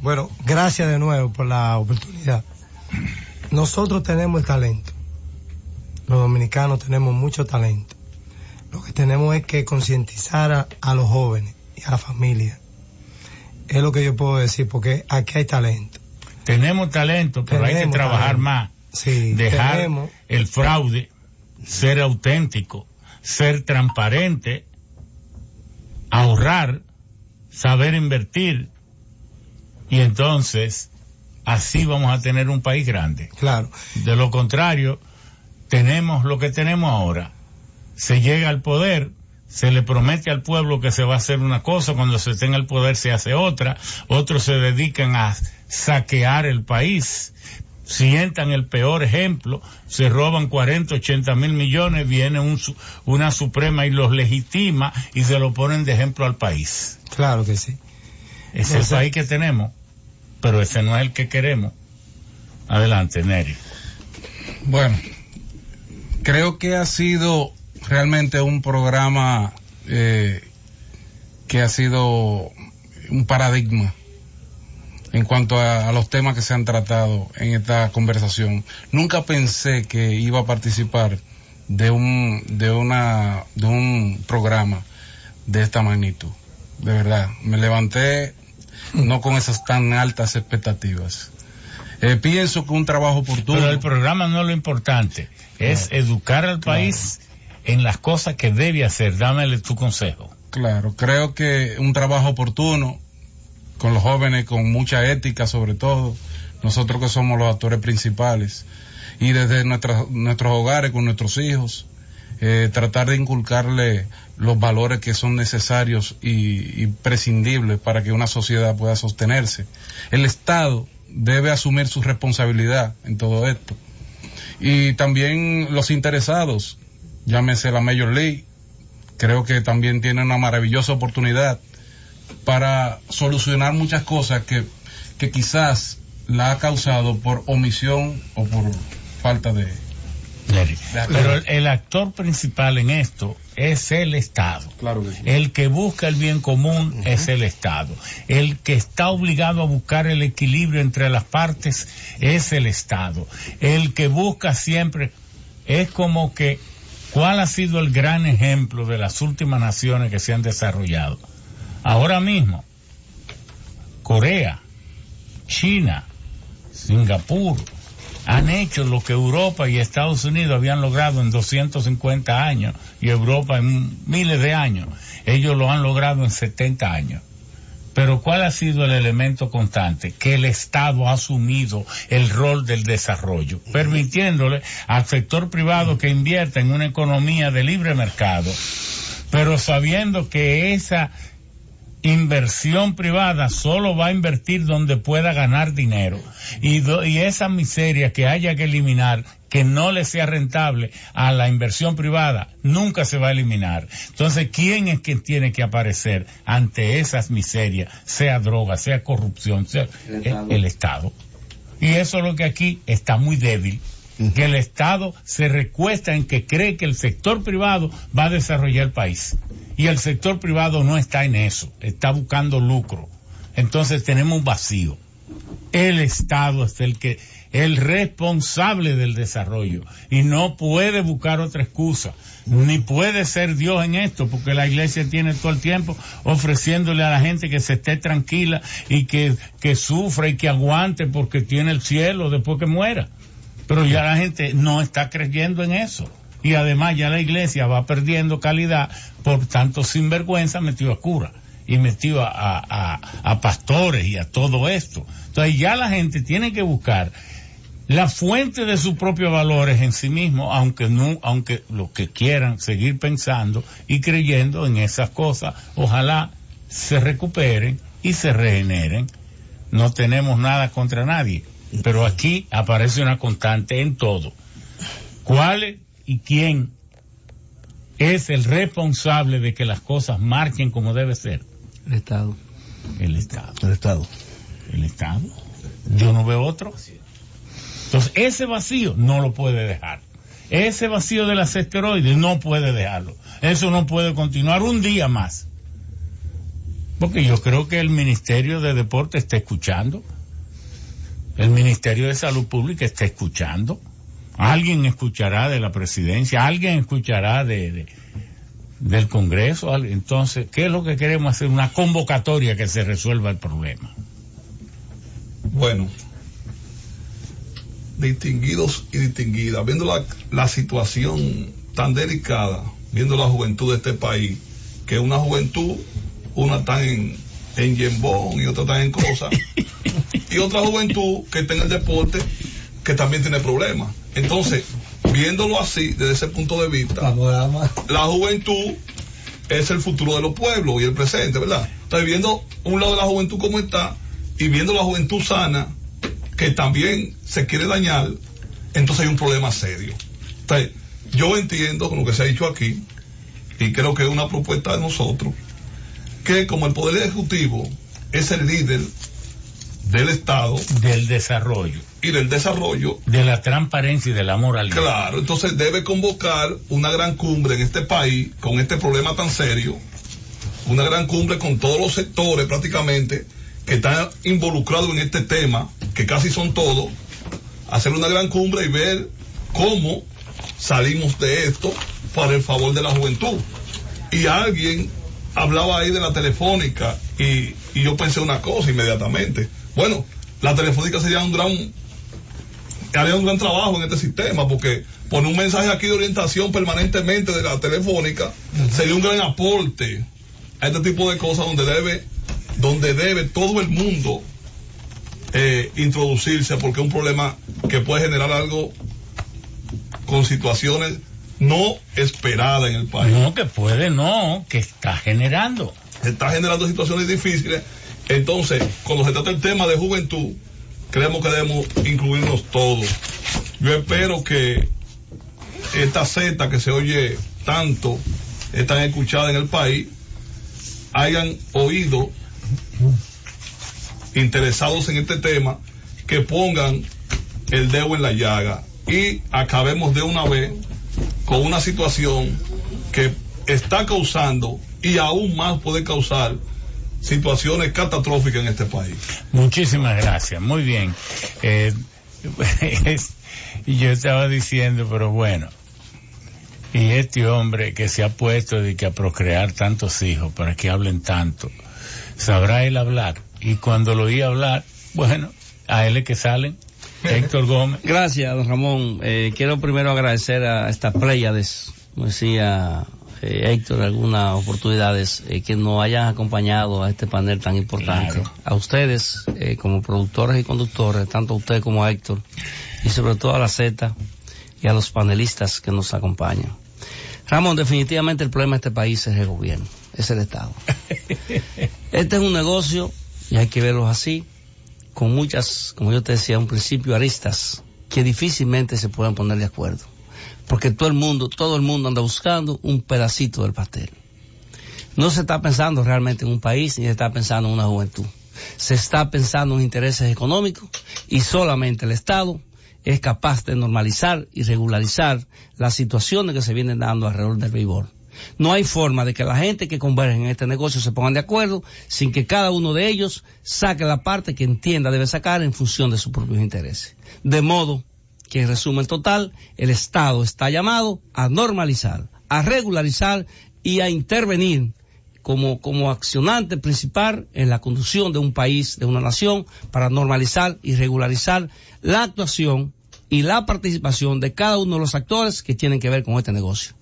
Speaker 12: Bueno, gracias de nuevo por la oportunidad. Nosotros tenemos el talento. Los dominicanos tenemos mucho talento. Lo que tenemos es que concientizar a, a los jóvenes y a la familia. Es lo que yo puedo decir, porque aquí hay talento.
Speaker 2: Tenemos talento, pero hay que trabajar
Speaker 12: talento.
Speaker 2: más.
Speaker 12: Sí,
Speaker 2: Dejar
Speaker 12: tenemos.
Speaker 2: el fraude, ser auténtico, ser transparente, ahorrar, saber invertir. Y entonces, así vamos a tener un país grande.
Speaker 12: Claro.
Speaker 2: De lo contrario, tenemos lo que tenemos ahora. Se llega al poder, se le promete al pueblo que se va a hacer una cosa, cuando se tenga el poder se hace otra, otros se dedican a saquear el país, sientan el peor ejemplo, se roban 40, 80 mil millones, viene un una suprema y los legitima y se lo ponen de ejemplo al país.
Speaker 12: Claro que sí.
Speaker 2: Ese es el país que tenemos, pero ese no es el que queremos. Adelante, Neri.
Speaker 11: Bueno, creo que ha sido realmente un programa eh, que ha sido un paradigma en cuanto a, a los temas que se han tratado en esta conversación. Nunca pensé que iba a participar de un de una de un programa de esta magnitud. De verdad, me levanté no con esas tan altas expectativas. Eh, pienso que un trabajo oportuno.
Speaker 2: Pero el programa no es lo importante, es educar al país en las cosas que debe hacer. Dámele tu consejo.
Speaker 11: Claro, creo que un trabajo oportuno con los jóvenes, con mucha ética sobre todo, nosotros que somos los actores principales, y desde nuestras- nuestros hogares con nuestros hijos, eh, tratar de inculcarle los valores que son necesarios y prescindibles para que una sociedad pueda sostenerse. El Estado debe asumir su responsabilidad en todo esto. Y también los interesados, llámese la Major League, creo que también tiene una maravillosa oportunidad para solucionar muchas cosas que, que quizás la ha causado por omisión o por falta de...
Speaker 2: Pero el, actor principal en esto es el Estado.
Speaker 11: Claro que sí.
Speaker 2: El que busca el bien común es el Estado. El que está obligado a buscar el equilibrio entre las partes es el Estado. El que busca siempre es como que, ¿cuál ha sido el gran ejemplo de las últimas naciones que se han desarrollado? Ahora mismo, Corea, China, Singapur, han hecho lo que Europa y Estados Unidos habían logrado en 250 años y Europa en miles de años. Ellos lo han logrado en 70 años. Pero ¿cuál ha sido el elemento constante? Que el Estado ha asumido el rol del desarrollo, permitiéndole al sector privado que invierta en una economía de libre mercado, pero sabiendo que esa inversión privada solo va a invertir donde pueda ganar dinero y, y esa miseria que haya que eliminar que no le sea rentable a la inversión privada nunca se va a eliminar. Entonces, ¿quién es quien tiene que aparecer ante esas miserias, sea droga, sea corrupción, sea
Speaker 6: El Estado.
Speaker 2: el Estado? Y eso es lo que aquí está muy débil. Que el Estado se recuesta en que cree que el sector privado va a desarrollar el país. Y el sector privado no está en eso, está buscando lucro. Entonces tenemos un vacío. El Estado es el que, el responsable del desarrollo. Y no puede buscar otra excusa. Ni puede ser Dios en esto, porque la iglesia tiene todo el tiempo ofreciéndole a la gente que se esté tranquila y que, que sufra y que aguante porque tiene el cielo después que muera. Pero ya la gente no está creyendo en eso. Y además ya la iglesia va perdiendo calidad por tanto sinvergüenza metido a cura y metido a, a- a- a pastores y a todo esto. Entonces ya la gente tiene que buscar la fuente de sus propios valores en sí mismo, aunque no, aunque lo que quieran seguir pensando y creyendo en esas cosas, ojalá se recuperen y se regeneren. No tenemos nada contra nadie, pero aquí aparece una constante en todo. ¿Cuál y quién es el responsable de que las cosas marchen como debe ser?
Speaker 6: El Estado.
Speaker 2: El Estado.
Speaker 16: El Estado.
Speaker 2: El Estado. Yo no veo otro. Entonces, ese vacío no lo puede dejar. Ese vacío de las esteroides no puede dejarlo. Eso no puede continuar un día más. Porque yo creo que el Ministerio de Deporte está escuchando. El Ministerio de Salud Pública está escuchando. Alguien escuchará de la presidencia, alguien escuchará de, de- del Congreso. Entonces, ¿qué es lo que queremos hacer? Una convocatoria que se resuelva el problema.
Speaker 9: Bueno, distinguidos y distinguidas, viendo la, la situación tan delicada, viendo la juventud de este país, que una juventud, una está en, en Yembón y otra está en Cosa, y otra juventud que está en el deporte, que también tiene problemas. Entonces, viéndolo así, desde ese punto de vista, la juventud es el futuro de los pueblos y el presente, ¿verdad? Entonces, viendo un lado de la juventud como está y viendo la juventud sana, que también se quiere dañar, entonces hay un problema serio. Entonces, yo entiendo con lo que se ha dicho aquí, y creo que es una propuesta de nosotros, que como el Poder Ejecutivo es el líder del Estado,
Speaker 2: Del desarrollo,
Speaker 9: y del desarrollo,
Speaker 2: de la transparencia y de la moralidad.
Speaker 9: Claro, entonces debe convocar una gran cumbre en este país con este problema tan serio, una gran cumbre con todos los sectores prácticamente que están involucrados en este tema, que casi son todos, hacer una gran cumbre y ver cómo salimos de esto para el favor de la juventud. Y alguien hablaba ahí de la telefónica y, y yo pensé una cosa inmediatamente. Bueno, la telefónica sería un gran haría un gran trabajo en este sistema porque poner un mensaje aquí de orientación permanentemente de la telefónica sería un gran aporte a este tipo de cosas donde debe donde debe todo el mundo eh, introducirse porque es un problema que puede generar algo con situaciones no esperadas en el país.
Speaker 2: No, que puede, no, que está generando.
Speaker 9: Está generando situaciones difíciles. Entonces, cuando se trata el tema de juventud, creemos que debemos incluirnos todos. Yo espero que esta Z que se oye tanto, es tan escuchada en el país, hayan oído interesados en este tema, que pongan el dedo en la llaga y acabemos de una vez con una situación que está causando y aún más puede causar situaciones catastróficas en este país.
Speaker 2: Muchísimas gracias, muy bien. Eh, yo estaba diciendo, pero bueno, y este hombre que se ha puesto de que a procrear tantos hijos para que hablen tanto, sabrá él hablar. Y cuando lo oí hablar, bueno, a él es que salen. Héctor Gómez.
Speaker 6: Gracias, don Ramón. Eh, quiero primero agradecer a estas pléyades, como decía eh, Héctor, algunas oportunidades eh, que nos hayan acompañado a este panel tan importante. A ustedes, eh, como productores y conductores, tanto a usted como a Héctor, y sobre todo a la Z y a los panelistas que nos acompañan. Ramón, definitivamente el problema de este país es el gobierno, es el Estado. Este es un negocio, y hay que verlo así, con muchas, como yo te decía, un principio aristas que difícilmente se puedan poner de acuerdo. Porque todo el mundo, todo el mundo anda buscando un pedacito del pastel. No se está pensando realmente en un país ni se está pensando en una juventud. Se está pensando en intereses económicos y solamente el Estado es capaz de normalizar y regularizar las situaciones que se vienen dando alrededor del béisbol. No hay forma de que la gente que converge en este negocio se pongan de acuerdo sin que cada uno de ellos saque la parte que entienda debe sacar en función de sus propios intereses. De modo que en resumen total, el Estado está llamado a normalizar, a regularizar y a intervenir como, como accionante principal en la conducción de un país, de una nación, para normalizar y regularizar la actuación y la participación de cada uno de los actores que tienen que ver con este negocio.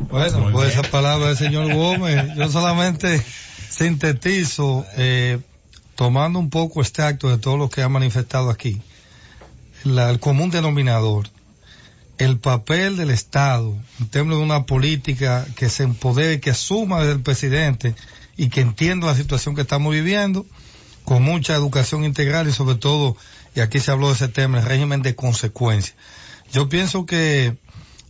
Speaker 5: Bueno, pues esa palabra del señor Gómez, yo solamente sintetizo, eh, tomando un poco este acto de todo lo que ha manifestado aquí, la- el común denominador, el papel del Estado en términos de una política que se empodere, que asuma desde el presidente y que entienda la situación que estamos viviendo, con mucha educación integral y sobre todo, y aquí se habló de ese tema, el régimen de consecuencia. Yo pienso que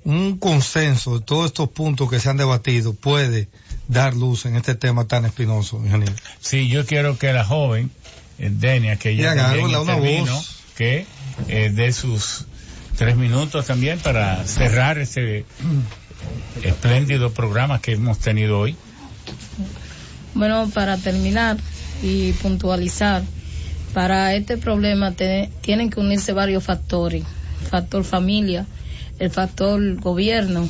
Speaker 5: un consenso de todos estos puntos que se han debatido puede dar luz en este tema tan espinoso, ingeniero.
Speaker 2: Sí, yo quiero que la joven, eh, Denia, que
Speaker 5: Bien,
Speaker 2: también intervino,
Speaker 5: voz.
Speaker 2: que eh, dé sus tres minutos también para cerrar este espléndido programa que hemos tenido hoy.
Speaker 24: Bueno, para terminar y puntualizar, para este problema te- tienen que unirse varios factores. Factor familia, el factor gobierno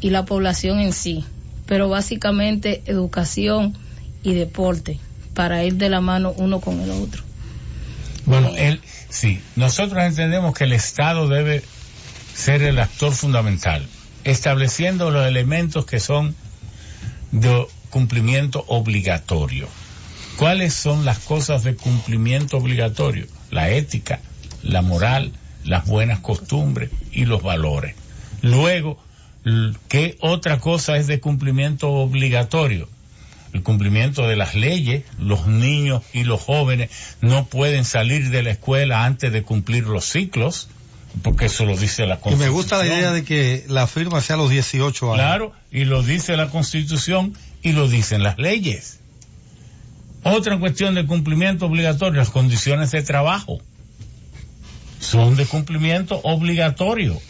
Speaker 24: y la población en sí. Pero básicamente educación y deporte para ir de la mano uno con el otro.
Speaker 2: Bueno, él, sí, nosotros entendemos que el Estado debe ser el actor fundamental, estableciendo los elementos que son de cumplimiento obligatorio. ¿Cuáles son las cosas de cumplimiento obligatorio? La ética, la moral, las buenas costumbres y los valores. Luego, ¿qué otra cosa es de cumplimiento obligatorio? el cumplimiento de las leyes, los niños y los jóvenes no pueden salir de la escuela antes de cumplir los ciclos, porque eso lo dice la
Speaker 5: Y
Speaker 2: Constitución.
Speaker 5: me gusta la idea de que la firma sea a los 18 años.
Speaker 2: Claro, y lo dice la Constitución y lo dicen las leyes. Otra cuestión de cumplimiento obligatorio, las condiciones de trabajo son de cumplimiento obligatorio.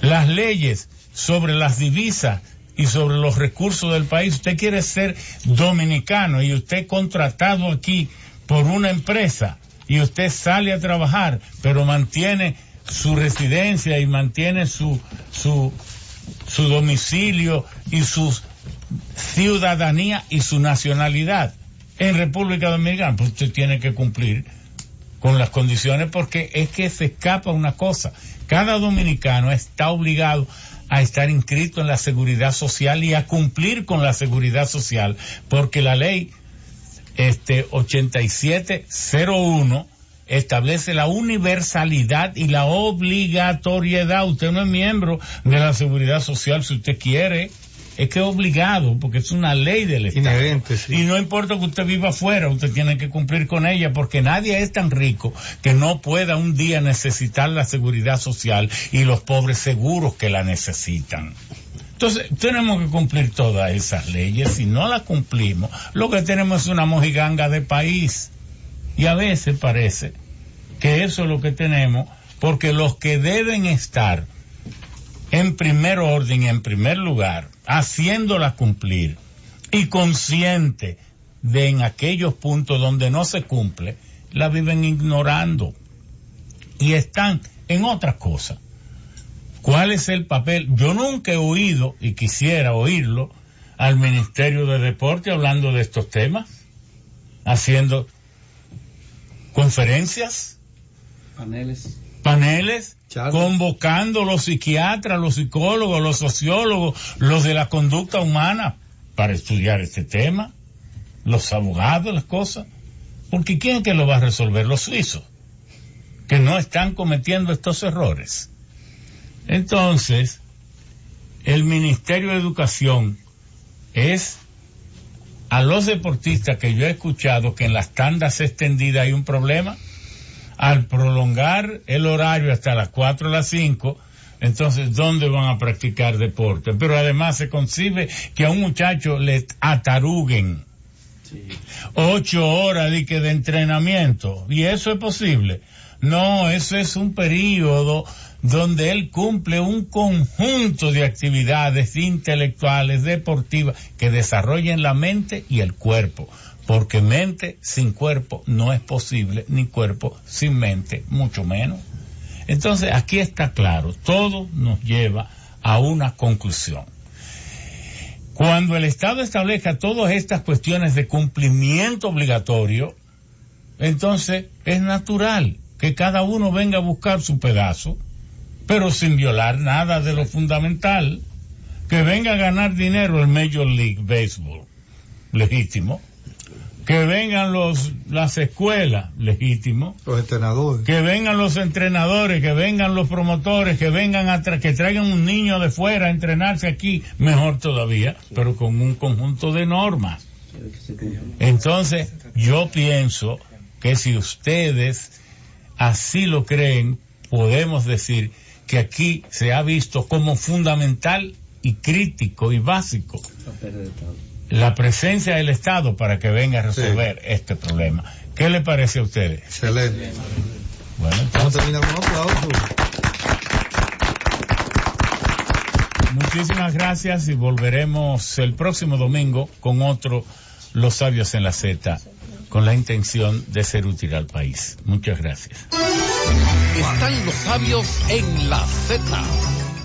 Speaker 2: Las leyes sobre las divisas y sobre los recursos del país. Usted quiere ser dominicano y usted contratado aquí por una empresa y usted sale a trabajar, pero mantiene su residencia y mantiene su, su, su domicilio y su ciudadanía y su nacionalidad en República Dominicana, pues usted tiene que cumplir con las condiciones porque es que se escapa una cosa. Cada dominicano está obligado a estar inscrito en la seguridad social y a cumplir con la seguridad social porque la ley este 8701 establece la universalidad y la obligatoriedad. Usted no es miembro de la seguridad social si usted quiere. Es que es obligado, porque es una ley del Estado.
Speaker 5: Inherente, sí.
Speaker 2: Y no importa que usted viva afuera, usted tiene que cumplir con ella, porque nadie es tan rico que no pueda un día necesitar la seguridad social y los pobres seguros que la necesitan. Entonces, tenemos que cumplir todas esas leyes. Si no las cumplimos, lo que tenemos es una mojiganga de país. Y a veces parece que eso es lo que tenemos, porque los que deben estar en primer orden, en primer lugar, haciéndola cumplir y consciente de en aquellos puntos donde no se cumple, la viven ignorando y están en otras cosas. ¿Cuál es el papel? Yo nunca he oído, y quisiera oírlo, al Ministerio de Deporte hablando de estos temas, haciendo conferencias,
Speaker 6: Paneles.
Speaker 2: Paneles, convocando los psiquiatras, los psicólogos, los sociólogos, los de la conducta humana para estudiar este tema, los abogados, las cosas. Porque ¿quién es que lo va a resolver? Los suizos, que no están cometiendo estos errores. Entonces, el Ministerio de Educación es a los deportistas que yo he escuchado que en las tandas extendidas hay un problema, al prolongar el horario hasta las 4 o las 5, entonces, ¿dónde van a practicar deporte? Pero además se concibe que a un muchacho le ataruguen ocho horas de, que de entrenamiento. ¿Y eso es posible? No, eso es un periodo donde él cumple un conjunto de actividades intelectuales, deportivas, que desarrollen la mente y el cuerpo. Porque mente sin cuerpo no es posible, ni cuerpo sin mente, mucho menos. Entonces, aquí está claro, todo nos lleva a una conclusión. Cuando el Estado establezca todas estas cuestiones de cumplimiento obligatorio, entonces es natural que cada uno venga a buscar su pedazo, pero sin violar nada de lo fundamental, que venga a ganar dinero el Major League Baseball, legítimo, que vengan los las escuelas, legítimo,
Speaker 5: Los entrenadores.
Speaker 2: que vengan los entrenadores, que vengan los promotores, que vengan a tra- que traigan un niño de fuera a entrenarse aquí, mejor todavía, pero con un conjunto de normas. Entonces, yo pienso que si ustedes así lo creen, podemos decir que aquí se ha visto como fundamental y crítico y básico la presencia del Estado para que venga a resolver este problema. ¿Qué le parece a ustedes?
Speaker 5: Excelente.
Speaker 2: Bueno,
Speaker 5: Vamos a terminar con un aplauso.
Speaker 2: Muchísimas gracias y volveremos el próximo domingo con otro los sabios en la Z con la intención de ser útil al país. Muchas gracias.
Speaker 1: Están los sabios en la Z.